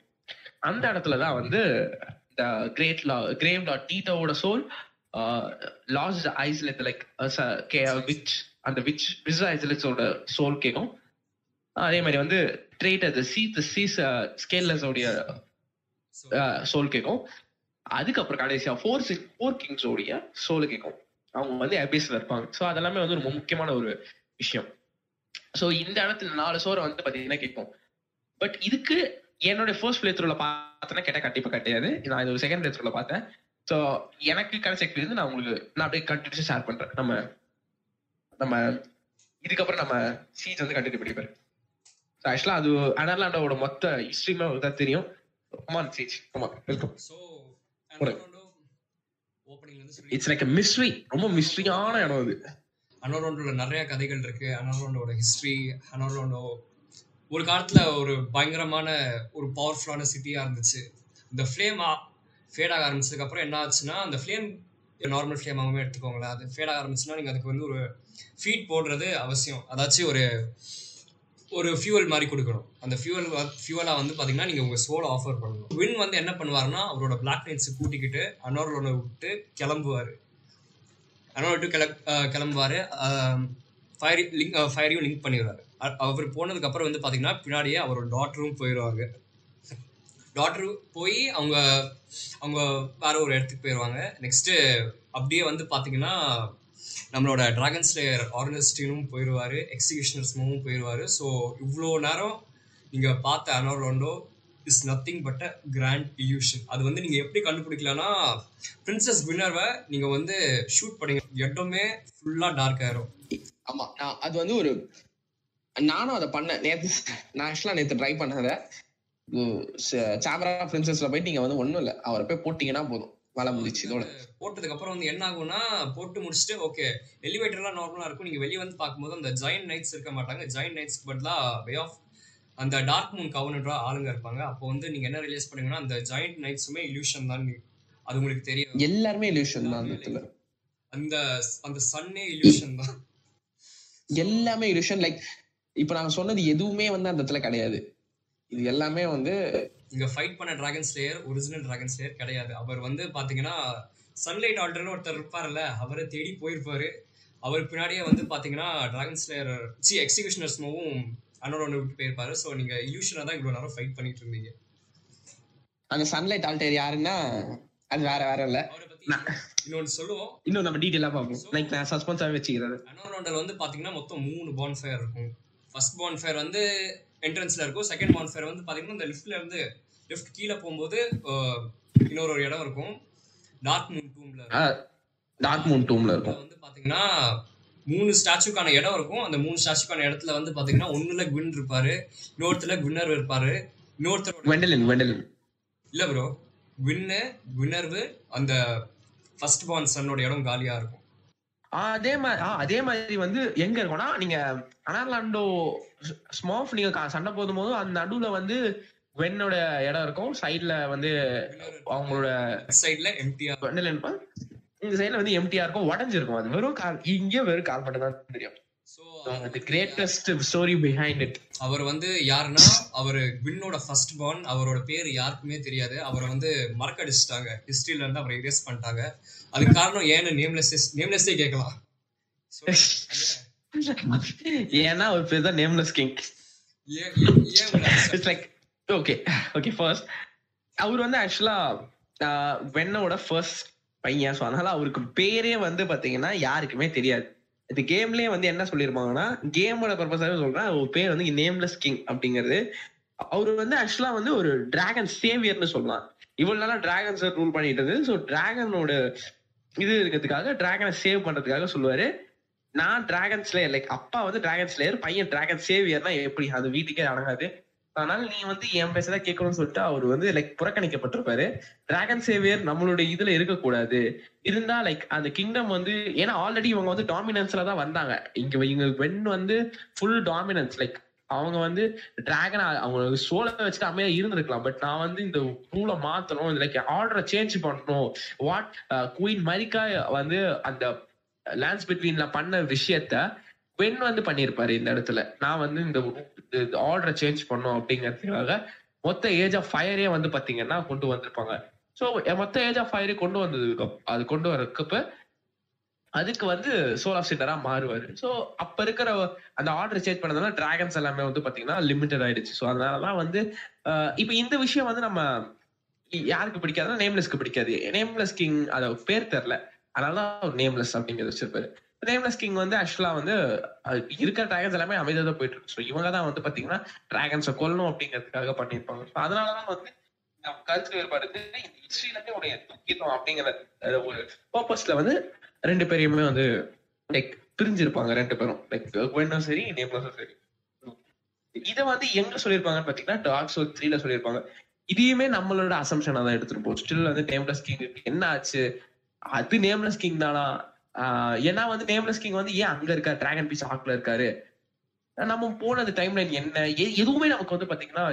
அந்த இடத்துல தான் வந்து இந்த கிரேட் லா grave lord டீட்டோட soul lost Izalith like which அந்த விச் விச் ஐஸ்லெட்ஸோட சோல் கேட்கும் அதே மாதிரி வந்து ட்ரேட் அது சீ சீஸ் ஸ்கேல்லஸ் உடைய ஸோ சோல் கேட்கும் அதுக்கப்புறம் கடைசியா ஃபோர் ஃபோர் கிங்ஸ் உடைய சோல் கேட்கும் அவங்க வந்து அபிஸ்ல இருப்பாங்க. ஸோ அதெல்லாமே வந்து ரொம்ப முக்கியமான ஒரு விஷயம். ஸோ இந்த இடத்துல நாலு சோரை வந்து பாத்தீங்கன்னா கேட்கும் பட் இதுக்கு என்னோட ஃபர்ஸ்ட் பிளே த்ரூல பார்த்தேன்னா கேட்டா கண்டிப்பா கிடையாது. நான் இது ஒரு செகண்ட் பிளே த்ரூல பார்த்தேன். ஸோ எனக்கு கிடைச்ச எக்ஸ்பீரியன்ஸ் நான் உங்களுக்கு நான் அப்படியே கண்டினியூஸா ஷேர் பண்றேன். நம்ம நம்ம இதுக்கப்புறம் நம்ம சீஸ் வந்து கண்டினியூ பண்ணிப்பாரு ஸோ ஆக்சுவலா அது அனர்லாண்டோட மொத்த ஹிஸ்ட்ரியுமே தான் தெரியும். கமான் சீச் கமான் வெல்கம் ஸோ வந்து இட்ஸ் லைக் மிஸ்ட்ரி ரொம்ப மிஸ்ட்ரியான இடம் அது. அனோரோண்டோல நிறைய கதைகள் இருக்கு. அனோரோண்டோட ஹிஸ்டரி அனோரோண்டோ ஒரு காலத்துல ஒரு பயங்கரமான ஒரு பவர்ஃபுல்லான சிட்டியா இருந்துச்சு. இந்த ஃப்ளேம் ஃபேட் ஆக ஆரம்பிச்சதுக்கப்புறம் என்ன ஆச்சுன்னா அந்த ஃப்ளேம் நார்மல் ஃப்ளேமாகவே எடுத்துக்கோங்களேன். அது ஃபேட் ஆக ஆரம்பிச்சுன்னா நீங்கள் அதுக்கு வந்து ஒரு ஃபீட் போடுறது அவசியம். அதாச்சும் ஒரு ஒரு ஃபியூவல் மாதிரி கொடுக்கணும். அந்த ஃபியூவல் ஃபியூவலாக வந்து பார்த்தீங்கன்னா நீங்கள் உங்கள் சோலை ஆஃபர் பண்ணணும். வின் வந்து என்ன பண்ணுவாருன்னா அவரோட பிளாக் நைட்ஸை கூட்டிக்கிட்டு அனோரோட விட்டு கிளம்புவார். அனோட விட்டு கிள கிளம்புவார். ஃபயர் லிங்க் ஃபயரையும் லிங்க் பண்ணிடுவார். அவர் போனதுக்கப்புறம் வந்து பார்த்தீங்கன்னா பின்னாடியே அவரோட டாட்டரும் போயிடுவாங்க. டாட்டர் போய் அவங்க அவங்க வேற ஒரு இடத்துக்கு போயிடுவாங்க நெக்ஸ்ட்டு அப்படியே வந்து பார்த்தீங்கன்னா நம்மளோட டிராகன் ஸ்லேயர் ஆர்கனிஸ்டினும் போயிடுவார் எக்ஸிகியூஷனர்ஸ்மும் போயிடுவார் ஸோ இவ்வளோ நேரம் நீங்கள் பார்த்த Anor Londo is nothing but a grand illusion அது வந்து நீங்கள் எப்படி கண்டுபிடிக்கலாம்னா பிரின்சஸ் வின்னர்வை நீங்கள் வந்து ஷூட் பண்ணீங்க. இடமே ஃபுல்லாக டார்க் ஆயிரும். ஆமாம் நான் அது வந்து ஒரு நானும் அதை பண்ணேன். நேற்று நான் ஆக்சுவலாக நேற்று ட்ரை பண்ணதை. சாமரா பிரின்சஸ்ல போயிட்டு நீங்க வந்து ஒண்ணும் இல்ல. அவரை போய் போட்டீங்கன்னா போதும். வேலை முடிச்சு இதோட. போட்டதுக்கு அப்புறம் வந்து என்ன ஆகும்னா போட்டு முடிச்சுட்டு ஓகே எலிவேட்டர்லாம் நார்மலா இருக்கும். நீங்க வெளியே வந்து பார்க்கும்போது அந்த ஜாயின் நைட்ஸ் இருக்க மாட்டாங்க. ஜாயின் நைட்ஸ்க்கு பதிலா வே ஆஃப் அந்த டார்க் மூன் கவர்னரா ஆளுங்க இருப்பாங்க. அப்போ வந்து நீங்க என்ன ரிலீஸ் பண்ணீங்கன்னா அந்த ஜாயிண்ட் நைட்ஸுமே இல்யூஷன் தான். அது உங்களுக்கு தெரியும். எல்லாருமே illusion தான் அந்த அந்த அந்த சன்னே இல்யூஷன் தான். எல்லாமே illusion. லைக் இப்ப நாங்க சொன்னது எதுவுமே வந்து அந்த இடத்துல கிடையாது. இது எல்லாமே வந்து இங்க ஃபைட் பண்ண dragon slayer original dragon slayer கிடையாது. அவர் வந்து பாத்தீங்கன்னா சன்லைட் ஆல்டர்னு ஒருத்தர் இருப்பார்ல அவரை தேடி போயிருப்பாரு. அவர் பின்னாடியே வந்து பாத்தீங்கன்னா டிராகன் ஸ்லேயர் சி எக்ஸிகியூஷனர்ஸ்மும் அன்னோட விட்டு போயிருப்பாரு. ஸோ நீங்க இல்யூஷனா தான் இவ்வளவு நேரம் ஃபைட் பண்ணிட்டு இருந்தீங்க. அந்த சன்லைட் ஆல்டர் யாருன்னா அது வேற வேற இல்ல. இன்னொன்னு சொல்லுவோம். இன்னும் நம்ம டீட்டெயிலா பார்ப்போம். லைக் நான் சஸ்பென்ஸாவே வச்சுக்கிறது. அனோரவுண்டர் வந்து பாத்தீங்கன்னா மொத்தம் மூணு பான் ஃபயர் இருக்கும். ஃபர்ஸ்ட் பான் ஃபயர் வந்து என்ட்ரன்ஸ்ல இருக்கும். செகண்ட் பான் ஃபயர் வந்து பாத்தீங்கன்னா இந்த லிஃப்ட்ல இருந்து லிஃப்ட் கீழே போகும்போது இன்னொரு ஒரு இடம் இருக்கும். டார்க் மூன் டூம்ல டார்க் மூன் டூம்ல இருக்கும். வந்து பாத்தீங்கன்னா மூணு ஸ்டாச்சுக்கான இடம் இருக்கும். அந்த மூணு ஸ்டாச்சுக்கான இடத்துல வந்து பாத்தீங்கன்னா ஒண்ணுல குவின் இருப்பாரு இன்னொருத்துல குவின்னர் இருப்பாரு இன்னொருத்தரோட வெண்டலின் வெண்டலின் இல்ல ப்ரோ வின்னு வின்னர்வு அந்த ஃபர்ஸ்ட் பார்ன் சன்னோட இடம் காலியா இருக்கும். அதே மாதிரி அதே மாதிரி வந்து எங்க இருக்கும்னா நீங்க அனார்லாண்டோ ஸ்மாஃப் நீங்க சண்டை போதும் போது அந்த நடுவுல வந்து வென்னோட இடம் இருக்கும். சைடுல வந்து அவங்களோட சைடுல எம்டிஆ வெண்டலின் பா- இந்த சைடுல வந்து எம்டிஆ இருக்கும். உடஞ்சிருக்கும் அது. வெறும் கால் இங்கே வெறும் கால் மட்டும் தான் தெரியும் கிரேட்டஸ்ட் ஸ்டோரி பிஹைண்ட் இட் அவர் வந்து யாருன்னா அவரு வின்னோட ஃபர்ஸ்ட் பார்ன் அவரோட பேர் யாருக்குமே தெரியாது. அவரை வந்து மறக்கடிச்சிட்டாங்க ஹிஸ்டரியில இருந்து அவரை erase பண்ணிட்டாங்க. அதுக்கு காரணம் ஏன்னு நேம்லெஸ் நேம்லெஸ்ஸே கேட்கலாம். ஏன்னா ஒரு பேர் தான் nameless king it's like okay okay first அவர் வந்து ஆக்சுவலா வென்னோட ஃபர்ஸ்ட் பையன். ஸோ அதனால அவருக்கு பேரே வந்து பாத்தீங்கன்னா யாருக்குமே தெரியாது. இந்த கேம்லயே வந்து என்ன சொல்லியிருப்பாங்கன்னா கேமோட பர்பஸாவே சொல்றேன். அவர் பேர் வந்து நேம்லெஸ் கிங் அப்படிங்கிறது. அவர் வந்து ஆக்சுவலா வந்து ஒரு டிராகன் சேவியர்னு சொல்லலாம். இவ்வளவு நாளா டிராகன்ஸ் ரூல் பண்ணிட்டு இருந்தது. ஸோ டிராகனோட இது இருக்கிறதுக்காக டிராகனை சேவ் பண்றதுக்காக சொல்லுவாரு. நான் டிராகன் ஸ்லேயர் லைக் அப்பா வந்து டிராகன் ஸ்லேயர் பையன் டிராகன் சேவியர்னா எப்படி? அது வீட்டுக்கே அடங்காது அதனால நீ வந்து என் பேசதான் கேட்கணும்னு சொல்லிட்டு அவர் வந்து லைக் புறக்கணிக்கப்பட்டிருப்பாரு. டிராகன் சேவியர் நம்மளுடைய இதுல இருக்கக்கூடாது. இருந்தா லைக் அந்த கிங்டம் வந்து ஏன்னா ஆல்ரெடி இவங்க வந்து டாமினன்ஸ்ல தான் வந்தாங்க. இங்க இவங்க வென் வந்து ஃபுல் டாமினன்ஸ் லைக் அவங்க வந்து டிராகன் அவங்க சோலை வச்சுட்டு அமையா இருந்திருக்கலாம். பட் நான் வந்து இந்த ரூலை மாத்தணும் லைக் ஆர்டரை சேஞ்ச் பண்ணணும். வாட் குயின் மரிக்கா வந்து அந்த லேண்ட்ஸ் பிட்வீன்ல பண்ண விஷயத்த பெண் வந்து பண்ணியிருப்பாரு இந்த இடத்துல. நான் வந்து இந்த ஆர்டரை சேஞ்ச் பண்ணும் அப்படிங்கிறதுக்காக மொத்த ஏஜ் ஆஃப் ஃபயரே வந்து பாத்தீங்கன்னா கொண்டு வந்திருப்பாங்க. ஸோ மொத்த ஏஜ் ஆஃப் ஃபயரே கொண்டு வந்ததுக்கு அது கொண்டு வரக்கப்ப அதுக்கு வந்து சோல் ஆஃப் சிண்டரா மாறுவாரு. ஸோ அப்ப இருக்கிற அந்த ஆர்டர் சேஞ்ச் பண்ணதுனால டிராகன்ஸ் எல்லாமே வந்து பாத்தீங்கன்னா லிமிட்டட் ஆயிடுச்சு. ஸோ அதனாலதான் வந்து இப்ப இந்த விஷயம் வந்து நம்ம யாருக்கு பிடிக்காதுன்னா நேம்லெஸ்க்கு பிடிக்காது. நேம்லெஸ் கிங் அத பேர் தெரில அதனாலதான் அவர் நேம்லெஸ் அப்படிங்கிறது வச்சிருப்பாரு. நேம்லெஸ் கிங் வந்து ஆக்சுவலா வந்து இருக்கிற டிராகன்ஸ் எல்லாமே அமைதியா தான் போயிட்டு இருக்கு. ஸோ இவங்க தான் வந்து பாத்தீங்கன்னா டிராகன்ஸை கொல்லணும் அப்படிங்கிறதுக்காக பண்ணியிருப்பாங்க. ஸோ அதனாலதான் வந்து நம்ம கருத்து வேறுபாடு இந்த ஹிஸ்டரியிலே உடைய முக்கியத்துவம் அப்படிங்கிற ஒரு பர்பஸ்ல வந்து ரெண்டு பேரையுமே வந்து லைக் பிரிஞ்சிருப்பாங்க ரெண்டு பேரும். லைக் வென்னும் சரி நேம்லஸும் சரி. இதை வந்து எங்க சொல்லியிருப்பாங்கன்னு பாத்தீங்கன்னா டாக்ஸ் சோல் த்ரீல சொல்லியிருப்பாங்க. இதையுமே நம்மளோட அசம்ஷனா தான் எடுத்துட்டு ஸ்டில் வந்து நேம்லெஸ் கிங் என்ன ஆச்சு? அது நேம்லெஸ் கிங் தானா? ஏன்னா வந்து நேம்லெஸ் கிங் வந்து ஏன் அங்க இருக்காரு? டிராகன் பீச் ஆக்ல இருக்காரு. நம்ம போனது டைம் லைன் என்ன எதுவுமே நமக்கு வந்து பாத்தீங்கன்னா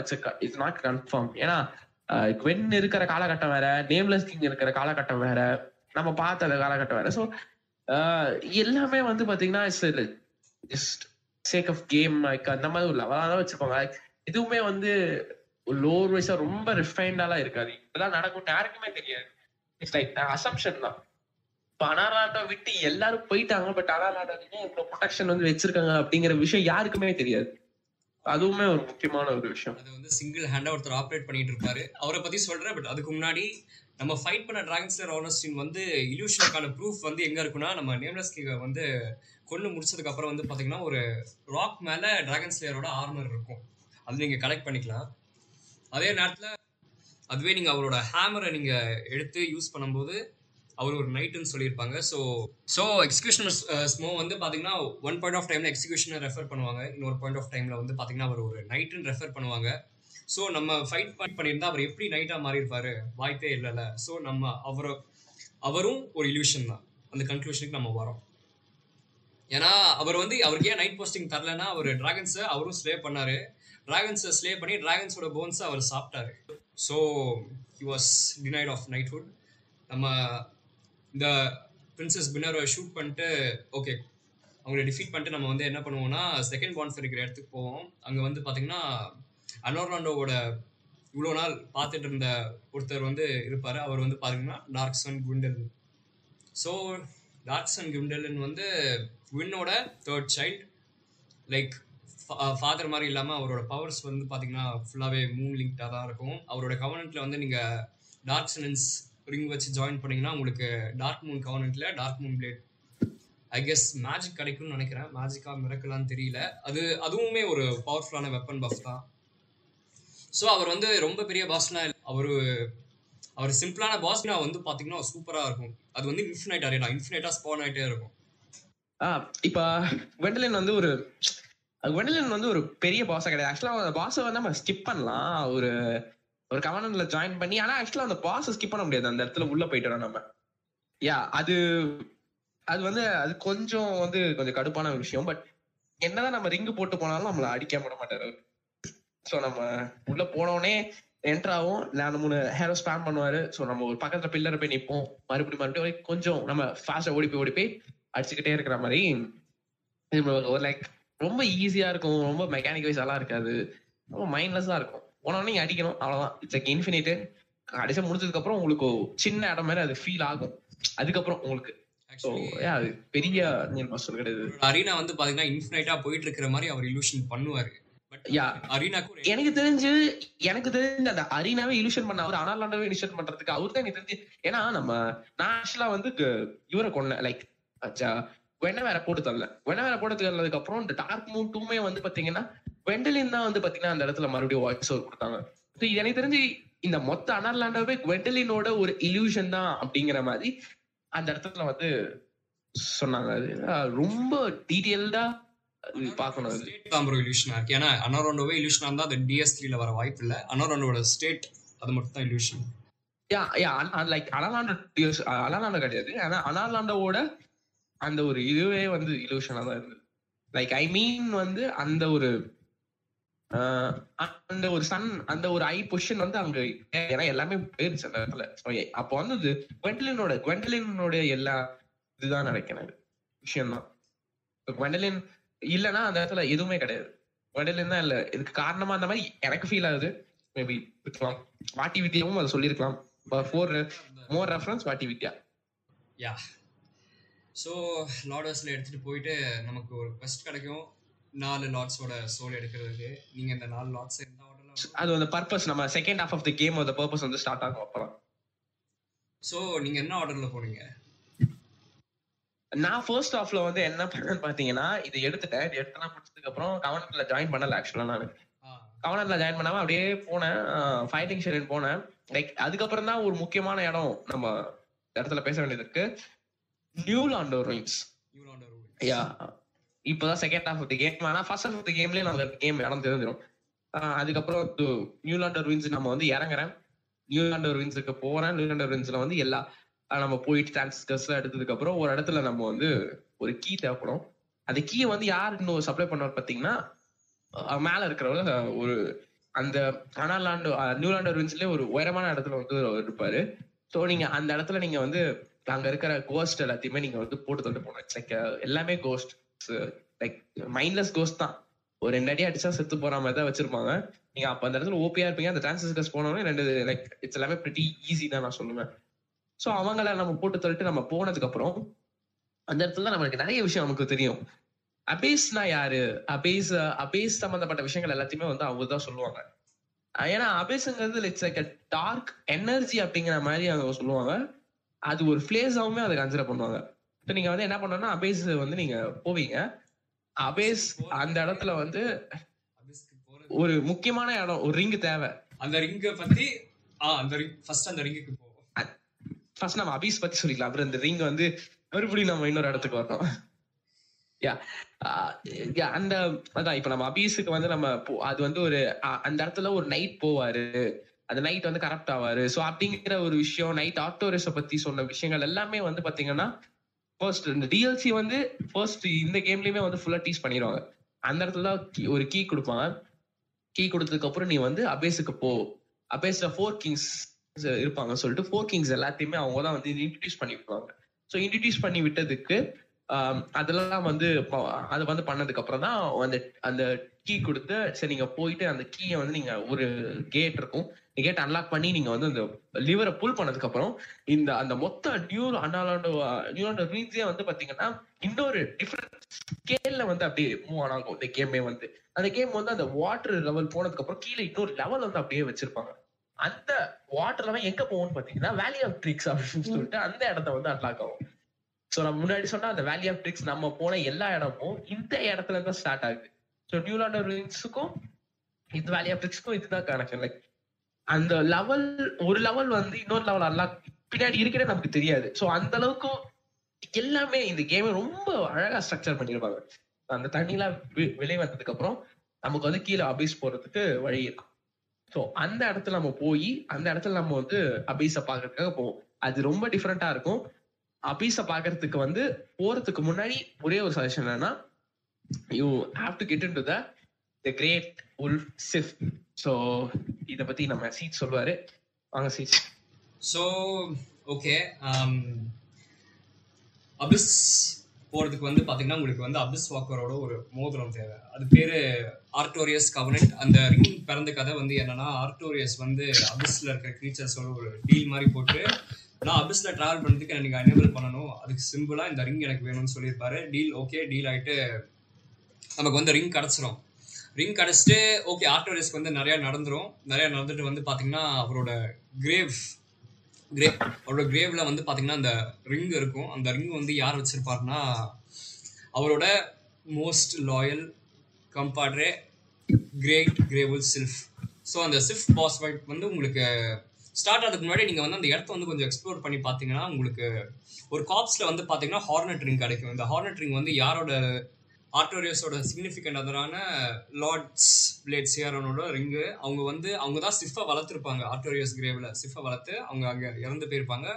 இட்ஸ் நாட் கன்ஃபார்ம் ஏன்னா வென் இருக்கிற காலகட்டம் வேற நேம்லெஸ் கிங் இருக்கிற காலகட்டம் வேற. நம்ம பார்த்த அந்த காலகட்டம் வேற. ஸோ எல்லாமே வந்து பாத்தீங்கன்னா ஜஸ்ட் சேக் ஆஃப் கேம் அந்த மாதிரி ஒரு லெவலாக தான் வச்சிருப்பாங்க. Like, எதுவுமே வந்து லோவர் வைஸா ரொம்ப ரிஃபைண்டாலாம் இருக்காது. இதெல்லாம் நடக்கும் யாருக்குமே தெரியாது. இட்ஸ் லைக் அசம்ஷன் தான். இப்ப அனாராட்டை விட்டு எல்லாரும் போயிட்டாங்க பட் அனாராட்டா இவ்வளோ ப்ரொடெக்ஷன் வந்து வச்சிருக்காங்க அப்படிங்கிற விஷயம் யாருக்குமே தெரியாது. அதுவுமே ஒரு முக்கியமான ஒரு விஷயம். அது வந்து சிங்கிள் ஹேண்டா ஒருத்தர் ஆப்ரேட் பண்ணிட்டு இருப்பாரு. அவரை பத்தி சொல்றேன் பட் அதுக்கு முன்னாடி நம்ம ஃபைட் பண்ண டிராகன் ஸ்லேயர் ஆர்னஸ்டின் வந்து இல்யூஷனுக்கான ப்ரூஃப் வந்து எங்க இருக்குன்னா நம்ம நேம்லெஸ் கிங்க வந்து கொண்டு முடிச்சதுக்கு அப்புறம் வந்து பாத்தீங்கன்னா ஒரு ராக் மேல டிராகன் ஸ்லேயரோட ஆர்மர் இருக்கும். அது நீங்க கலெக்ட் பண்ணிக்கலாம். அதே நேரத்துல அதுவே நீங்க அவரோட ஹேமரை நீங்க எடுத்து யூஸ் பண்ணும்போது அவர் ஒரு நைட்டுன்னு சொல்லியிருப்பாங்க. ஸோ ஸோ எக்ஸிகியூஷனர் ஸ்மோ வந்து பார்த்தீங்கன்னா ஒன் பாயிண்ட் ஆஃப் டைமில் எக்ஸிகியூஷனை ரெஃபர் பண்ணுவாங்க. இன்னொரு பாயிண்ட் ஆஃப் டைமில் வந்து பார்த்தீங்கன்னா அவர் ஒரு நைட்டுன்னு ரெஃபர் பண்ணுவாங்க. ஸோ நம்ம ஃபைட் பண்ணியிருந்தா அவர் எப்படி நைட்டாக மாறியிருப்பாரு? வாய்ப்பே இல்லைல்ல. ஸோ நம்ம அவர் அவரும் ஒரு இல்யூஷன் தான். அந்த கன்க்ளூஷனுக்கு நம்ம வரோம் ஏன்னா அவர் வந்து அவருக்கு ஏன் நைட் போஸ்டிங் தரலன்னா அவர் டிராகன்ஸை அவரும் ஸ்லே பண்ணாரு. டிராகன்ஸை ஸ்லே பண்ணி டிராகன்ஸோட போன்ஸை அவர் சாப்பிட்டாரு. So he was denied of knighthood நம்ம இந்த பிரின்சஸ் பின்னரை ஷூட் பண்ணிட்டு ஓகே அவங்கள டிஃபீட் பண்ணிட்டு நம்ம வந்து என்ன பண்ணுவோம்னா செகண்ட் பான்ஸ் இருக்கிற இடத்துக்கு போவோம். அங்கே வந்து பார்த்தீங்கன்னா அனோர்லாண்டோவோட இவ்வளோ நாள் பார்த்துட்டு இருந்த ஒருத்தர் வந்து இருப்பார். அவர் வந்து பார்த்தீங்கன்னா டார்க்சன் குண்டல். ஸோ டார்க்சன் குண்டலன் வந்து வின்னோட தேர்ட் சைல்ட் லைக் ஃபாதர் மாதிரி இல்லாமல் அவரோட பவர்ஸ் வந்து பார்த்தீங்கன்னா ஃபுல்லாகவே மூன் லிங்க்டாக தான் இருக்கும். அவரோட கவர்னண்ட்டில் வந்து நீங்கள் டார்க் சனன்ஸ் ரிங் வச்சு ஜாயின் பண்ணீங்கன்னா உங்களுக்கு dark moon கவர்னண்ட்டில் dark moon blade I guess magic கிடைக்கும்னு நினைக்கிறேன். மேஜிக்காக மிரக்கலான்னு தெரியல. அது அதுவுமே ஒரு பவர்ஃபுல்லான வெப்பன் பஃப் தான். ஸோ அவர் வந்து ரொம்ப பெரிய பாஸ்னா அவர் அவர் சிம்பிளான பாஸ்னா வந்து பார்த்தீங்கன்னா சூப்பராக இருக்கும். அது வந்து இன்ஃபினைட் அரேனா இன்ஃபினைட்டாக ஸ்பான் ஆகிட்டே இருக்கும். ஆ இப்போ வெண்டலின் வந்து ஒரு வெண்டலின் வந்து ஒரு பெரிய பாஸா கிடையாது. ஆக்சுவலாக அந்த பாஸை வந்து நம்ம ஸ்கிப் பண்ணலாம். ஒரு ஒரு கவர்னன்ல ஜாயின் பண்ணி ஆனால் ஆக்சுவலாக அந்த பாஸை ஸ்கிப் பண்ண முடியாது. அந்த இடத்துல உள்ள போயிட்டோம் நம்ம. யா அது அது வந்து அது கொஞ்சம் வந்து கொஞ்சம் கடுப்பான ஒரு விஷயம். பட் என்னதான் நம்ம ரிங்கு போட்டு போனாலும் நம்மள அடிக்க விட மாட்டாரு சோ நம்ம உள்ள போனோடனே என்டர் ஆகும். நாலு மூணு ஹேரோ ஸ்பேம் பண்ணுவாரு. சோ நம்ம ஒரு பக்கத்துல பில்லர் போய் நிப்போம். மறுபடியும் மறுபடியும் கொஞ்சம் நம்ம ஃபாஸ்டா ஓடி போய் ஓடி போய் அடிச்சுக்கிட்டே இருக்கிற மாதிரி ஒரு லைக் ரொம்ப ஈஸியா இருக்கும். ரொம்ப மெக்கானிக் வைஸ் எல்லாம் இருக்காது. ரொம்ப மைண்ட்லெஸ்ஸா இருக்கும். போனோடனே நீங்க அடிக்கணும். அவ்வளவுதான். இட்ஸ் லைக் இன்ஃபினிட் கடைசியா முடிஞ்சதுக்கு அப்புறம் உங்களுக்கு சின்ன இடம் மாதிரி அது ஃபீல் ஆகும். அதுக்கப்புறம் உங்களுக்கு. பெரிய கிடையாது. அரீனா வந்து பாத்தீங்கன்னா இன்ஃபினைட்டா போயிட்டு இருக்கிற மாதிரி அவர் illusion பண்ணுவாரு. எனக்கு தெரிஞ்சு எனக்கு தெரிஞ்சு அந்த அரினாவே இலுஷன் பண்ண அவர் அனாலாண்டாவே இலுஷன் பண்றதுக்கு அவரு தான் எனக்கு தெரிஞ்சு ஏன்னா நம்ம நான் வந்து இவரை கொண்டேன் லைக் வெண்ண வேற போட்டு தரல. வெண்ண வேற போட்டு தரதுக்கு அப்புறம் இந்த டார்க் மூன் டூமே வந்து பாத்தீங்கன்னா வெண்டலின் தான் வந்து பாத்தீங்கன்னா அந்த இடத்துல மறுபடியும் வாய்ஸ் ஓவர் கொடுத்தாங்க. எனக்கு தெரிஞ்சு இந்த மொத்த அனர்லாண்டாவே குவெண்டலினோட ஒரு இல்யூஷன் தான் அப்படிங்கிற மாதிரி அந்த இடத்துல வந்து சொன்னாங்க. அது ரொம்ப டீட்டெயில்டா பார்க்கணும் ஸ்டேட் ப்ரோ illusion இருக்கு. ஏன்னா அனோரோண்டோவே illusion இருந்தா அது டிஎஸ் ல வர வாய்ப்பு இல்ல. அனோரோண்டோட ஸ்டேட் அது மட்டும் தான் illusion. யா யா லைக் அனலாண்டோ அனலாண்டோ கிடையாது. ஆனா அனலாண்டோவோட அந்த ஒரு இதுவே வந்து இலூஷனா தான் இருந்தது. லைக் ஐ மீன் வந்து அந்த ஒரு அந்த ஒரு சன் அந்த ஒரு ஐ பொசிஷன் வந்து அங்க ஏன்னா எல்லாமே போயிருச்சு அந்த இடத்துல. அப்போ வந்து இது குவெண்டலினோட குவெண்டலினோட எல்லா இதுதான் நினைக்கிறேன். விஷயம் தான் குவெண்டலின் இல்லைன்னா அந்த இடத்துல எதுவுமே கிடையாது. குவெண்டலின் தான் இல்ல. இதுக்கு காரணமா அந்த மாதிரி எனக்கு ஃபீல் ஆகுது. மேபி இருக்கலாம். வாட்டி வித்தியாவும் அதை சொல்லியிருக்கலாம். ஃபோர் மோர் ரெஃபரன்ஸ் வாட்டி வித்யா. யா ஸோ லார்டர்ஸ்ல எடுத்துட்டு போயிட்டு நமக்கு ஒரு quest கிடைக்கும். நாலு லார்ட்ஸோட சோல் எடுக்கிறதுக்கு. நீங்க இந்த நாலு லார்ட்ஸ் எந்த ஆர்டர்ல அது அந்த பர்பஸ் நம்ம second half of the game அந்த பர்பஸ் வந்து ஸ்டார்ட் ஆகும் அப்பலாம் ஸோ நீங்க என்ன ஆர்டர்ல போனீங்க? நான் ஃபர்ஸ்ட் ஹாஃப்ல வந்து என்ன பண்ணேன்னு பாத்தீங்கன்னா இது எடுத்துட்டேன். இது எடுத்துலாம் முடிச்சதுக்கு அப்புறம் கவர்னர்ல ஜாயின் பண்ணல ஆக்சுவலா நான். கவர்னர்ல ஜாயின் பண்ணாம அப்படியே போனேன். ஃபைட்டிங் ஷெரன் போனேன். லைக் அதுக்கப்புறம் தான் ஒரு முக்கியமான இடம் நம்ம இடத்துல பேச வேண்டியது இருக்கு. நியூ லாண்டோ ரூல் யா இப்போதான் second half of the game ஆனா ஃபர்ஸ்ட் ஹாஃப் ஆஃப் தி கேம்லயே நம்ம கேம் இடம் தெரிஞ்சிடும் அதுக்கப்புறம் நியூலாண்டர் வின்ஸ் நம்ம வந்து இறங்குறேன். நியூலாண்டர் வின்ஸுக்கு போறேன். நியூலாண்டர் வின்ஸ்ல வந்து எல்லா நம்ம போயிட்டு டிரான்ஸ்கர்ஸ் எடுத்ததுக்கு அப்புறம் ஒரு இடத்துல நம்ம வந்து ஒரு கீ தேவைப்படும். அந்த கீயை வந்து யார் இன்னும் சப்ளை பண்ணுவார் பாத்தீங்கன்னா மேல இருக்கிறவங்க ஒரு அந்த அனாலாண்டு நியூலாண்டர் வின்ஸ்லயே ஒரு உயரமான இடத்துல வந்து அவர் இருப்பாரு. ஸோ நீங்க அந்த இடத்துல நீங்க வந்து அங்க இருக்கிற கோஸ்ட் எல்லாத்தையுமே நீங்க வந்து போட்டு தந்து போகணும் லைக் எல்லாமே கோஸ்ட் லைக் மைண்ட்லெஸ் கோஸ்ட் தான். ஒரு ரெண்டு அடி அடிச்சா செத்து போற மாதிரி தான் வச்சிருப்பாங்க. நீங்க அப்ப அந்த இடத்துல ஓபியா இருப்பீங்க. அந்த டிரான்சிஸ்டர்ஸ் போனோம்னா ரெண்டு லைக் இட்ஸ் எல்லாமே பிரிட்டி ஈஸி தான் நான் சொல்லுவேன். ஸோ அவங்கள நம்ம போட்டு தள்ளிட்டு நம்ம போனதுக்கு அப்புறம் அந்த இடத்துல தான் நிறைய விஷயம் நமக்கு தெரியும். அபேஸ்னா யாரு? அபேஸ் அபேஸ் சம்பந்தப்பட்ட விஷயங்கள் எல்லாத்தையுமே வந்து அவங்க தான் சொல்லுவாங்க. ஏன்னா அபேஸ்ங்கிறது இட்ஸ் லைக் டார்க் எனர்ஜி அப்படிங்கிற மாதிரி அவங்க சொல்லுவாங்க. அது ஒரு பிளேஸாவுமே அதை கன்சிடர் பண்ணுவாங்க. இப்போ நீங்க வந்து என்ன பண்ணோம்னா அபேஸ் வந்து நீங்க போவீங்க. அபேஸ் அந்த இடத்துல வந்து ஒரு முக்கியமான இடம் ஒரு ரிங் தேவை. அந்த ரிங்கை பத்தி ஆஹ் அந்த ரிங் ஃபர்ஸ்ட் அந்த ரிங்குக்கு போ ஃபர்ஸ்ட் நம்ம அபிஸ் பத்தி சொல்லிக்கலாம். அப்புறம் இந்த ரிங் வந்து மறுபடியும் நம்ம இன்னொரு இடத்துக்கு வரணும். யா அந்த uh, um, அதான் இப்ப நம்ம அபீஸுக்கு வந்து நம்ம போ- அது வந்து ஒரு அ- அந்த இடத்துல ஒரு நைட் போவாரு. அந்த நைட் வந்து கரெக்ட் ஆவாரு. ஸோ அப்படிங்கிற ஒரு விஷயம் நைட் ஆக்டோரஸ பத்தி சொன்ன விஷயங்கள் எல்லாமே வந்து பாத்தீங்கன்னா ஃபர்ஸ்ட் இந்த டிஎல்சி வந்து ஃபர்ஸ்ட் இந்த கேம்லயுமே வந்து ஃபுல்லா டீஸ் பண்ணிடுவாங்க அந்த இடத்துல ஒரு கீ கொடுப்பாங்க. கீ கொடுத்ததுக்கு அப்புறம் நீ வந்து அபேஸுக்கு போ. அபேஸ்ல ஃபோர் கிங்ஸ் இருப்பாங்க சொல்லிட்டு ஃபோர் கிங்ஸ் எல்லாத்தையுமே அவங்க தான் வந்து இன்ட்ரடியூஸ் பண்ணி விடுவாங்க ஸோ இன்ட்ரடியூஸ் பண்ணி விட்டதுக்கு அதெல்லாம் வந்து அதை வந்து பண்ணதுக்கு அப்புறம் தான் அந்த அந்த கீ கொடுத்து சரி நீங்க போயிட்டு அந்த கீயை வந்து நீங்க ஒரு கேட் இருக்கும். கேட் அன்லாக் பண்ணி நீங்க வந்து அந்த லிவரை புல் பண்ணதுக்கு அப்புறம் இந்த அந்த மொத்த நியூ அனாலாண்டோ நியூலாண்டோ ரீன்ஸே வந்து பாத்தீங்கன்னா இன்னொரு டிஃப்ரெண்ட் ஸ்கேல்ல வந்து அப்படியே மூவ் ஆனாகும் இந்த கேமே வந்து. அந்த கேம் வந்து அந்த வாட்டர் லெவல் போனதுக்கு அப்புறம் கீழே இன்னொரு லெவல் வந்து அப்படியே வச்சிருப்பாங்க. அந்த வாட்டர் லெவல் எங்க போகும்னு பாத்தீங்கன்னா வேலி ஆஃப் ட்ரிக்ஸ் அப்படின்னு சொல்லிட்டு அந்த இடத்த வந்து அன்லாக் ஆகும். சோ நம்ம முன்னாடி சொன்னா அந்த வேலி ஆஃப் ட்ரிக்ஸ் நம்ம போன எல்லா இடமும் இந்த இடத்துல தான் ஸ்டார்ட் ஆகுது. ஸோ நியூலாண்டர் ரிங்ஸுக்கும் இந்த வேலி ஆஃப் ட்ரிக்ஸ்க்கும் இதுதான் கனெக்ஷன் லைக் அந்த லெவல் ஒரு லெவல் வந்து இன்னொரு லெவல் அன்லாக் பின்னாடி இருக்கிறே நமக்கு தெரியாது. சோ அந்த அளவுக்கு எல்லாமே இந்த கேமை ரொம்ப அழகா ஸ்ட்ரக்சர் பண்ணிருப்பாங்க. அந்த தண்ணிலாம் வெ- வெளியே வந்ததுக்கு அப்புறம் நமக்கு வந்து கீழே அபீஸ் போறதுக்கு வழி இருக்கும் ஸோ அந்த இடத்துல நம்ம போய் அந்த இடத்துல நம்ம வந்து அபீஸை பார்க்கறதுக்காக போவோம். அது ரொம்ப டிஃப்ரெண்டா இருக்கும். அபீஸை பார்க்கறதுக்கு வந்து போறதுக்கு முன்னாடி ஒரே ஒரு சஜஷன் என்னன்னா you have to get in to the the great wolf Sif so இதை பத்தி நம்ம சீட் சொல்லுவாரு வாங்க சீட் ஸோ ஓகே அபிஸ் போறதுக்கு வந்து பாத்தீங்கன்னா உங்களுக்கு வந்து அபிஸ் வாக்கரோட ஒரு மோதிரம் தேவை. அது பேரு ஆர்டோரியஸ் கவனட் அந்த ரிங் பிறந்த கதை வந்து என்னன்னா ஆர்டோரியஸ் வந்து அபிஸ்ல இருக்கிற கிரீச்சர்ஸோட ஒரு டீல் மாதிரி போட்டு நான் அபிஸ்ல டிராவல் பண்ணதுக்கு எனக்கு எனேபிள் பண்ணணும். அதுக்கு சிம்பிளா இந்த ரிங் எனக்கு வேணும்னு சொல்லியிருப்பாரு. டீல் ஓகே டீல் ஆயிட்டு நமக்கு வந்து ரிங் கிடைச்சிரும். ரிங் கிடச்சிட்டு ஓகே ஆர்டோரியஸ்க்கு வந்து நிறைய நடந்துரும். நிறைய நடந்துட்டு வந்து பாத்தீங்கன்னா அவரோட கிரேவ் கிரேவ் அவரோட கிரேவ்ல வந்து பாத்தீங்கன்னா அந்த ரிங் இருக்கும். அந்த ரிங் வந்து யார் வச்சிருப்பாருன்னா அவரோட most loyal compadre great grey wolf Sif so அந்த சிஃப்ட் பாஸ் ஃபைட் வந்து உங்களுக்கு ஸ்டார்ட் ஆகிறதுக்கு முன்னாடி நீங்கள் வந்து அந்த இடத்த வந்து கொஞ்சம் எக்ஸ்ப்ளோர் பண்ணி பார்த்தீங்கன்னா உங்களுக்கு ஒரு காப்ஸில் வந்து பார்த்தீங்கன்னா ஹார்னட் ரிங் கிடைக்கும். இந்த ஹார்னட் ரிங் வந்து யாரோட ஆர்டோரியஸோட சிக்னிஃபிகண்ட் அதரான லார்ட்ஸ் பிளேட் சியாரோனோட ரிங்கு அவங்க வந்து அவங்க தான் சிஃபை வளர்த்துருப்பாங்க ஆர்டோரியஸ் கிரேவில் சிஃபை வளர்த்து அவங்க அங்கே இறந்து போயிருப்பாங்க.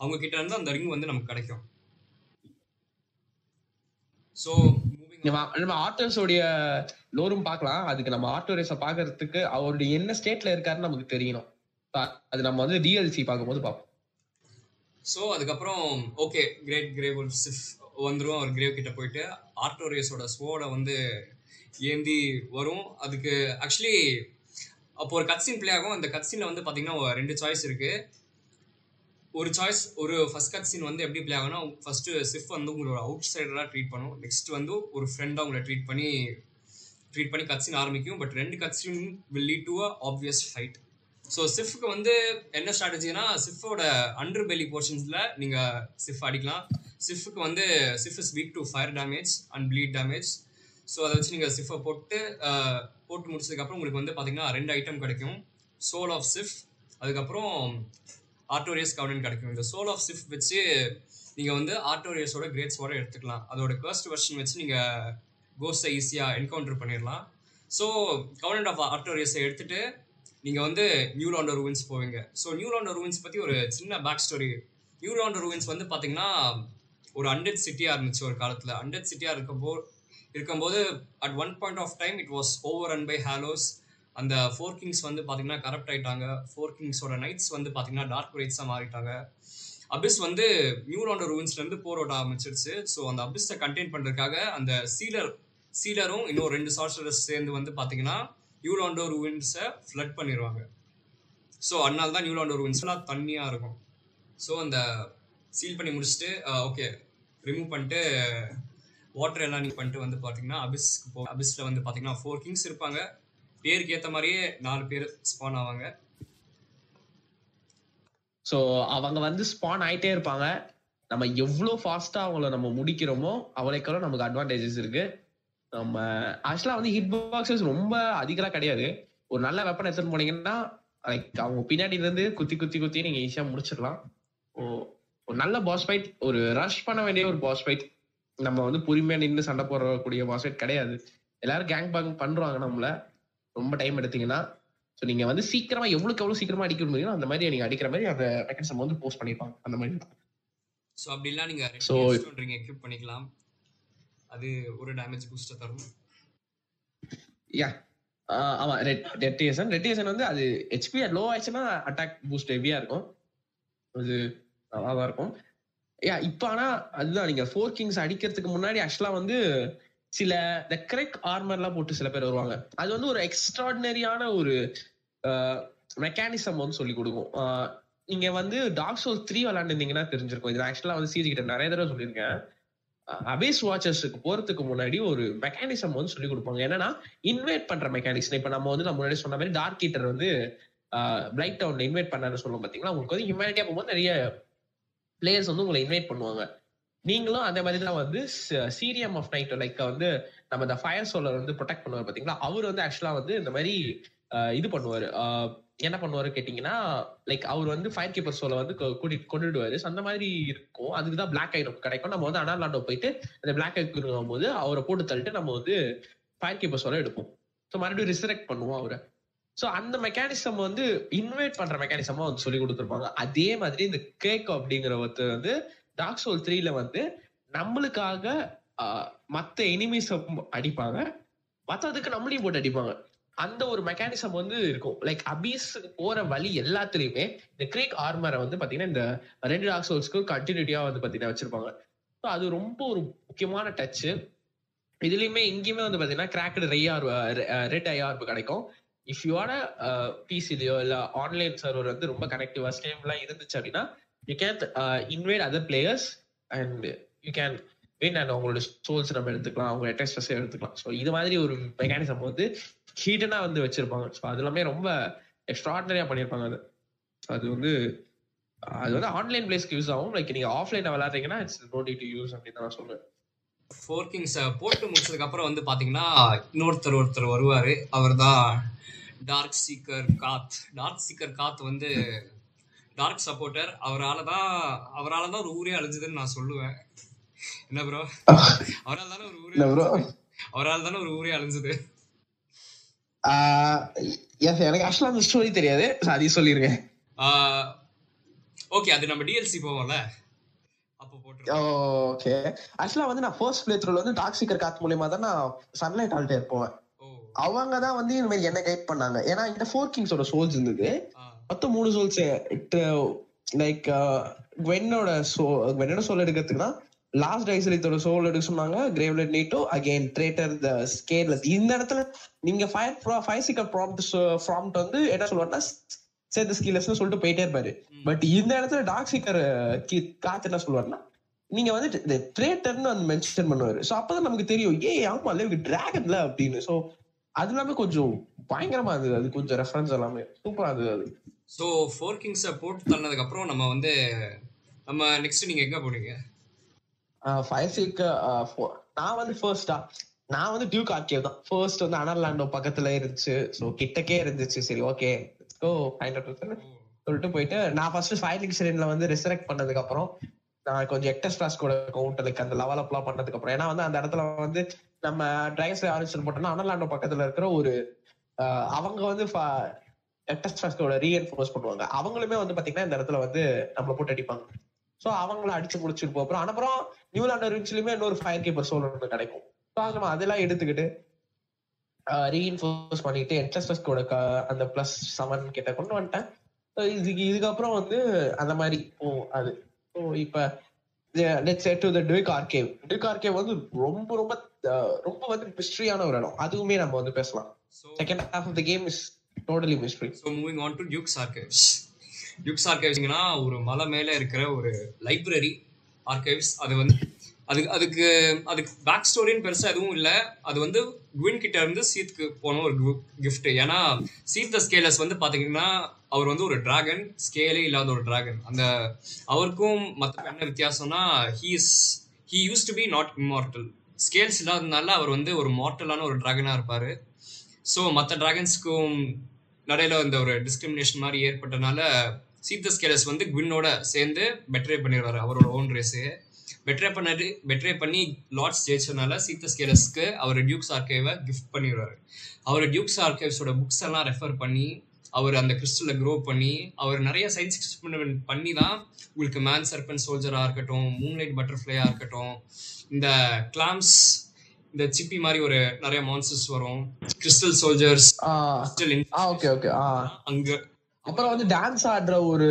அவங்க கிட்ட இருந்து அந்த ரிங் வந்து நமக்கு கிடைக்கும். ஸோ நம்ம ஆர்டர்ஸோடைய லோரும் பார்க்கலாம். அதுக்கு நம்ம ஆர்டோரேஸை பார்க்கறதுக்கு அவருடைய என்ன ஸ்டேட்ல இருக்காருன்னு நமக்கு தெரியணும். அது நம்ம வந்து டிஎல்சி பார்க்கும்போது பார்ப்போம். ஸோ அதுக்கப்புறம் ஓகே கிரேட் கிரேவ் சிஃப் வந்துடும் அவர் கிரேவ் கிட்ட போயிட்டு. ஆர்டோரியஸோட ஸ்வோட வந்து ஏந்தி வரும். அதுக்கு ஆக்சுவலி அப்போ ஒரு கட்சின் பிளே ஆகும். அந்த கட்சின்ல வந்து பாத்தீங்கன்னா ரெண்டு சாய்ஸ் இருக்கு. ஒரு சாய்ஸ் ஒரு ஃபர்ஸ்ட் கட் சீன் வந்து எப்படி பிளே ஆகும்னா ஃபர்ஸ்ட் சிஃப் வந்து உங்களோட அவுட் சைடராக ட்ரீட் பண்ணும். நெக்ஸ்ட் வந்து ஒரு ஃப்ரெண்டாக உங்களை ட்ரீட் பண்ணி ட்ரீட் பண்ணி கட்சின் ஆரம்பிக்கும். பட் ரெண்டு cutscene will lead to a obvious fight so சிஃப்க்கு வந்து என்ன ஸ்ட்ராட்டஜினா சிஃபோட அண்டர் பெல்லி போர்ஷன்ஸில் நீங்கள் சிஃப் அடிக்கலாம். சிஃப்க்கு வந்து Sif is weak to fire damage and bleed damage so அதை வச்சு நீங்கள் சிஃபை போட்டு போட்டு முடிச்சதுக்கப்புறம் உங்களுக்கு வந்து பார்த்தீங்கன்னா ரெண்டு ஐட்டம் கிடைக்கும். சோல் ஆஃப் சிஃப் அதுக்கப்புறம் ஆர்டோரியஸ் கவுடன் கிடைக்கும். இந்த சோல் ஆஃப் சிஃப் வச்சு நீங்கள் வந்து ஆர்டோரியஸோட கிரேட்ஸோட எடுத்துக்கலாம். அதோட ஃபர்ஸ்ட் வெர்ஷன் வச்சு நீங்கள் கோஸ்ட்டை ஈஸியாக என்கவுண்டர் பண்ணிடலாம் ஸோ கவுனண்ட் ஆஃப் ஆர்டோரியஸை எடுத்துகிட்டு நீங்கள் வந்து நியூலாண்டோ ரூவின்ஸ் போவீங்க. ஸோ நியூலாண்டோ ரூவின்ஸ் பற்றி ஒரு சின்ன பேக் ஸ்டோரி நியூலாண்டோ ரூவின்ஸ் வந்து பார்த்தீங்கன்னா ஒரு அண்டட் சிட்டியாக இருந்துச்சு ஒரு காலத்தில். அண்டட் சிட்டியாக இருக்கப்போ இருக்கும்போது at one point of time it was overrun by hollows அந்த ஃபோர் கிங்ஸ் வந்து பார்த்தீங்கன்னா கரப்ட் ஆயிட்டாங்க. ஃபோர் கிங்ஸோட நைட்ஸ் வந்து பார்த்தீங்கன்னா டார்க் ரைட்ஸாக மாறிட்டாங்க. அபிஸ் வந்து நியூலாண்டோ ரூவின்ஸ்லேருந்து போரோட ஆரம்பிச்சிருச்சு. ஸோ அந்த அபிஸை கண்டெயின் பண்ணுறதுக்காக அந்த சீலர் சீலரும் இன்னும் ரெண்டு சார்சரஸ் சேர்ந்து வந்து பார்த்தீங்கன்னா நியூலாண்டோ ரூவின்ஸை ஃப்ளட் பண்ணிடுவாங்க ஸோ அதனால தான் நியூலாண்டோ ரூவின்ஸ்லாம் தண்ணியாக இருக்கும். ஸோ அந்த சீல் பண்ணி முடிச்சுட்டு ஓகே ரிமூவ் பண்ணிட்டு வாட்டர் எல்லாம் நீங்கள் பண்ணிட்டு வந்து பார்த்தீங்கன்னா அபிஸ்க்கு போ அபிஸில் வந்து பார்த்தீங்கன்னா ஃபோர் கிங்ஸ் இருப்பாங்க. பேருக்கு ஏற்ற மாதிரியே நாலு பேர் ஸ்பான் ஆவாங்க. ஸோ அவங்க வந்து ஸ்பான் ஆயிட்டே இருப்பாங்க. நம்ம எவ்வளோ ஃபாஸ்ட்டாக அவங்கள நம்ம முடிக்கிறோமோ அவளைக்கெல்லாம் நமக்கு அட்வான்டேஜஸ் இருக்கு. நம்ம ஆக்சுவலாக வந்து ஹிட் பாக்ஸஸ் ரொம்ப அதிகலாம் கிடையாது. ஒரு நல்ல வெப்பன் எடுத்துட்டு போனீங்கன்னா லைக் அவங்க பின்னாடி இருந்து குத்தி குத்தி குத்தி நீங்கள் ஈஸியாக முடிச்சிடலாம். ஓ ஒரு நல்ல பாஸ் ஃபைட் ஒரு ரஷ் பண்ண வேண்டிய ஒரு பாஸ் ஃபைட் நம்ம வந்து பொறுமையா நின்று சண்டை போடக்கூடிய பாஸ் ஃபைட் கிடையாது. எல்லாரும் கேங் பேங் பண்றாங்க நம்மள. ரொம்ப டைம் எடுத்தீங்கன்னா ஸோ நீங்க வந்து சீக்கிரமா எவ்வளவுக்கு எவ்வளவு சீக்கிரமா அடிக்க முடியுமோ அந்த மாதிரி நீங்க அடிக்கிற மாதிரி அந்த மெக்கானிசம் வந்து போஸ்ட் பண்ணிருப்பாங்க அந்த மாதிரி ஸோ அப்படிலாம் நீங்கள் So- ரெண்டு எக்யூப் பண்ணிக்கலாம். அது ஒரு டேமேஜ் பூஸ்டர் தரும். யா ஆமா ரெட் ரெட்டியேசன் ரெட்டியேசன் வந்து அது ஹெச்பி லோ ஆயிடுச்சுன்னா அட்டாக் பூஸ்ட் ஹெவியா இருக்கும். அது நல்லா இருக்கும். யா இப்போ ஆனா அதுதான் நீங்க ஃபோர் கிங்ஸ் அடிக்கிறதுக்கு முன்னாடி ஆக்சுவலா வந்து சில இந்த கிரெக் ஆர்மர்லாம் போட்டு சில பேர் வருவாங்க. அது வந்து ஒரு எக்ஸ்ட்ராடினரியான ஒரு மெக்கானிசம் வந்து சொல்லி கொடுக்கும். நீங்க வந்து டாக் சோல் த்ரீ விளாண்டுருந்தீங்கன்னா தெரிஞ்சிருக்கும். இது ஆக்சுவலா வந்து சீரி கிட்ட நிறைய தடவை சொல்லியிருக்கேன். அபேஸ் வாட்சர்ஸுக்கு போறதுக்கு முன்னாடி ஒரு மெக்கானிசம் வந்து சொல்லி கொடுப்பாங்க. என்னன்னா இன்வைட் பண்ற மெக்கானிசம் இப்ப நம்ம வந்து நம்ம முன்னாடி சொன்ன மாதிரி டார்க் ஹீட்டர் வந்து பிளைட் டவுன்ல இன்வைட் பண்ணாரு சொல்லுவோம் பாத்தீங்களா? உங்களுக்கு வந்து ஹியூமனிட்டியா போகும்போது நிறைய பிளேயர்ஸ் வந்து உங்களை இன்வைட் பண்ணுவாங்க. நீங்களும் அதே மாதிரி தான் வந்து சீரியம் ஆஃப் நைட் லைக் வந்து நம்ம இந்த ஃபயர் சோலர் வந்து ப்ரொடெக்ட் பண்ணுவார் பாத்தீங்களா? அவர் வந்து ஆக்சுவலா வந்து இந்த மாதிரி இது பண்ணுவாரு. என்ன பண்ணுவாரு கேட்டீங்கன்னா லைக் அவர் வந்து ஃபயர் கீப்பர் சோலை வந்து கொ- கூட்டிட்டு கொண்டுடுவாரு. அந்த மாதிரி இருக்கும். அதுக்கு தான் பிளாக் ஐ கிடைக்கும். நம்ம வந்து அனாலாண்டோ போயிட்டு அந்த பிளாக் ஐ போது அவரை போட்டு தள்ளிட்டு நம்ம வந்து ஃபயர் கீப்பர் சோலை எடுப்போம். ஸோ மறுபடியும் ரிசரெக்ட் பண்ணுவோம் அவரை. ஸோ அந்த மெக்கானிசம் வந்து இன்வைட் பண்ற மெக்கானிசமா வந்து சொல்லி கொடுத்துருப்பாங்க. அதே மாதிரி இந்த கேக் அப்படிங்கிற ஒருத்தர் வந்து டாக் சோல் த்ரீல வந்து நம்மளுக்காக மற்ற மத்த எனிமீஸ் அடிப்பாங்க. மத்ததுக்கு நம்மளையும் போட்டு அடிப்பாங்க. அந்த ஒரு மெக்கானிசம் வந்து இருக்கும். லைக் அபீஸ் போற வழி எல்லாத்துலயுமே இந்த கிரேக் ஆர்மரை வந்து பாத்தீங்கன்னா இந்த ரெண்டு டாக் சோல்ஸ்க்கு கண்டினியூட்டியா வந்து பாத்தீங்கன்னா வச்சிருப்பாங்க. ஸோ அது ரொம்ப ஒரு முக்கியமான டச் இதுலயுமே இங்கேயுமே வந்து பாத்தீங்கன்னா கிராக்டு ரெய்ஆர் ரெட் ஐஆர்பு கிடைக்கும். இஃப் யூஆன பிசிலியோ இல்ல ஆன்லைன் சர்வர் வந்து ரொம்ப கனெக்டிவா ஸ்டேம்லாம் இருந்துச்சு அப்படின்னா you can invite other players and you can win and அவங்களோட சோல்ஸ் நம்ம எடுத்துக்கலாம் அவங்க அட்டஸ்டஸ் எடுத்துக்கலாம். ஸோ இது மாதிரி ஒரு மெக்கானிசம் வந்து ஹீட்டனா வந்து வச்சிருப்பாங்க. ஸோ அது எல்லாமே ரொம்ப எக்ஸ்ட்ராடனரியா பண்ணியிருப்பாங்க அது. அது வந்து அது வந்து ஆன்லைன் பிளேஸ்க்கு யூஸ் ஆகும். லைக் நீங்க ஆஃப்லைன் விளையாடுறீங்கன்னா இட்ஸ் நோ டு யூஸ் அப்படின்னு தான் நான் சொல்லுவேன் ஃபோர் கிங்ஸை போட்டு முடிச்சதுக்கு அப்புறம் வந்து பாத்தீங்கன்னா இன்னொருத்தர் ஒருத்தர் வருவாரு. அவர் தான் dark seeker Kaathe. Dark seeker Kaathe வந்து டார்க் சப்போர்ட்டர் அவரால தான் அவரால தான் ஒரு ஊரே அழிஞ்சதுன்னு நான் சொல்லுவேன். என்ன ப்ரோ அவரால் தானே ஒரு ஊரே இல்ல bro. அவரால் தானே ஒரு ஊரே அழிஞ்சது? எனக்கு ஆக்சுவலா அந்த ஸ்டோரி தெரியாது. அதையும் சொல்லிருக்கேன் ஓகே அது நம்ம டிஎல்சி போவோம்ல? ஓகே ஆக்சுவலா வந்து நான் ஃபர்ஸ்ட் பிளே த்ரூல வந்து டாக்ஸிக்கர் காத்து மூலியமா தான் நான் சன்லைட் ஆல்டேர் போவேன். ஓ அவங்க தான் வந்து இந்த மாதிரி என்ன கைட் பண்ணாங்க. ஏன்னா இந்த ஃபோர் கிங்ஸோட சோல்ஸ் இருந்தது. மொத்தம் மூணு சோல்ஸ் லைக் குவென்னோட சோ குவென்னோட சோல் எடுக்கிறதுக்குன்னா லாஸ்ட் ஐசரித்தோட சோல் எடுக்க சொன்னாங்க. கிரேவ்லெட் நீட்டோ அகைன் ட்ரேட்டர் த ஸ்கேர்ல இந்த இடத்துல நீங்க fire five seeker prompt prompt வந்து என்ன சொல்லுவாருன்னா சேர்த்து ஸ்கில்லஸ்னு சொல்லிட்டு போயிட்டே இருப்பாரு. பட் இந்த இடத்துல டாக் சீக்கர் காத்து என்ன சொல்லுவாருன்னா நீங்க வந்து ட்ரேட்டர்னு வந்து மென்ஷன் பண்ணுவாரு. சோ அப்பதான் நமக்கு தெரியும் ஏ ஆமா இவங்க டிராகன்ல அப்படின்னு. சோ அது எல்லாமே கொஞ்சம் பயங்கரமா இருந்தது. அது கொஞ்சம் ரெஃபரன்ஸ் எல்லாமே. சூப்பரா இருந்தது அது. ஸோ ஃபோர் கிங்ஸை போட்டு தள்ளனதுக்கு அப்புறம் நம்ம வந்து நம்ம நெக்ஸ்ட் நீங்க எங்க போனீங்க ஃபைவ் சிக் நான் வந்து ஃபர்ஸ்டா நான் வந்து டியூக் ஆர்கேவ் தான். ஃபர்ஸ்ட் வந்து அனர்லாண்டோ பக்கத்துல இருந்துச்சு. சோ கிட்டக்கே இருந்துச்சு. சரி ஓகே ஃபைண்ட் அவுட் சொல்லிட்டு போயிட்டு நான் ஃபர்ஸ்ட் ஃபைவ் லிங்ஸ் ரெண்டுல வந்து ரிசரெக்ட் பண்ணதுக்கு அப்புறம் நான் கொஞ்சம் எக்டஸ் கிளாஸ் கூட கவுண்டலுக்கு அந்த லெவல் அப்லாம் பண்ணதுக்கு அப்புறம் ஏன்னா வந்து அந்த இடத்துல வந்து நம்ம டிரைவர்ஸ் ஆரம்பிச்சு போட்டோம்னா அனலாண்டோ பக்கத்துல இருக்கிற ஒரு அவங்க வந்து டெஸ்ட் கிளாஸ்கோட ரீஎன்ஃபோர்ஸ் பண்ணுவாங்க. அவங்களுமே வந்து பாத்தீங்கன்னா இந்த இடத்துல வந்து நம்மளை போட்டு அடிப்பாங்க. சோ அவங்கள அடிச்சு முடிச்சிட்டு போறோம் அப்புறம் அப்புறம் நியூலாண்ட் ரிஞ்சிலுமே இன்னொரு ஃபயர் கீப்பர் சோல் ஒன்று கிடைக்கும். ஸோ அது நம்ம அதெல்லாம் எடுத்துக்கிட்டு ரீஇன்ஃபோர்ஸ் பண்ணிட்டு என்ட்ரஸ்டஸ் கூட அந்த பிளஸ் செவன் கிட்ட கொண்டு வந்துட்டேன். இதுக்கு இதுக்கப்புறம் வந்து அந்த மாதிரி. போகும் அது. ஸோ இப்போ let's to the Duke's Archive Duke's Archive வந்து ரொம்ப ரொம்ப ரொம்ப வந்து மிஸ்ட்ரியான ஒரு இடம். அதுவுமே நம்ம வந்து பேசலாம். Second half of the game is totally mystery so moving on to Duke's archives Duke's ஆர்கைவ்ஸ்ங்கன்னா ஒரு மலை மேலே இருக்கிற ஒரு லைப்ரரி ஆர்கைவ்ஸ் அது வந்து அதுக்கு அதுக்கு அதுக்கு பேக் ஸ்டோரின்னு பெருசாக எதுவும் இல்லை. அது வந்து குவின் கிட்ட இருந்து சீத்துக்கு போன ஒரு gift. ஏன்னா சீத் த ஸ்கேலஸ் வந்து பார்த்தீங்கன்னா அவர் வந்து ஒரு டிராகன் ஸ்கேலே இல்லாத ஒரு டிராகன் அந்த அவருக்கும் மற்ற என்ன வித்தியாசம்னா he is he use to be not immortal scales இல்லாததுனால அவர் வந்து ஒரு மார்டலான ஒரு டிராகனாக இருப்பார். ஸோ மற்ற டிராகன்ஸ்க்கும் நடையில் இந்த ஒரு டிஸ்கிரிமினேஷன் மாதிரி ஏற்பட்டனால சீத்த ஸ்கேலஸ் வந்து குவினோட சேர்ந்து பெட்ரே பண்ணிடுறாரு அவரோட ஓன் ரேஸு பெட்ரே பண்ணது பெட்ரே பண்ணி லார்ட்ஸ் ஜெயிச்சதுனால சீத்த ஸ்கேலஸ்க்கு அவர் டியூக்ஸ் ஆர்கைவை கிஃப்ட் பண்ணிடுவாரு. அவர் டியூக்ஸ் ஆர்கைவ்ஸோட புக்ஸ் எல்லாம் ரெஃபர் பண்ணி அவர் அந்த கிறிஸ்டலில் க்ரோ பண்ணி அவர் நிறைய சயின்ஸ் எக்ஸ்பெரிமெண்ட் பண்ணி தான் உங்களுக்கு மேன் சர்பன் சோல்ஜராக இருக்கட்டும் மூன்லைட் பட்டர்ஃப்ளையாக இருக்கட்டும் இந்த கிளாம்ஸ் இந்த சிப்பி மாதிரி ஒரு நிறைய மான்சர்ஸ் வரும். கிறிஸ்டல் சோல்ஜர்ஸ் ஓகே ஓகே அங்க அப்புறம் வந்து டான்ஸ் ஆடுற ஒரு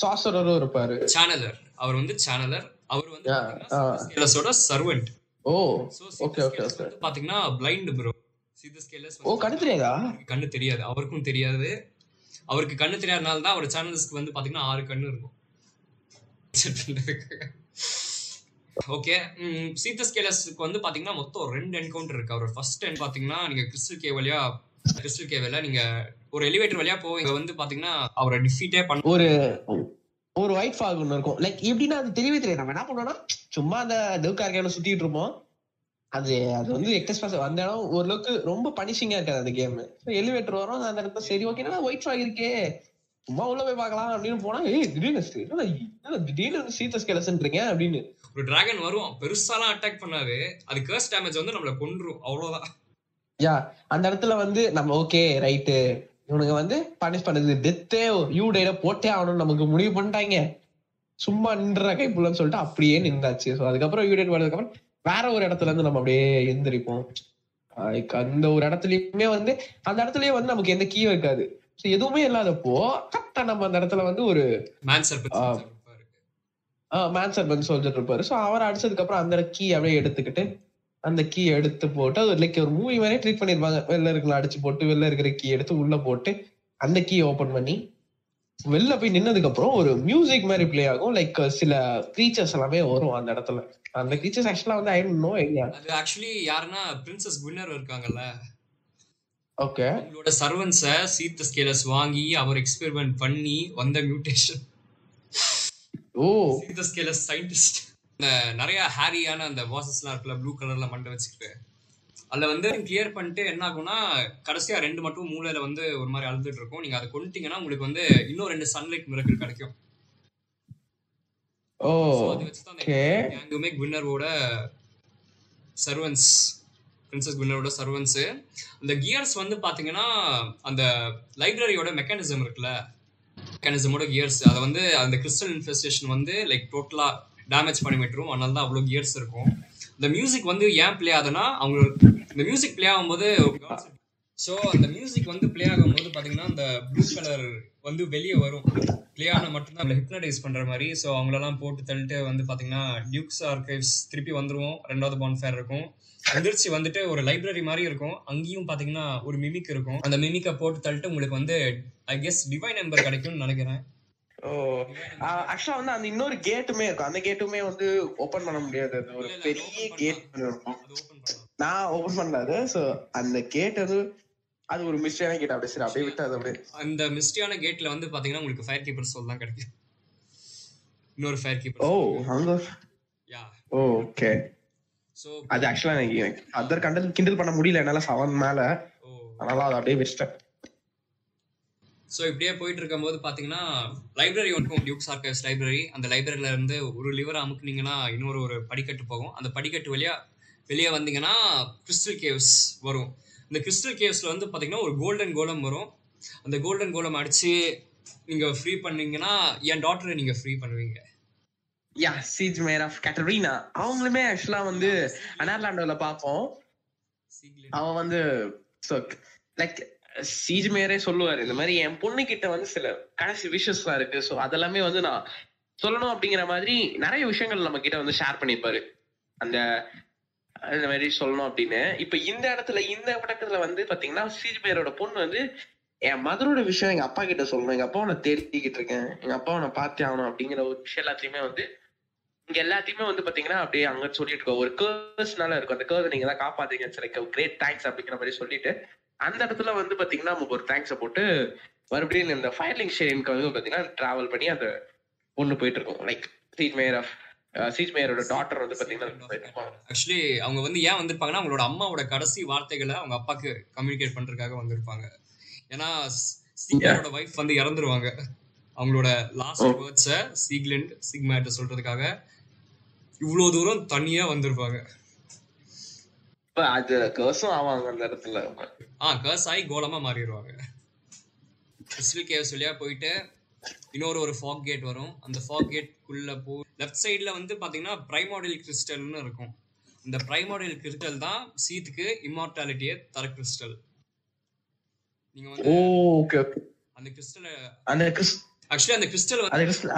சாசரரும் இருப்பாரு. சேனலர் அவர் வந்து சேனலர் அவர் வந்து servant oh okay okay okay பாத்தீங்கன்னா blind bro Seath scales oh கண்ணு தெரியாதா? கண்ணு தெரியாது. அவருக்கும் தெரியாது. அவருக்கு கண்ணு தெரியாதனால தான் அவர் சேனல்ஸ்க்கு வந்து பாத்தீங்கன்னா ஆறு கண்ணு இருக்கும். ஓகே சீத்த ஸ்கேலஸ்க்கு வந்து பாத்தீங்கன்னா மொத்தம் ரெண்டு என்கவுண்டர் இருக்கு. அவர் ஃபர்ஸ்ட் என் பாத்தீங்கன்னா நீங்க கிறிஸ்டல் கே வழியா கிறிஸ்டல் கேவில நீங்க ஒரு எலிவேட்டர் வழியா போவீங்க வந்து பாத்தீங்கன்னா அவரை டிஃபீட்டே பண்ண ஒரு ஒரு ஒயிட் ஃபாக் ஒன்று இருக்கும். லைக் எப்படின்னா அது தெரியவே தெரியாது. நம்ம என்ன பண்ணோம்னா சும்மா அந்த டவுக்கார்கேல சுத்திட்டு இருப்போம். அது அது வந்து எக்ஸ்பிரஸ் அந்த இடம் ஓரளவுக்கு ரொம்ப பனிஷிங்கா இருக்காது அந்த கேம் எலிவேட்டர் வரும் அந்த இடத்துல சரி ஓகே ஒயிட் ஃபிளாக் இருக்கே. சும்மா உள்ள போய் பார்க்கலாம் அப்படின்னு போனா ஏய் திடீர்னு திடீர்னு வந்து சீத்த ஸ்கெலசன்றீங்க அப்படின்னு. ஒரு டிராகன் வரும் பெருசாலாம் அட்டாக் பண்ணாது. அது கர்ஸ் டேமேஜ் வந்து நம்மள கொன்றும் அவ்வளவுதான். யா அந்த இடத்துல வந்து நம்ம ஓகே ரைட்டு இவனுங்க வந்து பனிஷ் பண்ணது டெத்தே யூ டேட போட்டே ஆகணும்னு நமக்கு முடிவு பண்ணிட்டாங்க. சும்மா நின்ற கைப்புலன்னு சொல்லிட்டு அப்படியே நின்றாச்சு. ஸோ அதுக்கப்புறம் யூ டேட் வரதுக்கு அப்புறம் வேற ஒரு இடத்துல இருந்து நம்ம அப்படியே எந்திரிப்போம். அந்த ஒரு இடத்துலயுமே வந்து அந்த இடத்துலயே வந்து நமக்கு எந்த கீ இருக்காது. ஸோ எதுவுமே இல்லாதப்போ கரெக்டா நம்ம அந்த இடத்துல வந்து ஒரு மேன் சர்பத் ஆ. மேன் சர்பன் சொல்லிட்டு இருப்பாரு. ஸோ அவரை அடிச்சதுக்கு அப்புறம் அந்த கீ அப்படியே எடுத்துக்கிட்டு அந்த கீ எடுத்து போட்டு அது லைக் ஒரு மூவி மாதிரியே ட்ரீட் பண்ணிருப்பாங்க. வெளில இருக்கலாம் அடிச்சு போட்டு வெளில இருக்கிற கீ எடுத்து உள்ள போட்டு அந்த கீ ஓபன் பண்ணி வெளில போய் நின்னதுக்கு அப்புறம் ஒரு மியூசிக் மாதிரி ப்ளே ஆகும். லைக் சில க்ரீச்சர்ஸ் எல்லாமே வரும் அந்த இடத்துல. அந்த க்ரீச்சர்ஸ் ஆக்சுவலா வந்து ஐ நோ ஐடியா அது ஆக்சுவலி யாருன்னா பிரின்சஸ் குவினர் இருக்காங்கல்ல. ஓகே அவங்களோட சர்வன்ஸ சீத்த ஸ்கேலஸ் வாங்கி அவர் எக்ஸ்பெரிமெண்ட் பண்ணி வந்த mutation oh. Seath the Scaleless scientist நிறைய ஹேரியான அந்த வாசஸ்லாம் இருக்குல்ல ப்ளூ கலர்ல மண்டை வச்சுக்கிட்டு. அதுல வந்து கிளியர் பண்ணிட்டு என்ன ஆகும்னா கடைசியா ரெண்டு மட்டும் மூலையில வந்து ஒரு மாதிரி அழுதுட்டு இருக்கும் நீங்க அதை கொண்டுட்டீங்கன்னா உங்களுக்கு வந்து இன்னும் ரெண்டு சன்லைட் மிரக்கல் கிடைக்கும். ஓ அதை வச்சு தான். கேங்குமே குவினரோட சர்வன்ஸ் பிரின்சஸ் குவினரோட சர்வன்ஸ் அந்த கியர்ஸ் வந்து பாத்தீங்கன்னா அந்த லைப்ரரியோட மெக்கானிசம் இருக்குல்ல? மெக்கானிசமோட கியர்ஸ் அதை வந்து அந்த கிறிஸ்டல் இன்ஃபெஸ்டேஷன் வந்து லைக் டோட்டலா டேமேஜ் பண்ணி விட்டுரும். அதனால தான் அவ்வளோ கியர்ஸ் இருக்கும். இந்த மியூசிக் வந்து ஏன் ப்ளே ஆகுதுன்னா அவங்க இந்த மியூசிக் ப்ளே ஆகும்போது ஸோ அந்த மியூசிக் வந்து ப்ளே ஆகும்போது பார்த்தீங்கன்னா அந்த ப்ளூ கலர் வந்து வெளியே வரும். ப்ளே ஆனால் மட்டும்தான் அவங்களை ஹிப்னடைஸ் பண்ணுற மாதிரி. ஸோ அவங்களெல்லாம் போட்டு தள்ளிட்டு வந்து பார்த்தீங்கன்னா டியூக்ஸ் ஆர்கைவ்ஸ் திருப்பி வந்துருவோம். ரெண்டாவது பான்ஃபேர் இருக்கும். அதிர்ச்சி வந்துட்டு ஒரு லைப்ரரி மாதிரி இருக்கும். அங்கேயும் பார்த்தீங்கன்னா ஒரு மிமிக் இருக்கும். அந்த மிமிக்கை போட்டு தள்ளிட்டு உங்களுக்கு வந்து ஐ கெஸ் டிவைன் நம்பர் கிடைக்கும்னு நினைக்கிறேன். ஆக்சுவலா வந்து அந்த இன்னொரு கேட்டுமே இருக்கும். அந்த கேட்டுமே வந்து ஓபன் பண்ண முடியாது. அது ஒரு பெரிய கேட் அது நான் ஓபன் பண்ணாது. சோ அந்த கேட் வந்து அது ஒரு மிஸ்டேக்கான கேட் அப்படியே சரி அப்படியே விட்டு அது அப்படியே. அந்த மிஸ்டியான கேட்ல வந்து பாத்தீங்கன்னா உங்களுக்கு ஃபயர் கீப்பர் சோல் தான் கிடைக்கும். இன்னொரு ஃபயர் கீப்பர் ஓ அங்க? யா ஓகே சோ அது ஆக்சுவலா எனக்கு அதர் கண்டல் கிண்டல் பண்ண முடியல. என்னால செவன் மேல. அதனால அதை அப்படியே வச்சிட்டேன். ஸோ இப்படியே போயிட்டு இருக்கும்போது பார்த்தீங்கன்னா லைப்ரரி இருக்கும் டியூக்ஸ் ஆர்கைவ்ஸ் லைப்ரரி அந்த லைப்ரரியில இருந்து ஒரு லிவர் அமுக்குனீங்கன்னா இன்னொரு ஒரு படிக்கட்டு போகும். அந்த படிக்கட்டு வழியா வெளியே வந்தீங்கன்னா கிறிஸ்டல் கேவ்ஸ் வரும். இந்த கிறிஸ்டல் கேவ்ஸ்ல வந்து பார்த்தீங்கன்னா ஒரு கோல்டன் கோலம் வரும். அந்த கோல்டன் கோலம் அடிச்சு நீங்க ஃப்ரீ பண்ணீங்கன்னா என் டாட்டரை நீங்க ஃப்ரீ பண்ணுவீங்க. யா சீஜ் மேர் ஆஃப் கேட்டரீனா அவங்களுமே ஆக்சுவலா வந்து அனர்லாண்டோல பார்ப்போம். அவன் வந்து லைக் சீஜ் மேயரே சொல்லுவாரு. இந்த மாதிரி என் பொண்ணு கிட்ட வந்து சில கடைசி விஷயஸ்லாம் இருக்கு. ஸோ அதெல்லாமே வந்து நான் சொல்லணும் அப்படிங்கிற மாதிரி நிறைய விஷயங்கள் நம்ம கிட்ட வந்து ஷேர் பண்ணிருப்பாரு அந்த இந்த மாதிரி சொல்லணும் அப்படின்னு. இப்ப இந்த இடத்துல இந்த படத்துல வந்து பாத்தீங்கன்னா சீஜ்மேயரோட பொண்ணு வந்து என் மதரோட விஷயம் எங்க அப்பா கிட்ட சொல்லணும். எங்க அப்பாவை நான் தேடிக்கிட்டு இருக்கேன். எங்க அப்பாவை நான் பார்த்தே ஆகணும் அப்படிங்கிற ஒரு விஷயம் எல்லாத்தையுமே வந்து இங்க எல்லாத்தையுமே வந்து பாத்தீங்கன்னா அப்படியே அங்க சொல்லிட்டு இருக்கோம். ஒரு கேர்ஸ்னால இருக்கும். அந்த கேர்ஸ் நீங்க தான் காப்பாத்தீங்க. லைக் கிரேட் தேங்க்ஸ் அப்படிங்கிற மாதிரி சொல்லிட்டு அந்த இடத்துல வந்து பாத்தீங்கன்னா நமக்கு ஒரு தேங்க்ஸை போட்டு மறுபடியும் இந்த ஃபயர்லிங் ஷேரினுக்கு வந்து பாத்தீங்கன்னா டிராவல் பண்ணி அந்த பொண்ணு போயிட்டு இருக்கும். Like seat mayor of seat மேயரோட daughter வந்து பாத்தீங்கன்னா ஆக்சுவலி அவங்க வந்து ஏன் வந்திருப்பாங்கன்னா அவங்களோட அம்மாவோட கடைசி வார்த்தைகளை அவங்க அப்பாக்கு கம்யூனிகேட் பண்றதுக்காக வந்திருப்பாங்க. ஏன்னா சீக்லரோட வைஃப் வந்து இறந்துருவாங்க. அவங்களோட லாஸ்ட். வேர்ட்ஸை சீக்லண்ட் சிக்மேட்ட சொல்றதுக்காக இவ்வளோ தூரம் தனியா வந்திருப்பாங்க. இப்ப அது கேர்ஸும் ஆவாங்க அந்த இடத்துல. ஆ கர்ஸ் ஆகி கோலமா மாறிடுவாங்க. கிறிஸ்டல் கேவ்ஸ் வழியா போயிட்டு இன்னொரு ஒரு ஃபாக் கேட் வரும். அந்த ஃபாக் கேட்குள்ள போ லெஃப்ட் சைடுல வந்து பாத்தீங்கன்னா பிரைமாடியல் கிறிஸ்டல்னு இருக்கும். இந்த பிரைமாடியல் கிறிஸ்டல் தான் சீத்துக்கு இம்மார்டாலிட்டியை தர கிறிஸ்டல் நீங்க வந்து அந்த கிறிஸ்டலை அந்த கிறிஸ் ஆக்சுவலி அந்த கிறிஸ்டல்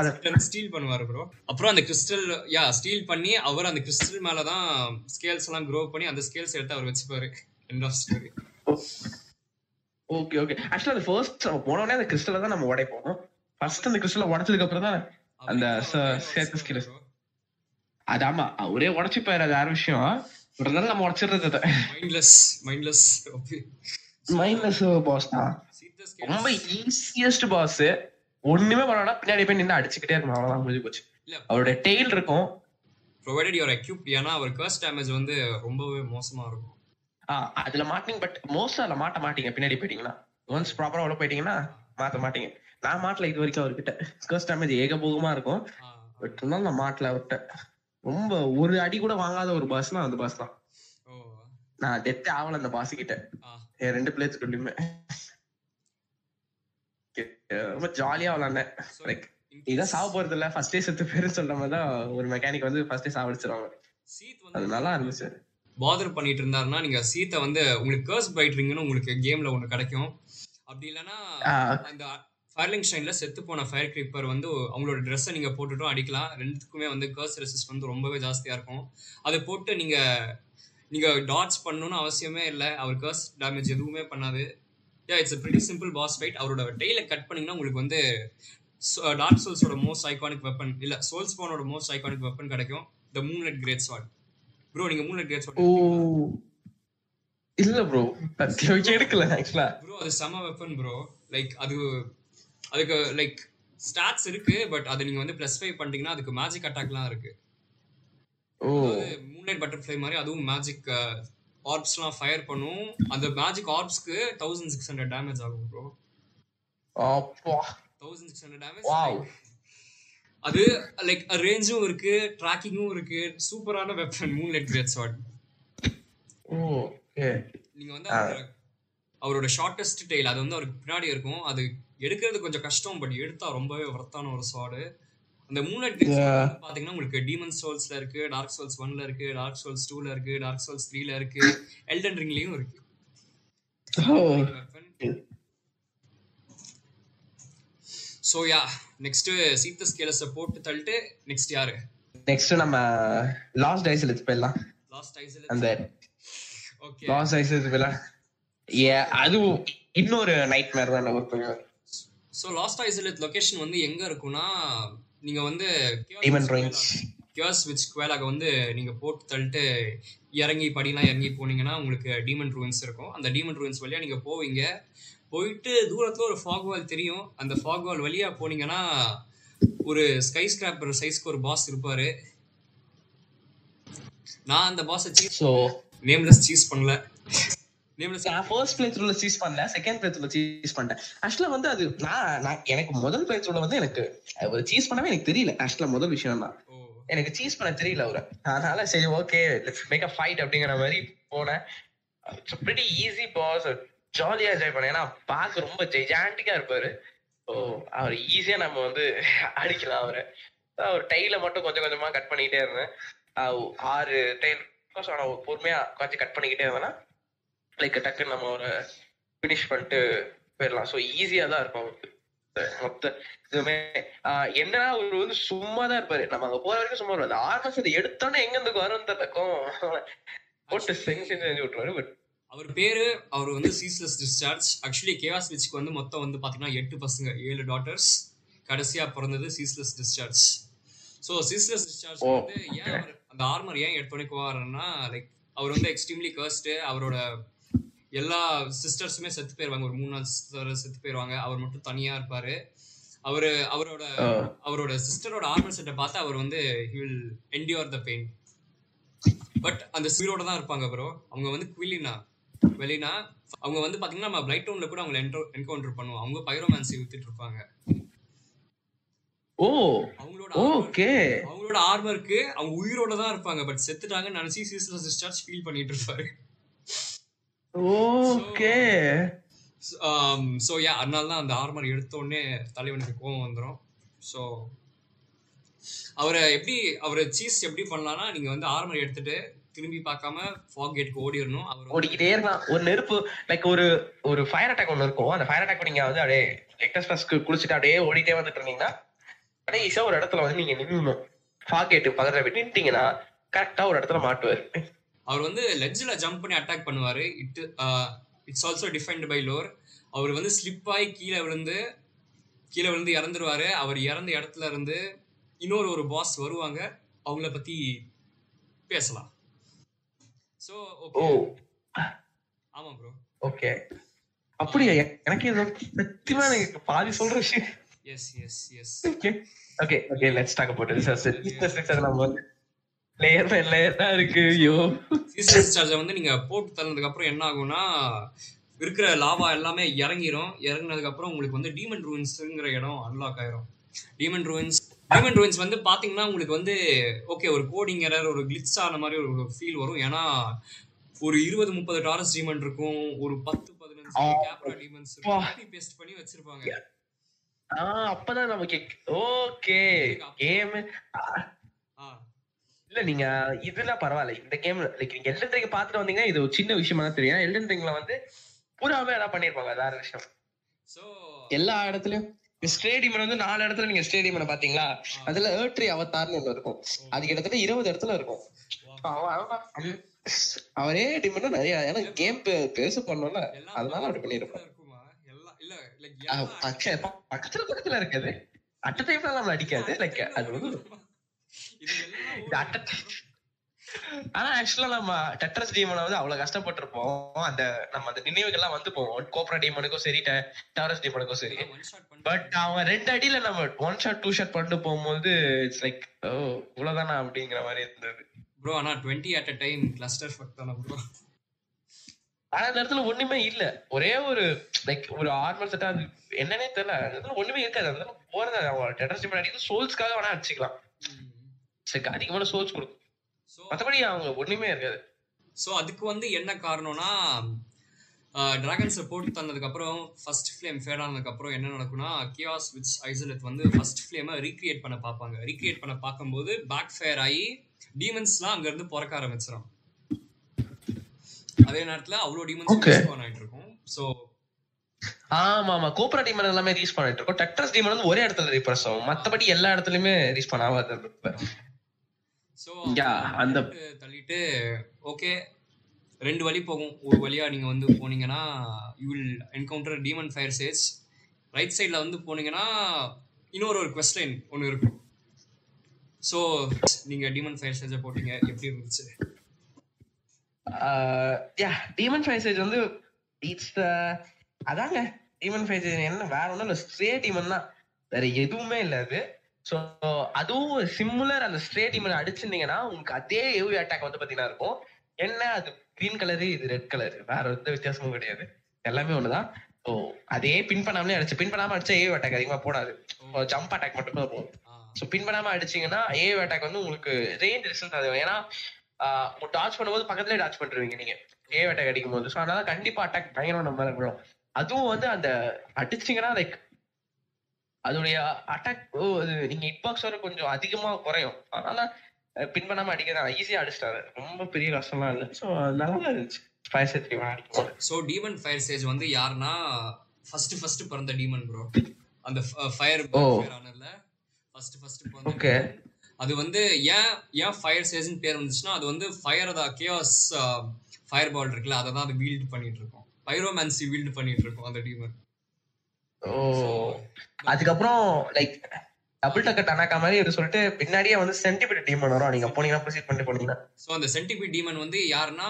அது ஸ்டீல் பண்ணுவாரு ப்ரோ அப்புறம் அந்த கிறிஸ்டல் யா ஸ்டீல் பண்ணி அவர் அந்த கிறிஸ்டல் மேல தான் ஸ்கேல்ஸ் எல்லாம் க்ரோ பண்ணி அந்த ஸ்கேல்ஸ் எடுத்து அவர் வச்சுப்பாரு. End of story okay okay ஆக்சுவலா அந்த ஃபர்ஸ்ட் போன உடனே அந்த கிறிஸ்டலை தான் நம்ம உடைப்போம். ஃபர்ஸ்ட் அந்த கிறிஸ்டலை உடைச்சதுக்கு அப்புறம் தான் அந்த சேர்த்து skill. அது ஆமா அவரே உடைச்சுப்பாரு அது வேற விஷயம். இருந்தாலும் நம்ம உடைச்சிடுறது அதை. மைண்ட்லெஸ் மைண்ட்லெஸ் மைனஸ் பாஸ் தான். ரொம்ப ஈஸியஸ்ட் பாஸ் ஒண்ணுமே பண்ணா பின்னாடி போய் நின்று அடிச்சுக்கிட்டே இருக்கணும் அவ்வளவுதான் முடிஞ்சு போச்சு. அவருடைய டெய்ல் இருக்கும். ப்ரொவைடட் யுவர் எக்யூப் ஏன்னா அவர் கர்ஸ் டேமேஜ் வந்து ரொம்பவே மோசமா இருக்கும். ஆஹ் அதுல மாட்டீங்க பட் மோஸ்டா அதுல மாட்ட மாட்டீங்க. பின்னாடி போயிட்டீங்கன்னா. ஒன்ஸ் ப்ராப்பரா உள்ள போயிட்டீங்கன்னா மாத்த மாட்டீங்க. நான் மாட்டல இது வரைக்கும் அவர்கிட்ட. ஸ்கர்ஸ் டேமேஜ் ஏகபோகமா இருக்கும். ஆ, பட் இருந்தாலும் நான் மாட்டல அவர்கிட்ட. ரொம்ப ஒரு அடி கூட வாங்காத ஒரு பாஸ்னா அந்த பாஸ் தான். நான் டெத்தே ஆகல அந்த பாஸ் கிட்ட. ஆ. ரெண்டு பிளேஸ் சொல்லியுமே ரொம்ப ஜாலியா விளாண்டேன். லைக் இதான் சாவ போறது இல்ல ஃபர்ஸ்டே செத்து பேரு சொல்ற மாதிரி தான் ஒரு மெக்கானிக் வந்து ஃபர்ஸ்டே சாவடிச்சிருவாங்க சீத் அது வந்து நல்லா இருந்துச்சு. பாதர் பண்ணிட்டு இருந்தாருன்னா நீங்க சீத்தை வந்து உங்களுக்கு கர்ஸ் பைட்ரிங்னு உங்களுக்கு கேம்ல ஒண்ணு கிடைக்கும். அப்படி இல்லைன்னா அந்த ஃபயர்லிங் ஷைன்ல செத்து போன ஃபயர் கிரீப்பர் வந்து அவங்களோட ட்ரெஸ்ஸை நீங்க போட்டுட்டும் அடிக்கலாம். ரெண்டுத்துக்குமே வந்து கர்ஸ் ரெசிஸ்ட் வந்து ரொம்பவே ஜாஸ்தியா இருக்கும். அதை போட்டு நீங்க நீங்க டாட்ச் பண்ணணும்னு அவசியமே இல்லை. அவர் கர்ஸ் டேமேஜ் எதுவுமே பண்ணாது. Yeah it's pretty simple boss fight அவரோட டெய்ல கட் பண்ணீங்கன்னா உங்களுக்கு வந்து டார்க் சோல்ஸோட மோஸ்ட் ஐகானிக் வெப்பன் இல்ல சோல்ஸ் போனோட மோஸ்ட் ஐகானிக் வெப்பன் கிடைக்கும். த மூன்லெட் கிரேட் ஸ்வாட் ப்ரோ நீங்க மூன்லெட் கிரேட் ஸ்வாட் ஓ இல்ல ப்ரோ *laughs* எடுக்கல ஆக்சுவலா ப்ரோ அது செம வெப்பன் ப்ரோ லைக் அது அதுக்கு லைக் ஸ்டாட்ஸ் இருக்கு பட் அது நீங்க வந்து ப்ளஸ் ஃபைவ் பண்ணிட்டீங்கன்னா அதுக்கு மேஜிக் அட்டாக்லாம் இருக்கு. மூன்லைட் பட்டர்ஃப்ளை மாதிரி அதுவும் மேஜிக் ஆர்ப்ஸ்லாம் ஃபயர் பண்ணும். அந்த மேஜிக் ஆர்ப்ஸ்க்கு தௌசண்ட் சிக்ஸ் ஹண்ட்ரட் டேமேஜ் ஆகும் bro thousand six hundred. Damage அது லைக் ரேஞ்சும் இருக்கு ட்ராக்கிங்கும் இருக்கு. சூப்பரான weapon moonlight great sword oh okay நீங்க வந்து அவரோட ஷார்ட்டஸ்ட் டெய்ல் அது வந்து அவருக்கு பின்னாடி இருக்கும். அது எடுக்கிறது கொஞ்சம் கஷ்டம் பட் எடுத்தா ரொம்பவே ஒர்த்தான ஒரு ஸ்வாடு அந்த மூணு பாத்தீங்கன்னா உங்களுக்கு டீமன் சோல்ஸ்ல இருக்கு டார்க் சோல்ஸ் ஒன்ல இருக்கு டார்க் சோல்ஸ் டூல இருக்கு டார்க் சோல்ஸ் த்ரீல இருக்கு எல்டன் ரிங்லயும் இருக்கு. So yeah next Seath the Scaleless போட்டு தள்ளிட்டு நெக்ஸ்ட் யாரு? நெக்ஸ்ட் நம்ம லாஸ்ட் ஐஸ்ல போயிடலாம். லாஸ்ட் ஐஸ்ல அந்த ஓகே லாஸ்ட் ஐஸ்ல போயிடலாம். ஏ அதுவும் இன்னொரு நைட் மேர் தான் பண்ணுவேன். ஸோ லாஸ்ட் ஐசோலேட் லொகேஷன் வந்து எங்க இருக்கும்னா நீங்க வந்து. கியாஸ் விச் குவேலாக வந்து நீங்க போட்டு தள்ளிட்டு இறங்கி படிலாம் இறங்கி போனீங்கன்னா உங்களுக்கு டீமன் ரூயின்ஸ் இருக்கும். அந்த டீமன் ரூயின்ஸ் வழியா நீங்க போவீங்க. போயிட்டு தூரத்துல ஒரு ஃபாக் வால் தெரியும். அந்த ஃபாக் வால் வழியா போனீங்கன்னா ஒரு ஸ்கை ஸ்கிராப்பர் சைஸ்க்கு ஒரு பாஸ் இருப்பாரு. நான் அந்த பாஸை சீஸ் நேம்லெஸ் சீஸ் பண்ணல. ஃபர்ஸ்ட் பிளே த்ரூல சீஸ் பண்ணல செகண்ட் பிளே த்ரூல சீஸ் பண்ணிட்டேன் ஆக்சுவலா வந்து அது நான் எனக்கு முதல் பிளே த்ரூல வந்து எனக்கு ஒரு சீஸ் பண்ணவே எனக்கு தெரியல. ஆக்சுவலா முதல் விஷயம் தான் ஓ. எனக்கு சீஸ் பண்ண தெரியல அவரை. அதனால சரி ஓகே மேக் அ ஃபைட் அப்படிங்கிற மாதிரி போனேன். Pretty ஈஸி பாஸ் ஜாலியா என்ஜாய் பண்ணேன். ஏன்னா பார்க்க ரொம்ப ஜெய்ஜாண்டிக்கா இருப்பாரு. ஸோ அவர் ஈஸியா நம்ம வந்து அடிக்கலாம் அவரை. அவர் டைல மட்டும் கொஞ்சம் கொஞ்சமா கட் பண்ணிக்கிட்டே இருந்தேன். ஆறு டைல் நான் பொறுமையா கொஞ்சம் கட் பண்ணிக்கிட்டே இருந்தேன்னா லைக் டக்குன்னு நம்ம அவரை ஃபினிஷ் பண்ணிட்டு போயிடலாம். ஸோ ஈஸியா தான் இருக்கும் அவருக்கு. மொத்த இதுவுமே என்னன்னா அவர் வந்து சும்மா தான் இருப்பாரு. நம்ம அங்க போற வரைக்கும் சும்மா இருப்பாரு. ஆர்மஸ் அதை எடுத்தோன்னே எங்க இருந்து வரும் தக்கும் போட்டு செஞ்சு செஞ்சு விட்டுருவாரு. பட் அவர் பேரு அவர் வந்து சீஸ்லெஸ் டிஸ்சார்ஜ் ஆக்சுவலி கேவாஸ் விச்சுக்கு வந்து மொத்தம் வந்து பாத்தீங்கன்னா எட்டு பசங்க ஏழு டாட்டர்ஸ் கடைசியா பிறந்தது ceaseless discharge so ceaseless discharge வந்து ஏன் அந்த ஆர்மர் ஏன் எடுத்தோடனே போவாருன்னா லைக் அவர் வந்து எக்ஸ்ட்ரீம்லி கர்ஸ்டு அவரோட எல்லா சிஸ்டர்ஸுமே செத்து போயிருவாங்க. ஒரு மூணு நாலு சிஸ்டர் செத்து போயிருவாங்க. அவர் மட்டும் தனியா இருப்பாரு. அவரு அவரோட அவரோட சிஸ்டரோட ஆர்மர் செட்டை பார்த்து அவர் வந்து he will endure the pain but அந்த சீரோட தான் இருப்பாங்க ப்ரோ அவங்க வந்து குவிலினா வெளினா அவங்க வந்து பாத்தீங்கன்னா நம்ம பிரைட் டவுன்ல கூட அவங்க என்கவுண்டர் பண்ணுவோம். அவங்க பைரோமான்சி வித்துட்டு இருப்பாங்க. ஓ. அவங்களோட ஓகே. அவங்களோட ஆர்மருக்கு அவங்க உயிரோட தான் இருப்பாங்க. பட் செத்துட்டாங்கன்னு நினைச்சு சீஸ்லெஸ் டிஸ்சார்ஜ் ஃபீல் பண்ணிட்டு இருப்பாரு. ஓகே. ஸோ யா அதனால தான் அந்த ஆர்மர் எடுத்த உடனே தலைவனுக்கு கோவம் வந்துடும் ஸோ அவரை எப்படி அவரை சீஸ் எப்படி பண்ணலாம்னா நீங்க வந்து ஆர்மர் எடுத்துட்டு திரும்பி பார்க்காம ஃபாக் கேட்க்கு ஓடிடணும். அவர் ஓடிக்கிட்டே இருக்கலாம். ஒரு நெருப்பு லைக் ஒரு ஒரு ஃபயர் அட்டாக் ஒன்று இருக்கும். அந்த ஃபயர் அட்டாக் நீங்க வந்து அப்படியே எக்டஸ்பஸ்க்கு குளிச்சுட்டு அப்படியே ஓடிட்டே வந்துட்டு இருந்தீங்கன்னா கடைசியா ஒரு இடத்துல வந்து நீங்க நின்னுணும் ஃபாகேட்டு பக்கத்துல போய் நின்ட்டீங்கன்னா கரெக்டா ஒரு இடத்துல மாட்டுவார். அவர் வந்து லெட்ஜில் ஜம்ப் பண்ணி அட்டாக் பண்ணுவாரு. It it's also defined by lore அவர் வந்து ஸ்லிப் ஆகி கீழே விழுந்து கீழே விழுந்து இறந்துருவாரு. அவர் இறந்த இடத்துல இருந்து இன்னொரு ஒரு பாஸ் வருவாங்க. அவங்கள பத்தி பேசலாம். ஸோ ஓகே ஆமா ப்ரோ ஓகே அப்படியா? எனக்கு சத்தியமா எனக்கு பாதி சொல்ற விஷயம். Yes yes yes okay okay okay let's talk about வந்து லேயர் பை லேயர் தான் இருக்கு ஐயோ. சீசன் சார்ஜை வந்து நீங்க போட்டு தள்ளதுக்கு அப்புறம் என்ன ஆகும்னா இருக்கிற லாவா எல்லாமே இறங்கிரும். இறங்குனதுக்கு அப்புறம் உங்களுக்கு வந்து டீமன் ரூயின்ஸ்ங்கிற இடம் அன்லாக் ஆயிரும். டீமன் ரூயின்ஸ் டீமன் ரூயின்ஸ் வந்து பாத்தீங்கன்னா உங்களுக்கு வந்து ஓகே ஒரு கோடிங் எரர் ஒரு கிளிட்ஸ் ஆன மாதிரி ஒரு ஃபீல் வரும். ஏன்னா ஒரு இருபது முப்பது டாரஸ் டீமன் இருக்கும் ஒரு பத்து பதினஞ்சு. கேப்ரா டீமன்ஸ். காப்பி பேஸ்ட் பண்ணி வச்சிருப்பாங்க. ஆஹ் அப்பதான் நமக்கு ஓகே கேம் இல்ல நீங்க இதுல பரவாயில்ல. இந்த கேம் லைக் நீங்க எல்டன் ரிங் பாத்துட்டு வந்தீங்கன்னா இது ஒரு சின்ன விஷயமா தான் தெரியும். எல்டன் ரிங்ல வந்து பூராவே என்ன பண்ணிருப்பாங்க வேற விஷயம். சோ எல்லா இடத்துலயும் ஸ்டேடியம் வந்து நாலு இடத்துல நீங்க ஸ்டேடியம் பாத்தீங்களா அதுல ஏர்ட்ரி அவதார்னு ஒண்ணு இருக்கும். அது கிட்டத்தட்ட இருபது இடத்துல இருக்கும். அவரே டிமெண்ட் நிறைய ஏன்னா கேம் பேச பண்ணோம்ல. அதனால அப்படி பண்ணிருப்பான் பக்கத்துல பக்கத்துல இருக்காது. அட்ட டைம்ல நம்ம அடிக்காது. லைக் அது வந்து ஆனா ஆக்சுவலா நம்ம டெட்ரஸ் டீமனை வந்து அவ்வளவு கஷ்டப்பட்டிருப்போம். அந்த நம்ம அந்த நினைவுகள்லாம் வந்து போவோம் கோப்ரா டீமனுக்கும் சரி டாரஸ் டீமனுக்கும் சரி. பட் அவன் ரெண்டு அடியில நம்ம ஒன் ஷாட் டூ ஷாட் பண்ணிட்டு போகும்போது இட்ஸ் லைக் ஓ இவ்வளவுதானா அப்படிங்கிற மாதிரி இருந்தது. ப்ரோ ஆனா 20 at a time cluster fuck தான ப்ரோ ஆனா அந்த இடத்துல ஒண்ணுமே இல்ல. ஒரே ஒரு லைக் ஒரு ஆர்மல் செட்டா அது என்னன்னே தெரியல. அந்த இடத்துல ஒண்ணுமே இருக்காது. அந்த இடத்துல போறது அவன் டெட்ரஸ் டீமன் அடிக்கிறது சோல்ஸ்க்காக வேணா அடிச்சுக்கலாம். சரி அதிகமான சோல்ஸ் கொடுக்கும். சோ மத்தபடி அவங்க ஒண்ணுமே இருக்காது. சோ அதுக்கு வந்து என்ன காரணம்னா டிராகன்ஸ் போட்டு தந்ததுக்கு அப்புறம் ஃபர்ஸ்ட் ஃப்ளேம் ஃபேட் ஆனதுக்கு அப்புறம் என்ன நடக்கும்னா கியாஸ் விச் ஐசோலேட் வந்து ஃபர்ஸ்ட் ஃப்ளேமை ரீக்ரியேட் பண்ண பார்ப்பாங்க. ரீக்ரியேட் பண்ண பார்க்கும்போது பேக் ஃபயர் ஆகி டீமன்ஸ்லாம் அங்க இருந்து பிறக்க ஆரம்பிச்சிடும் அதே நேரத்துல அவ்வளோ டீமன்ஸ் ஆயிட்டு இருக்கும். சோ ஆமா ஆமா கோப்ரா டீமன் எல்லாமே ரீஸ் பண்ணிட்டு இருக்கோம். டெட்ரஸ் டீமன் வந்து ஒரே இடத்துல ரீப்ரஸ் ஆகும். மத்தபடி எல்லா இடத்துலயுமே ரீஸ் பண்ண ஆகாது. ஸோ அந்த- தள்ளிட்டு ஓகே ரெண்டு வழி போகும். ஒரு வழியா நீங்க வந்து போனீங்கன்னா you will encounter Demon Fire Sage right சைடில் வந்து போனீங்கன்னா இன்னொரு ஒரு கொஸ்டின் ஒன்று இருக்கும். ஸோ நீங்க டீமன் ஃபயர் சேஜை போட்டீங்க. எப்படி இருந்துச்சு? யா டீமன் ஃபைசேஜ் வந்து இட்ஸ் அதாங்க டீமன் ஃபைசேஜ் என்ன வேற ஒண்ணும் இல்ல ஸ்ட்ரே டீமன் தான். வேற எதுவுமே இல்ல அது. சோ அதுவும் சிமுலர் அந்த ஸ்ட்ரே டீமன் அடிச்சிருந்தீங்கன்னா உங்களுக்கு அதே ஏவி அட்டாக் வந்து பாத்தீங்கன்னா இருக்கும். என்ன? அது கிரீன் கலரு இது ரெட் கலர் வேற எந்த வித்தியாசமும் கிடையாது. எல்லாமே ஒண்ணுதான். ஸோ அதே பின் பண்ணாமலே அடிச்சு பின் பண்ணாம அடிச்சா ஏவி அட்டாக் அதிகமா போடாது. ஜம்ப் அட்டாக் மட்டும் தான் போகும் ஸோ பின் பண்ணாம அடிச்சீங்கன்னா ஏவ் அட்டாக் வந்து உங்களுக்கு ரேஞ்ச் ரிசல்ட் அது ஏன்னா டாச் பண்ணும்போது பக்கத்துலயே டாச் பண்றீங்க நீங்க. ஏவ் அட்டாக் அடிக்கும் போது ஸோ அதனால கண்டிப்பா அட்டாக் பயங்கரமா நம்ம விழும். அதுவும் வந்து அந்த அடிச்சீங்கன்னா லைக் அதோடைய அட்டாக் நீங்க ஹிட் பாக்ஸ் வர கொஞ்சம் அதிகமா குறையும். அதனால அஹ், பின் பண்ணாம அடிக்கிறதா ஈஸியா அடிச்சிட்டாரு. ரொம்ப பெரிய கஷ்டம்லாம் இல்லை. ஸோ நல்லா இருந்துச்சு. அடிக்கும் போது. ஸோ டீமன் ஃபயர் சேஜ் வந்து யாருன்னா ஃபர்ஸ்ட் ஃபர்ஸ்ட் பிறந்த டீமன் ப்ரோ அந்த ஃபயர் ஓ. ஆனதுல ஃபர்ஸ்ட் ஃபர்ஸ்ட் பிறந்த demon. அது வந்து ஏன் ஏன் ஃபயர் சேஜ்னு பேர் வந்துச்சுன்னா அது வந்து ஃபயர் தான் கேஆஸ் ஃபயர் பால் இருக்குல்ல அதை தான் அது வீல்டு பண்ணிட்டு இருக்கும். பைரோமான்சி வீல்டு பண்ணிட்டு இருக்கும் அந்த டீமன் ஓ. அதுக்கப்புறம் லைக் டபுள் டக்கர் டனாக்கா மாதிரி இது சொல்லிட்டு பின்னாடியே வந்து சென்டிபிட் டீமன் வரும். நீங்க போனீங்கன்னா ப்ரொசீட் பண்ணிட்டு போனீங்கன்னா. ஸோ அந்த சென்டிபி டீமன் வந்து யாருன்னா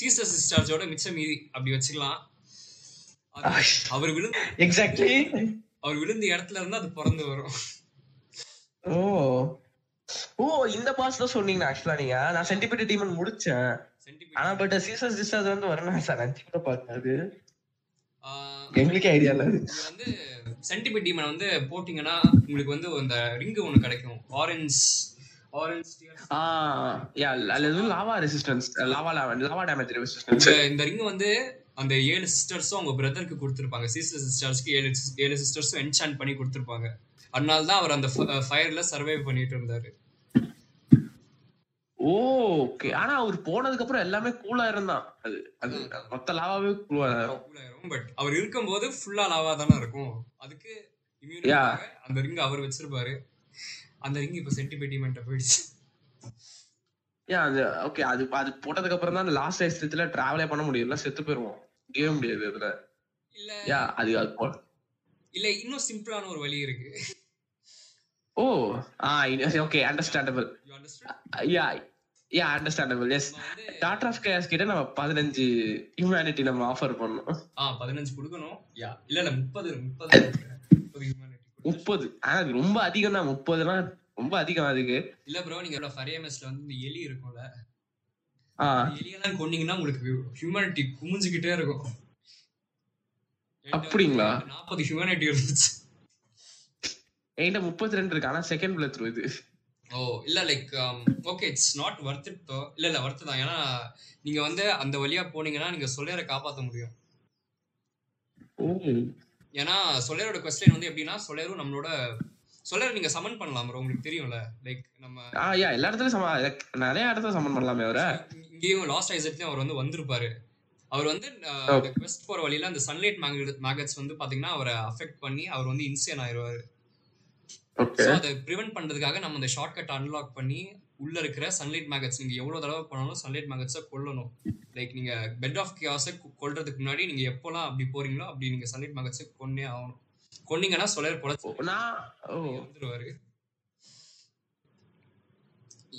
சீசர் சிஸ்டார்ஜோட மிச்சம் மீதி. அப்படி வச்சுக்கலாம். அது- அவர் விழுந்து எக்ஸாக்ட்லி அவர் விழுந்த இடத்துல இருந்து அது பிறந்து வரும். ஓ. ஓ இந்த பாஸ் தான் சொன்னீங்க ஆக்சுவலா நீங்க. நான் சென்டிபிட் டீமன் முடிச்சேன். ஆனா பட் சீசன் சிஸ்டர் வந்து வரணும் சார். அஞ்சு கூட பாக்காது எங்களுக்கே ஐடியா இல்ல. வந்து சென்டிபிட் டீமன் வந்து போட்டீங்கன்னா உங்களுக்கு வந்து அந்த ரிங்கு ஒன்று கிடைக்கும். Orange lava resistance lava lava damage resistance இந்த ரிங் வந்து அந்த ஏழு சிஸ்டர்ஸும் அவங்க பிரதருக்கு கொடுத்துருப்பாங்க. சீசர் சிஸ்டர்ஸ்க்கு ஏழு ஏழு சிஸ்டர்ஸும் என்சான் பண்ணி கொடுத்துருப்பாங்க. அதனால தான் அவர் அந்த ஃபயர்ல சர்வைவ் பண்ணிட்டு இருந்தாரு. ஓகே. ஆனா அவர் போனதுக்கு அப்புறம் எல்லாமே கூலா இருந்தான். அது அது மொத்த லாவாவே கூலா கூலாயிரும் பட் அவர் இருக்கும்போது ஃபுல்லா லாவா தானே இருக்கும். அதுக்கு அந்த ரிங் அவர் வச்சிருப்பாரு. அந்த ரிங் இப்போ சென்டிபெட்டிமெண்ட்டை போயிடுச்சு. ஏன் அது ஓகே அது அது போட்டதுக்கு அப்புறம் தான் அந்த லாஸ்ட் ஐஸ்ல டிராவலே பண்ண முடியல செத்து போயிருவோம். கேம் முடியாது அதுல. இல்ல. யா அது அது போ- இல்ல இன்னும் சிம்பிளான ஒரு வழி இருக்கு. Oh ah okay understandable you yeah understandable yes Daughter of Chaos கிட்ட நம்ம பதினஞ்சு ஹியூமனிட்டி நம்ம ஆஃபர் பண்ணோம் ஆ பதினஞ்சு கொடுக்கணும். யா இல்ல இல்ல முப்பது முப்பது. முப்பது ஆனா அது ரொம்ப அதிகம் தான் முப்பதுலாம் ரொம்ப அதிகம் அதுக்கு. இல்ல ப்ரோ நீங்க ஃபரியமஸ்ல வந்து இந்த எலி இருக்கும்ல. எலியெல்லாம் கொன்னீங்கன்னா உங்களுக்கு ஹியூமனிட்டி குமிஞ்சுக்கிட்டே இருக்கும். அப்படிங்களா? நாற்பது ஹியூமனிட்டி இருந்துச்சு. என்கிட்ட முப்பத்தி ரெண்டு இருக்கு. ஆனா செகண்ட் பிளே த்ரூ இது. ஓ இல்ல like okay it's not worth it though இல்ல இல்ல ஒர்த் தான். ஏன்னா நீங்க வந்து அந்த வழியா போனீங்கன்னா நீங்க சொல்லேரை காப்பாத்த முடியும். ஏன்னா சொலேரோட கொஸ்டின் வந்து எப்படின்னா சொலேரும் நம்மளோட சொலேர் நீங்க சமன் பண்ணலாம் bro. உங்களுக்கு தெரியும்ல. லைக் நம்ம ஆ யா எல்லா இடத்துலயும் சம நிறைய இடத்துல சம்மன் பண்ணலாமே அவரை. இங்கேயும் லாஸ்ட் ஐசட்லயும் அவர் வந்து வந்திருப்பாரு. அவர் வந்து குவெஸ்ட் போற வழியில அந்த சன்லைட் மேகட்ஸ் வந்து பாத்தீங்கன்னா அவரை அஃபெக்ட் பண்ணி அவர் வந்து இன்சியன் ஆயிருவாரு. ஸோ அதை ப்ரிவென்ட் பண்றதுக்காக நம்ம அந்த ஷார்ட்கட் அன்லாக் பண்ணி உள்ள இருக்கிற சன்லைட் மேகட்ஸ் நீங்க எவ்வளவு தடவை பண்ணாலும் சன்லைட் மேகட்ஸை கொல்லணும். லைக் நீங்க பெட் ஆஃப் கியாஸை கொல்றதுக்கு முன்னாடி நீங்க எப்போலாம் அப்படி போறீங்களோ அப்படி நீங்க சன்லைட் மேகட்ஸை கொன்னே ஆகணும். கொன்னீங்கன்னா சொலர் ஓ இறந்துருவாரு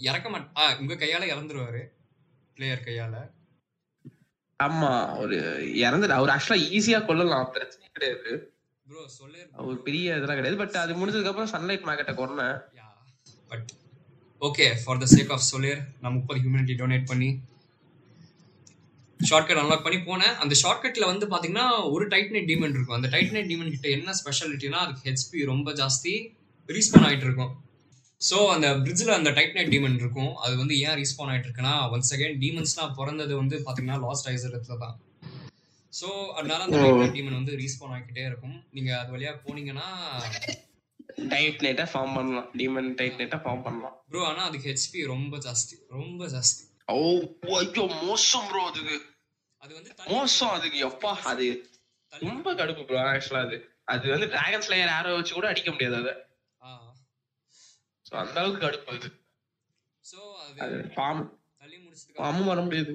இறக்க மாட் ஆ உங்க கையால இறந்துருவாரு. பிளேயர் கையால. ஆமா ஒரு இறந்துட்டு அவர் ஆக்சுவலா ஈஸியா கொல்லலாம் பிரச்சனை கிடையாது. ப்ரோ சொலேர் அவர் பெரிய இதெல்லாம் கிடையாது. பட் அது முடிஞ்சதுக்கு அப்புறம் சன்லைட் மார்க்கெட்டை yeah but okay for the sake of Solaire நான் முப்பது ஹியூமனிட்டி டொனேட் பண்ணி ஷார்ட்கட் அன்லாக் பண்ணி போனேன். அந்த ஷார்ட்கட்ல வந்து பாத்தீங்கன்னா ஒரு டைட்னைட் டீமன் இருக்கும். அந்த டைட்னைட் டீமன் கிட்ட என்ன ஸ்பெஷாலிட்டினா அதுக்கு ஹெச்பி ரொம்ப ஜாஸ்தி ரீஸ்பான் ஆயிட்டு இருக்கும். ஸோ அந்த பிரிட்ஜில் அந்த டைட்னைட் டீமன் இருக்கும். அது வந்து ஏன் ரீஸ்பான் ஆயிட்டு இருக்குன்னா ஒன்ஸ் அகைன் டீமன்ஸ்லாம் பிறந்தது வந்து பாத்தீங்கன்னா லாஸ்ட் ஐசரத்துல தான். ஸோ அதனால அந்த டீமன் வந்து ரீஸ்பான் ஆகிக்கிட்டே இருக்கும். நீங்க அது வழியா போனீங்கன்னா டைட் நைட்டா ஃபார்ம் பண்ணலாம். டீமன் டைட் நைட்டா ஃபார்ம் பண்ணலாம். ப்ரோ ஆனா அதுக்கு ஹெச்பி ரொம்ப ஜாஸ்தி. ரொம்ப ஜாஸ்தி. ஓ ஐயோ மோசம் ப்ரோ அதுக்கு அது வந்து மோசம் அதுக்கு. எப்பா அது ரொம்ப கடுப்பு ப்ரோ ஆக்சுவலா அது. அது வந்து டிராகன் ஸ்லேயர் ஆரோ வச்சு கூட அடிக்க முடியாது அதை. அந்த அளவுக்கு கடுப்பு அது. சோ அது பாம்பு தள்ளி முடிச்சதுக்கு பாம்பும் வர முடியாது.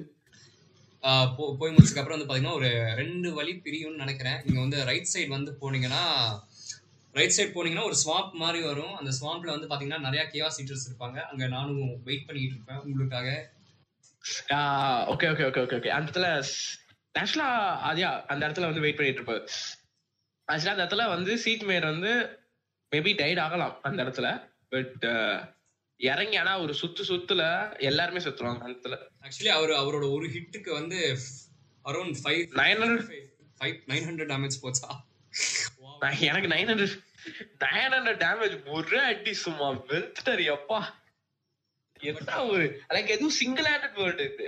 போய் முடிச்சதுக்கு அப்புறம் வந்து பாத்தீங்கன்னா ஒரு ரெண்டு வழி பிரியும்னு நினைக்கிறேன். நீங்க வந்து ரைட் சைடு வந்து போனீங்கன்னா ரைட் சைடு போனீங்கன்னா ஒரு ஸ்வாம்ப் மாதிரி வரும். அந்த ஸ்வாம்ப்ல வந்து பாத்தீங்கன்னா நிறைய கேவா சீட்டர்ஸ் இருப்பாங்க. அங்க நானும் வெயிட் பண்ணிட்டு இருப்பேன் உங்களுக்காக. Okay okay okay okay okay அந்த இடத்துல ஆக்சுவலா அதையா அந்த இடத்துல வந்து வெயிட் பண்ணிட்டு இருப்பாரு ஆக்சுவலா அந்த இடத்துல வந்து சீட் மேயர் வந்து மேபி டைட் ஆகலாம் அந்த இடத்துல. பட் இறங்கி ஆனா ஒரு சுத்து சுத்துல எல்லாருமே சுத்துவாங்க அந்த ஆக்சுவலி அவர் அவரோட ஒரு ஹிட்டுக்கு வந்து around five nine hundred five nine hundred damage போச்சா. எனக்கு nine hundred nine hundred damage ஒரு அடி சும்மா வெளுத்துட்டாரு அப்பா என்ன ஒரு எனக்கு எதுவும் சிங்கிள் ஹேண்டட் வேர்ல்டு இது.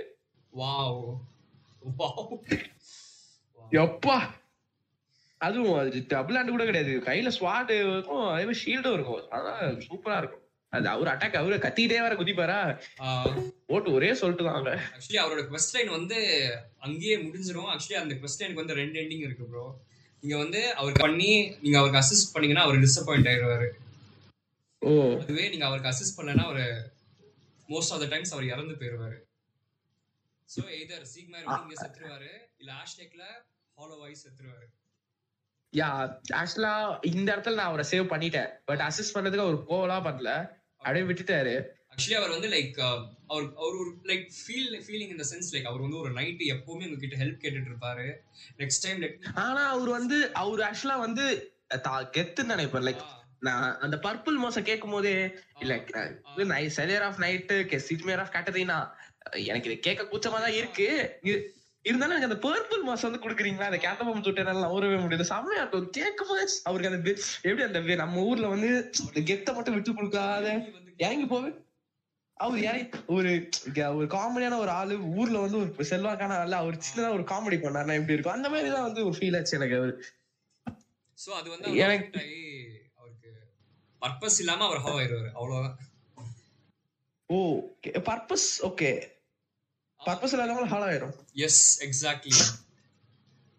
வாவ் வாவ் எப்பா. அதுவும் அது டபுள் ஹேண்ட் கூட கிடையாது. கையில ஸ்வாட் இருக்கும் அதே மாதிரி ஷீல்டும் இருக்கும். அதான் சூப்பரா இருக்கும். அது அவர் அட்டாக் அவரு கத்திக்கிட்டே வர குதிப்பாரா? போட்டு ஒரே சொல்லிட்டு தான் அவங்க ஆக்சுவலி அவரோட quest line வந்து அங்கேயே முடிஞ்சிரும். ஆக்சுவலி அந்த quest லைனுக்கு வந்து ரெண்டு எண்டிங் இருக்கு ப்ரோ நீங்க வந்து அவருக்கு பண்ணி நீங்க அவருக்கு அசிஸ்ட் பண்ணீங்கன்னா அவர் டிசப்பாயிண்ட் ஆயிடுவாரு ஓ. அதுவே நீங்க அவருக்கு அசிஸ்ட் பண்ணலன்னா அவர் மோஸ்ட் ஆஃப் த டைம்ஸ் அவர் இறந்து போயிடுவாரு சோ எய்தர் சீக்மேர் இங்க செத்துருவாரு இல்ல ஆஷ்டெக்ல ஹாலோ வாய்ஸ் செத்துருவாரு. யா ஆக்சுவலா இந்த இடத்துல நான் அவரை சேவ் பண்ணிட்டேன். பட் அசிஸ்ட் பண்ணதுக்கு அவர் போகலாம் பண்ணல. அப்படியே விட்டுட்டாரு. ஆக்சுவலி அவர் வந்து லைக் அவர் அவர் ஒரு லைக் ஃபீல் ஃபீலிங் இந்த சென்ஸ் லைக் அவர் வந்து ஒரு நைட்டு எப்பவுமே உங்ககிட்ட ஹெல்ப் கேட்டுட்டு இருப்பாரு நெக்ஸ்ட் டைம் லைக் ஆனா அவர் வந்து அவர் ஆக்சுவலா வந்து தா- கெத்துன்னு நினைப்பார் லைக் நான் அந்த பர்பிள் மோசம் கேட்கும் போதே இல்ல Solaire of knight Siegmeyer of Catarina எனக்கு இது கேட்க கூச்சமா தான் இருக்கு இருந்தாலும் எனக்கு அந்த பர்பிள் மாசம் வந்து குடுக்குறீங்களா? அந்த கேட்டபம் சுட்டனால நவரவே முடியாது செம்மையா இருக்கும். கேட்கும் போது அவருக்கு அந்த எப்படி அந்த நம்ம ஊர்ல வந்து கெத்த மட்டும் விட்டு கொடுக்காத. இறங்கி போவே அவர் ஒரு ஒரு காமெடியான ஒரு ஆளு ஊர்ல வந்து ஒரு செல்வாக்கான ஆளு. அவர் சின்னதா ஒரு காமெடி பண்ணாருன்னா எப்படி இருக்கும்? அந்த மாதிரி தான் வந்து ஒரு ஃபீல் ஆச்சு எனக்கு அவரு. சோ அது வந்து எனக்கு- எனக்கு அவருக்கு பர்பஸ் இல்லாம அவர் ஹவ் ஆயிடுவாரு. அவ்வளவுதான். ஓ பர்பஸ் ஓகே பர்பஸ் இல்லாதவங்க ஹால் ஆயிரும் எஸ் எக்ஸாக்ட்லி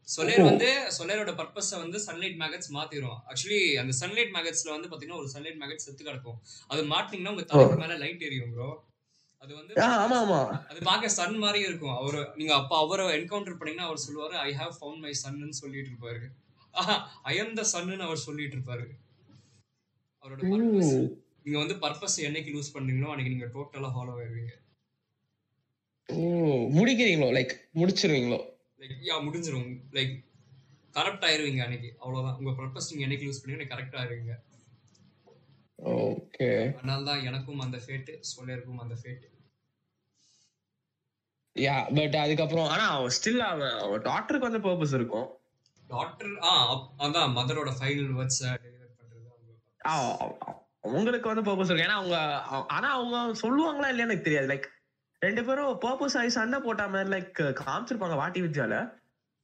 சொலேர் வந்து சொலேரோட பர்பஸ வந்து சன்லைட் மேகட்ஸ் மாத்திரும். ஆக்சுவலி அந்த சன்லைட் மேகட்ஸ்ல வந்து பாத்தீங்கன்னா ஒரு சன்லைட் மேகட் செத்து கிடக்கும். அது மாட்டினீங்கன்னா உங்க தலைக்கு மேல லைட் எரியும் ப்ரோ அது வந்து ஆமா ஆமா. அது பார்க்க சன் மாதிரி இருக்கும். அவர் நீங்க அப்ப அவரை என்கவுண்டர் பண்ணீங்கன்னா அவர் சொல்லுவாரு ஐ ஹாவ் ஃபவுண்ட் மை சன்னு சொல்லிட்டு இருப்பாரு. ஐ எம் த சன்னு அவர் சொல்லிட்டு இருப்பாரு. அவரோட பர்பஸ் ஓ. நீங்க வந்து பர்பஸ் என்னைக்கு லூஸ் பண்றீங்களோ அன்னைக்கு நீங்க டோட்டலா ஃபாலோ ஆயிருவீங்க. முடிக்கிறீங்களோ? லைக் முடிச்சிருவீங்களோ? லைக் யா முடிஞ்சிரும். லைக் கரெக்ட் ஆயிருவீங்க அன்னைக்கு. அவ்வளவுதான். உங்க பர்பஸ் நீங்க என்னைக்கு லூஸ் பண்ணீங்க கரெக்ட் ஆயிருவீங்க. ஓகே அதனால தான் எனக்கும் அந்த ஃபேட்டு சோனியருக்கும் அந்த ஃபேட் யா பட் அதுக்கப்புறம் ஆனா அவன் ஸ்டில் அவன் டாக்டருக்கு வந்து பர்பஸ் இருக்கும். டாக்டர் ஆ அதான் மதரோட ஃபைனல் வேர்ட்ஸ் டெலிவர் பண்றது அவங்களுக்கு வந்து பர்பஸ் இருக்கு. ஏன்னா அவங்க ஆனா அவங்க சொல்லுவாங்களா இல்லையா எனக்கு தெரியாது. லைக் ரெண்டு பேரும் பர்பஸ் ஆகி சண்டை போட்ட மாதிரி லைக் காமிச்சிருப்பாங்க வாட்டி வித்யால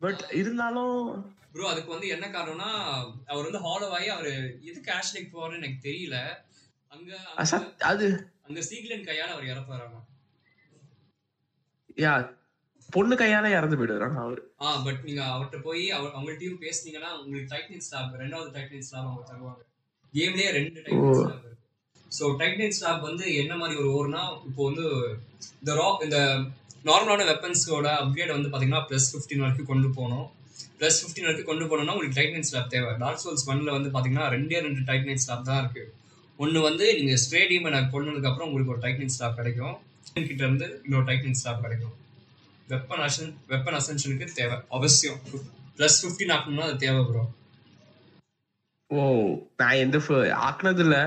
பட் இருந்தாலும் ப்ரோ அதுக்கு வந்து என்ன காரணம்னா அவர் வந்து ஹாலோ ஆகி அவர் எதுக்கு ஆஷ்லிக் போவார்னு எனக்கு தெரியல. அங்க அது. அங்க சீக்லன் கையால அவர் இறப்பாராமா யா பொண்ணு கையால இறந்து போயிடுறான் அவரு. ஆ பட் நீங்க அவர்கிட்ட போய் அவர் அவங்கள்ட்டயும் பேசுனீங்கன்னா உங்களுக்கு டைட்னிங் ஸ்டாப் ரெண்டாவது டைட்னிங் ஸ்டாப் அவங்க தருவாங்க. கேம்லயே ரெண்டு titanite slab so titanite slab வந்து என்ன மாதிரி ஒரு ஓர்னா இப்போ வந்து இந்த ரா இந்த நார்மலான வெப்பன்ஸோட அப்கிரேட் வந்து பார்த்தீங்கன்னா ப்ளஸ் ஃபிஃப்டின் வரைக்கும் கொண்டு போகணும். ப்ளஸ் ஃபிஃப்டின் வரைக்கும் கொண்டு போனோம்னா உங்களுக்கு டைட்னிங் ஸ்டாப் தேவை. டார்க் சோல்ஸ் ஒன்ல வந்து பார்த்தீங்கன்னா ரெண்டே ரெண்டு டைட்டன் ஸ்டாப் தான் இருக்கு. ஒன்று வந்து நீங்கள் ஸ்டேடியம் எனக்கு கொண்டதுக்கு அப்புறம் உங்களுக்கு ஒரு டைட்னிங் ஸ்டாப் கிடைக்கும். கிட்ட இருந்து இன்னொரு டைட்னிங் ஸ்டாப் கிடைக்கும். வெப்பன் அசன் வெப்பன் அசென்ஷனுக்கு தேவை அவசியம். ப்ளஸ் ஃபிஃப்டின் ஆக்கணும்னா அது தேவை ப்ரோ ஓ நான் எந்த ஆக்குனது இல்லை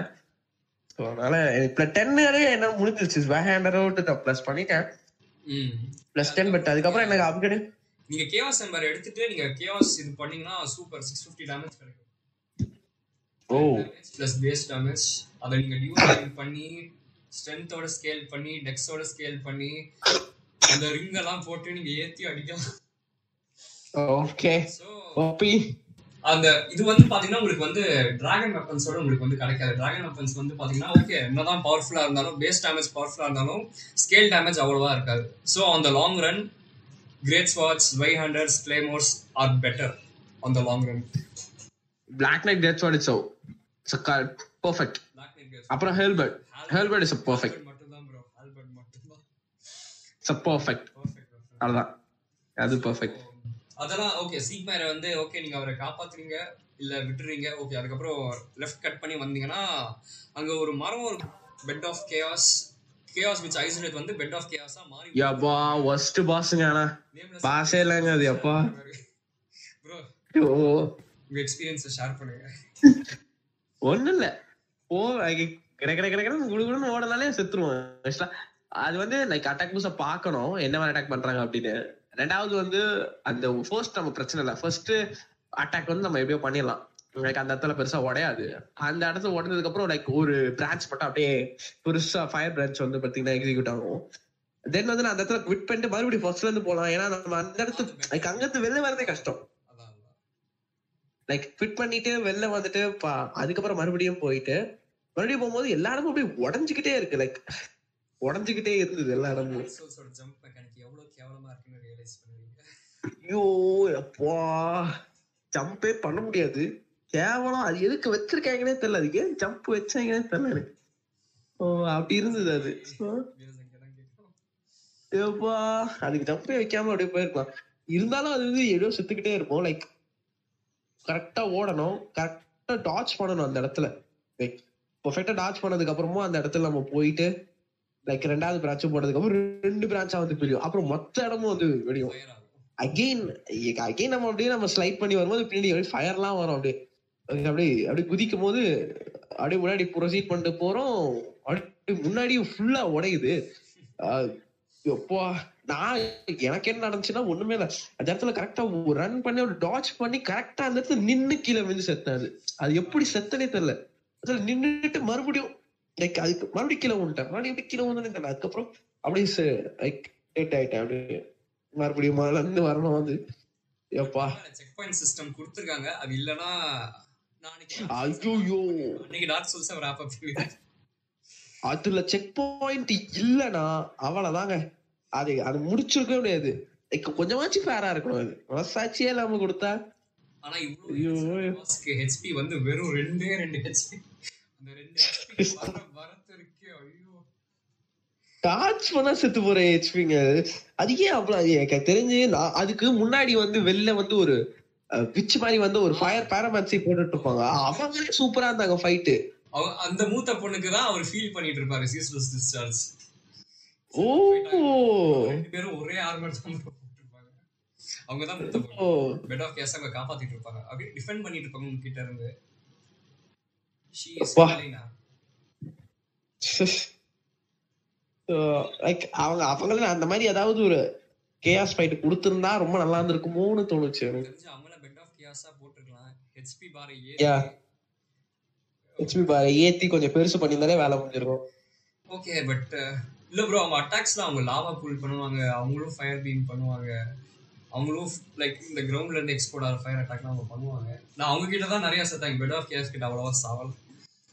அதனால எனக்கு டென் என்ன முடிஞ்சிருச்சு. வேஹேண்டர் அவுட் ப்ளஸ் பண்ணிட்டேன். ப்ளஸ் டென் பட் அதுக்கப்புறம் எனக்கு அப்கிரேட் நீங்க கேவாஸ் நம்பர் எடுத்துட்டு நீங்க கேவாஸ் இது பண்ணீங்கன்னா சூப்பர் சிக்ஸ் ஃபிஃப்டி டேமேஜ் கிடைக்கும். ஓ. ப்ளஸ் பேஸ் டேமேஜ் அதை நீங்க டியூ பண்ணி ஸ்ட்ரென்த்தோட ஸ்கேல் பண்ணி டெக்ஸோட ஸ்கேல் பண்ணி அந்த ரிங் எல்லாம் போட்டு நீங்க ஏத்தி அடிக்கலாம். ஓகே ஓபி அந்த இது வந்து பாத்தீங்கன்னா உங்களுக்கு வந்து டிராகன் வெப்பன்ஸோட உங்களுக்கு வந்து கிடைக்காது. டிராகன் வெப்பன்ஸ் வந்து பாத்தீங்கன்னா ஓகே என்னதான் பவர்ஃபுல்லா இருந்தாலும் பேஸ் டேமேஜ் பவர்ஃபுல்லா இருந்தாலும் ஸ்கேல் டேமேஜ் அவ்வளவா இருக்காது. ஸோ அந்த long run greatswords Zweihanders claymores are better on the long run black knight death what it's it's perfect அப்புறம் ஹெல்பர்ட் ஹெல்பர்ட் இஸ் பர்ஃபெக்ட் மட்டும்தான் ப்ரோ ஆல்பர்ட் மட்டும்தான். இட்ஸ் பர்ஃபெக்ட் பர்ஃபெக்ட் அவ்வளவுதான். அது பர்ஃபெக்ட் அதெல்லாம் okay சீக்மேரை வந்து ஓகே நீங்க அவரை காப்பாத்துறீங்க இல்ல விட்டுறீங்க ஓகே அதுக்கப்புறம் லெஃப்ட் கட் பண்ணி வந்தீங்கன்னா அங்க ஒரு மரம் ஒரு Bed of Chaos Chaos Witch Izalith வந்து பெட் ஆஃப் கேஆஸா மாறி யப்பா ஒஸ்ட் பாஸ்ங்க ஆனா. பாஸே இல்லைங்க அது அப்பா ப்ரோ ஐயோ உங்க எக்ஸ்பீரியன்ஸை ஷேர் பண்ணுங்க. ஒண்ணும் இல்ல. ஓ கிட கிட கிட கிட குடுகுடுன்னு ஓடனாலே செத்துருவோம். அது வந்து லைக் அட்டாக் பூஸ பாக்கணும் என்ன மாதிரி அட்டாக் பண்றாங்க அப்படின்னு. ரெண்டாவது வந்து அந்த ஃபர்ஸ்ட் நம்ம பிரச்சனை இல்லை. ஃபர்ஸ்ட் அட்டாக் வந்து நம்ம எப்படியோ பண்ணிடலாம். லைக் அந்த இடத்துல பெருசா உடையாது. அந்த இடத்துல உடனதுக்கு அப்புறம் லைக் ஒரு பிரான்ச் மட்டும் அப்படியே பெருசா ஃபயர் பிரான்ச் வந்து பாத்தீங்கன்னா எக்ஸிக்யூட் ஆகும். தென் வந்து நான் அந்த இடத்துல குவிட் பண்ணிட்டு மறுபடியும் ஃபர்ஸ்ட்ல இருந்து போலாம். ஏன்னா நம்ம அந்த இடத்து லைக் அங்கிருந்து வெளில வரதே கஷ்டம். லைக் ஃபிட் பண்ணிட்டு வெளில வந்துட்டு பா- அதுக்கப்புறம் மறுபடியும் போயிட்டு மறுபடியும் போகும்போது எல்லா இடமும் அப்படியே உடஞ்சுக்கிட்டே இருக்கு. லைக் உடஞ்சுக்கிட்டே இருந்தது எல்லா இடமும். கேவலமா இருக்குன்னு ரியலைஸ் பண்ணுவீங்க? ஐயோ அப்பா ஜம்பே பண்ண முடியாது. கேவலம் அது எதுக்கு வச்சிருக்காங்கன்னே தெரியல. அது ஏன் ஜம்ப் வச்சாங்கன்னே தெரியல எனக்கு. ஓ அப்படி இருந்தது அது. ஏப்பா அதுக்கு ஜம்பே வைக்காம அப்படியே போயிருக்கலாம். இருந்தாலும் அது வந்து எவ்வளோ செத்துக்கிட்டே இருப்போம். லைக் கரெக்டா ஓடணும். கரெக்டா டாச் பண்ணணும் அந்த இடத்துல. லைக் பர்ஃபெக்டா டாச் பண்ணதுக்கு அப்புறமும் அந்த இடத்துல நம்ம போயிட்டு லைக் ரெண்டாவது பிரான்ச்சும் போனதுக்கு அப்புறம் ரெண்டு பிரான்ச்சா வந்து பிரியும். அப்புறம் மொத்த இடமும் வந்து வெடியும். அகெயின் அகெயின் நம்ம அப்படியே நம்ம ஸ்லைட் பண்ணி வரும்போது பின்னாடி ஃபயர்லாம் வரும் அப்படியே. அப்படியே அப்படியே குதிக்கும் போது அப்படியே முன்னாடி ப்ரொசீட் பண்ணிட்டு போறோம். அப்படியே முன்னாடி ஃபுல்லா உடையுது. எப்பா நான் எனக்கு என்ன நடந்துச்சுன்னா ஒண்ணுமே இல்ல. அந்த இடத்துல கரெக்டா ரன் பண்ணி ஒரு டாச் பண்ணி கரெக்டா அந்த இடத்துல நின்னு கீழே விழுந்து செத்தேன் அது எப்படி செத்தனே தெரியல. அதுல நின்னுட்டு மறுபடியும் லைக் அதுக்கு மறுபடியும் கீழே விழுந்துட்டேன் மறுபடியும் எப்படி கீழே விழுந்தேன்னு அதுக்கப்புறம் அப்படியே லைக் டெட் ஆயிட்டேன். அப்படியே மறுபடியும் முதல்ல இருந்து வரணும் வந்து எப்பா. செக் பாயிண்ட் சிஸ்டம் கொடுத்துருக்காங்க. அது இல்லனா ஐயோ அன்னைக்கு டார்க் சோல்ஸ் ராப் அப் அதுல செக் பாயிண்ட் இல்லனா அவ்வளவுதாங்க. அது அது முடிச்சிருக்கவே முடியாது. லைக் கொஞ்சமாச்சும் ஃபேரா இருக்கணும் அது. மனசாட்சியே இல்லாம கொடுத்தா. ஆனா. இவ்வளவு ஹெச்பி வந்து வெறும் ரெண்டே ரெண்டு ஹெச்பி டாச் பண்ணா செத்து போற ஹெச்பிங்க அது ஏன் அவ்வளவு எனக்கு தெரிஞ்சு நான் அதுக்கு முன்னாடி வந்து வெளில வந்து ஒரு பிச் மாதிரி வந்து ஒரு ஃபயர் பேரமேன்சி போட்டுட்டு இருப்பாங்க. அவங்களே சூப்பரா இருந்தாங்க ஃபைட்டு அந்த மூத்த பொண்ணுக்கு தான் அவர் ஃபீல் பண்ணிட்டு இருப்பாரு சீஸ்லெஸ் டிஸ்சார்ஜ் ஓ. ரெண்டு பேரும் ஒரே ஆர்மர் தான் போட்டுருப்பாங்க அவங்க தான் மூத்த பொண்ணு. பெட் ஆஃப் கேஸ் அங்க காப்பாத்திட்டு இருப்பாங்க. அப்படியே டிஃபெண்ட் பண்ணிட்டு இருப்பாங்க உங்க கிட்ட இருந்து. அப்பா. லைக் *laughs* அவங்க அவங்கள அந்த மாதிரி ஏதாவது ஒரு கேஆஸ் ஃபைட் கொடுத்திருந்தா ரொம்ப நல்லா இருந்திருக்குமோன்னு தோணுச்சு எனக்கு. அவங்கள பெட் ஆஃப் கியாஸா போட்டுருக்கலாம். ஹெச்பி பார் ஏ Yeah. ஹெச்பி பாரு ஏத்தி கொஞ்சம் பெருசு பண்ணியிருந்தாலே வேலை முடிஞ்சிருக்கும். ஓகே பட் இல்ல ப்ரோ அவங்க அட்டாக்ஸ்ல அவங்க லாவா கூல் பண்ணுவாங்க. அவங்களும் ஃபயர் பீம் பண்ணுவாங்க. அவங்களும் லைக் இந்த கிரவுண்ட்ல இருந்து எக்ஸ்போர்ட் ஆகிற ஃபயர் அட்டாக்லாம் அவங்க பண்ணுவாங்க. நான் அவங்க கிட்ட தான் நிறைய செத்தாங்க பெட் ஆஃப் கேஸ் கிட்ட அவ்வளவா சாவல்.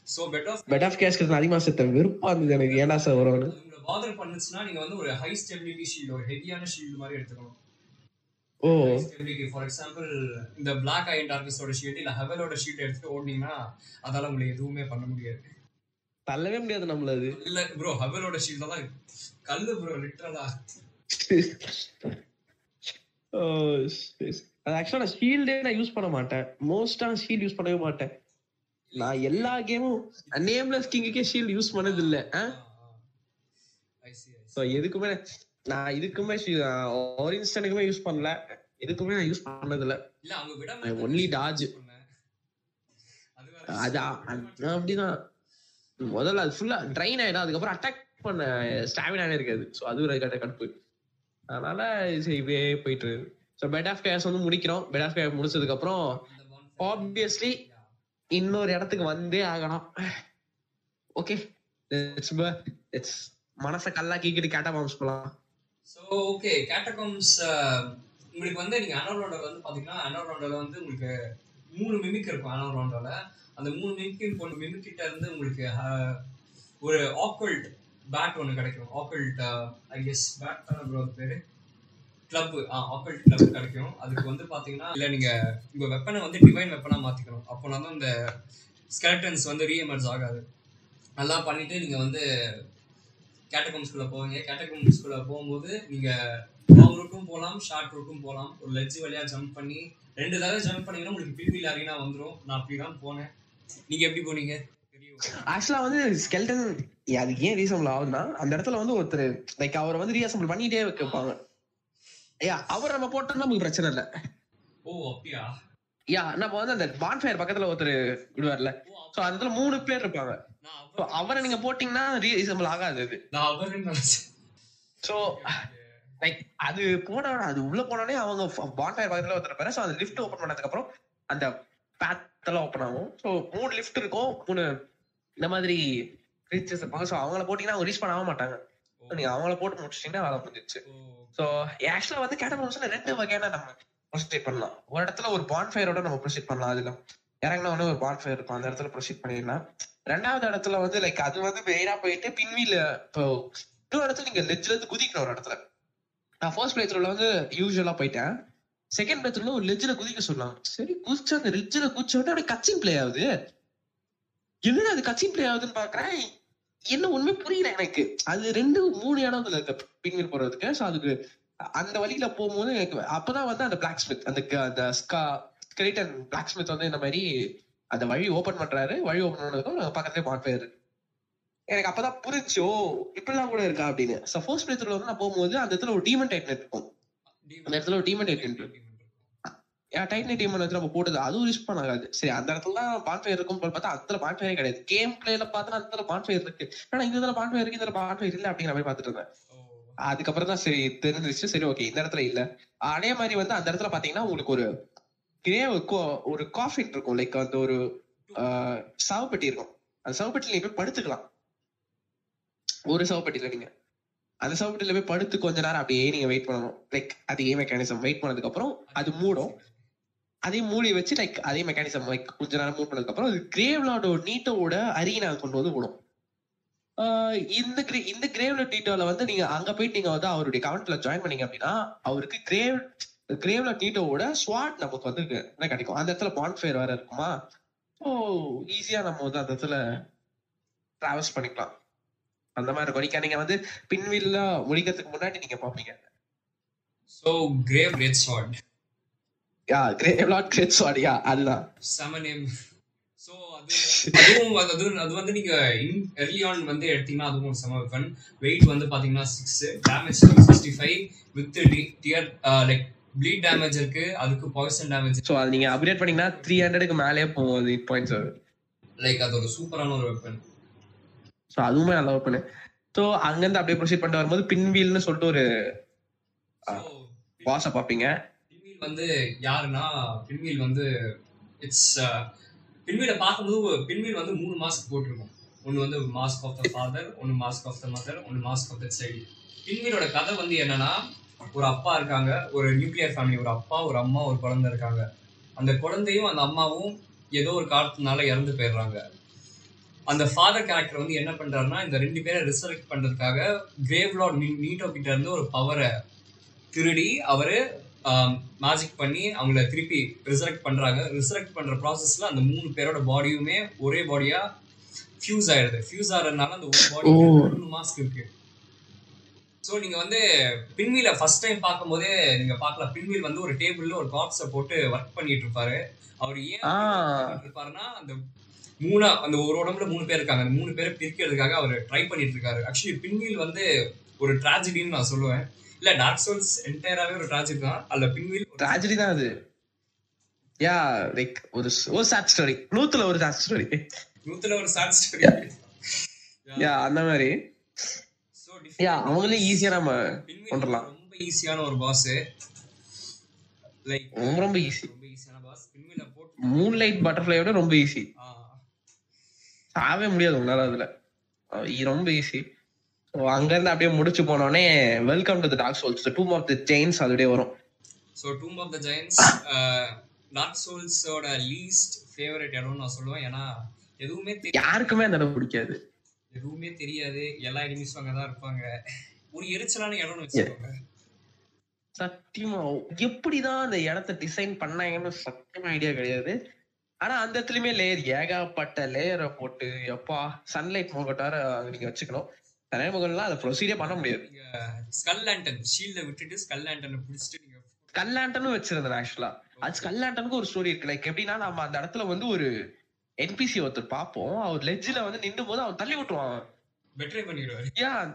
So Bed of Bed of Chaos அதிகமா செத்த வெறுப்பா இருந்தது எனக்கு. ஏன்னா சார் வரும்னு உங்களை பாதர் பண்ணுச்சுன்னா நீங்க வந்து ஒரு ஹை ஸ்டெபிலிட்டி ஷீல்டு ஒரு ஹெவியான ஷீல்டு மாதிரி எடுத்துக்கணும். ஓ. ஸ்டெபிலிட்டி ஃபார் எக்ஸாம்பிள் இந்த பிளாக் ஐ டார்கஸோட ஷீல்டு இல்ல ஹெவலோட ஷீல்டு எடுத்துட்டு ஓடினீங்கன்னா அதால உங்களுக்கு எதுவுமே பண்ண முடியாது. தள்ளவே முடியாது நம்மள அது. இல்ல ப்ரோ ஹெவலோட ஷீல்டு தான் கல்லு ப்ரோ லிட்டரலா *laughs* ஆக்சுவலா நான் ஷீல்டே நான் யூஸ் பண்ண மாட்டேன். மோஸ்டா ஷீல்ட் யூஸ் பண்ணவே மாட்டேன். நான் எல்லா கேமும் நேம்லெஸ் கிங்குக்கே ஷீல்ட் யூஸ் பண்ணது இல்ல ஸோ எதுக்குமே நான் இதுக்குமே ஆரின்ஸ்டனுக்குமே யூஸ் பண்ணல. எதுக்குமே நான் யூஸ் பண்ணது இல்ல இல்ல அவங்க விட I only dodge. அது அது அ- அது அப்படிதான். முதல்ல அது ஃபுல்லா ட்ரைன் ஆயிடும். அதுக்கப்புறம் அட்டாக் பண்ண ஸ்டாமினாவே இருக்காது. ஸோ அது ஒரு கட்ட கடுப்பு. அதனால சரி இப்படியே போயிட்டு இருக்கு. ஸோ பெட் ஆஃப் கேஸ் வந்து முடிக்கிறோம். பெட் ஆஃப் கேஸ் முடிச்சதுக்கு அப்புறம் ஆப்வியஸ்லி இன்னொரு இடத்துக்கு வந்தே ஆகணும். ஓகே இட்ஸ் மனசை கல்லாக்கிக்கிட்டு கேட்டா கேட்டபாம்ஸ் போலாம் ஸோ ஓகே கேட்டகம்ஸ் உங்களுக்கு வந்து நீங்கள் அனல் ரவுண்டர் வந்து பார்த்தீங்கன்னா அனல் ரவுண்டர்ல வந்து உங்களுக்கு மூணு மிமிக் இருக்கும் அனல் ரவுண்டரில் அந்த மூணு மிமிக் கொண்டு மிமிக் இருந்து உங்களுக்கு uh, ஒரு ஆக்வல்ட் பேட் ஒன்று கிடைக்கும். ஆக்கல்ட் ஐ கெஸ் பேட் தானே ப்ரோ அது பேரு? கிளப் ஆக்கல்ட் கிளப் கிடைக்கும். அதுக்கு வந்து பார்த்தீங்கன்னா இல்லை நீங்கள் உங்கள் வெப்பனை வந்து டிவைன் வெப்பனாக மாற்றிக்கணும் அப்போ தான் இந்த ஸ்கெலட்டன்ஸ் வந்து ரீஎமர்ஜ் ஆகாது. நல்லா பண்ணிவிட்டு நீங்கள் வந்து கேட்டகம்ஸ்குள்ளே போவீங்க. கேட்டகம்ஸ்குள்ளே போகும்போது நீங்கள் லாங் ரூட்டும் போகலாம் ஷார்ட் ரூட்டும் போகலாம் ஒரு லெஜ் வழியாக ஜம்ப் பண்ணி ரெண்டு தடவை ஜம்ப் பண்ணீங்கன்னா உங்களுக்கு பிபியில் அரீனா வந்துடும் நான் அப்படிதான் போனேன். நீங்கள் எப்படி போனீங்க? தெரியும் வந்து ஸ்கெல்டன் அது ஏன் ரீசம்பிள் ஆகுதுன்னா அந்த இடத்துல வந்து ஒருத்தர் லைக் அவரை வந்து ரீஅசம்பிள் பண்ணிட்டே வைப்பாங்க யா அவர் நம்ம போட்டோம்னா நமக்கு பிரச்சனை இல்ல. ஓ அப்படியா? யா நம்ம வந்து அந்த பான்ஃபயர் பக்கத்துல ஒருத்தர் விடுவார்ல. சோ இடத்துல மூணு பேர் இருப்பாங்க. அவர் நீங்க போட்டீங்கன்னா ரீசம்பிள் ஆகாது நினைச்சேன். சோ லைக் அது போன அது உள்ள போனோடனே அவங்க பான்ஃபயர் பக்கத்துல ஒருத்தர் இருப்பாரு. சோ அந்த லிஃப்ட் ஓபன் பண்ணதுக்கு அப்புறம் அந்த பேத் எல்லாம் ஓபன் ஆகும். சோ மூணு லிஃப்ட் இருக்கும். மூணு இந்த மாதிரி ரீச்சஸ் இருப்பாங்க சோ அவங்கள போட்டீங்கன்னா ரீச் பண்ண மாட்டாங்க. நீங்க அவங்கள போட்டு முடிச்சிட்டீங்கன்னா வேலை முடிஞ்சிச்சு சோ ஆக்சுவலா வந்து கேட்டகோம்ஸ்ல ரெண்டு வகையான நம்ம ப்ரொசீட் பண்ணலாம். ஒரு இடத்துல ஒரு பான்ஃபயரோட நம்ம ப்ரொசீட் பண்ணலாம். அதுல இறங்கின உடனே ஒரு பான்ஃபயர் இருக்கும். அந்த இடத்துல ப்ரொசீட் பண்ணிடலாம். ரெண்டாவது இடத்துல வந்து லைக் அது வந்து மெயினா போயிட்டு பின்வீல இப்போ இன்னொரு இடத்துல நீங்க லெஜ்ல இருந்து குதிக்கணும் ஒரு இடத்துல. நான் ஃபர்ஸ்ட் பிளேத்ல வந்து யூஸ்வலா போயிட்டேன். செகண்ட் பிளேத்ல ஒரு லெஜ்ல குதிக்க சொன்னாங்க. சரி குதிச்சு அந்த லெஜ்ல குதிச்ச உடனே அப்படியே கச்சிங் பிளே ஆகுது. என்னடா அது கச்சிங் பிளே ஆகுதுன்னு பாக்குறேன். என்ன ஒண்ணுமே புரியல எனக்கு. அது ரெண்டு மூணு இடம் இதுல இருக்கு பின்வீல் போறதுக்கு. ஸோ அதுக்கு அந்த வழியில போகும்போது எனக்கு அப்பதான் வந்து அந்த பிளாக் ஸ்மித் அந்த அந்த ஸ்கா அண்ட் பிளாக் ஸ்மித் வந்து இந்த மாதிரி அந்த வழி ஓபன் பண்றாரு. வழி ஓபன் பண்ணதுக்கும் பக்கத்துல மாட்பாரு எனக்கு அப்பதான் புரிஞ்சு இப்படிலாம் கூட இருக்கா அப்படின்னு. சப்போஸ் பிளேத்துல வந்து நான் போகும்போது அந்த இடத்துல ஒரு டீமன் டைட்டன் இருக்கும். அந்த இடத்துல ஒரு டீமன் டைட்டன் இருக்கும் ஏன் டைட்டன் டீமன் வந்து நம்ம போட்டது அதுவும் யூஸ் பண்ணாது சரி அந்த இடத்துல தான் பான்ஃபயர் இருக்கும் போல பார்த்தா அந்த பான்ஃபயரே கிடையாது. கேம் பிளேல பார்த்தா அந்த பான்ஃபயர் இருக்கு. ஆனா இந்த இடத்துல பான்ஃபயர் இருக்கு இந்த பான்ஃபயர் இல்ல அப்படிங்கிற மாதிரி பார்த்துட்டு இருந்தேன். அதுக்கப்புறம் தான் சரி தெரிஞ்சிச்சு சரி ஓகே இந்த இடத்துல இல்ல. அதே மாதிரி வந்து அந்த இடத்துல பாத்தீங்கன்னா உங்களுக்கு ஒரு கிரேவ் ஒரு காஃபின் இருக்கும். லைக் அந்த ஒரு சவப்பெட்டி இருக்கும். அந்த சவப்பெட்டில நீங்க போய் படுத்துக்கலாம். ஒரு சவப்பெட்டில நீங்க. அந்த சவப்பெட்டில போய் படுத்து கொஞ்ச நேரம் அப்படியே நீங்க வெயிட் பண்ணணும். லைக் அதே மெக்கானிசம் வெயிட் பண்ணதுக்கு அப்புறம் அது மூடும். அதே மூடி வச்சு லைக் அதே மெக்கானிசம் லைக் கொஞ்ச நேரம் மூவ் பண்ணதுக்கு அப்புறம் அது கிரேவ்லாட நீட்டோட அரியனா கொண்டு வந்து விடும். இந்த கிரே இந்த கிரேவ்ல டீட்டோல வந்து நீங்க அங்க போயிட்டு நீங்க வந்து அவருடைய கமெண்ட்ல ஜாயின் பண்ணீங்க அப்படின்னா அவருக்கு கிரேவ் கிரேவ்ல நீட்டோட ஸ்வாட் நமக்கு வந்து என்ன கிடைக்கும்? அந்த இடத்துல பான்ஃபயர் வேற இருக்குமா? ஓ ஈஸியா நம்ம வந்து அந்த இடத்துல டிராவல்ஸ் பண்ணிக்கலாம். அந்த மாதிரி இருக்கும். நீங்க வந்து பின்வில்ல முடிக்கிறதுக்கு முன்னாடி நீங்க பாப்பீங்க so Gravelord Sword yeah Gravelord Greatsword yeah அதுதான் செம நேம் ஸோ அது அதுவும் அது அது- வந்து நீங்க இன் early on வந்து எடுத்தீங்கன்னா அதுவும் ஒரு செம வெப்பன் வெயிட் வந்து பாத்தீங்கன்னா six damage sixty five with tear like bleed damage இருக்கு. அதுக்கு பாய்சன் டேமேஜ் சோ அது நீங்க அப்கிரேட் பண்ணீங்கன்னா த்ரீ ஹண்ட்ரடுக்கு மேலேயே போகும் அது பாயிண்ட்ஸ் லைக் அது ஒரு சூப்பரான ஒரு வெப்பன் ஸோ அதுவுமே நல்லா ஓப்பனு ஸோ அங்கேருந்து அப்படியே ப்ரொசீட் பண்ணிட்டு வரும்போது பின்வீல்னு சொல்லிட்டு ஒரு பாஸை பார்ப்பீங்க. பின்வீல் வந்து யாருன்னா பின்வீல் வந்து இட்ஸ் uh, பின்வீலை பார்க்கும்போது பின்வீல் வந்து மூணு மாஸ்க் போட்டிருக்கும். ஒன்று வந்து மாஸ்க் ஆஃப் த ஃபாதர் ஒன்று மாஸ்க் ஆஃப் த மதர் ஒன்று மாஸ்க் ஆஃப் த சைல்டு பின்வீலோட கதை வந்து என்னன்னா ஒரு அப்பா இருக்காங்க ஒரு நியூக்ளியர் ஃபேமிலி ஒரு அப்பா ஒரு அம்மா ஒரு குழந்தை இருக்காங்க. அந்த குழந்தையும் அந்த அம்மாவும் ஏதோ ஒரு காரணத்தினால இறந்து போயிடுறாங்க. அந்த ஃபாதர் கேரக்டர் வந்து என்ன பண்ணுறாருன்னா இந்த ரெண்டு பேரை ரிசர்வ் பண்ணுறதுக்காக கிரேவ் லார்ட் நீட்டோ கிட்ட இருந்து ஒரு பவரை திருடி அவர் மேஜிக் பண்ணி அவங்கள திருப்பி ரிசரக்ட் பண்றாங்க. ரிசரக்ட் பண்ற ப்ராசஸ்ல அந்த மூணு பேரோட பாடியுமே ஒரே பாடியா ஃபியூஸ் ஆயிடுது. ஃபியூஸ் ஆகிறதுனால அந்த ஒரு பாடி. மூணு மாஸ்க் இருக்கு. ஸோ நீங்க வந்து பின்வீல ஃபர்ஸ்ட் டைம் பார்க்கும்போதே நீங்க பார்க்கலாம். பின்வீல் வந்து ஒரு டேபிள்ல ஒரு கார்ட்ஸை போட்டு ஒர்க் பண்ணிட்டு இருப்பாரு. அவர் ஏன் இருப்பாருன்னா அந்த மூணா அந்த ஒரு உடம்புல மூணு பேர் இருக்காங்க. அந்த மூணு பேரை பிரிக்கிறதுக்காக அவர் ட்ரை பண்ணிட்டு இருக்காரு. ஆக்சுவலி பின்வீல் வந்து ஒரு ட்ராஜடின்னு நான் சொல்லுவேன். இல்ல டார்க் சோல்ஸ் என்டையராகவே ஒரு ட்ராஜடி தான். அதுல பின்வீல் ட்ராஜடி தான் அது. யா லைக் ஒரு ஒரு சாட் ஸ்டோரி நூத்துல ஒரு சாட் ஸ்டோரி நூத்துல ஒரு சாட் ஸ்டோரி யா அந்த மாதிரி. யா அவங்களே ஈஸியா நம்ம கொண்டுடலாம். ரொம்ப ஈஸியான ஒரு பாஸ் லைக் ரொம்ப ரொம்ப ஈஸி ரொம்ப ஈஸியான பாஸ் பின்வீல போட்டு மூன் லைட் பட்டர்ஃப்ளை விட ரொம்ப ஈஸி சாவே முடியாது உங்களால அதுல. ரொம்ப ஈஸி ஸோ அங்கிருந்து அப்படியே முடிச்சு போனோடனே welcome to the Dark Souls Tomb of the Giants அதுடைய வரும். So Tomb of the Giants Dark சோல்ஸோட least favourite இடம்னு நான் சொல்லுவேன். ஏன்னா எதுவுமே யாருக்குமே அந்த இடம் பிடிக்காது. எதுவுமே தெரியாது. எல்லா எனிமிஸும் அங்கே தான் இருப்பாங்க. ஒரு எரிச்சலான இடம்னு வச்சுக்கோங்க. சத்தியமா எப்படிதான் அந்த இடத்த டிசைன் பண்ணாங்கன்னு சத்தியமா ஐடியா கிடையாது. ஆனா அந்த இடத்துலயுமே லேயர் ஏகப்பட்ட லேயரை போட்டு எப்பா சன்லைட் மோகட்டார நீங்க வச்சுக்கணும். சன்லைட் மோகன்லாம் அதை ப்ரொசீடே பண்ண முடியாது. ஸ்கல் லேண்டன் ஷீல்ட விட்டுட்டு ஸ்கல் லேண்டனை பிடிச்சிட்டு நீங்க கல்லாண்டனும் வச்சிருந்தேன் ஆக்சுவலா அது கல்லாண்டனுக்கு ஒரு ஸ்டோரி இருக்கு. லைக் எப்படின்னா நம்ம அந்த இடத்துல வந்து ஒரு என்பிசி ஒருத்தர் பார்ப்போம். அவர் லெஜ்ல வந்து நின்னும் போது அவன் தள்ளி விட்டுருவான். பெட்ரே பண்ணிடுவாரு. ஏன்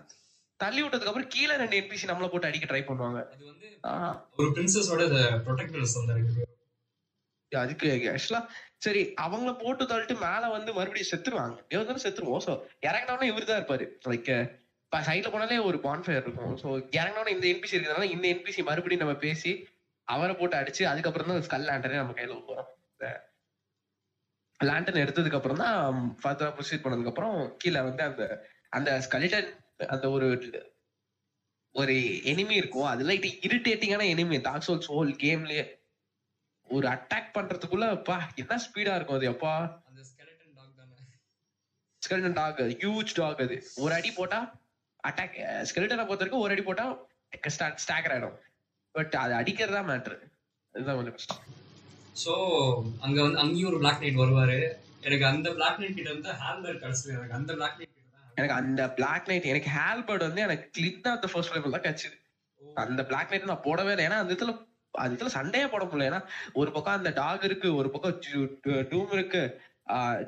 தள்ளி விட்டதுக்கு அப்புறம் கீழே ரெண்டு என்பிசி நம்மள போட்டு அடிக்க ட்ரை பண்ணுவாங்க. அது வந்து ஒரு பிரின்சஸோட ப்ரொடெக்டர்ஸ் பேரும் அதுக்கு ஆக்சுவலா சரி அவங்கள போட்டு தள்ளிட்டு மேல வந்து மறுபடியும் செத்துருவாங்க. இவர் தானே செத்துருவோம் ஸோ இறங்கினவனே இவர் தான் இருப்பாரு லைக் சைட்ல போனாலே ஒரு பான்ஃபயர் இருக்கும். ஸோ இறங்கினவனே இந்த என்பிசி இருக்கிறதுனால இந்த என்பிசி மறுபடியும் நம்ம பேசி அவரை போட்டு அடிச்சு அதுக்கப்புறம் தான் ஸ்கல் லேண்டனே நம்ம கையில போறோம் லேண்டன் எடுத்ததுக்கு அப்புறம் தான் um, ஃபர்தரா ப்ரொசீட் பண்ணதுக்கு அப்புறம் கீழே வந்து அந்த அந்த ஸ்கலிட்டன் அந்த ஒரு ஒரு எனிமி இருக்கும் அது லைட் இரிட்டேட்டிங்கான எனிமி டாக் சோல்ஸ் ஹோல் கேம்லயே ஒரு அட்டாக் பண்றதுக்குள்ள அப்பா என்ன ஸ்பீடா இருக்கும் அது அப்பா? அந்த ஸ்கெலட்டன் டாக் தானே. ஸ்கெல்டன் டாக் ஹியூஜ் டாக் அது. ஒரு அடி போட்டா அட்டாக் ஸ்கெல்டனை பொறுத்த வரைக்கும் ஒரு அடி போட்டா ஸ்டாக்கர் ஆயிடும். பட் அது அடிக்கிறதா மேட்ரு அதுதான் கொஞ்சம் கஷ்டம். ஸோ அங்க வந்து அங்கேயும் ஒரு பிளாக் நைட் வருவாரு. எனக்கு அந்த பிளாக் நைட் கிட்ட வந்து ஹேம்பர் கிடைச்சது. எனக்கு அந்த பிளாக் நைட் தான் எனக்கு அந்த பிளாக் நைட் எனக்கு ஹேல்பர்ட் வந்து எனக்கு click of the first level தான் கிடைச்சது. அந்த பிளாக் நைட் நான் போடவே இல்லை. ஏன்னா அந்த இடத்துல அந்த இடத்துல சண்டையே போட முடியல ஏன்னா ஒரு பக்கம் அந்த டாக் இருக்கு ஒரு பக்கம் டூம் இருக்கு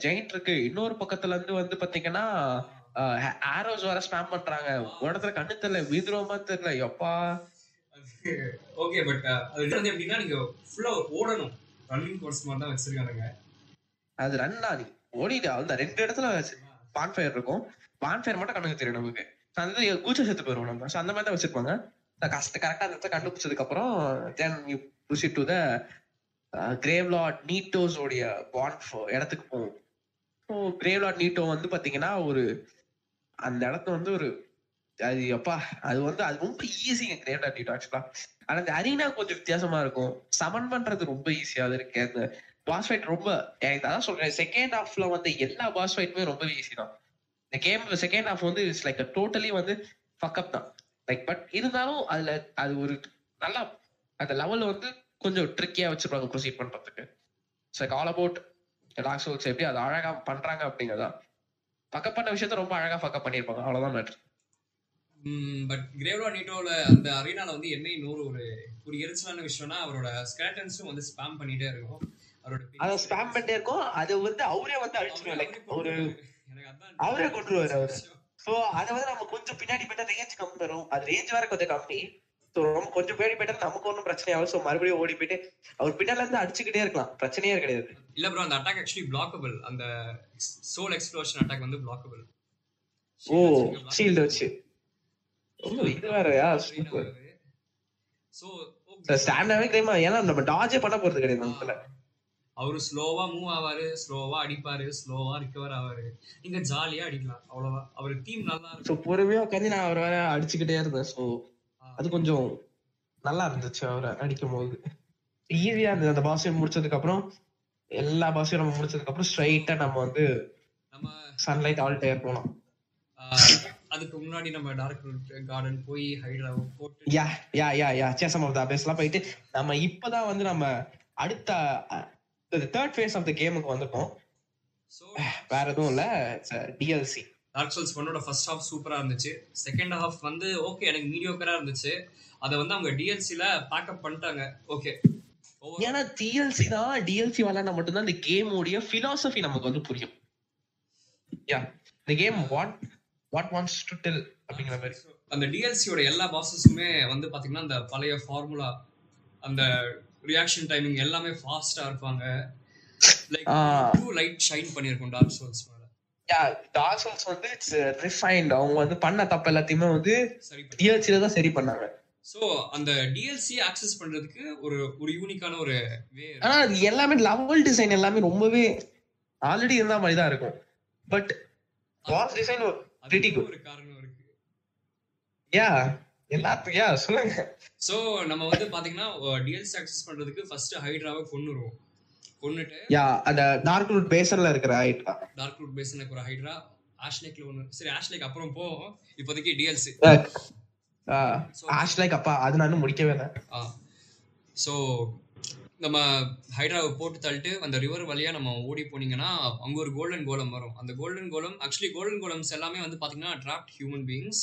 ஜெயிண்ட் இருக்கு இன்னொரு பக்கத்துல இருந்து வந்து பாத்தீங்கன்னா ஆரோஸ் வர ஸ்பேம் பண்றாங்க ஒரு இடத்துல கண்ணு தெரியல வீதுரோமா தெரியல எப்பா ஓகே பட் அது வந்து எப்படின்னா நீங்க ஃபுல்லா ஓடணும் ரன்னிங் கோர்ஸ் மாதிரி தான் வச்சிருக்கானுங்க அது ரன்னா நீ ஓடிட்டு அந்த ரெண்டு இடத்துல பான்ஃபயர் இருக்கும் பான்ஃபயர் மட்டும் கண்ணுக்கு தெரியும் நமக்கு அந்த கூச்ச செத்து போயிருவோம் நம்ம அந்த மாதிரி தான் வச்சிருப்பாங்க கஷ்ட கரெக்டா அந்த இடத்துல கண்டுபிடிச்சதுக்கு அப்புறம் then you proceed to the Gravelord Nito's உடைய பாண்ட் இடத்துக்கு போகும். ஸோ கிரேவ் லார்ட் நீட்டோ வந்து பாத்தீங்கன்னா ஒரு அந்த இடத்த வந்து ஒரு அது எப்பா அது வந்து அது ரொம்ப ஈஸிங்க கிரேவ் லார்ட் நீட்டோ ஆக்சுவலா ஆனா அந்த அரீனா கொஞ்சம் வித்தியாசமா இருக்கும். சமன் பண்றது ரொம்ப ஈஸியா இருக்கு. அந்த பாஸ் ஃபைட் ரொம்ப எனக்கு அதான் சொல்றேன். செகண்ட் ஹாஃப்ல வந்து எல்லா பாஸ் ஃபைட்டுமே ரொம்ப ஈஸி தான். இந்த கேம் செகண்ட் ஹாஃப் வந்து இட்ஸ் லைக் டோட்டலி வந்து ஃபக்கப் தான். லைக் பட் இருந்தாலும் அதுல அது ஒரு நல்லா அந்த லெவல் வந்து கொஞ்சம் ட்ரிக்கியா வச்சிருப்பாங்க ப்ரொசீட் பண்றதுக்கு. Like all about Dark Souls எப்படி அதை அழகா பண்றாங்க அப்படிங்கறதா ஃபக்கப் பண்ண விஷயத்த ரொம்ப அழகா ஃபக்கப் பண்ணிருப்பாங்க அவ்வளவுதான் மேட்ரு பட் கிரேவ்ரா நீட்டோல அந்த அரீனால வந்து என்ன இன்னொரு ஒரு ஒரு எரிச்சலான விஷயம்னா அவரோட ஸ்கேட்டன்ஸும் வந்து ஸ்பாம் பண்ணிட்டே இருக்கும். அவரோட அதை ஸ்பேம் பண்ணிட்டே இருக்கும். அது வந்து அவரே வந்து அழிச்சிருவார். லைக் ஒரு எனக்கு அதான் அவரே கொண்டுருவாரு அவரு. சோ அத வந்து நம்ம கொஞ்சம் பின்னாடி போயிட்டா ரேஞ்ச் கம்மி வரும். அது ரேஞ்ச் வேற கொஞ்சம் கம்மி. சோ ரொம்ப கொஞ்சம் பின்னாடி போயிட்டா நமக்கு ஒன்றும் பிரச்சனை ஆகும் சோ மறுபடியும் ஓடி போயிட்டு அவர் பின்னால இருந்து அடிச்சுக்கிட்டே இருக்கலாம். பிரச்சனையே கிடையாது. இல்ல ப்ரோ அந்த அட்டாக் ஆக்சுவலி பிளாக்கபிள் அந்த சோல் எக்ஸ்ப்ளோஷன் அட்டாக் வந்து பிளாக்கபிள் ஓ ஷீல்டு வச்சு இது வேறயா சூப்பர் சோ ஸ்டாண்டாவே கிளைமா ஏன்னா நம்ம டாஜே பண்ண போறது கிடையாது இடத்துல. அவரு ஸ்லோவா மூவ் ஆவாரு ஸ்லோவா அடிப்பாரு ஸ்லோவா ரிகவர் ஆவாரு. நீங்க ஜாலியா அடிக்கலாம் அவ்வளவுதான். அவர் டீம் நல்லா இருக்கும். பொறுமையா உட்காந்து நான் அவரை வேற அடிச்சுக்கிட்டே இருந்தேன். ஸோ அது கொஞ்சம் நல்லா இருந்துச்சு அவரை அடிக்கும் போது ஈஸியா இருந்தது. அந்த பாஸையும் முடிச்சதுக்கு அப்புறம் எல்லா பாஸையும் நம்ம முடிச்சதுக்கு அப்புறம் ஸ்ட்ரைட்டா நம்ம வந்து நம்ம சன்லைட் ஆல் டயர் போனோம். ஆஹ், அதுக்கு முன்னாடி நம்ம டார்க் கார்டன் போய் ஹைட்ராவை போட்டு யா யா யா யா சேசம் ஆஃப் த அபேஸ்லாம் போயிட்டு நம்ம இப்பதான் வந்து நம்ம அடுத்த தேர்ட் ஃபேஸ் ஆஃப் த கேமுக்கு வந்திருக்கோம். ஸோ வேற எதுவும் இல்ல. டிஎல்சி டார்க் சோல்ஸ் ஒன்னோட ஃபர்ஸ்ட் ஹாஃப் சூப்பரா இருந்துச்சு. செகண்ட் ஹாஃப் வந்து ஓகே எனக்கு மீடியோக்கரா இருந்துச்சு. அதை வந்து அவங்க டிஎல்சில பேக்கப் பண்ணிட்டாங்க. ஓகே ஏன்னா டிஎல்சி தான் டிஎல்சி விளையாட மட்டும்தான் இந்த கேமோடைய பிலாசபி நமக்கு வந்து புரியும். யா இந்த game what what wants to tell அப்படிங்கிற மாதிரி. அந்த டிஎல்சியோட எல்லா பாசஸுமே வந்து பாத்தீங்கன்னா அந்த பழைய ஃபார்முலா அந்த ரியாக்ஷன் டைமிங் எல்லாமே ஃபாஸ்டா இருப்பாங்க. லைக். டூ லைட் ஷைன் பண்ணிருக்கும் டார்க் சோல்ஸ் மேல. யா டார்க் சோல்ஸ் வந்து இட்ஸ் ரிஃபைன்ட் அவங்க வந்து பண்ண தப்பு எல்லாத்தையுமே வந்து சரி டிஎல்சில தான் சரி பண்ணாங்க. ஸோ அந்த டிஎல்சி ஆக்சஸ் பண்றதுக்கு ஒரு ஒரு யூனிக்கான ஒரு வே ஆனா அது எல்லாமே லெவல் டிசைன் எல்லாமே ரொம்பவே ஆல்ரெடி இருந்த மாதிரி தான் இருக்கும். But was design. ஒரு காரணம் இருக்கு. யா எல்லாத்துக்கும் யா சொல்லுங்க. ஸோ நம்ம வந்து பாத்தீங்கன்னா டிஎல்சி ஆக்சஸ் பண்றதுக்கு ஃபர்ஸ்ட் ஹைட்ராவை கொன்னுருவோம் கொன்னுட்டு யா அந்த டார்க் ரூட் பேசன்ல இருக்கிற ஐட்டா டார்க் ரூட் பேஸ்ல ஒரு ஹைட்ரா ஆஷ்லேக்ல ஒன்று சரி ஆஷ்லேக் அப்புறம் போவோம். இப்போதைக்கு டிஎல்சி ஆஷ் லைக் அப்பா அது நான் முடிக்கவே இல்லை. ஸோ நம்ம ஹைட்ராவை போட்டு தள்ளிட்டு அந்த ரிவர் வழியா நம்ம ஓடி போனீங்கன்னா அங்க ஒரு கோல்டன் கோலம் வரும். அந்த கோல்டன் கோலம் ஆக்சுவலி கோல்டன் கோலம்ஸ் எல்லாமே வந்து பாத்தீங்கன்னா ட்ராப்ட் ஹியூமன் பீயிங்ஸ்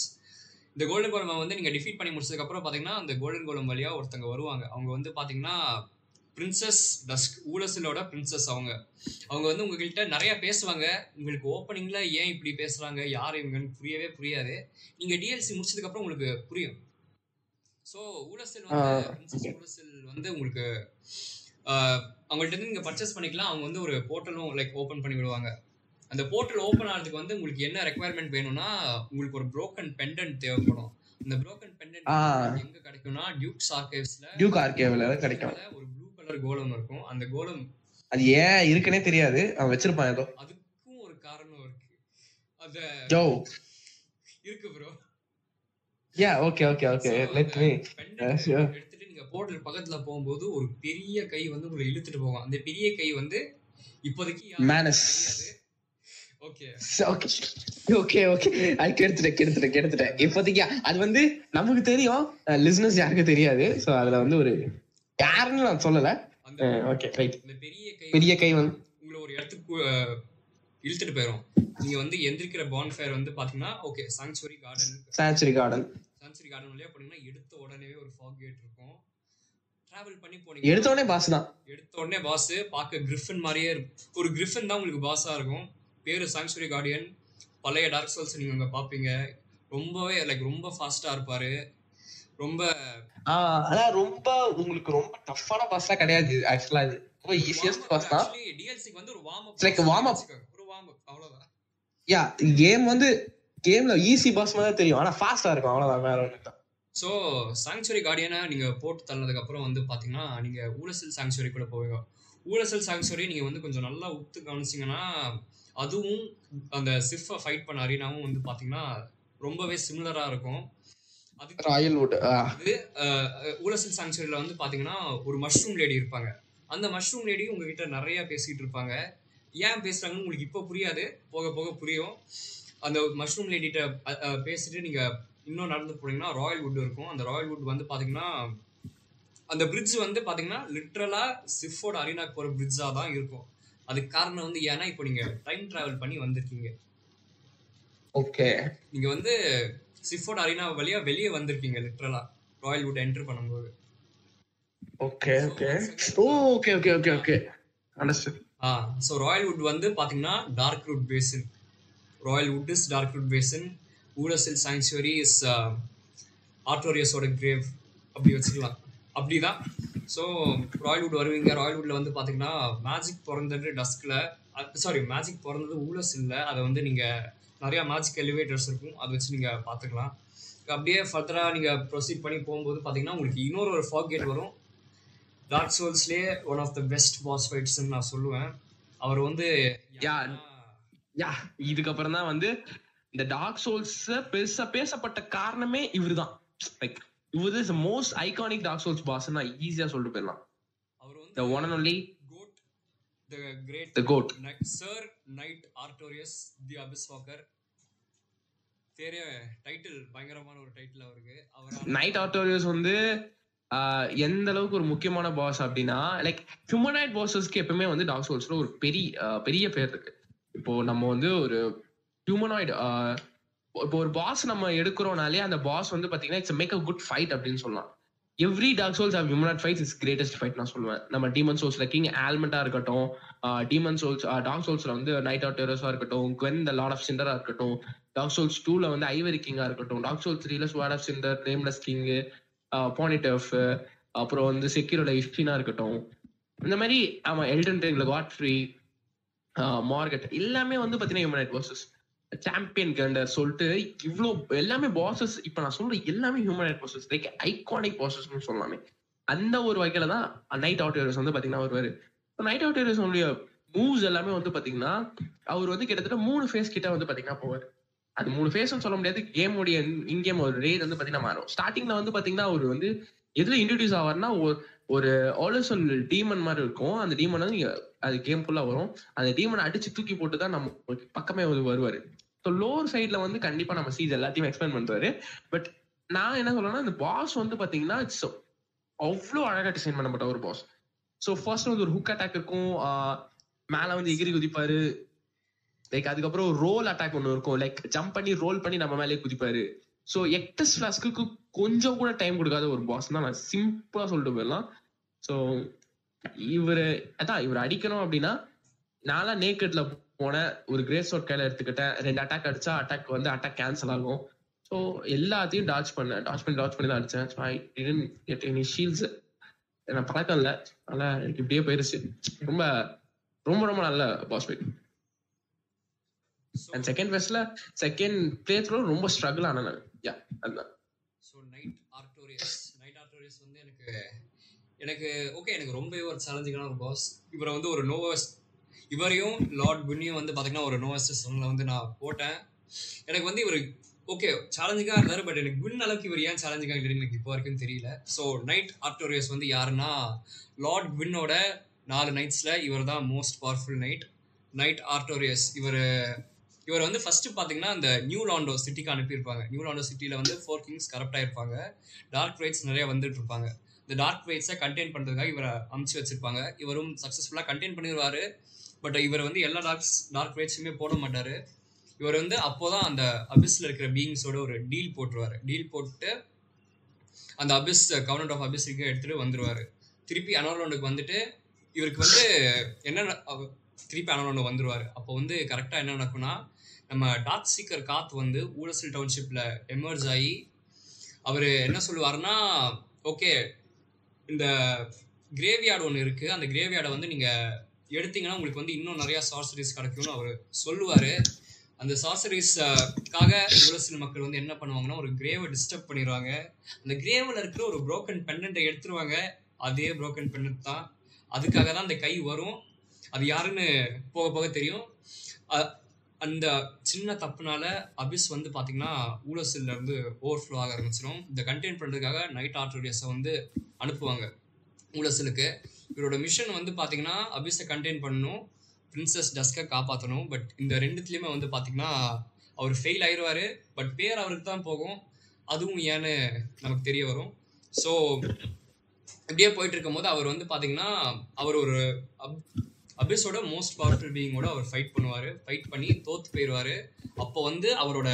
இந்த கோல்டன் கோலம் வந்து நீங்க டிஃபீட் பண்ணி முடிச்சதுக்கு அப்புறம் பாத்தீங்கன்னா அந்த கோல்டன் கோலம் வழியா ஒருத்தங்க வருவாங்க. அவங்க வந்து பாத்தீங்கன்னா பிரின்சஸ் டஸ்க் ஊலசிலோட பிரின்சஸ் அவங்க. அவங்க வந்து உங்ககிட்ட நிறைய பேசுவாங்க. உங்களுக்கு ஓப்பனிங்ல ஏன் இப்படி பேசுறாங்க? யார் இவங்கன்னு புரியவே புரியாது. நீங்க டிஎல்சி முடிச்சதுக்கு அப்புறம் உங்களுக்கு புரியும். ஸோ ஊலசில் வந்து பிரின்சஸ். ஊலசில் வந்து உங்களுக்கு அவங்கள்ட்ட இருந்து நீங்க பர்ச்சேஸ் பண்ணிக்கலாம். அவங்க வந்து ஒரு போர்ட்டலும் லைக் ஓபன் பண்ணி விடுவாங்க. அந்த போர்ட்டல் ஓபன் ஆகிறதுக்கு வந்து உங்களுக்கு என்ன ரெக்குவயர்மெண்ட் வேணும்னா உங்களுக்கு ஒரு broken pendant தேவைப்படும். அந்த broken pendant ஆ. எங்க கிடைக்கும்னா டியூக்ஸ் ஆர்கைவ்ஸ்ல டியூக் ஆர்கேவ்ல கிடைக்கும். ஒரு ப்ளூ கலர் கோலம் இருக்கும். அந்த கோலம் அது ஏன் இருக்குன்னே தெரியாது. அவன் வச்சிருப்பான் ஏதோ. அதுக்கும் ஒரு காரணம் இருக்கு. அத ஜோ இருக்கு bro yeah okay okay okay let me. எடுத்துட்டு நீங்க போர்ட்டல் பக்கத்துல போகும்போது ஒரு பெரிய கை வந்து உங்களை இழுத்துட்டு போகும். அந்த பெரிய கை வந்து இப்போதைக்கு Manus. ஓகே ஓகே அது கெடுத்துட்டேன் கெடுத்துட்டேன் கெடுத்துட்டேன் இப்போதைக்கு அது வந்து நமக்கு தெரியும். லிஸ்னஸ் யாருக்கு தெரியாது. சோ அதுல வந்து ஒரு யாருன்னு நான் சொல்லல. ஓகே ரைட் பெரிய கை வந்து உங்களை ஒரு இடத்துக்கு இழுத்துட்டு போயிடும் நீங்க வந்து எந்திரிக்கிற பான் ஃபயர் வந்து பாத்தீங்கன்னா okay Sanctuary Garden Sanctuary Garden Sanctuary Garden வழியா போனீங்கன்னா எடுத்த உடனே ஒரு ஃபாக் கேட் இருக்கும். டிராவல் பண்ணி போனீங்க எடுத்த உடனே பாஸ் தான். எடுத்த உடனே பாஸ் பார்க்க கிரிஃபன் மாதிரியே இருக்கும். ஒரு கிரிஃபன் தான் உங்களுக்கு பாஸா இருக்கும். பேரு சாங்சுரி கார்டியன் பழைய டார்க் சோல்ஸ் நீங்க அங்க பாப்பீங்க. ரொம்பவே லைக் ரொம்ப ஃபாஸ்டா இருப்பாரு. ரொம்ப ஆனா ரொம்ப உங்களுக்கு ரொம்ப டஃப்பான பாஸ்லாம் கிடையாது ஆக்சுவலா இது. ரொம்ப ஈஸியஸ்ட் பாஸ் தான். டிஎல்சிக்கு வந்து ஒரு warm up a warm up. ஒரு வார்ம் அப் அவ்வளவுதான். யா கேம் வந்து கேம்ல ஈஸி பாஸ் மாதிரி தான் தெரியும். ஆனா ஃபாஸ்டா இருக்கும் அவ்வளவுதான் வேற ஒண்ணு தான் ஸோ சாங்சுரி கார்டியனை நீங்க போட்டு தள்ளதுக்கு அப்புறம் வந்து பாத்தீங்கன்னா நீங்க ஊலசல் சாங்சுரி கூட போவீங்க. ஊலசல் சாங்சுரி நீங்க வந்து கொஞ்சம் நல்லா உத்து கவனிச்சீங்கன்னா அதுவும் அந்த சிஃபை ஃபைட் பண்ண அரீனாவும் வந்து பாத்தீங்கன்னா ரொம்பவே சிமிலரா இருக்கும். அதுக்கு ராயல் வுட் வந்து ஊலசல் சாங்சுரியில வந்து பாத்தீங்கன்னா ஒரு மஷ்ரூம் லேடி இருப்பாங்க. அந்த மஷ்ரூம் லேடி உங்ககிட்ட நிறைய பேசிட்டு இருப்பாங்க. ஏன் பேசுறாங்கன்னு உங்களுக்கு இப்போ புரியாது. போக போக புரியும். அந்த மஷ்ரூம் லேடிட்ட பேசிட்டு நீங்க இன்னும் நடந்து போனீங்கன்னா ராயல் வுட் இருக்கும். அந்த ராயல் வுட் வந்து பாத்தீங்கன்னா அந்த பிரிட்ஜ் வந்து பாத்தீங்கன்னா லிட்ரலா சிஃபோட அரினாக்கு போற பிரிட்ஜா தான் இருக்கும். அதுக்கு காரணம் வந்து ஏன்னா இப்போ நீங்க டைம் டிராவல் பண்ணி வந்திருக்கீங்க. ஓகே நீங்க வந்து சிஃபோட அரினா வழியா வெளியே வந்திருக்கீங்க லிட்ரலா ராயல் வுட் என்டர் பண்ணும்போது. Okay okay okay okay okay okay understand ah so Royal Wood வந்து பாத்தீங்கன்னா Darkroot Basin Royal Wood is Darkroot Basin Oolacile Sanctuary is ஆர்டோரியஸோட grave அப்படி வச்சுக்கலாம் அப்படிதான். ஸோ ராயல் வுட் வருவீங்க. ராயல் வுட்ல வந்து பாத்தீங்கன்னா மேஜிக் பிறந்தது டஸ்க்ல சாரி மேஜிக் பிறந்தது ஊலஸ் இல்லை அதை வந்து நீங்க நிறைய மேஜிக் எலிவேட்டர்ஸ் இருக்கும். அதை வச்சு நீங்க பாத்துக்கலாம். அப்படியே ஃபர்தரா நீங்க ப்ரொசீட் பண்ணி போகும்போது பாத்தீங்கன்னா உங்களுக்கு இன்னொரு ஒரு ஃபாக் கேட் வரும். Dark சோல்ஸ்லேயே one of the best boss ஃபைட்ஸ்னு நான் சொல்லுவேன். அவர் வந்து Yeah. யா இதுக்கப்புறம் தான் வந்து இந்த டார்க் சோல்ஸ் பெருசா பேசப்பட்ட காரணமே இவர்தான். லைக் இவர் is most iconic Dark Souls boss நான் ஈஸியா சொல்லிட்டு போயிடலாம். அவர் வந்து the one and only GOAT the great the GOAT Sir Knight Artorias the Abysswalker பேரே டைட்டில் பயங்கரமான ஒரு டைட்டில் அவருக்கு. அவர் நைட் ஆர்டோரியஸ் வந்து எந்த அளவுக்கு ஒரு முக்கியமான பாஸ் அப்படின்னா லைக் ஹியூமனைட் பாஸஸ்க்கு எப்பவுமே வந்து டார்க் சோல்ஸ்ல ஒரு பெரிய பெரிய பேர் இருக்கு. இப்போ நம்ம வந்து ஒரு ஹியூமனாய்டு இப்போ ஒரு பாஸ் நம்ம எடுக்கிறோம்னாலே அந்த பாஸ் வந்து பாத்தீங்கன்னா it's make a good fight அப்படின்னு சொல்லலாம் every Dark Souls have human fights is greatest fight நான் சொல்லுவேன். நம்ம டீமன் சோல்ஸ்ல கிங் ஆல்மெண்டா இருக்கட்டும் டீமன் சோல்ஸ் டாக் சோல்ஸ்ல வந்து நைட் ஆஃப் டெரஸா இருக்கட்டும் குவென் த லார்ட் ஆஃப் சிண்டரா இருக்கட்டும் டாக் சோல்ஸ் டூல வந்து ஐவரி கிங்கா இருக்கட்டும் டாக் சோல்ஸ் த்ரீல Soul of Cinder Nameless King Pontiff அப்புறம் வந்து செக்யூரோட ஹிஸ்டினா இருக்கட்டும். இந்த மாதிரி ஆமா எல்டன் ரிங்ல காட் ஃப்ரீ மார்கெட் எல்லாமே வந்து பாத்தீங்கன்னா ஹியூமனைட் வர்சஸ் சாம்பியன் கண்டர் சொல்லிட்டு இவ்வளோ எல்லாமே பாசஸ் இப்ப நான் சொல்ற எல்லாமே ஹியூமனைட் பாசஸ் லைக் ஐகானிக் பாசஸ்னு சொல்லலாமே அந்த ஒரு வகையில தான் நைட் அவுட் வந்து பாத்தீங்கன்னா வருவாரு. நைட் அவுட் உடைய மூவ்ஸ் எல்லாமே வந்து பாத்தீங்கன்னா அவர் வந்து கிட்டத்தட்ட மூணு ஃபேஸ் கிட்ட வந்து பாத்தீங்கன்னா போவார். அது மூணு ஃபேஸ்னு சொல்ல முடியாது கேமுடைய இன்கேம் ஒரு ரேட் வந்து பாத்தீங்கன்னா மாறும். ஸ்டார்டிங்ல வந்து பாத்தீங்கன்னா அவர் வந்து எதுல இன்ட்ரடியூஸ் ஆவார்னா ஒரு ஒரு ஆலோசல் டீமன் மாதிரி இருக்கும். அந்த டீமன் வந்து அது கேம் ஃபுல்லா வரும். அந்த டீமனை அடிச்சு தூக்கி போட்டு தான் நம்ம பக்கமே வந்து வருவாரு. ஸோ லோவர் சைட்ல வந்து கண்டிப்பா நம்ம சீஸ் எல்லாத்தையும் எக்ஸ்பிளைன் பண்ணுவாரு பட் நான் என்ன சொல்றேன்னா இந்த பாஸ் வந்து பாத்தீங்கன்னா இட்ஸ் அவ்வளோ அழகா டிசைன் பண்ணப்பட்ட ஒரு பாஸ் ஸோ ஃபர்ஸ்ட் வந்து ஒரு ஹுக் அட்டாக் இருக்கும். மேல வந்து எகிரி குதிப்பாரு. லைக் அதுக்கப்புறம் ஒரு ரோல் அட்டாக் ஒன்று இருக்கும். லைக் ஜம்ப் பண்ணி ரோல் பண்ணி நம்ம மேலே குதிப்பாரு. ஸோ எக்டஸ் ஃபிளாஸ்க்கு கொஞ்சம் கூட டைம் கொடுக்காத ஒரு பாஸ் தான் நான் சிம்பிளா சொல்லிட்டு போயிடலாம். ஸோ இவர் அதான் இவர் அடிக்கணும் அப்படின்னா நான்லாம் நேக்கட்ல போன ஒரு கிரேஸ் ஷாட் கையில எடுத்துக்கிட்டேன் ரெண்டு அட்டாக் அடிச்சா அட்டாக் வந்து அட்டாக் கேன்சல் ஆகும். ஸோ எல்லாத்தையும் டாச் பண்ணேன் டாச் பண்ணி டாச் பண்ணி தான் அடிச்சேன். So I didn't get any shields எனக்கு பழக்கம் இல்லை. அதனால எனக்கு இப்படியே போயிருச்சு. ரொம்ப ரொம்ப ரொம்ப நல்ல பாஸ் ஃபைட் அண்ட் செகண்ட் ஃபேஸ்ல செகண்ட் பிளே த்ரோ ரொம்ப ஸ்ட்ரகிள் ஆனேன் நான். யா அதுதான். So Knight Artorias Knight Artorias வந்து எனக்கு எனக்கு ஓகே எனக்கு ரொம்பவே ஒரு சேலஞ்சிங்கான ஒரு பாஸ் இவரை வந்து ஒரு நோவஸ் இவரையும் லார்ட் புன்னியும் வந்து பார்த்தீங்கன்னா ஒரு நோவஸ்ட் சோனில் வந்து நான் போட்டேன். எனக்கு வந்து இவர் ஓகே சேலஞ்சிங்காக இருந்தார் பட் எனக்கு குன் அளவுக்கு இவர் ஏன் சேலஞ்சிங்காக இல்லை எனக்கு இப்போ வரைக்கும் தெரியல. ஸோ நைட் ஆர்டோரியஸ் வந்து யாருன்னா லார்ட் குன்னோட நாலு நைட்ஸில் இவர் தான் most powerful knight Knight Artorias இவர் இவர் வந்து ஃபர்ஸ்ட் பார்த்தீங்கன்னா அந்த நியூ லாண்டோ சிட்டிக்கு அனுப்பியிருப்பாங்க. நியூ லாண்டோ சிட்டியில் வந்து ஃபோர் கிங்ஸ் கரப்ட் இருப்பாங்க டார்க் ரைட்ஸ் நிறைய வந்துட்டு இருப்பாங்க இந்த டார்க் ரைட்ஸை கண்டெயின் பண்ணுறதுக்காக இவரை அமுச்சு வச்சிருப்பாங்க. இவரும் சக்ஸஸ்ஃபுல்லாக கண்டெயின் பண்ணிடுவார் பட் இவர் வந்து எல்லா டார்க்ஸ் டார்க் ரேட்ஸுமே போட மாட்டாரு. இவர் வந்து அப்போதான் அந்த அபிஸ்ல இருக்கிற பீயிங்ஸோட ஒரு டீல் போட்டுருவாரு. டீல் போட்டு அந்த அபிஸ் கவர்னட் ஆஃப் அபிஸ்க்கு எடுத்துட்டு வந்துருவாரு. திருப்பி அனோலோனுக்கு வந்துட்டு இவருக்கு வந்து என்ன திருப்பி அனோலோனு வந்துருவார். அப்போ வந்து கரெக்டாக என்ன நடக்கும்னா நம்ம டார்க் சீக்கர் காத் வந்து ஊழசல் டவுன்ஷிப்பில் எமர்ஜ் ஆகி அவர் என்ன சொல்லுவாருன்னா ஓகே இந்த கிரேவியார்டு ஒன்று இருக்குது அந்த கிரேவியார்டை வந்து நீங்கள் எடுத்தீங்கன்னா உங்களுக்கு வந்து இன்னும் நிறையா சார்சரிஸ் கிடைக்கும்னு அவர் சொல்லுவார். அந்த சார்சரிஸ்க்காக ஊழசல் மக்கள் வந்து என்ன பண்ணுவாங்கன்னா ஒரு கிரேவை டிஸ்டர்ப் பண்ணிடுவாங்க. அந்த கிரேவில் இருக்கிற ஒரு ப்ரோக்கன் பெண்டண்ட்டை எடுத்துருவாங்க. அதே ப்ரோக்கன் பெண்டன்ட் தான். அதுக்காக தான் அந்த கை வரும். அது யாருன்னு போக போக தெரியும். அந்த சின்ன தப்புனால அபிஸ் வந்து பார்த்தீங்கன்னா ஊழசில்ல இருந்து ஓவர்ஃப்ளோ ஆக ஆரம்பிச்சிடும் இந்த கண்டெயின் பண்ணுறதுக்காக நைட் ஆர்டோரியஸை வந்து அனுப்புவாங்க. ஊழசிலுக்கு இவரோட மிஷன் வந்து பார்த்தீங்கன்னா அபிஸை கண்டெயின் பண்ணணும் பிரின்சஸ் டஸ்கை காப்பாற்றணும் பட் இந்த ரெண்டுத்துலேயுமே வந்து பார்த்தீங்கன்னா அவர் ஃபெயில் ஆயிடுவார் பட் பேர் அவருக்கு தான் போகும். அதுவும் ஏன்னு நமக்கு தெரிய வரும். ஸோ இப்படியே போயிட்டு இருக்கும்போது அவர் வந்து பார்த்தீங்கன்னா அவர் ஒரு அப் அபிஸோட மோஸ்ட் பவர்ஃபுல் பீயிங்கோட அவர் ஃபைட் பண்ணுவார். ஃபைட் பண்ணி தோத்து போயிடுவார் அப்போ வந்து அவரோட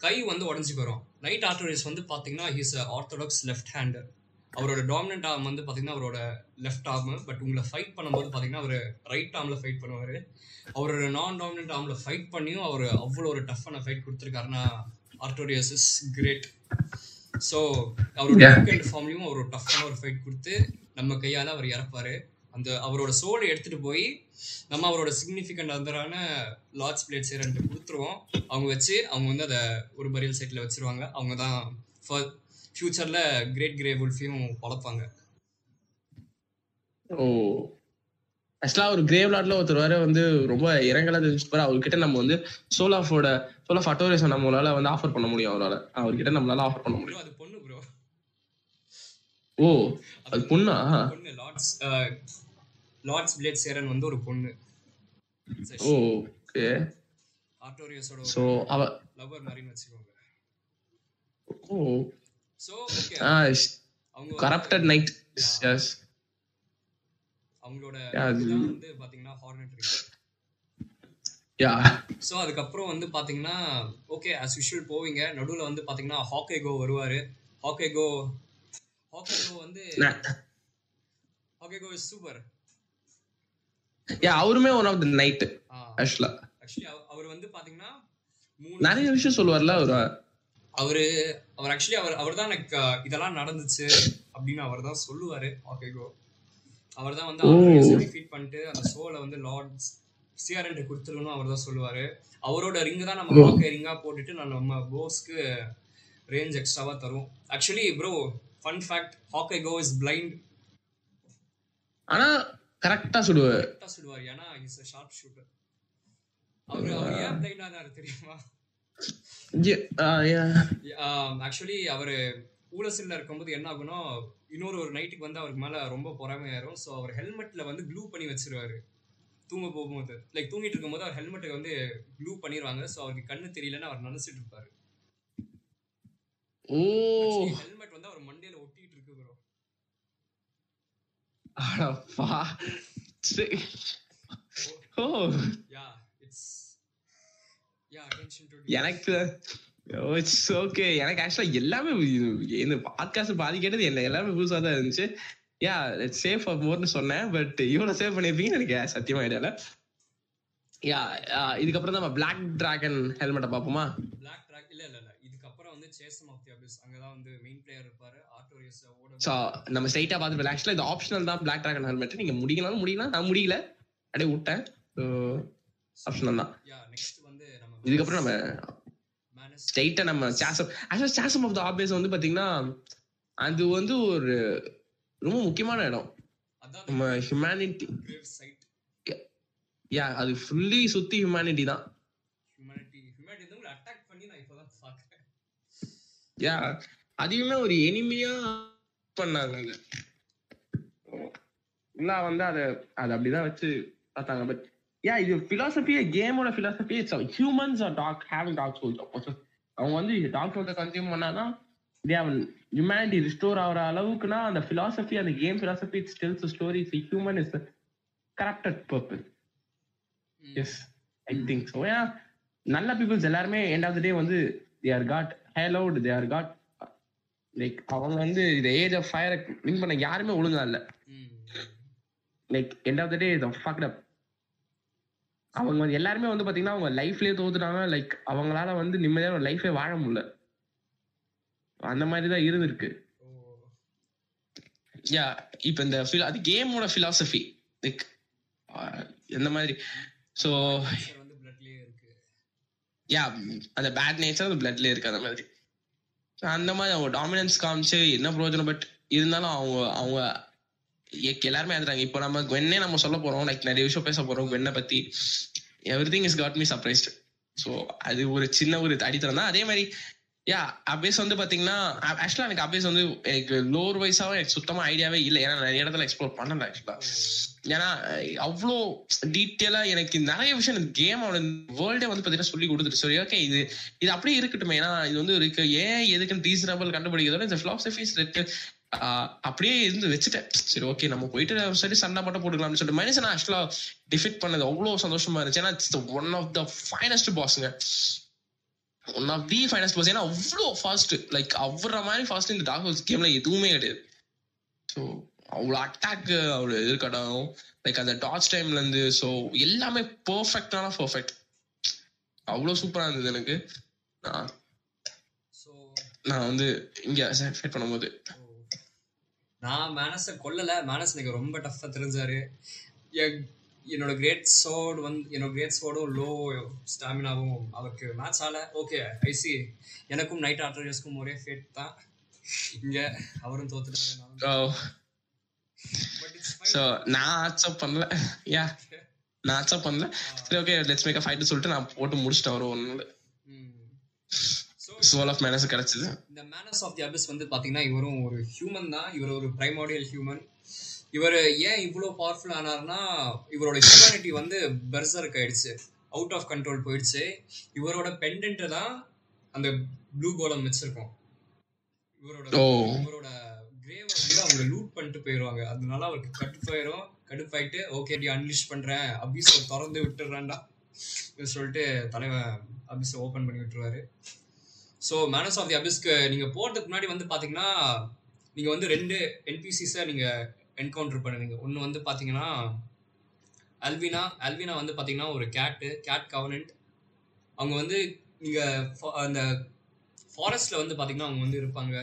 கை வந்து உடஞ்சி வரும் நைட் ஆர்டரிஸ் வந்து பார்த்தீங்கன்னா ஹீஸ் ஆர்த்தடாக்ஸ் லெஃப்ட் ஹேண்டர் அவரோட டாமினன்ட் ஆர்ம் வந்து பாத்தீங்கன்னா அவரோட லெஃப்ட் ஆர்ம் பட் உங்களை ஃபைட் பண்ணும்போது பாத்தீங்கன்னா அவர் ரைட் ஆர்ம்ல ஃபைட் பண்ணுவாரு. அவரோட நான் டாமினன்ட் ஆர்ம்ல ஃபைட் பண்ணியும் அவர் அவ்வளோ ஒரு டஃப்பான ஃபைட் கொடுத்துருக்காருன்னா ஆர்டோரியஸ் இஸ் கிரேட் ஸோ அவரோட. வீக்கெண்ட் ஃபார்ம்லயும் அவர் டஃப்பான ஒரு ஃபைட் கொடுத்து நம்ம கையால அவர் இறப்பாரு. அந்த அவரோட சோலை எடுத்துட்டு போய் நம்ம அவரோட சிக்னிஃபிகண்ட் அதரான லார்ட்ஸ் பிளேட் சேரன்ட்டு கொடுத்துருவோம். அவங்க வச்சு அவங்க வந்து அதை ஒரு பரியல் சைட்டில் வச்சிருவாங்க. அவங்க தான் ஃபியூச்சரில் கிரேட் கிரே உல்ஃபையும் வளர்ப்பாங்க ஓ. ஆக்சுவலா ஒரு கிரேவ் லாட்ல ஒருத்தர் வர வந்து ரொம்ப இறங்கலா தெரிஞ்சுட்டு அவர்கிட்ட நம்ம வந்து சோலாஃபோட சோலாஃப் அட்டோரேஷன் நம்மளால வந்து ஆஃபர் பண்ண முடியும் அவரால. அவர்கிட்ட நம்மளால ஆஃபர் பண்ண முடியும். அது பொண்ணு ப்ரோ ஓ அது பொண்ணா? பொண்ணு. லார்ட்ஸ் லார்ட்ஸ் பிளேட் சேரன் வந்து ஒரு பொண்ணு. Oh okay. ஆர்டோரியஸோட சோ அவ லவர் மாதிரின்னு வச்சுக்கோங்க. ஓ ஸோ ஓகே அவங்க கரப்டட் நைட் எஸ் அவங்களோட இதுதான் வந்து பாத்தீங்கன்னா ஹார்னட் யா ஸோ அதுக்கப்புறம் வந்து பாத்தீங்கன்னா ஓகே as usual போவீங்க. நடுவுல வந்து பாத்தீங்கன்னா ஹாக்கே கோ வருவாரு. ஹாக்கே கோ ஹாக்கே கோ வந்து Hawkeye Gough is super yeah அவருமே ஒன் ஆஃப் த நைட் ஆக்சுவலா ஆக்சுவலி அவர் வந்து பாத்தீங்கன்னா நிறைய விஷயம் சொல்லுவார்ல அவரு. அவரு அவர் ஆக்சுவலி அவர் அவர் தான் எனக்கு இதெல்லாம் நடந்துச்சு அப்படின்னு அவர் தான் சொல்லுவாரு. ஹாக்கே கோ அவர் தான் வந்து. டிஃபீட் பண்ணிட்டு அந்த சோலை வந்து லார்ட்ஸ் சிஆர்என்ட்டு கொடுத்துருக்கணும் அவர் தான் சொல்லுவாரு. அவரோட ரிங்கு தான் நம்ம ஓ. ஹாக்கே ரிங்கா போட்டுட்டு நான் நம்ம போஸ்க்கு ரேஞ்ச் எக்ஸ்ட்ராவா தரும் actually bro fun fact Hawkeye Gough is blind ஆனா கரெக்டா சுடுவார். கரெக்டா சொல்லுவார் ஏன்னா இஸ் ஷார்ப் ஷூட்டர் அவர் அவர் ஏன் பிளைண்ட் ஆனாரு தெரியுமா ஆக்சுவலி அவர் ஊலசில்ல இருக்கும்போது என்ன ஆகும்னா இன்னொரு ஒரு நைட்டுக்கு வந்து அவருக்கு மேல ரொம்ப பொறாமையாயிரும் ஸோ அவர் ஹெல்மெட்ல வந்து க்ளூ பண்ணி வச்சிருவாரு. தூங்க போகும்போது. லைக் தூங்கிட்டு இருக்கும்போது அவர் ஹெல்மெட்டுக்கு வந்து க்ளூ பண்ணிடுவாங்க ஸோ அவருக்கு கண்ணு தெரியலன்னு அவர் நினைச்சிட்டு இருப்பாரு. ஓ ஹெல்மெட் வந்து அவர் மண்டையில ஒட்டிட்டு இருக்கு ப்ரோ அடப்பா. சரி. ஓ yeah it's yeah attention to எனக்கு இட்ஸ் ஓகே எனக்கு ஆக்சுவலா எல்லாமே இந்த பாட்காஸ்ட் பாதி கேட்டது என்ன எல்லாமே புதுசா தான் இருந்துச்சு. யா சேஃப் ஃபார் மோர்னு சொன்னேன் பட் இவ்வளவு சேவ் பண்ணிருப்பீங்கன்னு எனக்கு சத்தியமா ஐடியால யா இதுக்கப்புறம் நம்ம பிளாக் டிராகன் ஹெல்மெட்டை பார்ப்போமா? பிளாக் ட்ராக் இல்ல இல்ல இல்ல. இதுக்கப்புறம் வந்து சேசம் ஆஃப் தி அபிஸ் அங்கதான் வந்து மெயின் பிளேயர் இருப்பாரு. ஆர்டோரியஸ் ஓட ஸோ நம்ம ஸ்ட்ரைட்டா பார்த்து ஆக்சுவலா இது ஆப்ஷனல் தான் பிளாக் டிராகன் ஹெல்மெட் நீங்க முடிக்கலாம்னு முடியலாம் நான் முடியல அப்படியே விட்டேன். ஆப்ஷனல் தான். யா இதுக்கப்புறம் நம்ம ஸ்ட்ரைட்டா நம்ம சாசம் ஆக்சுவலா சாசம் ஆஃப் த ஆபியஸ் வந்து பாத்தீங்கன்னா அது வந்து ஒரு ரொம்ப முக்கியமான இடம். நம்ம ஹியூமனிட்டி யா அது ஃபுல்லி சுத்தி ஹியூமனிட்டி தான். யா அதையுமே ஒரு எனிமையா பண்ணாங்க இல்ல வந்து அத அது அப்படிதான் வச்சு பார்த்தாங்க பட் யா இது பிலாசபியே கேமோட பிலாசபியே it's humans are dark having dark souls அவங்க வந்து டாக் சோல்ஸை கன்சியூம் பண்ணாதான் ஹியூமனிட்டி ரிஸ்டோர் ஆகிற அளவுக்குனா அந்த பிலாசபி அந்த game philosophy it's tells story human is corrupted purpose yes I think so ஏன்னா நல்ல பீப்புள்ஸ் எல்லாருமே எண்ட் ஆஃப் த டே வந்து they are got hollowed they are got like அவங்க வந்து இந்த ஏஜ் ஆஃப் ஃபயரை வின் பண்ண யாருமே ஒழுங்கா இல்ல. Like end of the day இதை ஃபக்ட் அப் அவங்க எல்லாருமே வந்து பாத்தீங்கன்னா அவங்க லைஃப்லயே தோத்துட்டாங்க லைக் அவங்களால வந்து நிம்மதியான ஒரு லைஃபே வாழ முடியல. அந்த மாதிரி தான் இருந்திருக்கு யா இப்போ இந்த phil- அது கேமோட philosophy. லைக் எந்த மாதிரி? ஸோ நேச்சர் வந்து பிளட்லயே இருக்கு. யா அந்த பேட் நேச்சர் அந்த பிளட்ல இருக்கு அந்த மாதிரி. அந்த மாதிரி அவங்க டாமினன்ஸ் காமிச்சு என்ன பிரயோஜனம்? பட் இருந்தாலும் அவங்க அவங்க எல்லாருமே அதுறாங்க இப்போ நம்ம குவென்னே நம்ம சொல்ல போறோம். லைக் நிறைய விஷயம் பேச போறோம் குவென்னை பத்தி. Everything is got me surprised so அது ஒரு சின்ன ஒரு அடித்தரம் தான். அதே மாதிரி யா அபேஸ் வந்து பாத்தீங்கன்னா ஆக்சுவலா எனக்கு அபேஸ் வந்து எனக்கு லோவர் வைஸாவே எனக்கு சுத்தமா ஐடியாவே இல்லை. ஏன்னா நிறைய இடத்துல எக்ஸ்ப்ளோர் பண்ணல ஆக்சுவலா ஏன்னா அவ்வளோ டீட்டெயிலா எனக்கு நிறைய விஷயம் எனக்கு கேமோட வேர்ல்டே வந்து பாத்தீங்கன்னா சொல்லி கொடுத்துட்டு. சரி ஓகே இது இது அப்படியே இருக்கட்டும். ஏன்னா இது வந்து இருக்கு ஏன் எதுக்குன்னு ரீசனபிள் கண்டுபிடிக்கிறதோட இந்த பிலாசபிஸ் இருக்கு அப்படியே இருந்து வச்சுட்டேன். சரி ஓகே நம்ம போயிட்டு சரி சண்டை மட்டும் போட்டுக்கலாம்னு சொல்லிட்டு மனுஷன் ஆக்சுவலா டிஃபிட் பண்ணது அவ்வளோ சந்தோஷமா இருந்துச்சு. ஏன்னா it's one of the finest பாஸ்ங்க one of the finest boss ஏன்னா அவ்வளோ ஃபாஸ்ட் லைக் அவ்வளோ மாதிரி ஃபாஸ்ட் இந்த டாக் ஹவுஸ் கேம்ல எதுவுமே கிடையாது. ஸோ அவ்வளோ அட்டாக் அவ்வளோ இருக்கட்டும் லைக் அந்த டாச் டைம்ல இருந்து ஸோ எல்லாமே பர்ஃபெக்டான பர்ஃபெக்ட் அவ்வளோ சூப்பரா இருந்தது எனக்கு. நான் நான் வந்து இங்க பண்ணும்போது. நான் மேனஸை கொல்லல. மேனஸ் எனக்கு ரொம்ப டஃப்பாக தெரிஞ்சாரு. என்- என்னோட கிரேட் சோர்டு வந்து என்னோட கிரேட் சோர்டும் லோ ஸ்டாமினாவும் அவருக்கு மேட்ச் ஆகல. ஓகே ஐசி எனக்கும் நைட் ஆர்டர்ஸ்க்கும் ஒரே ஃபேட் தான். இங்க அவரும் தோத்துட்டாரு ஸோ நான் அக்செப்ட் பண்ணல. யா நான் அக்செப்ட் பண்ணல. சரி ஓகே லெட்ஸ் மேக் ஃபைட் சொல்லிட்டு நான் போட்டு முடிச்சிட்டேன் ஒரு ஒன்று சோல் ஆஃப் மேனஸ் கிடைச்சது. இந்த மேனஸ் ஆஃப் தி அபிஸ் வந்து பாத்தீங்கன்னா இவரும் ஒரு ஹியூமன் தான். இவர் ஒரு பிரைமாடியல் ஹியூமன் இவர் ஏன் இவ்வளோ பவர்ஃபுல் ஆனார்னா இவரோட ஹியூமனிட்டி வந்து பெர்சருக்கு ஆயிடுச்சு. அவுட் ஆஃப் கண்ட்ரோல் போயிடுச்சு. இவரோட பெண்டன்ட் தான் அந்த ப்ளூ கோலம் வச்சிருக்கோம். இவரோட. இவரோட கிரேவை வந்து அவங்க லூட் பண்ணிட்டு போயிடுவாங்க அதனால அவருக்கு கடுப்பாயிரும் கடுப்பாயிட்டு ஓகே இப்படி அன்லிஷ் பண்றேன். அபிஸை திறந்து விட்டுறேன்டா. சொல்லிட்டு தலைவன் அபிஸை ஓபன் பண்ணி விட்டுருவாரு. ஸோ மேனஸ் ஆஃப் தி அபிஸ்க்கு நீங்கள் போகிறதுக்கு முன்னாடி வந்து பார்த்தீங்கன்னா நீங்கள் வந்து ரெண்டு என்பிசிஸை நீங்கள் என்கவுண்டர் பண்ணுவீங்க. ஒன்று வந்து பார்த்தீங்கன்னா அல்வினா அல்வினா வந்து பார்த்தீங்கன்னா ஒரு கேட்டு கேட் கவர்னண்ட் அவங்க வந்து நீங்கள் அந்த ஃபாரஸ்ட்டில் வந்து பார்த்தீங்கன்னா அவங்க வந்து இருப்பாங்க.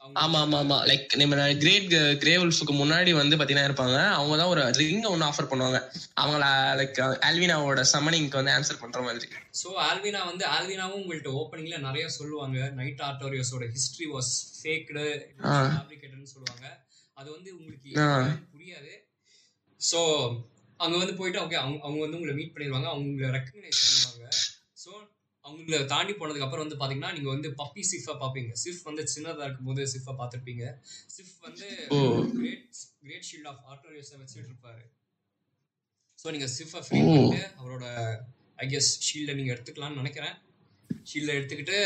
ஆமா ஆமா ஆமா. லைக் நம்ம கிரேட் கிரே உல்ஃபுக்கு முன்னாடி வந்து பாத்தீங்கன்னா இருப்பாங்க. அவங்க தான் ஒரு ரிங் ஒன்னு ஆஃபர் பண்ணுவாங்க. அவங்கள லைக் ஆல்வினாவோட சம்மனிங்க்கு வந்து ஆன்சர் பண்ற மாதிரி. ஸோ ஆல்வினா வந்து ஆல்வினாவும் உங்கள்கிட்ட ஓப்பனிங்ல நிறைய சொல்லுவாங்க. நைட் ஆர்டோரியஸோட ஹிஸ்டரி வாஸ் ஃபேக்டு. ஃபேப்ரிகேட்டட்னு சொல்லுவாங்க. அது வந்து உங்களுக்கு. புரியாது. ஸோ அங்க வந்து போயிட்டு ஓகே அவங்க அவங்க வந்து உங்களை மீட் பண்ணிடுவாங்க. அவங்க உங்களை ரெக்கக்னைஸ் பண்ணுவாங்க. அவங்கள தாண்டி போனதுக்கு அப்புறம் வந்து பாத்தீங்கன்னா நீங்க வந்து பப்பி சிஃபா பாப்பீங்க. சிஃப் வந்து சின்னதா இருக்கும்போது சிஃபா பார்த்திருப்பீங்க சிஃப் வந்து. கிரேட் கிரேட் ஷீல்ட் ஆஃப் ஆர்டோரியஸை வச்சுட்டு இருப்பாரு ஸோ நீங்க சிஃபை ஃப்ரீ. பண்ணிட்டு அவரோட ஐ கெஸ் ஷீல்டை நீங்க எடுத்துக்கலாம்னு நினைக்கிறேன். ஷீல்டை எடுத்துக்கிட்டு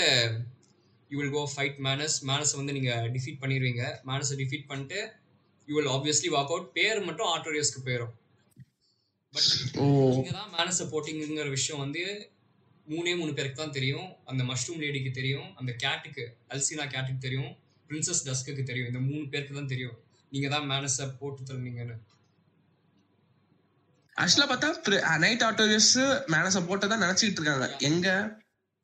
you will go fight Manus மேனஸை வந்து நீங்க டிஃபீட் பண்ணிடுவீங்க மேனஸை டிஃபீட் பண்ணிட்டு you will obviously walk out பேர் மட்டும் ஆர்டோரியஸ்க்கு போயிடும் பட் நீங்க தான் மேனஸை போட்டிங்கிற விஷயம் வந்து மூணே மூணு பேருக்கு தான் தெரியும். அந்த மஷ்ரூம் லேடிக்கு தெரியும். அந்த கேட்டுக்கு அல்சினா கேட்டுக்கு தெரியும். பிரின்சஸ் டஸ்க்கு தெரியும். இந்த மூணு பேருக்கு தான் தெரியும். நீங்க தான் மேனஸை போட்டு தருவீங்கன்னு ஆக்சுவலா பார்த்தா நைட் ஆட்டோரியஸ் மேனஸ போட்டதா நினைச்சிட்டு இருக்காங்க. எங்க?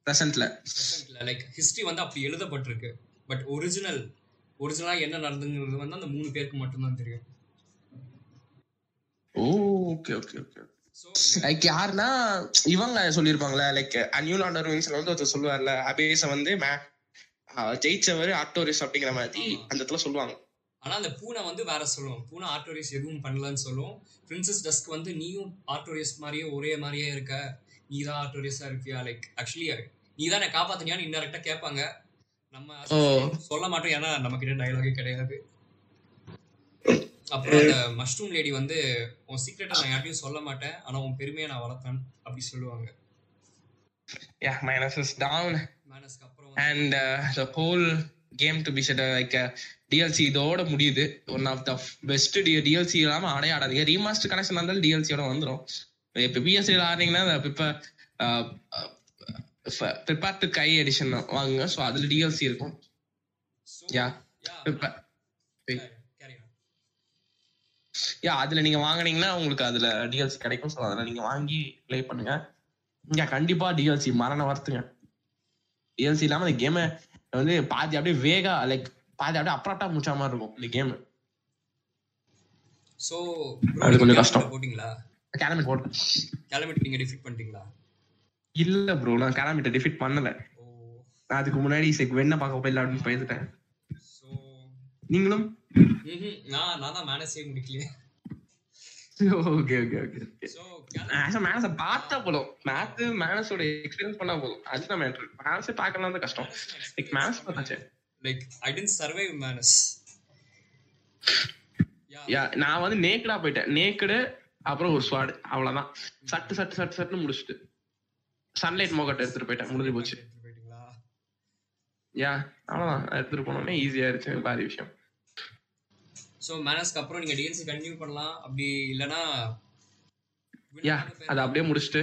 பிரசன்ட்ல பிரசன்ட்ல லைக் ஹிஸ்டரி வந்து அப்படி எழுதப்பட்டிருக்கு. பட் ஒரிஜினல் ஒரிஜினலா என்ன நடந்துங்கிறது வந்து அந்த மூணு பேருக்கு மட்டும்தான் தெரியும். Oh okay okay okay like யாருன்னா இவங்க சொல்லியிருப்பாங்களே லைக் அன்யூல் ஆண்டர் விங்ஸ்ல வந்து ஒருத்தர் சொல்லுவார்ல அபேஸ வந்து மே- ஜெயிச்சவர் ஆட்டோரிஸ் அப்படிங்கிற மாதிரி. அந்த இடத்துல சொல்லுவாங்க. ஆனா அந்த பூனை வந்து வேற சொல்லும் பூனை ஆர்டோரியஸ் எதுவும் பண்ணலன்னு சொல்லும். பிரின்சஸ் டஸ்க் வந்து நீயும் ஆர்டோரியஸ் மாதிரியே ஒரே மாதிரியே இருக்க. நீ தான் ஆர்டோரியஸா இருக்கியா? லைக் ஆக்சுவலி நீ தான் என்னை காப்பாத்தினியான்னு இன்டெரக்டா கேட்பாங்க. நம்ம. சொல்ல மாட்டோம். ஏன்னா நம்ம கிட்ட டயலாகே கிடையாது. அப்புறம் அந்த மஷ்ரூம் லேடி வந்து உன் சீக்ரெட்டை நான் யார்ட்டையும் சொல்ல மாட்டேன். ஆனா உன் பெருமையை நான் வளர்த்தேன் அப்படி சொல்லுவாங்க. யா மைனஸ் இஸ் டவுன் மேனஸ்க்கு அப்புறம் and the whole game to be set like DLC இதோட முடியுது. One of the best D DLC இல்லாம ஆடே ஆடாதீங்க ரீமாஸ்டர் கனெக்ஷன் இருந்தாலும் டிஎல்சியோட வந்துடும் இப்போ பிஎஸ்சியில் ஆடுறீங்கன்னா இப்போ ப்ரிப்பேர் டு கை எடிஷன் வாங்குங்க. ஸோ அதில் டிஎல்சி இருக்கும். Yeah on. யா அதுல நீங்க வாங்குனீங்கன்னா உங்களுக்கு அதுல டிஎல்சி கிடைக்கும் ஸோ அதுல நீங்க வாங்கி ப்ளே பண்ணுங்க. யா கண்டிப்பா டிஎல்சி மரண வரத்துங்க. டிஎல்சி இல்லாம இந்த கேமை வந்து பாதி அப்படியே வேகா லைக் பாதி அப்படியே அப்ராட்டா முடிச்ச மாதிரி இருக்கும் இந்த கேம் So, அது கொஞ்சம் கஷ்டம். போட்டீங்களா? கேலமிட் போட்டேன். கிளம்பிட்டு நீங்க டிஃபீட் பண்ணிட்டீங்களா? இல்ல ப்ரோ நான் கேலமிட்ட டிஃபிட் பண்ணல. ஓ. நான் அதுக்கு முன்னாடி சரி வெண்ண பார்க்க போயிடல அப்படின்னு ஸோ நீங்களும்? நான் நான் தான் மேனேஜே முடிக்கலையே. ஓகே ஓகே ஓகே ஸோ ஆக்சுவலா மேனஸை பார்த்தா போதும். மேத்து மேனஸோட எக்ஸ்பீரியன்ஸ் பண்ணா போதும். அதுதான் மேட்ரு மேனஸே பார்க்கலாம் தான் கஷ்டம். லைக் மேனஸ் பார்த்தாச்சு. Like I didn't survive Manus yeah நான் வந்து நேக்கடா போயிட்டேன். நேக்கடு அப்புறம் ஒரு ஸ்வாட் அவ்வளவுதான். சட்டு சட்டு சட்டு சட்டுன்னு முடிச்சுட்டு. சன்லைட் மோகட்டை எடுத்துட்டு போயிட்டேன். முடிஞ்சு போச்சு. யா அவ்வளவுதான். எடுத்துட்டு போனோடனே ஈஸியா இருந்துச்சு பாதி விஷயம். ஸோ மேனஸ்க்கு அப்புறம் நீங்க டிஎன்சி கண்டினியூ பண்ணலாம். அப்படி இல்லனா யா அதை அப்படியே முடிச்சுட்டு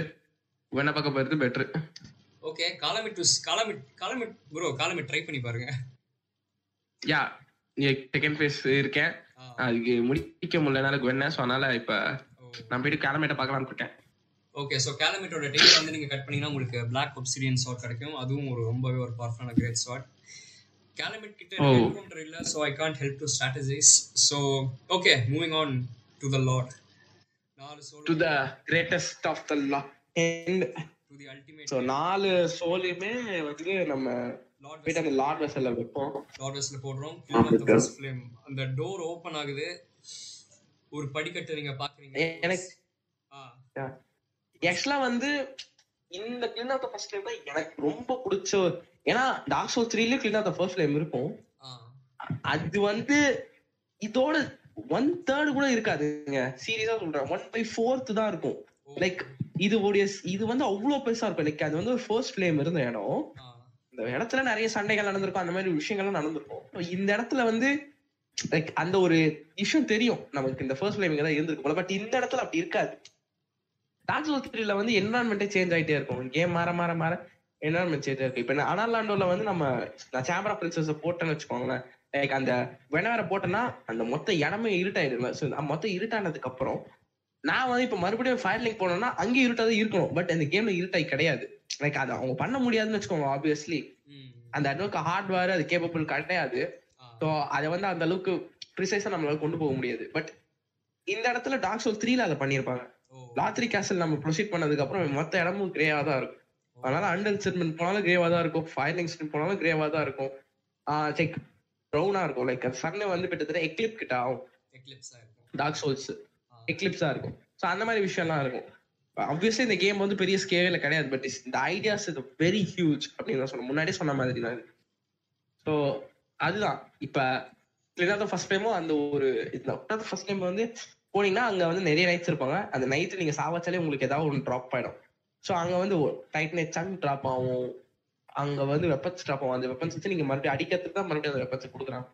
வெண்ண பக்கம் போயிருது பெட்ரு okay Kalameet Kalameet Kalameet bro Kalameet try பண்ணி பாருங்க. யா செகண்ட் ஃபேஸ் இருக்கேன். அதுக்கு முடிக்க முடியல வெண்ண ஸோ அதனால இப்ப ஓ. நான் போயிட்டு கிளம்பிட்ட பார்க்கலாம்னு இருக்கேன். ஓகே ஸோ கேலமிட்டோட டெய்ல் வந்து நீங்கள் கட் பண்ணீங்கன்னா உங்களுக்கு பிளாக் ஒப்சிடியன் ஷாட் கிடைக்கும். அதுவும் ஒரு ரொம்பவே ஒரு பர்ஃபெக்டான கிரேட் ஷாட் கேலமெட் கிட்ட. என்கவுண்டர் இல்ல so I can't help to strategize so okay moving on to the lord நாலு soul to the greatest of the lord to the ultimate so நாலு சோலையுமே வந்து நம்ம லார்ட் போயிட்டு அந்த லார்ட் வெசல்ல வைப்போம். லார்ட் வெஸ்ட்ல போடுறோம். அந்த டோர் ஓபன் ஆகுது. ஒரு படிக்கட்டு நீங்க பாக்குறீங்க. எனக்கு ஆக்சுவலா வந்து இந்த kiln of the first time தான் எனக்கு ரொம்ப பிடிச்ச ஏன்னா டார்க் சோல் த்ரீலயும் கிளீன் த ஃபர்ஸ்ட் டைம் இருக்கும். அது வந்து இதோட ஒன் தேர்ட் கூட இருக்காதுங்க. சீரியஸா சொல்றேன். ஒன் பை ஃபோர்த் தான் இருக்கும். லைக் இது உடைய இது வந்து அவ்வளவு பெருசா இருக்கும். லைக் அது வந்து ஒரு ஃபர்ஸ்ட் ஃபிளேம் இருந்த இடம். இந்த இடத்துல நிறைய சண்டைகள் நடந்திருக்கும். அந்த மாதிரி விஷயங்கள்லாம் நடந்திருக்கும். இந்த இடத்துல வந்து லைக் அந்த ஒரு விஷயம் தெரியும். நமக்கு இந்த ஃபர்ஸ்ட் ஃபிளேம் தான் இருந்திருக்கு போல. பட் இந்த இடத்துல அப்படி இருக்காது. சோல் த்ரீல வந்து என்வரான்மெண்ட்டே சேஞ்ச் ஆயிட்டே இருக்கும். கேம் மாற மாற மாற. என்வரான்மெண்ட் சேஞ்ச் இருக்கு? இப்ப அனாலாண்டோல வந்து நம்ம நான் சேம்பர் ஆஃப் பிரின்சஸ் போட்டேன்னு வச்சுக்கோங்களேன். லைக் அந்த வெனவரை போட்டேன்னா அந்த மொத்த இடமே இருட்டாயிடுங்க ஸோ மொத்தம் இருட்டானதுக்கு அப்புறம் நான் வந்து இப்ப மறுபடியும் ஃபயர் லிங்க் போனோம்னா அங்கேயும் இருட்டாதான் இருக்கணும். பட் அந்த கேம்ல இருட்டாய் கிடையாது. லைக் அது அவங்க பண்ண முடியாதுன்னு வச்சுக்கோங்க ஆப்வியஸ்லி அந்த அளவுக்கு ஹார்ட்வேர் அது கேப்பபிள் கிடையாது. ஸோ அதை வந்து அந்த அளவுக்கு ப்ரிசைஸா நம்மளால கொண்டு போக முடியாது. பட் இந்த இடத்துல டார்க் சோல் த்ரீல அதை பண்ணியிருப்பாங்க. ஓ. லாத்ரி கேசல் நம்ம ப்ரொசீட் பண்ணதுக்கு அப்புறம் மொத்த இடமும் கிரேவா தான் இருக்கும். அதனால அண்டர் செட்மெண்ட் போனாலும் கிரேவா தான் இருக்கும். ஃபயரிங் ஸ்கின் போனாலும் கிரேவா தான் இருக்கும். செக் ப்ரௌனா இருக்கும். லைக் சன்னு வந்து கிட்டத்தட்ட எக்லிப் கிட்ட ஆகும். எக்லிப்ஸா இருக்கும். டார்க் சோல்ஸ் எக்லிப்ஸா இருக்கும். ஸோ அந்த மாதிரி விஷயம்லாம் இருக்கும். ஆப்வியஸ்லி இந்த கேம் வந்து பெரிய ஸ்கேல கிடையாது. பட் இந்த ஐடியாஸ் இது வெரி ஹியூஜ் அப்படின்னு தான் சொன்னேன். முன்னாடியே சொன்ன மாதிரி தான் ஸோ அதுதான். இப்ப கிளினாத ஃபர்ஸ்ட் டைமும் அந்த ஒரு இந்த ஃபர்ஸ்ட் டைம் வந்து போனீங்கன்னா அங்க வந்து நிறைய நைட்ஸ் இருப்பாங்க. அந்த நைட் நீங்க சாவச்சாலே உங்களுக்கு ஏதாவது ஒன்று ட்ராப் ஆயிடும். ஸோ அங்க வந்து டைட் நைட் சங் ட்ராப் ஆகும். அங்க வந்து வெப்பன்ஸ் ட்ராப் ஆகும். அந்த வெப்பன்ஸ் வச்சு நீங்க மறுபடியும் அடிக்கிறதுக்கு தான் மறுபடியும் அந்த வெப்பன்ஸ் கொடுக்குறாங்க.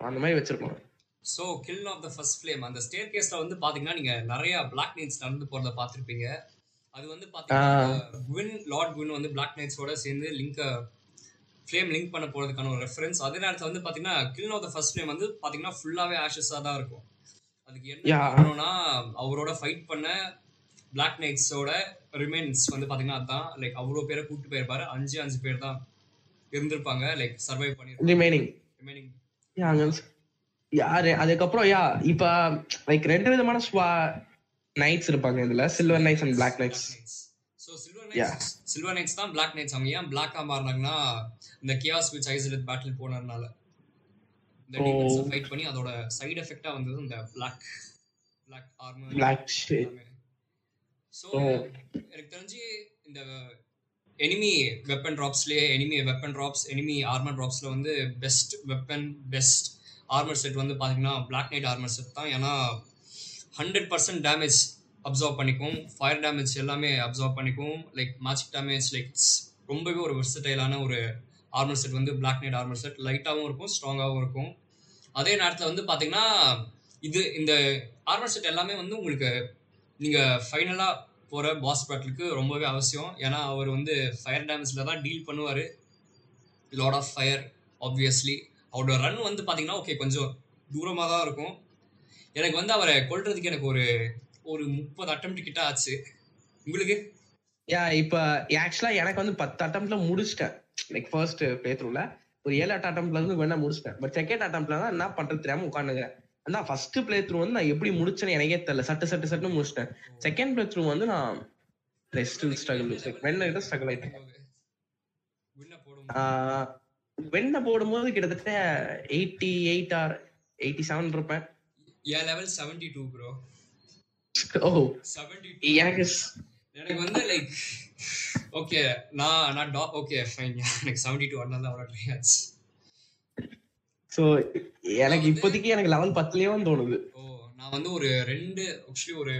அந்த மாதிரி வச்சிருப்பாங்க. So kiln of the first flame அந்த ஸ்டேர் கேஸ்ல வந்து பாத்தீங்கன்னா நீங்க நிறைய பிளாக் நைட்ஸ் நடந்து போறத பார்த்திருப்பீங்க. அது வந்து பாத்தீங்கன்னா குவின் லார்ட் குவின் வந்து பிளாக் நைட்ஸோட சேர்ந்து லிங்க ஃப்ளேம் லிங்க் பண்ண போறதுக்கான ஒரு ரெஃபரன்ஸ் அதே நேரத்தில் வந்து பாத்தீங்கன்னா kiln of the first flame வந்து பாத்தீங்கன்னா ஃபுல்லாவே ஆஷஸா தான் இருக்கும். அதுக்கு என்ன அவரோட ஃபைட் பண்ண பிளாக் நைட்ஸோட ரிமைன்ஸ் வந்து பாத்தீங்கன்னா அதான் லைக் அவ்வளோ பேரை கூப்பிட்டு போயிருப்பாரு. அஞ்சு அஞ்சு பேர் தான் இருந்திருப்பாங்க. லைக் சர்வை பண்ணிருப்பாங்க. ரிமைனிங் ரிமைனிங் யாரு அதுக்கப்புறம் யா இப்ப லைக் ரெண்டு விதமான ஸ்வா நைட்ஸ் இருப்பாங்க இதுல. Silver knights and black knights so silver. Knights silver knights தான் பிளாக் நைட்ஸ் அவங்க. ஏன் பிளாக்கா மாறினாங்கன்னா இந்த கியாஸ் விச் ஐசலட் பேட்டில் போனதுனால. இந்த. டீமன்ஸை ஃபைட் பண்ணி அதோட சைடு எஃபெக்டா வந்தது இந்த black black armour black so. எனக்கு தெரிஞ்சு இந்த enemy weapon ட்ராப்ஸ்லேயே enemy weapon drops enemy armour ட்ராப்ஸ்ல வந்து best weapon best armour set வந்து பார்த்தீங்கன்னா பிளாக் நைட் ஆர்மர் செட் தான். ஏன்னா ஹண்ட்ரட் பர்சன்ட் டேமேஜ் அப்சர்வ் பண்ணிக்கும். ஃபயர் டேமேஜ் எல்லாமே அப்சர்வ் பண்ணிக்கும். லைக் மேஜிக் டேமேஜ் லைக் ரொம்பவே ஒரு வெர்சடைலான ஒரு ஆர்மர் செட் வந்து பிளாக் நைட் ஆர்மர் செட் லைட்டாகவும் இருக்கும் ஸ்ட்ராங்காகவும் இருக்கும். அதே நேரத்தில் வந்து பார்த்தீங்கன்னா இது இந்த ஆர்மர் செட் எல்லாமே வந்து உங்களுக்கு நீங்கள் ஃபைனலாக போகிற பாஸ் பேட்டிலுக்கு ரொம்பவே அவசியம். ஏன்னா அவர் வந்து ஃபயர் டேமேஜில் தான் டீல் பண்ணுவார். லாட் ஆஃப் ஃபயர் ஆப்வியஸ்லி அவரோட ரன் வந்து பார்த்தீங்கன்னா ஓகே கொஞ்சம் தூரமாக தான் இருக்கும். எனக்கு வந்து அவரை கொள்றதுக்கு எனக்கு ஒரு ஒரு முப்பது அட்டம் கிட்ட ஆச்சு. உங்களுக்கு? யா இப்ப ஆக்சுவலா எனக்கு வந்து பத்து அட்டம்ல முடிச்சிட்டேன். லைக் ஃபர்ஸ்ட் பிளே த்ரூல ஒரு ஏழு அட்டம்ல இருந்து வேணா முடிச்சிட்டேன். பட் செகண்ட் அட்டம்ல தான் என்ன பண்றது தெரியாம உட்காந்துக்கிறேன் அதான் ஃபர்ஸ்ட் பிளே த்ரூ வந்து நான் எப்படி முடிச்சேன்னு எனக்கே தெரியல. சட்டு சட்டு சட்டு முடிச்சிட்டேன். செகண்ட் பிளே த்ரூ வந்து நான் ஸ்டில் ஸ்ட்ரகிள் வெண்ண ஸ்ட்ரகிள் ஆயிட்டேன். வெண்ண போடும்போது. கிட்டத்தட்ட eighty eight or eighty seven இருப்பேன். என் level seventy two bro oh seventy எனக்கு ஸ்- எனக்கு வந்து லைக் ஓகே நான் நான் டா ஓகே ஃபைன் எனக்கு செவன்டி டூ அதனால அவ்வளோ ட்ரை ஆச்சு. So எனக்கு இப்போதைக்கு எனக்கு லெவல் பத்துலயும் தோணுது. ஓ நான் வந்து ஒரு ரெண்டு ஆக்சுவலி ஒரு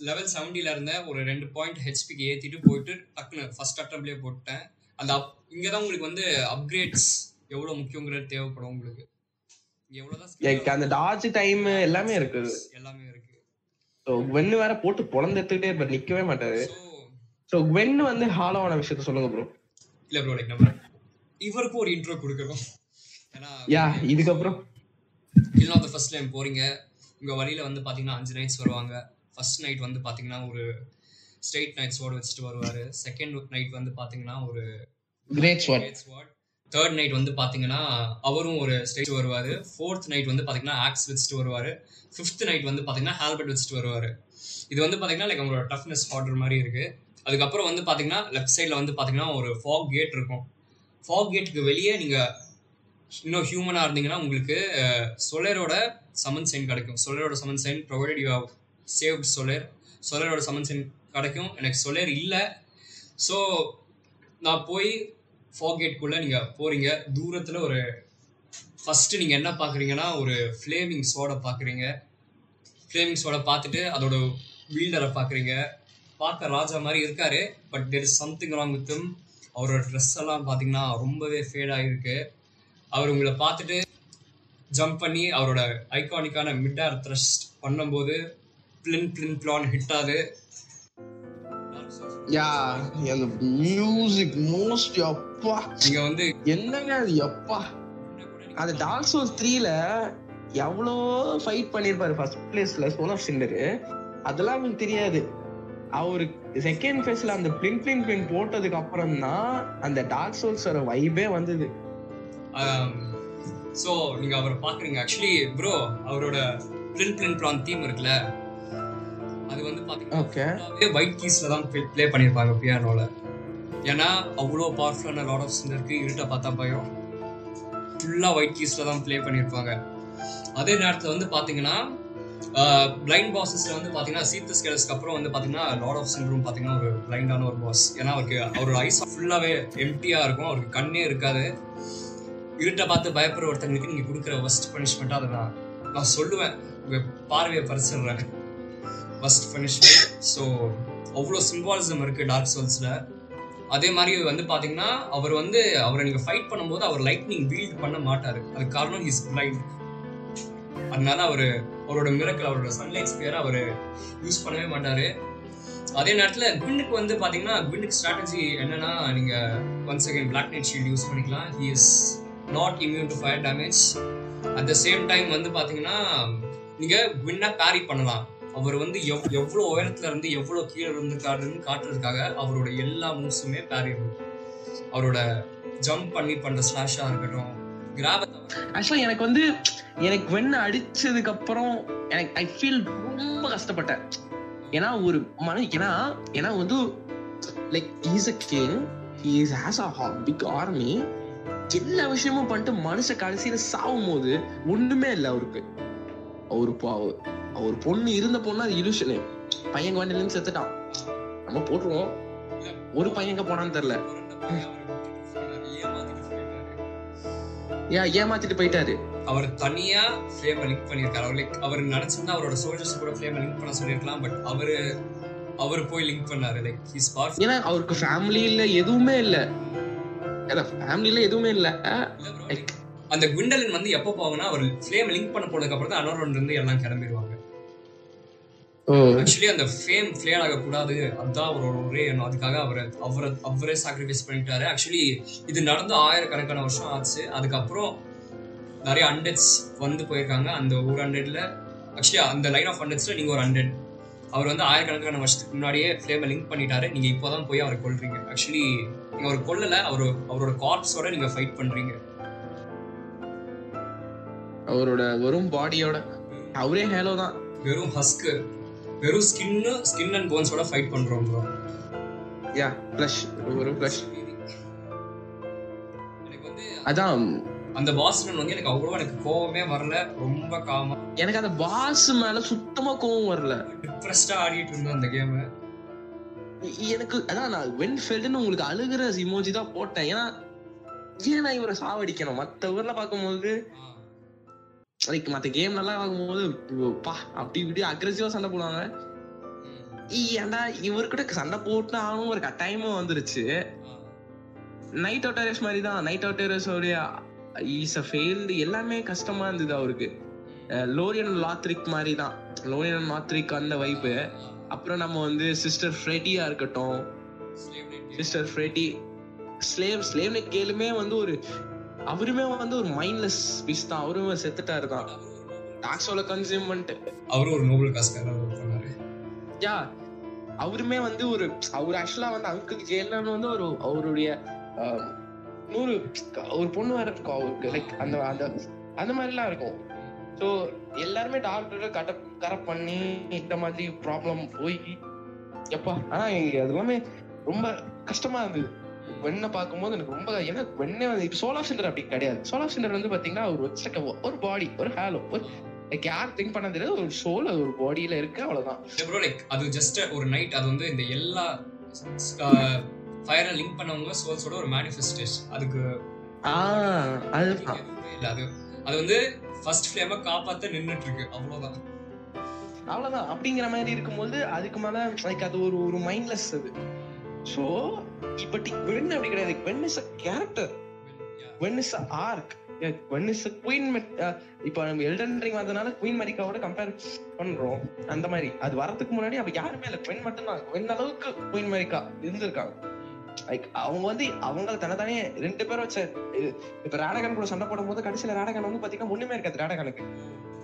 லெவல் செவன்டில இருந்த ஒரு ரெண்டு பாயிண்ட் ஹெச்பிக்கு ஏத்திட்டு போயிட்டு டக்குன்னு ஃபர்ஸ்ட் அட்டம்ப்லேயே போட்டேன். அந்த up- இங்கதான் உங்களுக்கு வந்து அப்கிரேட்ஸ் எவ்வளவு முக்கியங்கிறது தேவைப்படும் உங்களுக்கு. இங்க லைக் அந்த டாஜ் டைம் எல்லாமே இருக்குது. எல்லாமே இருக்கு. ஸோ வென்னு வேற போட்டு பொழந்து எடுத்துக்கிட்டே இருப்பாரு நிக்கவே மாட்டாரு. ஸோ வென்னு வந்து ஹாலோவான விஷயத்த சொல்லுங்க ப்ரோ இல்ல ப்ரோ லைக் நம்ம இவருக்கும் ஒரு இன்ட்ரோ கொடுக்குறோம் யா இதுக்கப்புறம்? Kiln of the first time போறீங்க. உங்க வழியில வந்து பாத்தீங்கன்னா அஞ்சு நைட்ஸ் வருவாங்க. ஃபர்ஸ்ட் நைட் வந்து பாத்தீங்கன்னா ஒரு ஸ்ட்ரெயிட் நைட் ஸ்வாட் வச்சுட்டு வருவாரு. செகண்ட் நைட் வந்து பாத்தீங்கன்னா ஒரு கிரேட் ஸ்வாட் ஸ்வாட் தேர்ட் நைட் வந்து பாத்தீங்கன்னா அவரும் ஒரு ஸ்டேஜ் வருவாரு. ஃபோர்த் நைட் வந்து பாத்தீங்கன்னா ஆக்ஸ் வச்சுட்டு வருவாரு. ஃபிஃப்த் நைட் வந்து பாத்தீங்கன்னா ஹால்பர்ட் வச்சுட்டு வருவாரு. இது வந்து பாத்தீங்கன்னா லைக் அவங்களோட டஃப்னஸ் ஆர்டர் மாதிரி இருக்கு. அதுக்கப்புறம் வந்து பாத்தீங்கன்னா லெஃப்ட் சைடில் வந்து பாத்தீங்கன்னா ஒரு ஃபாக் கேட் இருக்கும். ஃபாக் கேட்டுக்கு வெளியே நீங்க இன்னும் ஹியூமனாக இருந்தீங்கன்னா உங்களுக்கு சொலரோட சமன் சைன் கிடைக்கும். சொலரோட summon sign provided you have saved Solaire சொலரோட summon sign கிடைக்கும். எனக்கு சொலர் இல்லை. ஸோ நான் போய் ஃபாகேட்குள்ளே நீங்கள் போகிறீங்க தூரத்தில் ஒரு ஃபஸ்ட்டு நீங்கள் என்ன பார்க்குறீங்கன்னா ஒரு ஃப்ளேமிங் சோடை பார்க்குறீங்க ஃப்ளேமிங் சோடை பார்த்துட்டு அதோட வீல்டரை பார்க்குறீங்க பார்க்க ராஜா மாதிரி இருக்காரு. But there is something wrong with him அவரோட ட்ரெஸ் எல்லாம் பார்த்தீங்கன்னா ரொம்பவே ஃபேடாகிருக்கு அவர் உங்களை பார்த்துட்டு ஜம்ப் பண்ணி அவரோட ஐகானிக்கான மிட் ஏர் த்ரஸ்ட் பண்ணும்போது பிளின் பிளின் பிளான் ஹிட் ஆகுது. யா அந்த மியூசிக் மோஸ்ட் அப்பா நீங்க வந்து என்னங்க அது எப்பா? அந்த டார்க் சோல்ஸ் த்ரீல எவ்வளோ ஃபைட் பண்ணியிருப்பாரு ஃபர்ஸ்ட் பிளேஸ்ல சோனப் சிண்டரு அதெல்லாம் அவனுக்கு தெரியாது. அவரு செகண்ட் ஃபேஸ்ல அந்த பிளின் பிளின் பிளின் போட்டதுக்கு அப்புறம் தான் அந்த டார்க் சோல்ஸோட வைபே வந்தது. ஸோ நீங்க அவரை பாக்குறீங்க ஆக்சுவலி ப்ரோ அவரோட பிளின் பிளின் பிளான் தீம் இருக்குல்ல அது வந்து பாத்தீங்கன்னா ஓகே ஒயிட் கீஸ்ல தான் ப்ளே பண்ணியிருப்பாங்க பியானோல ஏன்னா அவ்வளோ பவர்ஃபுல்லான லாட் ஆஃப் சிந்தருக்கு இருட்ட பார்த்தா பயம். ஃபுல்லாக ஒயிட் கீஸ்ல தான் ப்ளே பண்ணியிருப்பாங்க. அதே நேரத்தில் வந்து பார்த்தீங்கன்னா பிளைண்ட் பாஸஸ்ல வந்து பார்த்தீங்கன்னா சீத்த ஸ்கேல்ஸ்க்கு அப்புறம் வந்து பார்த்தீங்கன்னா லாட் ஆஃப் சிண்டரும் பார்த்தீங்கன்னா ஒரு பிளைண்டான ஒரு பாஸ் ஏன்னா அவருக்கு அவரோட ஐஸ் ஃபுல்லாகவே எம்டியாக இருக்கும். அவருக்கு கண்ணே இருக்காது. இருட்டை பார்த்து பயப்படுற ஒருத்தங்களுக்கு நீங்கள் கொடுக்குற ஃபர்ஸ்ட் பனிஷ்மெண்ட்டாக அதை நான் நான் சொல்லுவேன் உங்கள் பார்வையை பறிச்சிடுறேன். ஃபர்ஸ்ட் பனிஷ்மெண்ட் ஸோ அவ்வளோ சிம்பாலிசம் இருக்கு டார்க் சோல்ஸில் அதே மாதிரி வந்து பார்த்தீங்கன்னா அவர் வந்து அவரை நீங்கள் ஃபைட் பண்ணும்போது அவர் லைட்னிங் வீல்ட் பண்ண மாட்டார். அதுக்கு காரணம் ஹிஸ் பிளைண்ட் அதனால அவர் அவரோட மிரக்கல் அவரோட சன்லைட் ஸ்பியர் அவர் யூஸ் பண்ணவே மாட்டார். அதே நேரத்தில் குவிண்டுக்கு வந்து பார்த்தீங்கன்னா குவிண்டுக்கு ஸ்ட்ராட்டஜி என்னன்னா நீங்கள் once again black knight shield use பண்ணிக்கலாம். He is not immune to fire damage at the same time வந்து பார்த்தீங்கன்னா நீங்கள் குவிண்டா பேரி பண்ணலாம். அவர் வந்து எவ் எவ்வளோ உயரத்துல இருந்து எவ்வளோ கீழே இருந்துக்காருன்னு காட்டுறதுக்காக அவரோட எல்லா மூவ்ஸுமே பேரி அவரோட ஜம்ப் பண்ணி பண்ற ஸ்லாஷா இருக்கட்டும் கிராப ஆக்சுவலா எனக்கு வந்து எனக்கு வெண்ண அடிச்சதுக்கு அப்புறம் எனக்கு ஐ ஃபீல் ரொம்ப கஷ்டப்பட்டேன். ஏன்னா ஒரு மன ஏன்னா ஏன்னா வந்து like is a king is has a big army எல்லா விஷயமும் பண்ணிட்டு மனுஷ கடைசியில சாவும் போது ஒண்ணுமே இல்லை அவருக்கு. அவரு பாவு அவர் பொண்ணு இருந்த பொண்ணு அது இலுஷனு பையன் வண்டில செத்துட்டான். நம்ம போட்டுருவோம். ஒரு பையன் எங்க போனான்னு தெரியல. ஏன் ஏமாத்திட்டு போயிட்டாரு? அவர் தனியா ஃப்ளேம் லிங்க் பண்ணியிருக்காரு. அவர் லைக் அவர் நினைச்சிருந்தா அவரோட சோல்ஜர்ஸ் கூட ஃப்ளேம் லிங்க் பண்ண சொல்லியிருக்கலாம் பட் அவரு அவர் போய் லிங்க் பண்ணாரு. லைக் ஹிஸ் ஏன்னா அவருக்கு ஃபேமிலி இல்ல எதுவுமே இல்ல. ஃபேமிலில எதுவுமே இல்ல. அந்த குண்டலின் வந்து எப்போ போவாங்கன்னா அவர் ஃப்ளேம் லிங்க் பண்ண போனதுக்கு அப்புறம் தான் அனோரன் இருந்து எல்லாம் கிளம்பிடுவாங்க. ஆக்சுவலி அந்த ஃபேம் ஃபிளேர் ஆகக்கூடாது. அதுதான் அவரோட ஒரே எண்ணம். அதுக்காக அவரை அவரை அவரே சாக்ரிஃபைஸ் பண்ணிட்டாரு. ஆக்சுவலி இது நடந்து ஆயிரக்கணக்கான வருஷம் ஆச்சு. அதுக்கப்புறம் நிறைய அண்டெட்ஸ் வந்து போயிருக்காங்க. அந்த ஒரு ஹண்ட்ரட்ல ஆக்சுவலி அந்த லைன் ஆஃப் ஹண்ட்ரட்ஸ்ல நீங்க ஒரு ஹண்ட்ரட் அவர் வந்து ஆயிரக்கணக்கான வருஷத்துக்கு முன்னாடியே ஃப்ளேமை லிங்க் பண்ணிட்டாரு. நீங்க இப்போதான் போய் அவரை கொல்றீங்க. ஆக்சுவலி நீங்க அவர் கொல்லல அவர் அவரோட கார்ப்ஸோட நீங்க ஃபைட் பண்றீங்க. அவரோட வெறும் பாடியோட அவரே ஹேலோ தான். வெறும் ஹஸ்க்கு வெறும் ஸ்கின்னு ஸ்கின் அண்ட் போன்ஸோட ஃபைட் பண்றோம் ப்ரோ யா ஃப்ளஷ் ஒரு ஃப்ளஷ் எனக்கு வந்து அதான். அந்த பாஸ்டன் வந்து எனக்கு அவ்வளோ எனக்கு கோவமே வரல ரொம்ப காமா எனக்கு அந்த பாஸ் மேல சுத்தமா கோவம் வரல. டிப்ரெஸ்டா ஆடிட்டு இருந்தேன் அந்த கேம் எனக்கு அதான் நான் வென் ஃபெல்டுன்னு உங்களுக்கு அழுகிற இமோஜி தான் போட்டேன். ஏன்னா ஏன் நான் இவரை சாவடிக்கணும்? மத்த ஊர்ல பார்க்கும்போது லைக் மத்த கேம் நல்லா பார்க்கும்போது பா அப்படி இப்படி அக்ரெசிவா சண்டை போடுவாங்க. ஏன்டா இவர் கூட சண்டை போட்டு ஆகணும் ஒரு கட்டாயமும் வந்துருச்சு. நைட் அவுட்டர்ஸ் மாதிரி தான். நைட் அவுட்டர்ஸ் உடைய இஸ் அ ஃபெயில்டு எல்லாமே கஷ்டமா இருந்தது அவருக்கு. லோரியன் லாத்ரிக் மாதிரி தான். லோரியன் லாத்ரிக் அந்த வைப்பு அப்புறம் நம்ம வந்து சிஸ்டர் ஃப்ரெட்டியா இருக்கட்டும். Sister Friede slave slave knight கேளுமே வந்து ஒரு அவருமே வந்து ஒரு மைண்ட்லெஸ் பீஸ் தான். அவருமே செத்துட்டாரு தான். டாக்ஸோல கன்சியூம் பண்ணிட்டு. அவரும் ஒரு நோபல் பண்ணாரு. யா அவருமே வந்து ஒரு அவர் ஆக்சுவலா வந்து அங்கிள் ஜெயலன் வந்து ஒரு அவருடைய நூறு ஒரு பொண்ணு வேற இருக்கும் அவருக்கு. லைக் அந்த அந்த அந்த மாதிரிலாம் இருக்கும். ஸோ எல்லாருமே டாக்டர் கட்ட கரெக்ட் பண்ணி இந்த மாதிரி ப்ராப்ளம் போய் எப்பா? ஆனா அது எல்லாமே ரொம்ப கஷ்டமா இருந்தது. வெண்ணை பார்க்கும்போது எனக்கு ரொம்ப ஏன்னா வெண்ணை வந்து இப்போ சோலார் சென்டர் அப்படி கிடையாது. சோலார் சென்டர் வந்து பாத்தீங்கன்னா ஒரு வச்சக்க ஒரு பாடி ஒரு ஹேலோ ஒரு லைக் யார் திங்க் பண்ண தெரியாது. ஒரு சோல் அது ஒரு பாடியில இருக்கு அவ்வளவுதான். ப்ரோ லைக் அது ஜஸ்ட் ஒரு நைட் அது வந்து இந்த எல்லா ஃபயரை லிங்க் பண்ணவங்க சோல்ஸோட ஒரு மேனிஃபெஸ்டேஷன் அதுக்கு ஆஹ் அது அது வந்து ஃபர்ஸ்ட் ஃப்ளேமை காப்பாத்த நின்னுட்டு இருக்கு அவ்வளவுதான். அவ்வளவுதான். அப்படிங்கிற மாதிரி இருக்கும்போது அதுக்கு மேல லைக் அது ஒரு ஒரு மைண்ட்லெஸ் அது. சோ இப்ப வென் அப்படி கிடையாது. When is a character when is a arc when is queen இப்ப நம்ம எல்டன் ரிங் வந்தனால குயின் மரிக்காவோட கம்பேர் பண்றோம். அந்த மாதிரி. அது வரதுக்கு முன்னாடி அப்ப யாருமே இல்ல. பெண் மட்டும்தான். வென் அளவுக்கு குயின் மரிக்கா இருந்திருக்காங்க. லைக் அவங்க வந்து அவங்க தனதானே ரெண்டு பேரும் வச்ச இப்ப ராடகன் கூட சண்டை போடும்போது கடைசியில ராடகன் வந்து பாத்தீங்கன்னா ஒண்ணுமே இருக்காது ராடகனுக்கு.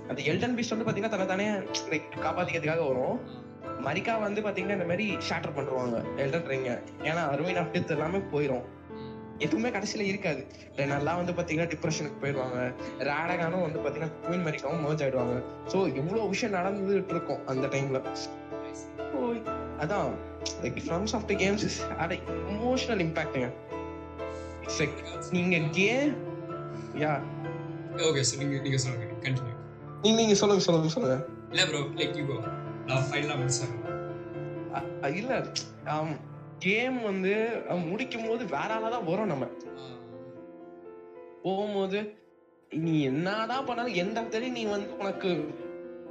அந்த எல்டன் பீஸ்ட் வந்து பாத்தீங்கன்னா தனதானே லைக் காப்பாத்திக்கிறதுக்காக வரும். மரிக்கா வந்து பாத்தீங்கன்னா இந்த மாதிரி ஷாட்டர் பண்ணுவாங்க எல்டன் ரிங்க ஏன்னா அருமைன் ஆஃப் டெத் எல்லாமே போயிடும் எதுவுமே கடைசியில இருக்காது. நல்லா வந்து பாத்தீங்கன்னா டிப்ரெஷனுக்கு போயிடுவாங்க. ராடகானும் வந்து பாத்தீங்கன்னா குயின் மரிக்காவும் மர்ஜ் ஆயிடுவாங்க. சோ இவ்வளவு விஷயம் நடந்துட்டு இருக்கும் அந்த டைம்ல அதான். Like forms of the games is at emotional இம்பாக்ட்டுங்க it's like நீங்க கேம் யா ஓகே சார் நீங்க நீங்க சொல்லுங்க. கண்டினியூ நீங்க நீங்க சொல்லுங்க சொல்லுங்க சொல்லுங்க. இல்ல ப்ரோ லைக் யூ கோ நான் ஃபைனலா முடிச்சேன் அ- அ- இல்ல. கேம் வந்து முடிக்கும் போது வேற ஆளா வரும் நம்ம. போகும்போது நீ என்னதான் பண்ணாலும் எந்த இடத்துலயும் நீ வந்து உனக்கு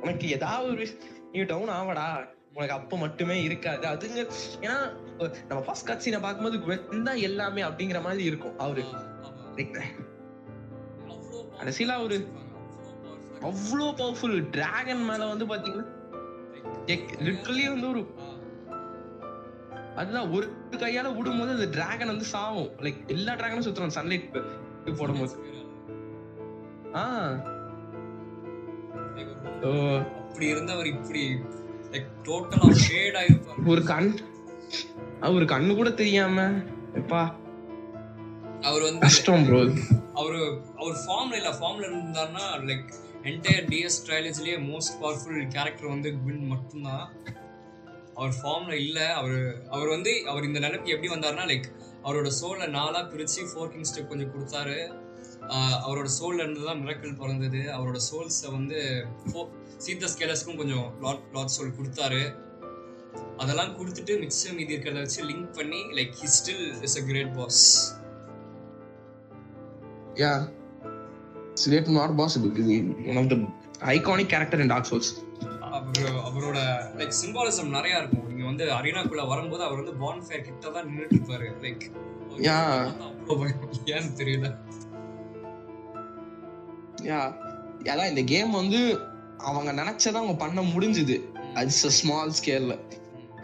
உனக்கு ஏதாவது ஒரு நீ டவுன் ஆவடா. உனக்கு அப்ப மட்டுமே இருக்காது. அதுங்க ஏன்னா நம்ம ஃபர்ஸ்ட் கட் சீனை பார்க்கும்போது வென் தான் எல்லாமே அப்படிங்கிற மாதிரி இருக்கும். அவரு. கடைசியில அவரு. அவ்வளோ பவர்ஃபுல் டிராகன் மேல வந்து பாத்தீங்கன்னா லிட்டரலி வந்து ஒரு அதுதான் ஒரு கையால விடும்போது அந்த டிராகன் வந்து சாவும். லைக் எல்லா டிராகனும் சுத்துறோம் சன்லைட் போடும்போது. ஆ. ஓ, அப்படி இருந்தவர் இப்படி லைக் டோட்டலா ஷேட் ஆயிருப்பாரு ஒரு கண் ஒரு கண்ணு கூட தெரியாம எப்பா? அவர் வந்து கஷ்டம் ப்ரோ அவரு அவர் ஃபார்ம்ல இல்ல ஃபார்ம்ல இருந்தாருன்னா லைக் என்டையர் டிஎஸ் ட்ரைலஜிலேயே மோஸ்ட் பவர்ஃபுல் கேரக்டர் வந்து குவின் மட்டும்தான். அவர் ஃபார்ம்ல இல்ல அவர் அவர் வந்து அவர் இந்த நிலைமைக்கு எப்படி வந்தாருன்னா லைக் அவரோட சோலை நாளா பிரிச்சு ஃபோர் கிங்ஸ்ட்டு கொஞ்சம் கொடுத்தாரு. அவரோட சோல்ல இருந்து தான் மிரக்கல் பிறந்தது. அவரோட சோல்ஸை வந்து சீத்த ஸ்கேலஸ்க்கும் கொஞ்சம் லாட் லாட் சோல் கொடுத்தாரு. அதெல்லாம் கொடுத்துட்டு மிச்சம் மீதி இருக்கிறத வச்சு லிங்க் பண்ணி like he still is a great boss yeah slate not possible one of the iconic character in Dark Souls அவரு அவரோட லைக் சிம்பாலிசம் நிறைய இருக்கும். நீங்க வந்து அரீனாக்குள்ள வரும்போது அவர் வந்து பான் ஃபேர் கிட்ட தான் நின்னுட்டு இருப்பாரு லைக் Yeah. ஏன்னு தெரியல. யா அதான் இந்த கேம் வந்து அவங்க நினைச்சதை அவங்க பண்ண முடிஞ்சுது. அது ஸ்மால் ஸ்கேல்ல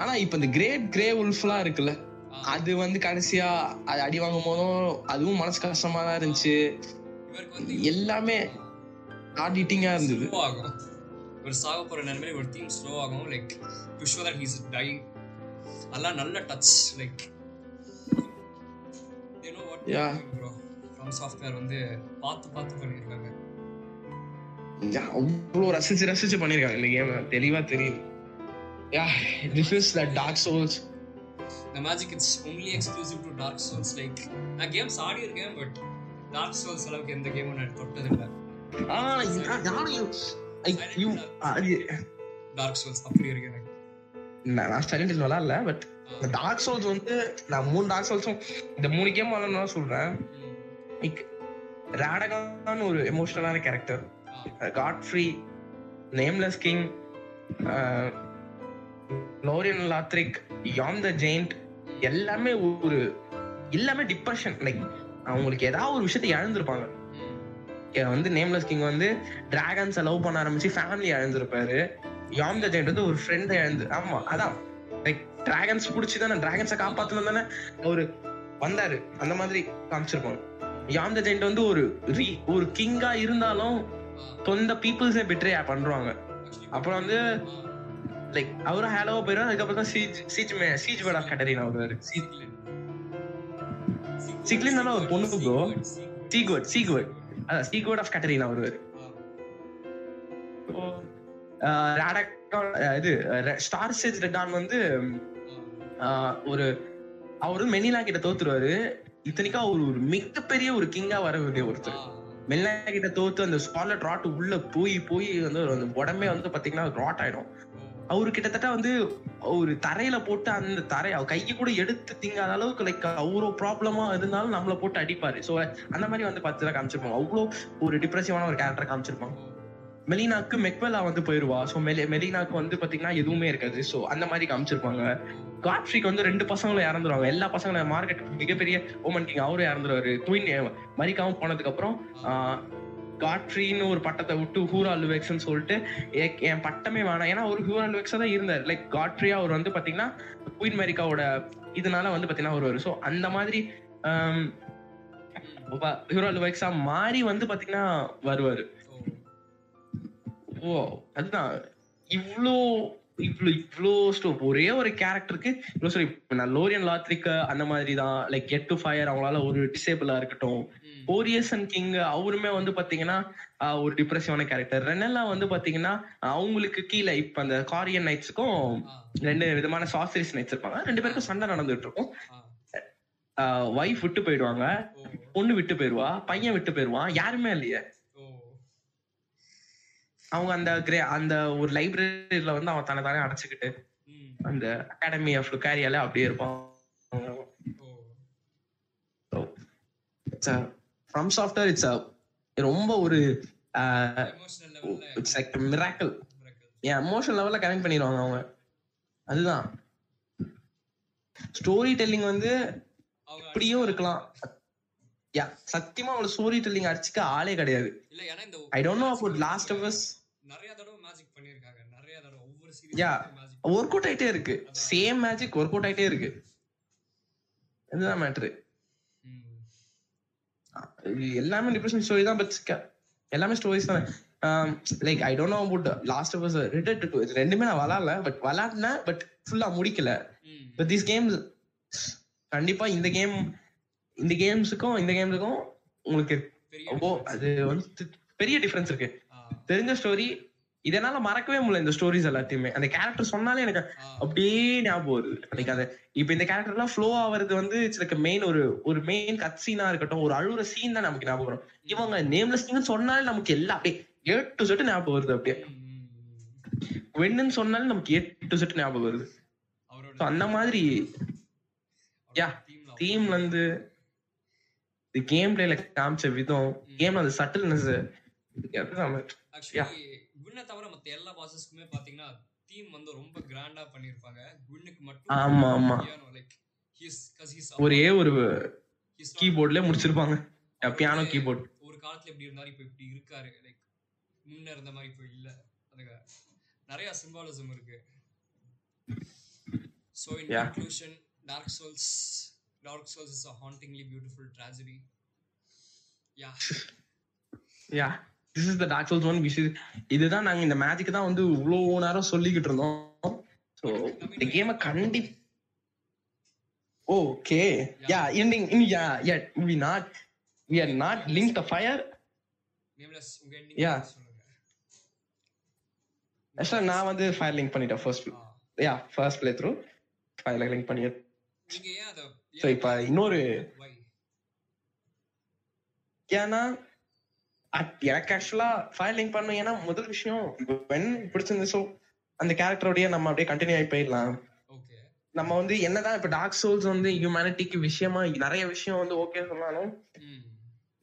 ஆனா இப்ப இந்த கிரேட் கிரே உல்ஃப்லாம் இருக்குல்ல அது வந்து கடைசியா அது அடி வாங்கும் போதும் அதுவும் மனசு கஷ்டமா தான் இருந்துச்சு. இவருக்கு வந்து எல்லாமே ஹார்ட் ஹிட்டிங்கா இருந்தது. ஆகும். ஒரு சாக போற நிலைமையில ஒரு தீம் ஸ்லோ ஆகும். Like to show that he's die அதெல்லாம் நல்ல touch like you know what. Bro from software வந்து பார்த்து பார்த்து பண்ணியிருக்காங்க. யா, அவ்வளவு ரசிச்சு ரசிச்சு பண்ணிருக்காங்க. இந்த கேம் தெளிவா தெரியுது. Yeah this is the Dark Souls இந்த magic it's only exclusive to Dark Souls like நான் கேம்ஸ் ஆடி இருக்கேன் பட் டார்க் சோல்ஸ் அளவுக்கு எந்த கேமும் நான் தொட்டதில்லை. ஆ யா- you- அது டார்க் சோல்ஸ் அப்படி இருக்கு எனக்கு. நான் சைலண்ட் ஹில் விளாடல பட் இந்த டார்க் சோல்ஸ் வந்து நான் மூணு டார்க் சோல்ஸும் இந்த மூணு கேம் விளாடணும் சொல்றேன். லைக் ராடகான் ஒரு எமோஷனலான character காட்ரி Nameless King Lorian Lothric Yhorm the Giant எல்லாமே ஒரு எல்லாமே டிப்ரெஷன் லைக் அவங்களுக்கு ஏதாவது ஒரு விஷயத்தை இழந்திருப்பாங்க. வந்து நேம்லெஸ் கிங் வந்து டிராகன்ஸை லவ் பண்ண ஆரம்பிச்சு ஃபேமிலி இழந்திருப்பாரு. யாம் த ஜெயிண்ட் வந்து ஒரு ஃப்ரெண்டை இழந்து ஆமா அதான். லைக் டிராகன்ஸ் பிடிச்சி தானே டிராகன்ஸை காப்பாத்தணும் தானே அவரு வந்தாரு. அந்த மாதிரி காமிச்சிருப்பாங்க. யாம் த ஜெயிண்ட் வந்து ஒரு ஒரு கிங்கா இருந்தாலும் சொந்த பீப்புள்ஸே பெட்ரே பண்றாங்க. அப்புறம் வந்து லைக் அவரும் ஹேலோவா போயிடும் அதுக்கப்புறம் தான் சீஜ் சீஜ் மே சீஜ் வேடா கட்டரினா வருவாரு. சிக்லின்னால ஒரு பொண்ணு ப்ரோ சீக்வர்ட் சீக்வர்ட் அதான் சீக்வர்ட் ஆஃப் கட்டரினா வருவாரு. இது ஸ்டார் சேஜ் ரெட்டான் வந்து ஆஹ் ஒரு அவரு மெனிலா கிட்ட தோத்துருவாரு. இத்தனைக்கா அவர் ஒரு மிகப்பெரிய ஒரு கிங்கா வர வேண்டிய ஒருத்தர். மெல்னா கிட்ட தோத்து அந்த ஸ்காலட் ராட் உள்ள போய் போய் வந்து அந்த உடம்பே வந்து பாத்தீங்கன்னா ராட் ஆயிடும். அவரு கிட்டத்தட்ட வந்து ஒரு தரையில போட்டு அந்த தரை அவர் கையை கூட எடுத்து திங்காத அளவுக்கு லைக் அவ்வளோ ப்ராப்ளமா இருந்தாலும் நம்மள போட்டு அடிப்பாரு. சோ அந்த மாதிரி வந்து பார்த்து காமிச்சிருப்பாங்க. அவ்வளோ ஒரு டிப்ரெசிவான ஒரு கேரக்டர் காமிச்சிருப்பாங்க. மெலினாக்கு மெக்வெல்லா வந்து போயிருவா. ஸோ மெலி மெலினாக்கு வந்து பார்த்தீங்கன்னா எதுவுமே இருக்காது. ஸோ அந்த மாதிரி காமிச்சிருப்பாங்க. காட்ஃப்ரிக்கு வந்து ரெண்டு பசங்களும் இறந்துருவாங்க. எல்லா பசங்களும் மார்க்கெட் மிகப்பெரிய ஓமன் கிங் அவரும் இறந்துருவாரு. குயின் மரிக்காவும் போனதுக்கப்புறம் காட்ரின்னு காட்ஃப்ரின்னு ஒரு பட்டத்தை விட்டு ஹூரா லுவெக்ஸ்ன்னு சொல்லிட்டு என் பட்டமே வேணாம். ஏன்னா ஒரு ஹூரா லுவெக்ஸா தான் இருந்தார். லைக் காட்ரியா அவர் வந்து பார்த்தீங்கன்னா குயின் மெரிக்காவோட இதனால வந்து பார்த்தீங்கன்னா வருவார். ஸோ அந்த மாதிரி ஹூரா லுவெக்ஸா மாறி வந்து பார்த்தீங்கன்னா வருவார். ஓ அதுதான். இவ்ளோ இவ்ளோ இவ்ளோ ஸ்டோ ஒரே ஒரு கேரக்டருக்கு இவ்வளோ சரி நான் லோரியன் லாத்ரிக்க அந்த மாதிரி தான் லைக் கெட் டு ஃபயர் அவங்களால ஒரு டிசேபிளா இருக்கட்டும். ஓரியசன் கிங் அவருமே வந்து பாத்தீங்கன்னா ஒரு டிப்ரெசிவான கேரக்டர் ரெனெல்லா வந்து பாத்தீங்கன்னா அவங்களுக்கு கீழே இப்ப அந்த காரியன் நைட்ஸுக்கும் ரெண்டு விதமான சாசரிஸ் நைட்ஸ் இருப்பாங்க. ரெண்டு பேருக்கும் சண்டை நடந்துட்டு இருக்கும் ஒய்ஃப் விட்டு போயிடுவாங்க. பொண்ணு விட்டு போயிடுவா. பையன் விட்டு போயிடுவான். யாருமே இல்லையே. அவங்க அந்த கிரே அந்த ஒரு லைப்ரரியில வந்து அவன் தன்னை தானே அடைச்சுக்கிட்டு அந்த அகாடமி ஆஃப் லுக்காரியால அப்படியே இருப்பான். ஃப்ரம் சாஃப்ட்வேர் இட்ஸ் ரொம்ப ஒரு இட்ஸ் லைக் மிராக்கல் என் எமோஷன் லெவல்ல கனெக்ட் பண்ணிடுவாங்க அவங்க. அதுதான். ஸ்டோரி டெல்லிங் வந்து இப்படியும் இருக்கலாம். யா சத்தியமா அவளோட ஸ்டோரி டெல்லிங் அடிச்சுக்க ஆளே கிடையாது. இல்ல ஏன்னா இந்த I don't know about Last of Us நிறைய தடவை மேஜிக் பண்ணிருக்காங்க நிறைய மேஜிக் ஒர்க் அவுட் ஆயிட்டே இருக்கு. சேம் மேஜிக் ஒர்க் அவுட் ஆயிட்டே இருக்கு. இதுதான் மேட்ரு எல்லாமே டிப்ரெஷன் ஸ்டோரி தான் பட் எல்லாமே ஸ்டோரிஸ் தான். Like I don't know about Last of retard to ரெண்டுமே நான் விளாடல பட் விளாடினேன் பட் ஃபுல்லா முடிக்கல. பட் திஸ் கேம் கண்டிப்பா இந்த கேம் இந்த கேம்ஸுக்கும் இந்த கேம்ஸுக்கும் உங்களுக்கு அது வந்து பெரிய டிஃபரன்ஸ் இருக்கு. தெரிஞ்ச ஸ்டோரி இதனால மறக்கவே முடியல இந்த ஸ்டோரிஸ் எல்லாத்தையுமே. அந்த கேரக்டர் சொன்னாலே எனக்கு அப்படியே ஞாபகம் வருது. லைக் அது இப்ப இந்த கேரக்டர் எல்லாம் ஃப்ளோ ஆவறது வந்து லைக் மெயின் ஒரு ஒரு மெயின் கட் சீனா இருக்கட்டும் ஒரு அழுகுற சீன் தான் நமக்கு ஞாபகம் வரும். இவங்க நேம்லெஸ் கிங்னு சொன்னாலே நமக்கு எல்லாம் அப்படியே ஏ டு செட் ஞாபகம் வருது அப்படியே. வெண்ணுன்னு சொன்னாலே நமக்கு ஏ டு செட் ஞாபகம் வருது. அந்த மாதிரி. டீம்ல தீம்ல இருந்து கேம் பிளேல காமிச்ச விதம் கேம்ல அந்த சட்டில்னஸ் ஆக்சுவலி குண்ணை தவிர மத்த எல்லா பாசஸ்க்குமே பாத்தீங்கன்னா தீம் வந்து ரொம்ப கிராண்டா பண்ணிருப்பாங்க குண்ணுக்கு மட்டும் ஆமா, ஆமா. லைக் ஹிஸ் cuz he's ஒரே ஒரு கீபோர்ட்ல முடிச்சிருப்பாங்க பியானோ கீபோர்ட் ஒரு காலத்துல எப்படி இருந்தாரு இப்ப இப்படி இருக்காரு லைக் முன்ன இருந்த மாதிரி இப்ப இல்ல அதுக்கு நிறைய சிம்பாலிசம் இருக்கு So in Yeah. conclusion, Dark Souls, Dark Souls is a hauntingly beautiful tragedy. Yeah. Yeah this is the Dark Souls one wish இதுதான் நாங்க இந்த மேஜிக் தான் வந்து இவ்வளவு நேரம் சொல்லிக்கிட்டு இருந்தோம் ஸோ இந்த கேமை கண்டி okay yeah ending yeah yeah we not we are not link the fire Nameless, உங்க ending Yeah. சொல்லுங்க. ஆக்சுவலா நான் வந்து ஃபயர் லிங்க் பண்ணிட்டேன் first. Yeah first playthrough fire link பண்ணி நீங்க ஏன் அத ஸோ இப்போ இன்னொரு? ஏன்னா எனக்கு ஆக்சுவலா ஃபயர் லிங்க் பண்ணும் ஏன்னா முதல் விஷயம் வென் பிடிச்சிருந்து ஸோ அந்த கேரக்டரோடய நம்ம அப்படியே கண்டினியூ ஆகி போயிடலாம். நம்ம வந்து என்னதான் இப்ப டார்க் சோல்ஸ் வந்து ஹியூமனிட்டிக்கு விஷயமா நிறைய விஷயம் வந்து ஓகே சொன்னாலும்.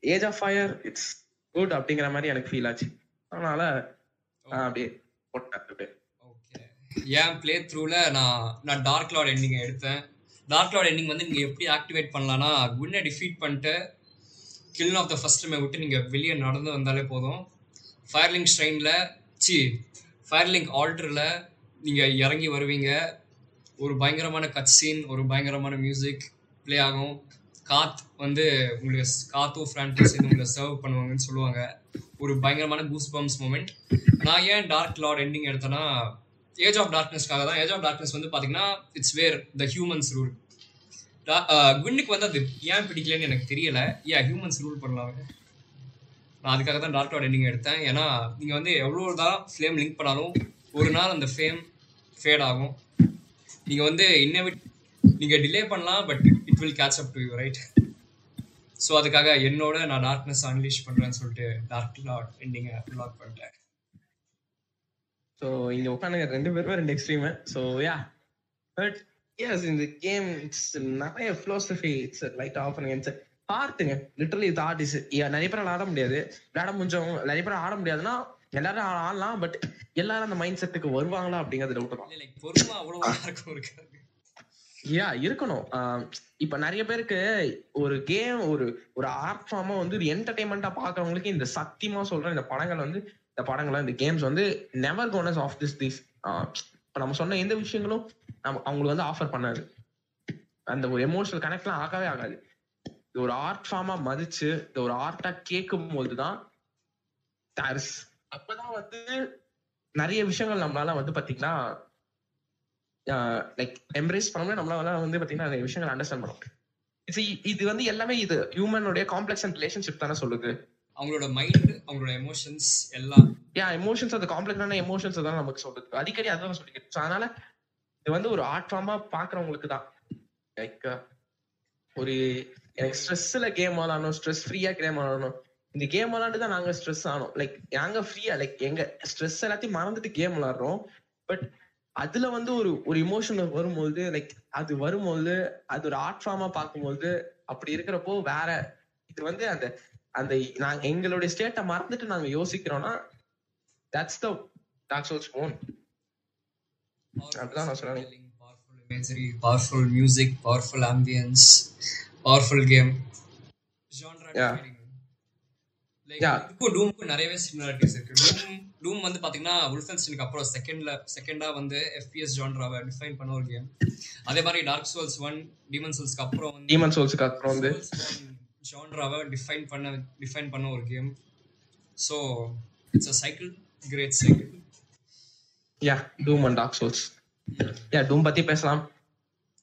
Age of fire it's good அப்படிங்கிற மாதிரி எனக்கு ஃபீல் ஆச்சு அதனால அப்படியே போட்டேன் அப்படியே. ஓகே என் ப்ளே த்ரூல நான் நான் டார்க் லார்ட் எண்டிங் எடுத்தேன் டார்க் லார்ட் எண்டிங் வந்து நீங்க எப்படி ஆக்டிவேட் பண்ணலாம்னா குன்னை டிஃபீட் பண்ணிட்டு கில் ஆஃப் த ஃபர்ஸ்ட் ரூமை விட்டு நீங்கள் வெளியே நடந்து வந்தாலே போதும். ஃபயர்லிங் ஸ்ட்ரெயினில் சி ஃபயர்லிங் ஆல்டரில் நீங்கள் இறங்கி வருவீங்க. ஒரு பயங்கரமான கட் சீன் ஒரு பயங்கரமான மியூசிக் ப்ளே ஆகும். காத் வந்து உங்களுக்கு காத்தும் ஃப்ரான்டும் சேர்ந்து உங்களை சர்வ் பண்ணுவாங்கன்னு சொல்லுவாங்க. ஒரு பயங்கரமான கூஸ் பம்ஸ் மூமெண்ட் நான் ஏன் டார்க் லார்ட் எண்டிங் எடுத்தேன்னா ஏஜ் ஆஃப் டார்க்னஸ்க்காக தான். ஏஜ் ஆஃப் டார்க்னஸ் வந்து பார்த்தீங்கன்னா it's where the humans rule குவின்னுக்கு வந்து அது ஏன் பிடிக்கலன்னு எனக்கு தெரியல. ஏன் ஹியூமன்ஸ் ரூல் பண்ணலாம்? நான் அதுக்காக தான் டார்க் லார்ட் எண்டிங் எடுத்தேன். ஏன்னா நீங்கள் வந்து எவ்வளோ தான் ஃப்ளேம் லிங்க் பண்ணாலும் ஒரு நாள் அந்த ஃப்ளேம் ஃபேட் ஆகும். நீங்கள் வந்து இன்னவிட் நீங்கள் டிலே பண்ணலாம் but it will catch up to you right so அதுக்காக என்னோட நான் டார்க்னஸ் அன்லீஷ் பண்ணுறேன்னு சொல்லிட்டு டார்க் லாட் எண்டிங்கை லாக் பண்ணிட்டேன். ஸோ இங்கே உட்காந்துங்க ரெண்டு பேருமே ரெண்டு extreme so yeah but yes இந்த கேம் இட்ஸ் நிறைய philosophy it's light of it's பார்த்துங்க லிட்டரலி இது ஆர்ட் இஸ் நிறைய பேர் ஆட முடியாது. விளையாட முடிஞ்சவங்க நிறைய பேர் ஆட முடியாதுன்னா எல்லாரும் ஆடலாம் பட் எல்லாரும் அந்த மைண்ட் செட்டுக்கு வருவாங்களா அப்படிங்கிறது டவுட் தான். பொறுமை அவ்வளோ யாருக்கும் இருக்காது. யா இருக்கணும். இப்ப நிறைய பேருக்கு ஒரு கேம் ஒரு ஒரு ஆர்ட் ஃபார்மா வந்து ஒரு என்டர்டைன்மெண்டா பாக்குறவங்களுக்கு இந்த சத்தியமா சொல்றேன் இந்த படங்கள் வந்து இந்த படங்கள் இந்த கேம்ஸ் வந்து நெவர் கோனஸ் ஆஃப் திஸ் திஸ் இப்ப நம்ம சொன்ன எந்த விஷயங்களும் அவங்களுக்கு வந்து ஆஃபர் பண்ணாது அந்த ஒரு எமோஷனல் கனெக்ட்லாம் ஆகவே ஆகாது. இது ஒரு ஆர்ட் ஃபார்மா மதிச்சு இந்த ஒரு ஆர்ட்டா கேட்கும் போதுதான் அப்பதான் வந்து நிறைய விஷயங்கள் நம்மளால வந்து பாத்தீங்கன்னா லைக் எம்ப்ரேஸ் பண்ண நம்மளால வந்து பாத்தீங்கன்னா நிறைய விஷயங்கள் அண்டர்ஸ்டாண்ட் பண்ண இது இது வந்து எல்லாமே இது ஹியூமனுடைய காம்ப்ளெக்ஸ் அண்ட் ரிலேஷன்ஷிப் தானே சொல்லுது. அவங்களோட மைண்ட் அவங்களோட எமோஷன்ஸ் எல்லாம். யா எமோஷன்ஸ் அது காம்ப்ளெக்ஸான எமோஷன்ஸ் தான் நமக்கு சொல்லுது அடிக்கடி அதான் சொல்லிக்கிறேன் அதனால இது வந்து ஒரு ஆர்ட் ஃபார்மா பாக்குறவங்களுக்கு தான். லைக் ஒரு எனக்கு ஸ்ட்ரெஸ்ல கேம் விளாடணும் ஸ்ட்ரெஸ் ஃப்ரீயா கேம் விளாடணும் இந்த கேம் விளாண்டு தான் நாங்க ஸ்ட்ரெஸ் ஆனோம். லைக் நாங்க ஃப்ரீயா லைக் எங்க ஸ்ட்ரெஸ் எல்லாத்தையும் மறந்துட்டு கேம் விளாடுறோம் பட் அதுல வந்து ஒரு ஒரு இமோஷன் வரும்போது லைக் அது வரும்போது அது ஒரு ஆர்ட் ஃபார்மா பார்க்கும்போது அப்படி இருக்கிறப்போ வேற இது வந்து அந்த அந்த நாங்க எங்களுடைய ஸ்டேட்டை மறந்துட்டு நாங்க யோசிக்கிறோம்னா தட்ஸ் த டாக் சோல்ஸ் நான். Powerful imagery powerful music powerful ambience powerful game genre டூமுக்கும் நிறையவே சிமிலாரிட்டிஸ் இருக்கு. டூம் டூம் வந்து பாத்தீங்கன்னா உல்ஃபென்ஸ்டனுக்கு அப்புறம் செகண்ட்ல செகண்டா வந்து எஃபிஎஸ் ஜான்ராவை டிஃபைன் பண்ண ஒரு கேம் அதே மாதிரி டார்க் சோல்ஸ் ஒன் டீமன் சோல்ஸ்க்கு அப்புறம் வந்து டீமன் சோல்ஸுக்கு அப்புறம் வந்து ஜான்ராவை டிஃபைன் பண்ண டிஃபைன் பண்ண ஒரு game so it's a cycle great cycle yeah doom and dark souls yeah doom பத்தி பேசலாம்.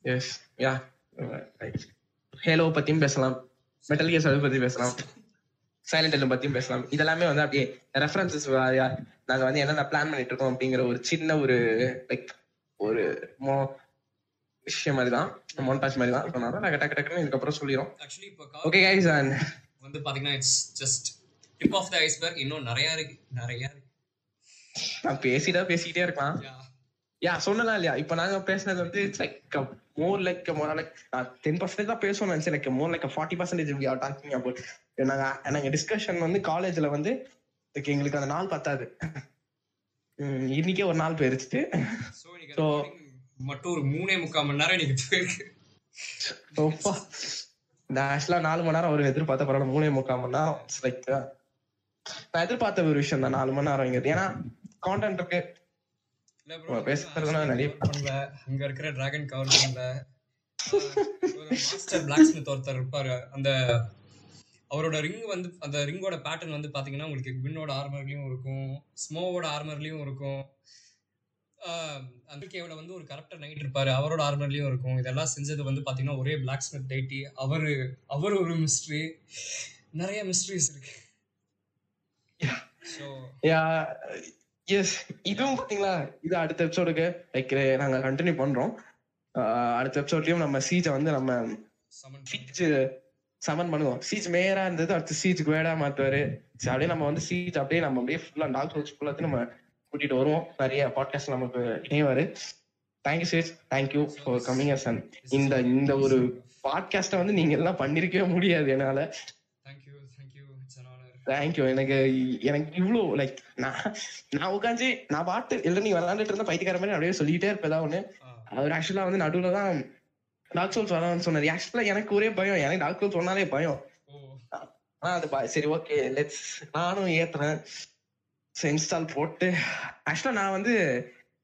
எஸ் யா ஹேலோ பத்தியும் பேசலாம். மெட்டல் சர்வ் பத்தி பேசலாம். சைலண்ட் எல்லும் பத்தியும் பேசலாம். இதெல்லாமே வந்து அப்படியே ரெஃபரன்சஸ் நாங்க வந்து என்னென்ன பிளான் பண்ணிட்டு இருக்கோம் அப்படிங்கிற ஒரு சின்ன ஒரு லைக் ஒரு மோ விஷயம் மாதிரி தான் மோன்டாஜ் மாதிரி தான் சொன்னாங்க நாங்க டக்கு டக்குன்னு இதுக்கப்புறம் ஆக்சுவலி இப்போ ஓகே கைஸ் அண்ட் வந்து பாத்தீங்கன்னா it's just tip of the iceberg இன்னும் நிறைய இருக்கு. நிறைய இருக்கு. நான் பேசிட்டா பேசிக்கிட்டே இருக்கலாம். யா சொன்னலாம் இல்லையா? இப்ப நாங்க பேசுனது வந்து it's like more like more like ten percentage தான் பேசணும் நினைச்சேன். Like more like forty percentage talking about நாங்க நாங்க டிஸ்கஷன் வந்து காலேஜ்ல வந்து எங்களுக்கு அந்த நாள் பத்தாது. இன்னைக்கே ஒரு நாள் போயிருச்சு So, இன்னைக்கு So- recording மட்டும் ஒரு மூணே முக்கால் மணி நேரம் இன்னைக்கு போயிருக்கு. ரொம்ப இந்த ஆக்சுவலா நாலு மணி நேரம் ஒரு எதிர்பார்த்த பரவாயில்ல மூணே முக்கால் மணி நேரம். லைக் நான் எதிர்பார்த்த ஒரு விஷயம் தான் நாலு மணி நேரம் ஏன்னா கான்டென்ட் இருக்கு. பேசுறதுனா நிறைய- அங்க இருக்கிற டிராகன் கவர் பண்ணல மாஸ்டர் பிளாக் ஸ்மித் ஒருத்தர் இருப்பாரு. அந்த அவரோட ரிங் வந்து அந்த ரிங்கோட பேட்டர்ன் வந்து பாத்தீங்கன்னா உங்களுக்கு குவினோட ஆர்மர்லயும் இருக்கும் ஸ்மோவோட ஆர்மர்லயும் இருக்கும். அந்த கேவ்ல வந்து ஒரு கரெக்டர் நைட் இருப்பாரு அவரோட ஆர்மர்லயும் இருக்கும். இதெல்லாம் செஞ்சது வந்து பாத்தீங்கன்னா ஒரே பிளாக் ஸ்மித் டைட்டி அவரு அவர் ஒரு மிஸ்ட்ரி நிறைய மிஸ்ட்ரிஸ் இருக்கு. ஸோ எஸ் இதுவும் பாத்தீங்களா இது அடுத்த எபிசோடுக்கு லைக் நாங்க கண்டினியூ பண்றோம். அடுத்த எபிசோட்லயும் நம்ம சீஜை வந்து நம்ம சீஜ் சமன் பண்ணுவோம். சீஜ் மேயரா இருந்தது அடுத்து சீஜ் குவேடா மாத்துவாரு. அப்படியே நம்ம வந்து சீஜ் அப்படியே நம்ம அப்படியே ஃபுல்லா டாக் ஹவுஸ் ஃபுல்லாத்தையும் நம்ம கூட்டிட்டு வருவோம். நிறைய பாட்காஸ்ட் நமக்கு இணைவாரு. Thank you சீஜ் thank you for coming us and இந்த இந்த ஒரு பாட்காஸ்ட்டை வந்து நீங்க எல்லாம் பண்ணிருக்கவே முடியாது என்னால thank you thank you it's an honour thank you எனக்கு எனக்கு இவ்வளோ லைக் நான் நான் உட்காந்து நான் பாட்டு இல்லை நீ விளாண்டுட்டு இருந்த பைத்தியக்கார மாதிரி அப்படியே சொல்லிட்டே இருப்பேன் ஏதாவது ஒண்ணு. அவர் ஆக்சுவலா வந்து நடுவுல தான் டாக் சோல்ஸ் வரலாம்னு சொன்னாரு. ஆக்சுவலா எனக்கு ஒரே பயம். எனக்கு டாக் சோல்ஸ் சொன்னாலே பயம். ஓ. ஆனா அது சரி ஓகே லெட்ஸ் நானும் ஏத்துறேன். இன்ஸ்டால் போட்டு ஆக்சுவலா நான் வந்து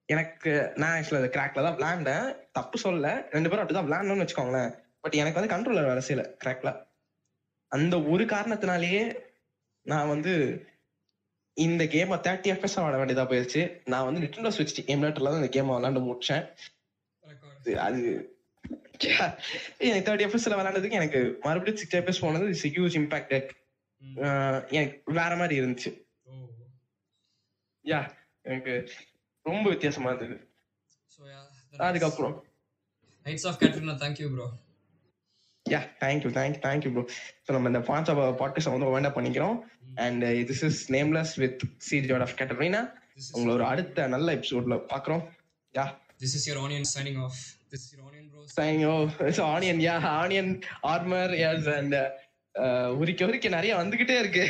எனக்கு நான் ஆக்சுவலா கிராக்ல தான் விளாண்டேன் தப்பு சொல்லல. ரெண்டு பேரும் அப்படிதான் விளாண்டோம்னு வச்சுக்கோங்களேன். பட் எனக்கு வந்து கண்ட்ரோலர் வேலை செய்யல கிராக்ல அந்த ஒரு காரணத்தினாலேயே நான் வந்து இந்த கேமை தேர்ட்டி எஃப்எஸ் விளாட வேண்டியதா போயிருச்சு. நான் வந்து நிட்டண்டோ ஸ்விட்ச் எமுலேட்டர்ல தான் இந்த கேமை விளாண்டு முடிச்சேன். அது- எனக்கு தேர்ட்டி எஃப்எஸ்ல விளையாண்டதுக்கு எனக்கு மறுபடியும் சிக்ஸ் எஃப்எஸ் போனது இட்ஸ் ஹியூஜ் இம்பாக்ட் எனக்கு வேற மாதிரி இருந்துச்சு. யா எனக்கு ரொம்ப வித்தியாசமா இருந்தது. அதுக்கப்புறம். Knights of Katrina thank you bro yeah thank you thank thank you bro so நம்ம இந்த பாஞ்ச பாட்காஸ்ட் வந்து வேண்டாம் பண்ணிக்கிறோம். And this is nameless with series of Katrina உங்களை ஒரு அடுத்த நல்ல எபிசோட்ல பாக்குறோம் yeah this is your onion signing off this is your onion bro oh it's onion yeah onion armor yes and uh, உரிக்க உரிக்க நிறைய வந்துகிட்டே இருக்கு.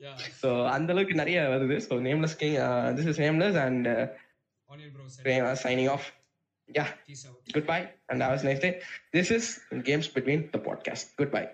யா ஸோ அந்த அளவுக்கு நிறைய வருது. So nameless king this is nameless and onion bro signing off yeah out goodbye. And have a nice day. This is games between the podcast. Goodbye